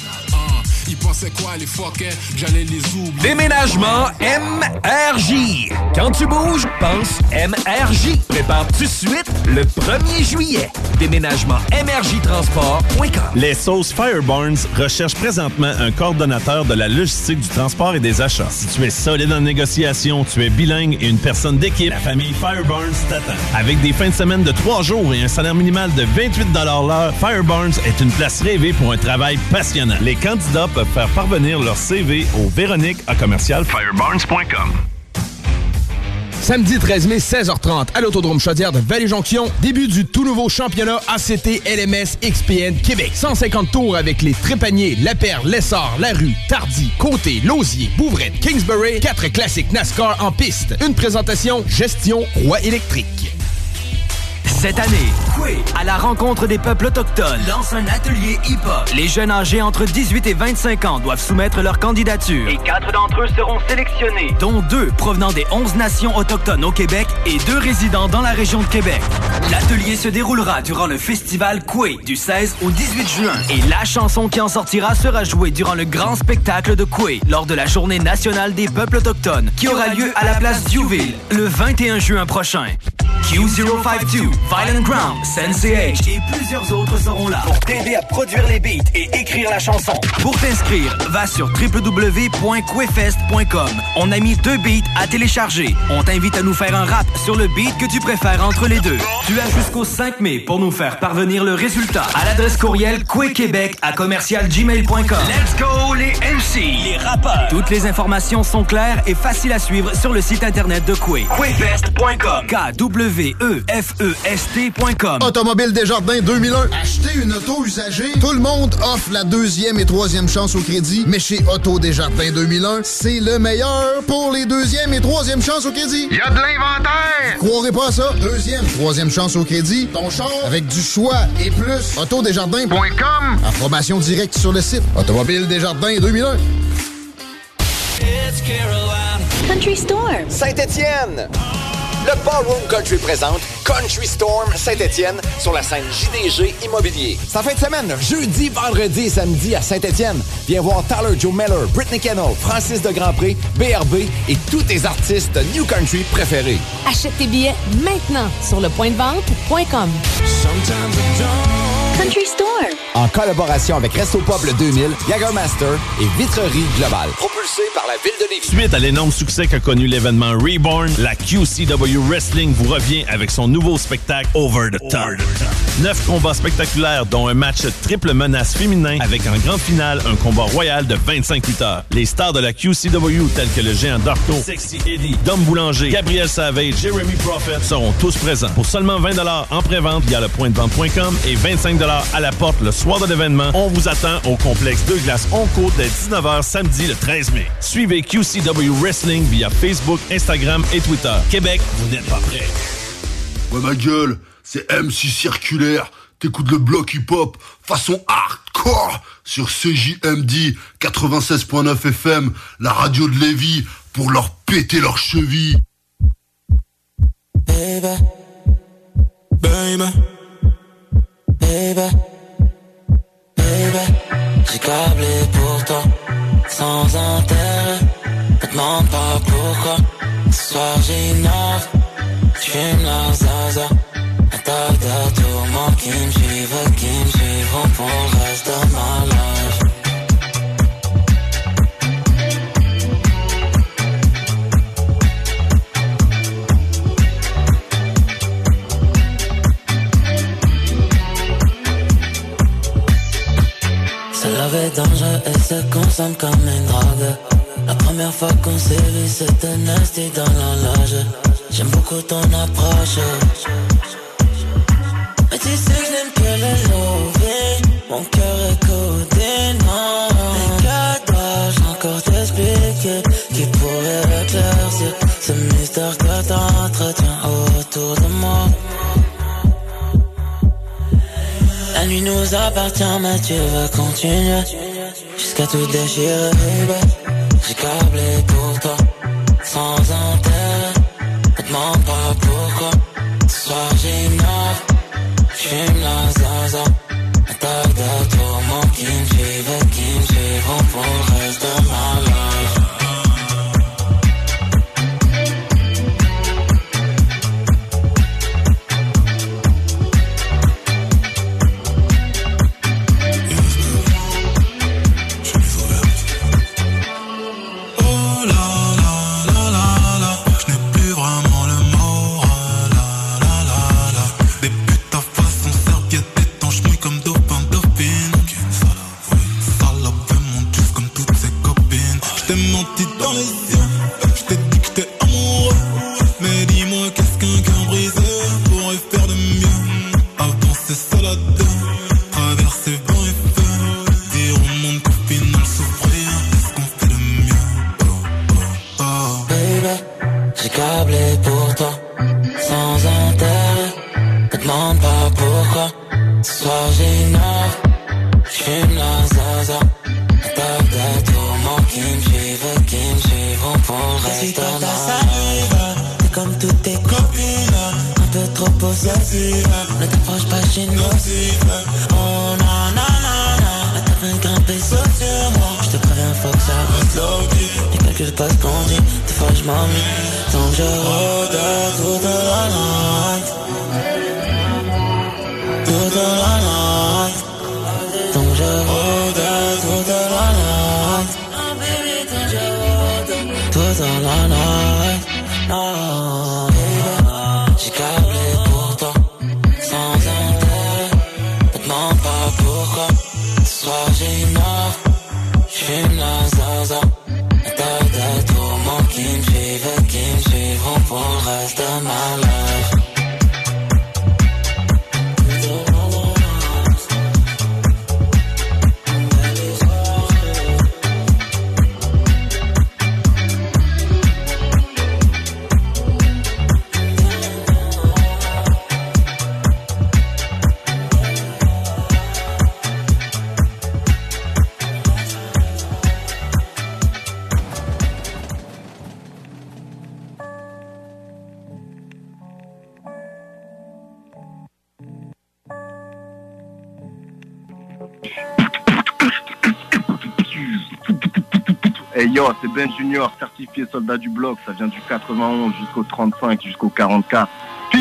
Ils pensaient quoi les fuckers? J'allais les oublier. Déménagement MRJ. Quand tu bouges, pense MRJ. Prépare tout de suite le 1er juillet. Déménagement. Les sauces Fireburns recherchent présentement un coordonnateur de la logistique du transport et des achats. Si tu es solide en négociation, tu es bilingue et une personne d'équipe, la famille Fireburns t'attend. Avec des fins de semaine de trois jours et un salaire minimal de 28 l'heure, Fireburns est une place rêvée pour un travail passionnant. Les candidats peuvent faire parvenir leur CV au Véronique à commercial fireburns.com. Samedi 13 mai, 16h30, à l'Autodrome Chaudière de Vallée-Jonction, début du tout nouveau championnat ACT LMS XPN Québec. 150 tours avec les Trépaniers, La Perle, Lessard, La Rue, Tardy, Côté, Lausier, Bouvrette, Kingsbury, quatre classiques NASCAR en piste. Une présentation Gestion Roi électrique. Cette année, Coué, à la rencontre des peuples autochtones, lance un atelier hip-hop. Les jeunes âgés entre 18 et 25 ans doivent soumettre leur candidature. Et quatre d'entre eux seront sélectionnés, dont deux provenant des 11 nations autochtones au Québec et deux résidents dans la région de Québec. L'atelier se déroulera durant le festival Coué du 16 au 18 juin. Et la chanson qui en sortira sera jouée durant le grand spectacle de Coué lors de la Journée nationale des peuples autochtones qui aura lieu à la place Duville le 21 juin prochain. Q052, Violent Ground, Sensei H et plusieurs autres seront là pour t'aider à produire les beats et écrire la chanson. Pour t'inscrire, va sur www.quefest.com. On a mis deux beats à télécharger. On t'invite à nous faire un rap sur le beat que tu préfères entre les deux. Tu as jusqu'au 5 mai pour nous faire parvenir le résultat à l'adresse courriel quequebec à commercialgmail.com. Let's go les MC, les rappeurs. Toutes les informations sont claires et faciles à suivre sur le site internet de Quay. Quefest.com. Automobile Desjardins 2001. Acheter une auto usagée. Tout le monde offre la deuxième et troisième chance au crédit. Mais chez Auto Desjardins 2001, c'est le meilleur pour les deuxième et troisième chances au crédit. Il y a de l'inventaire. Croirez pas à ça? Deuxième, troisième chance au crédit. Ton char avec du choix et plus. Autodesjardins.com. Information directe sur le site. Automobile Desjardins 2001. Country Storm. Saint-Étienne. Le Ballroom Country présente Country Storm Saint-Étienne sur la scène JDG Immobilier. C'est en fin de semaine, jeudi, vendredi et samedi à Saint-Étienne. Viens voir Tyler Joe Miller, Britney Kennel, Francis de Grandpré, BRB et tous tes artistes New Country préférés. Achète tes billets maintenant sur le point de vente.com. Country. En collaboration avec Resto Pop le 2000, Jagermaster et Vitrerie Globale. Propulsé par la ville de Lévis. Suite à l'énorme succès qu'a connu l'événement Reborn, la QCW Wrestling vous revient avec son nouveau spectacle Over the Top. Neuf combats spectaculaires, dont un match triple menace féminin avec en grande finale un combat royal de 25 lutteurs. Les stars de la QCW tels que le géant Darko, Sexy Eddie, Dom Boulanger, Gabriel Savage, Jeremy Prophet seront tous présents. Pour seulement 20 en pré-vente via le point de vente.com et 25 à la porte le soir de l'événement, on vous attend au complexe Deux Glaces Onco dès 19h samedi le 13 mai. Suivez QCW Wrestling via Facebook, Instagram et Twitter. Québec, vous n'êtes pas prêts. Ouais ma gueule, c'est MC Circulaire. T'écoutes le bloc hip-hop façon hardcore sur CJMD 96.9 FM, la radio de Lévis, pour leur péter leurs chevilles. Baby, baby, baby, baby, j'ai câblé pour toi, sans intérêt. Ne demande pas pourquoi. Ce soir j'innove, j'fume la zaza. Un tas de tourments qui me suivent, qui me suivront pour le reste de ma life. Grave dangereux et se consomme comme une drogue. La première fois qu'on s'est vu, c'était nasty dans la loge. J'aime beaucoup ton approche. Mais tu sais que j'aime que le lever. Mon cœur est codé, non. Mais que dois-je encore t'expliquer qui pourrait éclaircir ce mystère que t'entretiens autour de moi? Nuit nous appartient, mais tu veux continuer jusqu'à tout déchirer, J'ai câblé pour toi, sans intérêt. Ne demande pas pourquoi. Ce soir j'innove, j'fume la zaza. Attaque de tourments qui me suivent, qui me suivront pour Ne t'approche pas, j'suis nocive. Oh na na na na, t'as fait grimper sur moi. J'te préviens, faut que ça reste low Les calculs pas ce qu'on dit, des fois j'm'ennuie. Tant que je rôde toute la night. Ben Junior, certifié soldat du bloc. Ça vient du 91 jusqu'au 35, jusqu'au 44. Vie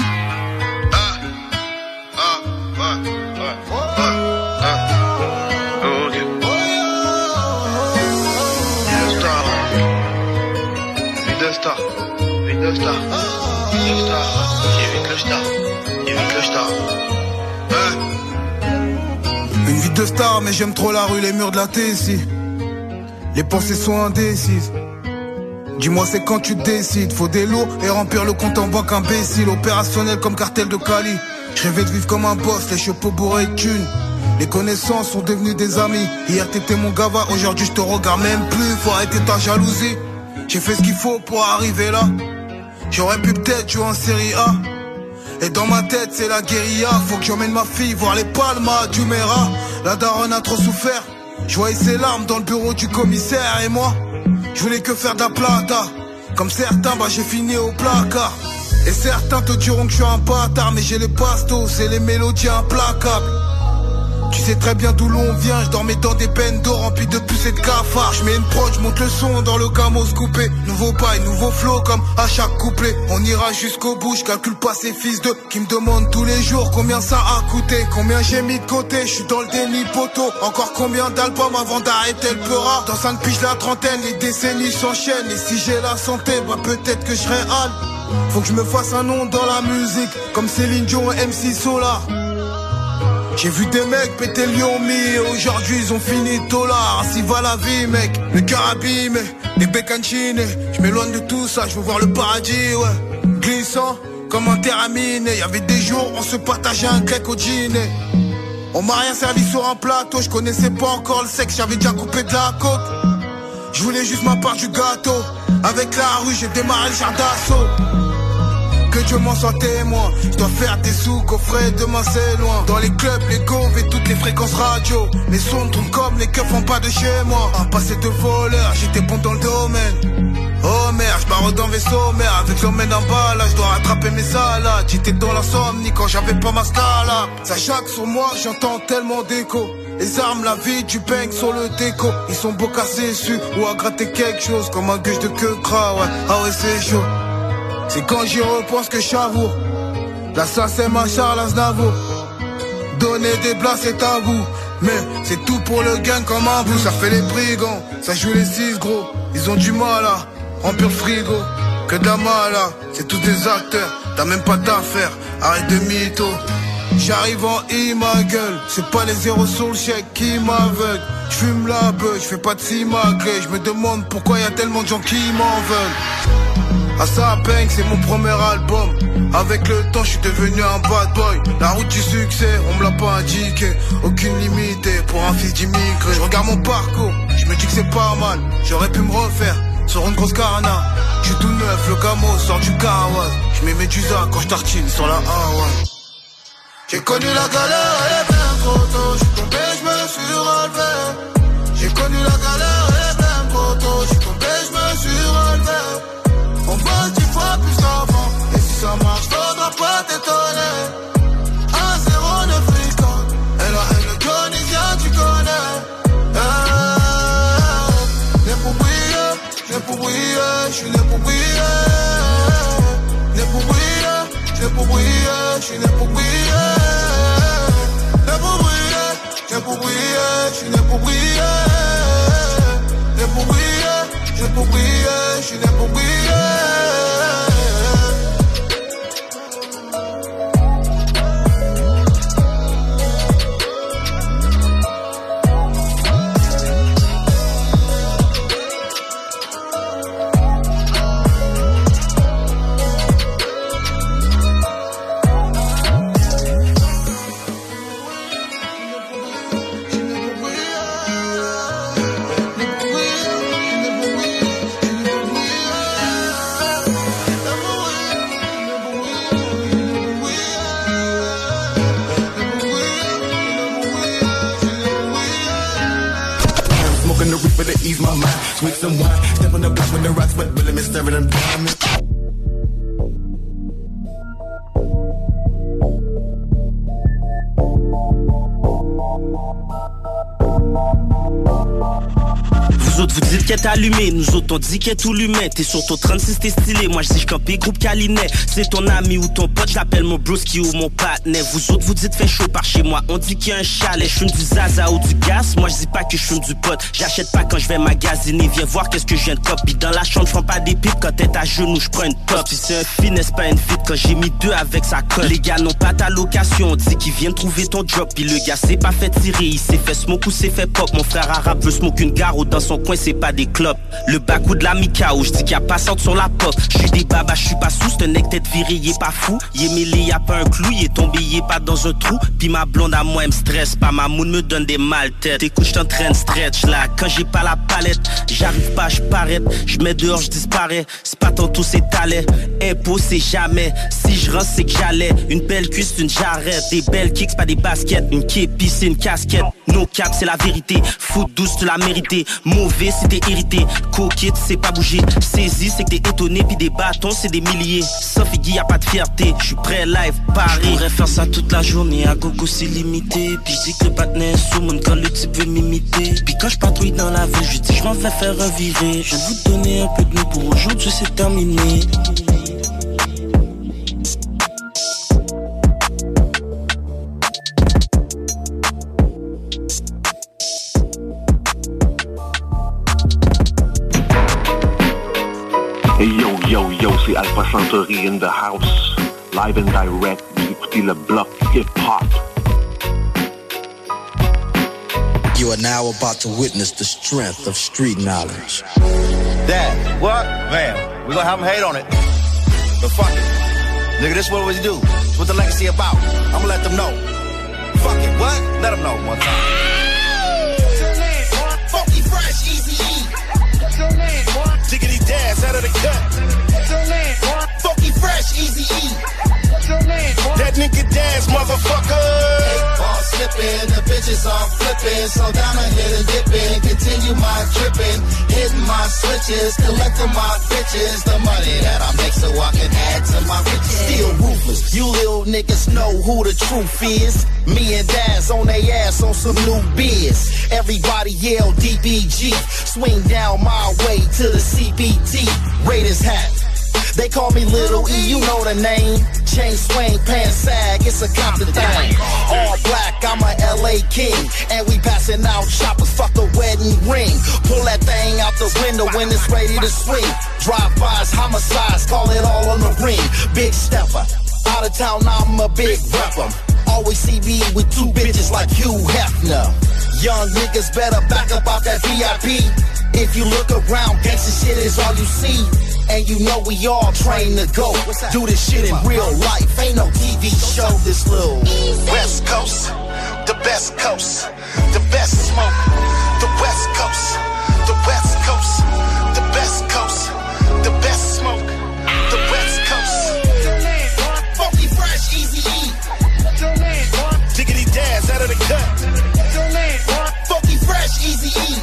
de star, vie de star, vie de star. J'évite le star, j'évite le star. Une vie de star, mais j'aime trop la rue, les murs de la ici. Les pensées sont indécises. Dis-moi, c'est quand tu décides. Faut des lots et remplir le compte en banque imbécile. Opérationnel comme cartel de Cali. Je rêvais de vivre comme un boss, les chapeaux bourrés de thunes. Les connaissances sont devenues des amis. Hier t'étais mon gava, aujourd'hui je te regarde même plus. Faut arrêter ta jalousie. J'ai fait ce qu'il faut pour arriver là. J'aurais pu peut-être jouer en série A. Et dans ma tête c'est la guérilla Faut que j'emmène ma fille voir les palmas du Mera La daronne a trop souffert Je voyais ses larmes dans le bureau du commissaire Et moi, je voulais que faire de la plata. Comme certains, bah j'ai fini au placard. Et certains te diront que je suis un bâtard Mais j'ai les pastos et les mélodies implacables tu sais très bien d'où l'on vient, je dormais dans des peines d'eau remplies de et de cafards. Je mets une prod, je monte le son dans le camos coupé. Nouveau bail, nouveau flow comme à chaque couplet. On ira jusqu'au bout, je calcule pas ces fils de qui me demandent tous les jours combien ça a coûté, combien j'ai mis de côté. Je suis dans le déni poteau. Encore combien d'albums avant d'arrêter le peura. Dans 5 piges la trentaine, les décennies s'enchaînent. Et si j'ai la santé, bah peut-être que je serai. Faut que je me fasse un nom dans la musique, comme Céline Dion et MC Solar. J'ai vu des mecs péter Lyon mi aujourd'hui ils ont fini là Ainsi va la vie mec, le abîmé, des bécancines. Je m'éloigne de tout ça, je veux voir le paradis ouais. Glissant comme un terramine. Y avait des jours on se partageait un crack au dîner. On m'a rien servi sur un plateau, je connaissais pas encore le sexe, j'avais déjà coupé de la côte. Je voulais juste ma part du gâteau. Avec la rue j'ai démarré le jardin d'assaut que Dieu m'en soit témoin. Je dois faire des sous, coffret, demain c'est loin. Dans les clubs, les goves et toutes les fréquences radio. Les sons tournent comme les keufs font pas de chez moi. Un passé de voleur, j'étais bon dans le domaine. Oh merde, je barre dans vaisseau, mais avec l'homme en bas, là, je dois rattraper mes salades. J'étais dans l'insomnie quand j'avais pas ma scala. Ça jaque sur moi, j'entends tellement d'écho. Les armes, la vie, du peigne sur le déco. Ils sont beaux cassés dessus ou à gratter quelque chose comme un gueule de queue gras, ouais. Ah ouais, c'est chaud. C'est quand j'y repense que j'avoue. Là, ça, c'est ma Charles Aznavour. Donner des blagues, c'est tabou. Mais c'est tout pour le gain comme un bout. Ça fait les brigands, ça joue les six gros. Ils ont du mal à remplir le frigo. Que là, c'est tous des acteurs. T'as même pas d'affaires, arrête de mytho. J'arrive en I ma gueule, c'est pas les zéros sur le chèque qui m'aveuglent. J'fume la beuh, j'fais pas de simagré, je me demande pourquoi y a tellement de gens qui m'en veulent. À sa peine, c'est mon premier album. Avec le temps, je suis devenu un bad boy. La route du succès, on me l'a pas indiqué. Aucune limite pour un fils d'immigré. Je regarde mon parcours, je me dis que c'est pas mal. J'aurais pu me refaire sur une grosse carana. Je tout neuf, le camo sort du kawas. Je mets mes quand je tartine sur la Hawaii. J'ai connu la galère, elle est bien trop tôt. Je tombé, je me suis relevé. J'ai connu la galère, briller J'suis né pour briller. Né pour briller, né pour briller. J'suis né pour briller. Né pour briller, né pour briller. J'suis né pour briller step on the block when the rocks, but really miss serving them diamonds. Vous autres, vous dites qu'elle est allumée, nous autres, on dit qu'elle est tout l'humain. T'es sur ton 36, t'es stylé, moi je dis campé groupe Calinet. C'est ton ami ou ton pote, j'appelle mon broski ou mon patnet. Vous autres, vous dites fait chaud par chez moi, on dit qu'il y a un chalet. Je du zaza ou du gaz, moi je dis pas que je fume du pot. J'achète pas quand je vais magasiner, viens voir qu'est-ce que je viens de copie. Dans la chambre, je pas des pipes quand t'es à genoux, je prends une top. Si c'est un finesse, pas une fit? Quand j'ai mis deux avec sa colle. Les gars n'ont pas ta location, on dit qu'ils viennent trouver ton drop. Puis le gars s'est pas fait tirer, il s'est fait smoke ou s'est fait pop. Mon frère arabe veut smoke une gare ou dans son coin, c'est pas des clopes. Le bac ou de la Mika où je dis qu'il y a pas sorte sur la porte. Je des babas, je suis pas sous, c'est un nec tête viré, il est pas fou. Il est mêlé, y a pas un clou, il est tombé, est pas dans un trou. Puis ma blonde à moi, elle me stresse pas, ma moune me donne des mal têtes. Écoute, je train stretch là, quand j'ai pas la palette, j'arrive pas, je parais. Je mets dehors, je disparais. C'est pas tantôt, c'est talent. Impôt, c'est jamais. Si je rentre, c'est que j'allais. Une belle cuisse, une jarrette. Des belles kicks, pas des baskets. Une képi, c'est une casquette. No cap, c'est la vérité. Foot douce, tu l'as mérité. Si t'es irrité. Coquette, c'est pas bouger. Saisi, c'est que t'es étonné. Puis des bâtons, c'est des milliers. Sauf y a pas de fierté. Je suis prêt, live, Paris. Je pourrais faire ça toute la journée. À gogo, c'est limité. Puis je dis que le patinet est sous mon quand le type veut m'imiter. Puis quand je patrouille dans la ville, je dis je m'en vais faire revirer. Je vais vous donner un peu de nous pour aujourd'hui, c'est terminé. Yo, yo, c'est Alpha Santori in the house. Live and direct, vous écoutez le bloc hip-hop. You are now about to witness the strength of street knowledge. Dad, what? Man, we gonna have him hate on it. But fuck it. Nigga, this what we do. It's what the legacy about. I'ma let them know. Fuck it, what? Let them know one time. Funky fresh, easy E. Diggity dash out of the cut. Funky fresh, easy E. That nigga dash, motherfucker. Ball slipping, the bitches all flipping. So down I hit and dipping, continue my dripping. Hitting my switches, collecting my bitches. The money that I make so I can add to my riches. Still ruthless, you little niggas know who the truth is. Me and Daz on they ass on some new biz. Everybody yell DBG. Swing down my way to the CBT. Raiders hat. They call me Little E, you know the name. Chain swing, pants sag, it's a Compton thing. All black, I'm a LA king. And we passing out shoppers, fuck the wedding ring. Pull that thing out the window when it's ready to swing. Drive-bys, homicides, call it all on the ring. Big stepper, out of town, I'm a big rapper. Always see me with two bitches like Hugh Hefner. Young niggas better back up off that VIP. If you look around, gangsta shit is all you see. And you know we all trained to go. Do this shit in real life. Ain't no TV show. This little West Coast, the best coast, the best smoke, the West Coast, the West Coast, the best coast, the best smoke, the West Coast. Funky fresh, easy E. Diggity dash out of the cut. Funky fresh, easy E.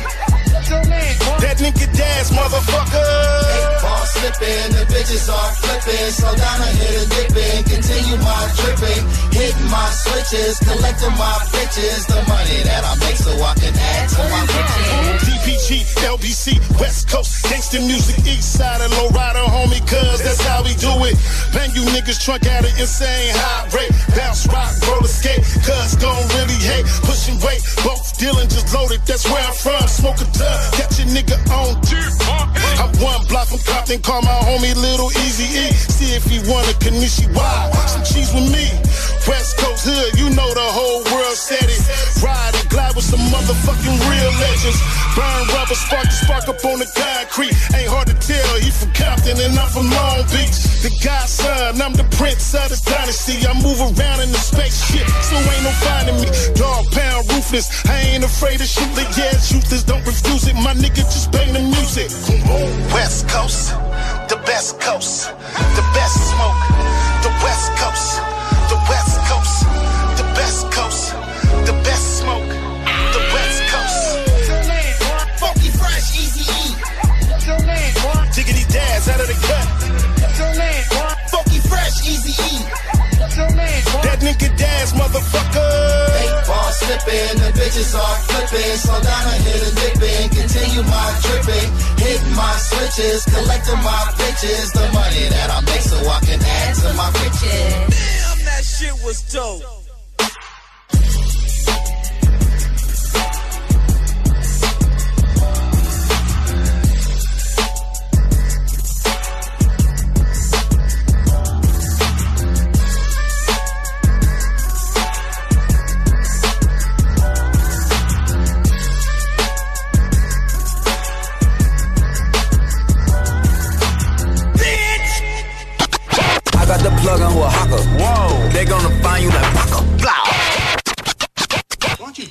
That nigga dash, motherfucker. Slipping, the bitches are flipping. So down I hit and dipping, continue my dripping. Hitting my switches, collecting my bitches. The money that I make so I can add to my riches. DPG, LBC, West Coast, gangsta music, East Side and low rider, homie, cuz that's how we do it. Bang you niggas trunk at an insane high rate. Bounce, rock, roller skate, cuz don't really hate. Pushing weight, both dealing just loaded, that's where I'm from. Smoke a dub, catch a nigga on I'm one block from Compton, call my homie Little Easy E. See if he wanna Kanishi Why? Some cheese with me. West Coast hood, you know the whole world said it. Ride and glide with some motherfucking real legends. Burn rubber, spark the spark up on the concrete. Ain't hard to tell, he from Compton and I'm from Long Beach. The godson, I'm the prince of the dynasty. I move around in the spaceship, so ain't no finding me. Dog pound ruthless, I ain't afraid to shoot the yeah, shooters don't refuse it. My nigga just bang the music. West Coast, the best coast, the best smoke, the West Coast, best smoke, the West Coast. Funky fresh, easy E. Diggity dash out of the cut. Turn in one Funky fresh, easy E. That nigga dash, motherfucker. Eight ball slipping, the bitches are flipping. So down I hit and dipping, continue my dripping. Hitting my switches, collecting my bitches. The money that I make so I can add to my riches. Damn, that shit was dope. I got the plug on who hawker. Whoa. They gonna find you like Paco. Blah. Don't you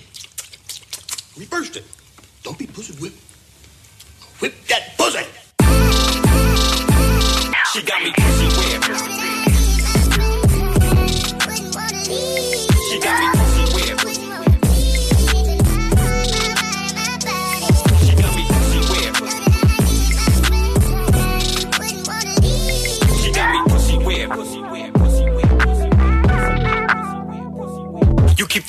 reverse it? Don't be pussy whip. Whip that pussy. She got me pussy whipped.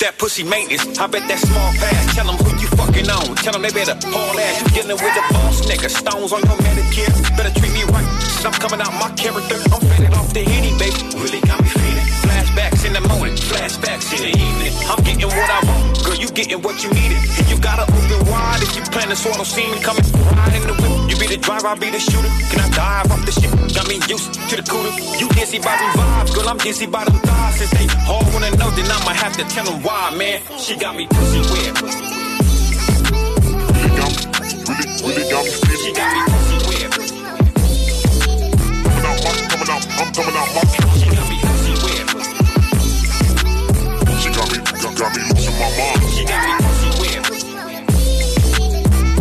That pussy maintenance. I bet that small pass. Tell them who you fucking on. Tell them they better haul ass. You dealing with a boss nigga. Stones on your manicure. Better treat me right. Shit, I'm coming out my character. I'm faded off the henny, baby. Really got me feeling. Flashbacks in the morning. Flashbacks in the evening. I'm getting what I want. You getting what you needed. And you gotta open wide if you plan to swallow semen. Coming right in the whip. You be the driver, I be the shooter. Can I dive off the shit? Got me used to the cooler. You dizzy by them vibes. Girl, I'm dizzy by them thighs. Since they all wanna know, then I'ma have to tell them why, man. She got me pussy whipped. really got me feeling. She got me pussy. Coming out coming out, I'm coming out got, me losing my mind. She got me whipped.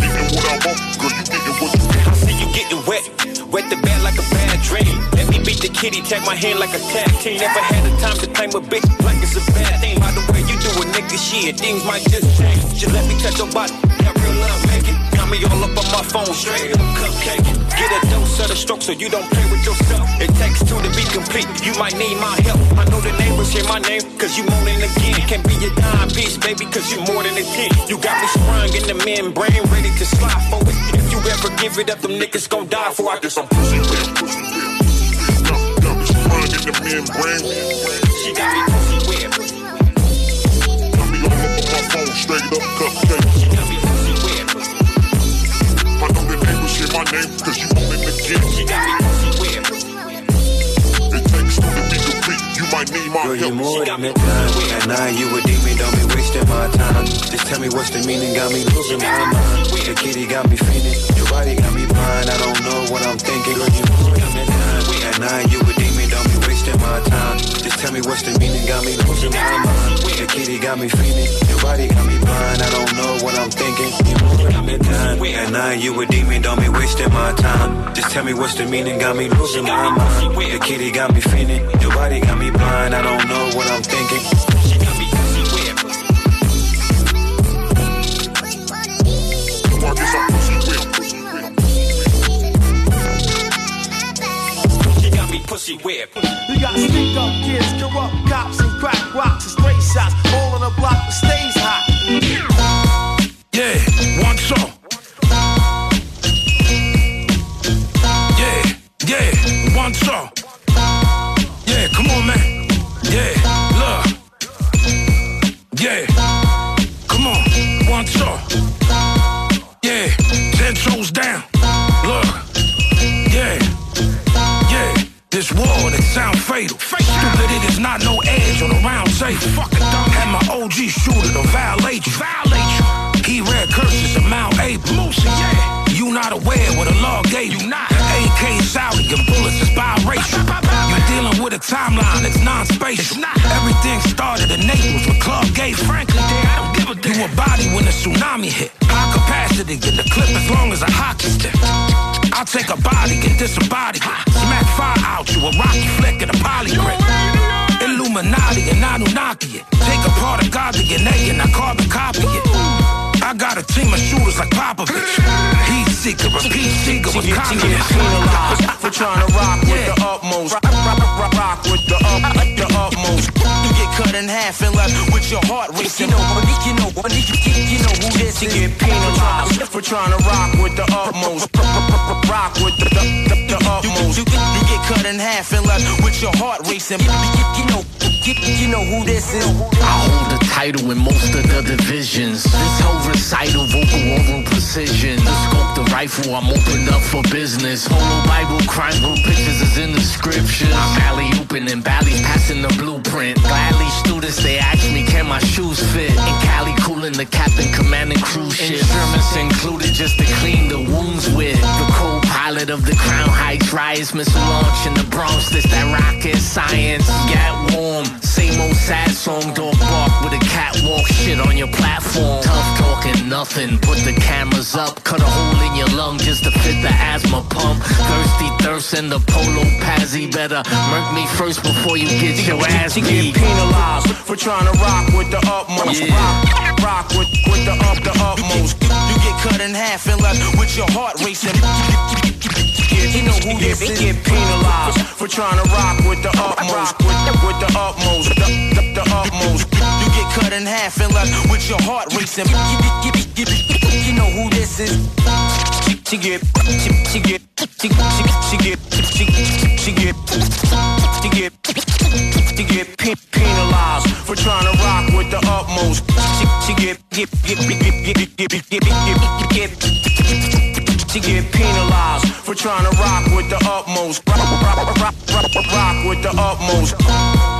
Getting what I want, girl, you getting what you I see you getting wet, wet the bed like a bad dream. Beat the kitty, tag my hand like a tag team. Never had the time to claim a bitch like it's a bad thing. By the way you do a nigga shit, things might just change. Just let me touch your body, that real love making. Got me all up on my phone, straight up cupcake. Get a dose of the stroke so you don't play with yourself. It takes two to be complete, you might need my help. I know the neighbors hear my name, cause you moaning again. Can't be a dime piece, baby, cause you more than a 10. You got me sprung in the membrane, ready to slide for it. If you ever give it up, them niggas gon' die for it. I get some pussy whipped. In. She got me pussy. Got me on my phone, straight up cupcake. She got me pussy. I know hear my name, cause you moaning again. She got me pussy. It takes two to be complete, you might need my Girl, you help. more than a dime. Nine, you a demon, don't be wasting my time. Just tell me what's the meaning, got me losing my mind. The kitty got me feeling, your body got me blind. I don't know what I'm thinking. Girl, you you a demon, wasting my time. Just tell me what's the meaning, got me losing my mind. The kitty got me feeling, your body got me blind. I don't know what I'm thinking. You more than a dime. At nine, you a demon, don't be wasting my time. Just tell me what's the meaning, got me losing my mind. The kitty got me feeling, your body got me blind. I don't know what I'm thinking. Me. You got sneak up kids, corrupt cops, and crack rocks and stray shots. All on the block that stays hot. Yeah, one song. Yeah, yeah, one song. Not no edge on the round table. Fucking dumb. Had my OG shooter to violate you. Violate you. He read curses of Mount April. Musa, yeah. You not aware what the law gave you. Not. AK Saudi and bullets is biracial. You're dealing with a timeline that's non-spatial. Everything started in Naples with Club Gay. Frankly, I don't give a damn. You a body when the tsunami hit. High capacity, get the clip as long as a hockey stick. I'll take a body and disembody it. Smack fire out you, a rocky flick and a poly grip. Illuminati and Anunnaki it. Take apart a god DNA and I carbon copy it. I got a team of shooters like Popovich. Heat seeker, a peace seeker with confidence. penalized for trying to rock with the utmost. Rock, rock, rock, rock with the up, the utmost. You get cut in half and left with your heart racing. You know, you know, you, you know who this is. You get penalized for trying to rock with the utmost. Rock with the, the, the, the utmost. You, you, you get cut in half and left with your heart racing. You, you, you know, you, you know who this is. I hold the title in most of the divisions. This whole recital, vocal oral precision. The scope, the rifle, I'm opened up for business. Holo Bible, crime group pictures is in the scriptures. I'm alley open and Bally's passing the blueprint. Gladly students, they ask me, can my shoes fit? In Cali, cooling the captain, commanding cruise ship. Instruments included just to clean the wounds with. The co-pilot of the Crown Heights riots, missile launch in the Bronx. This that rocket science. Get warm, same old sad song. Dog bark with a catwalk shit on your platform. Tough talking, nothing. Put the cameras up, cut a hole in your lung just to fit the asthma pump. Thirsty thirst in the polo pazzy. Better murk me first before you get your ass You beat. get penalized for trying to rock with the utmost. Rock, rock with, with the up, the utmost. Cut in half and left with your heart racing. You know who this is. Get penalized for trying to rock with the utmost. With, with the utmost, the, the, the utmost. You get cut in half and left with your heart racing. You, know who this is. She get, she, she get, she, she, she get, she, she get, she get, she get pe- penalized for trying to rock with the utmost. She, she get, get, get, get, get, get, get, get, get, get, get, she get penalized for trying to rock with the utmost. Rock, rock, rock, rock, rock, rock with the utmost.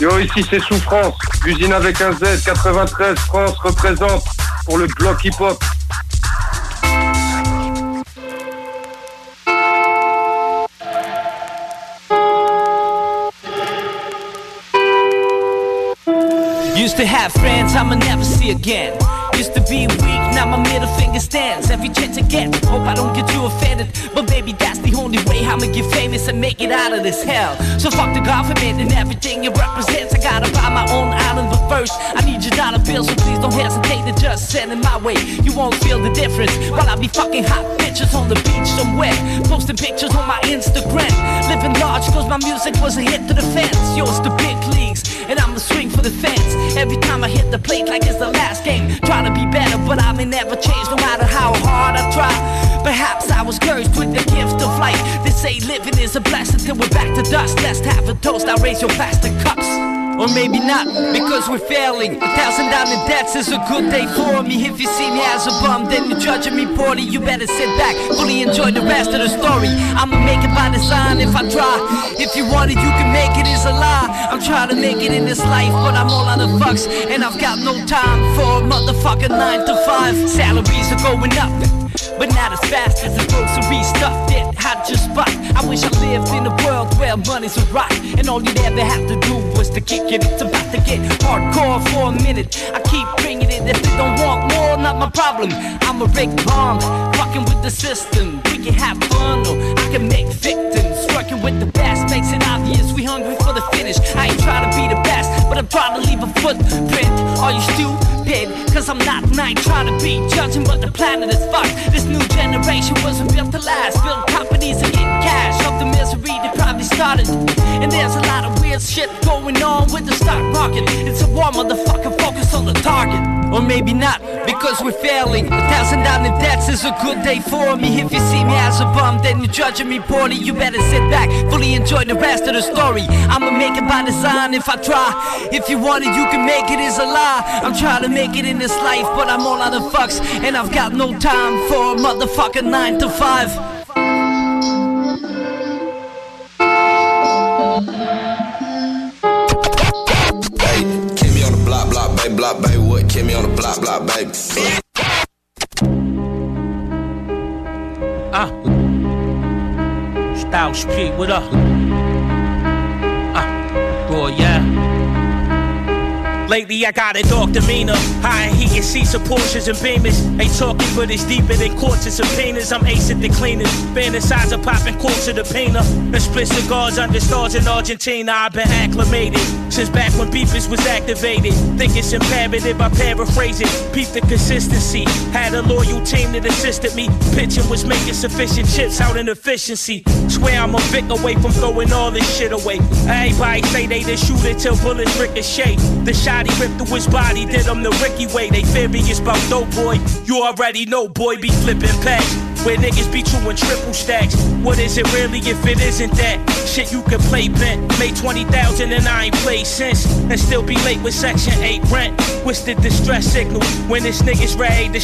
Yo, ici c'est Souffrance, l'usine avec un Z, 93, France représente pour le bloc hip-hop. Used to have friends I'ma never see again. Used to be weak, now my middle finger stands. Every chance I get, hope I don't get too offended. But baby, that's the only way I'ma get famous and make it out of this hell. So fuck the government and everything it represents. I gotta buy my own island, but first I need your dollar bill, so please don't hesitate to just send it my way. You won't feel the difference while I be fucking hot bitches on the beach somewhere, posting pictures on my Instagram. Living large cause my music was a hit to the fans. Yours the big leagues, and I'ma swing for the fence. Every time I hit the plate like it's the last game. Try to be better, but I may never change no matter how hard I try. Perhaps I was cursed with the gift of life. They say living is a blessing till we're back to dust. Let's have a toast, I'll raise your plastic cups. Or maybe not, because we're failing. A thousand in debts is a good day for me. If you see me as a bum, then you're judging me poorly. You better sit back, fully enjoy the rest of the story. I'ma make it by design if I try. If you want it, you can make it, it's a lie. I'm trying to make it in this life, but I'm all out of fucks. And I've got no time for a motherfucking 9 to 5. Salaries are going up. But not as fast as the grocery stuff did. I just spot. I wish I lived in a world where money's a rock. And all you'd ever have to do was to kick it. It's about to get hardcore for a minute. I keep bringing it. If they don't want more, not my problem. I'm a Rick Bomb, fucking with the system. We can have fun or I can make victims. Working with the best makes it obvious we hungry for the finish. I ain't trying to be the best, but I'm trying to leave a footprint. Are you stupid? Cause I'm not and I ain't trying to be judging, but the planet is fucked. This new generation wasn't built to last. Build companies and get cash the misery they probably started. And there's a lot of weird shit going on with the stock market. It's a war, motherfucker, focus on the target. Or maybe not, because we're failing. A thousand in debts is a good day for me. If you see me as a bum, then you're judging me poorly. You better sit back, fully enjoy the rest of the story. I'ma make it by design if I try. If you want it, you can make it, it, is a lie. I'm trying to make it in this life, but I'm all out of fucks. And I've got no time for a motherfucking 9 to 5. Keep me on the block, block, baby, block, baby. What? Keep me on the block, block, baby. Ah. Style Street, what up? Ah, boy, yeah. Lately I got a dark demeanor. High heat and seats of Porsches and Beamers. Ain't talking, but it's deeper than courts and subpoenas. I'm acing the cleaners. Fantasize of popping quartz to the painter. And split cigars under stars in Argentina. I've been acclimated since back when beepers was activated. Think it's imperative, I paraphrase it. Peep the consistency. Had a loyal team that assisted me. Pitching was making sufficient chips out in efficiency. Swear I'm a Vic away from throwing all this shit away. Everybody say they the shooter till bullets ricochet. The shot he ripped through his body, did him the Ricky way. They furious about dope boy. You already know, boy, be flipping packs. Where niggas be chewing triple stacks. What is it really if it isn't that? Shit you can play bent. Made 20,000 and I ain't played since. And still be late with Section 8 rent. What's the distress signal when this nigga's ready to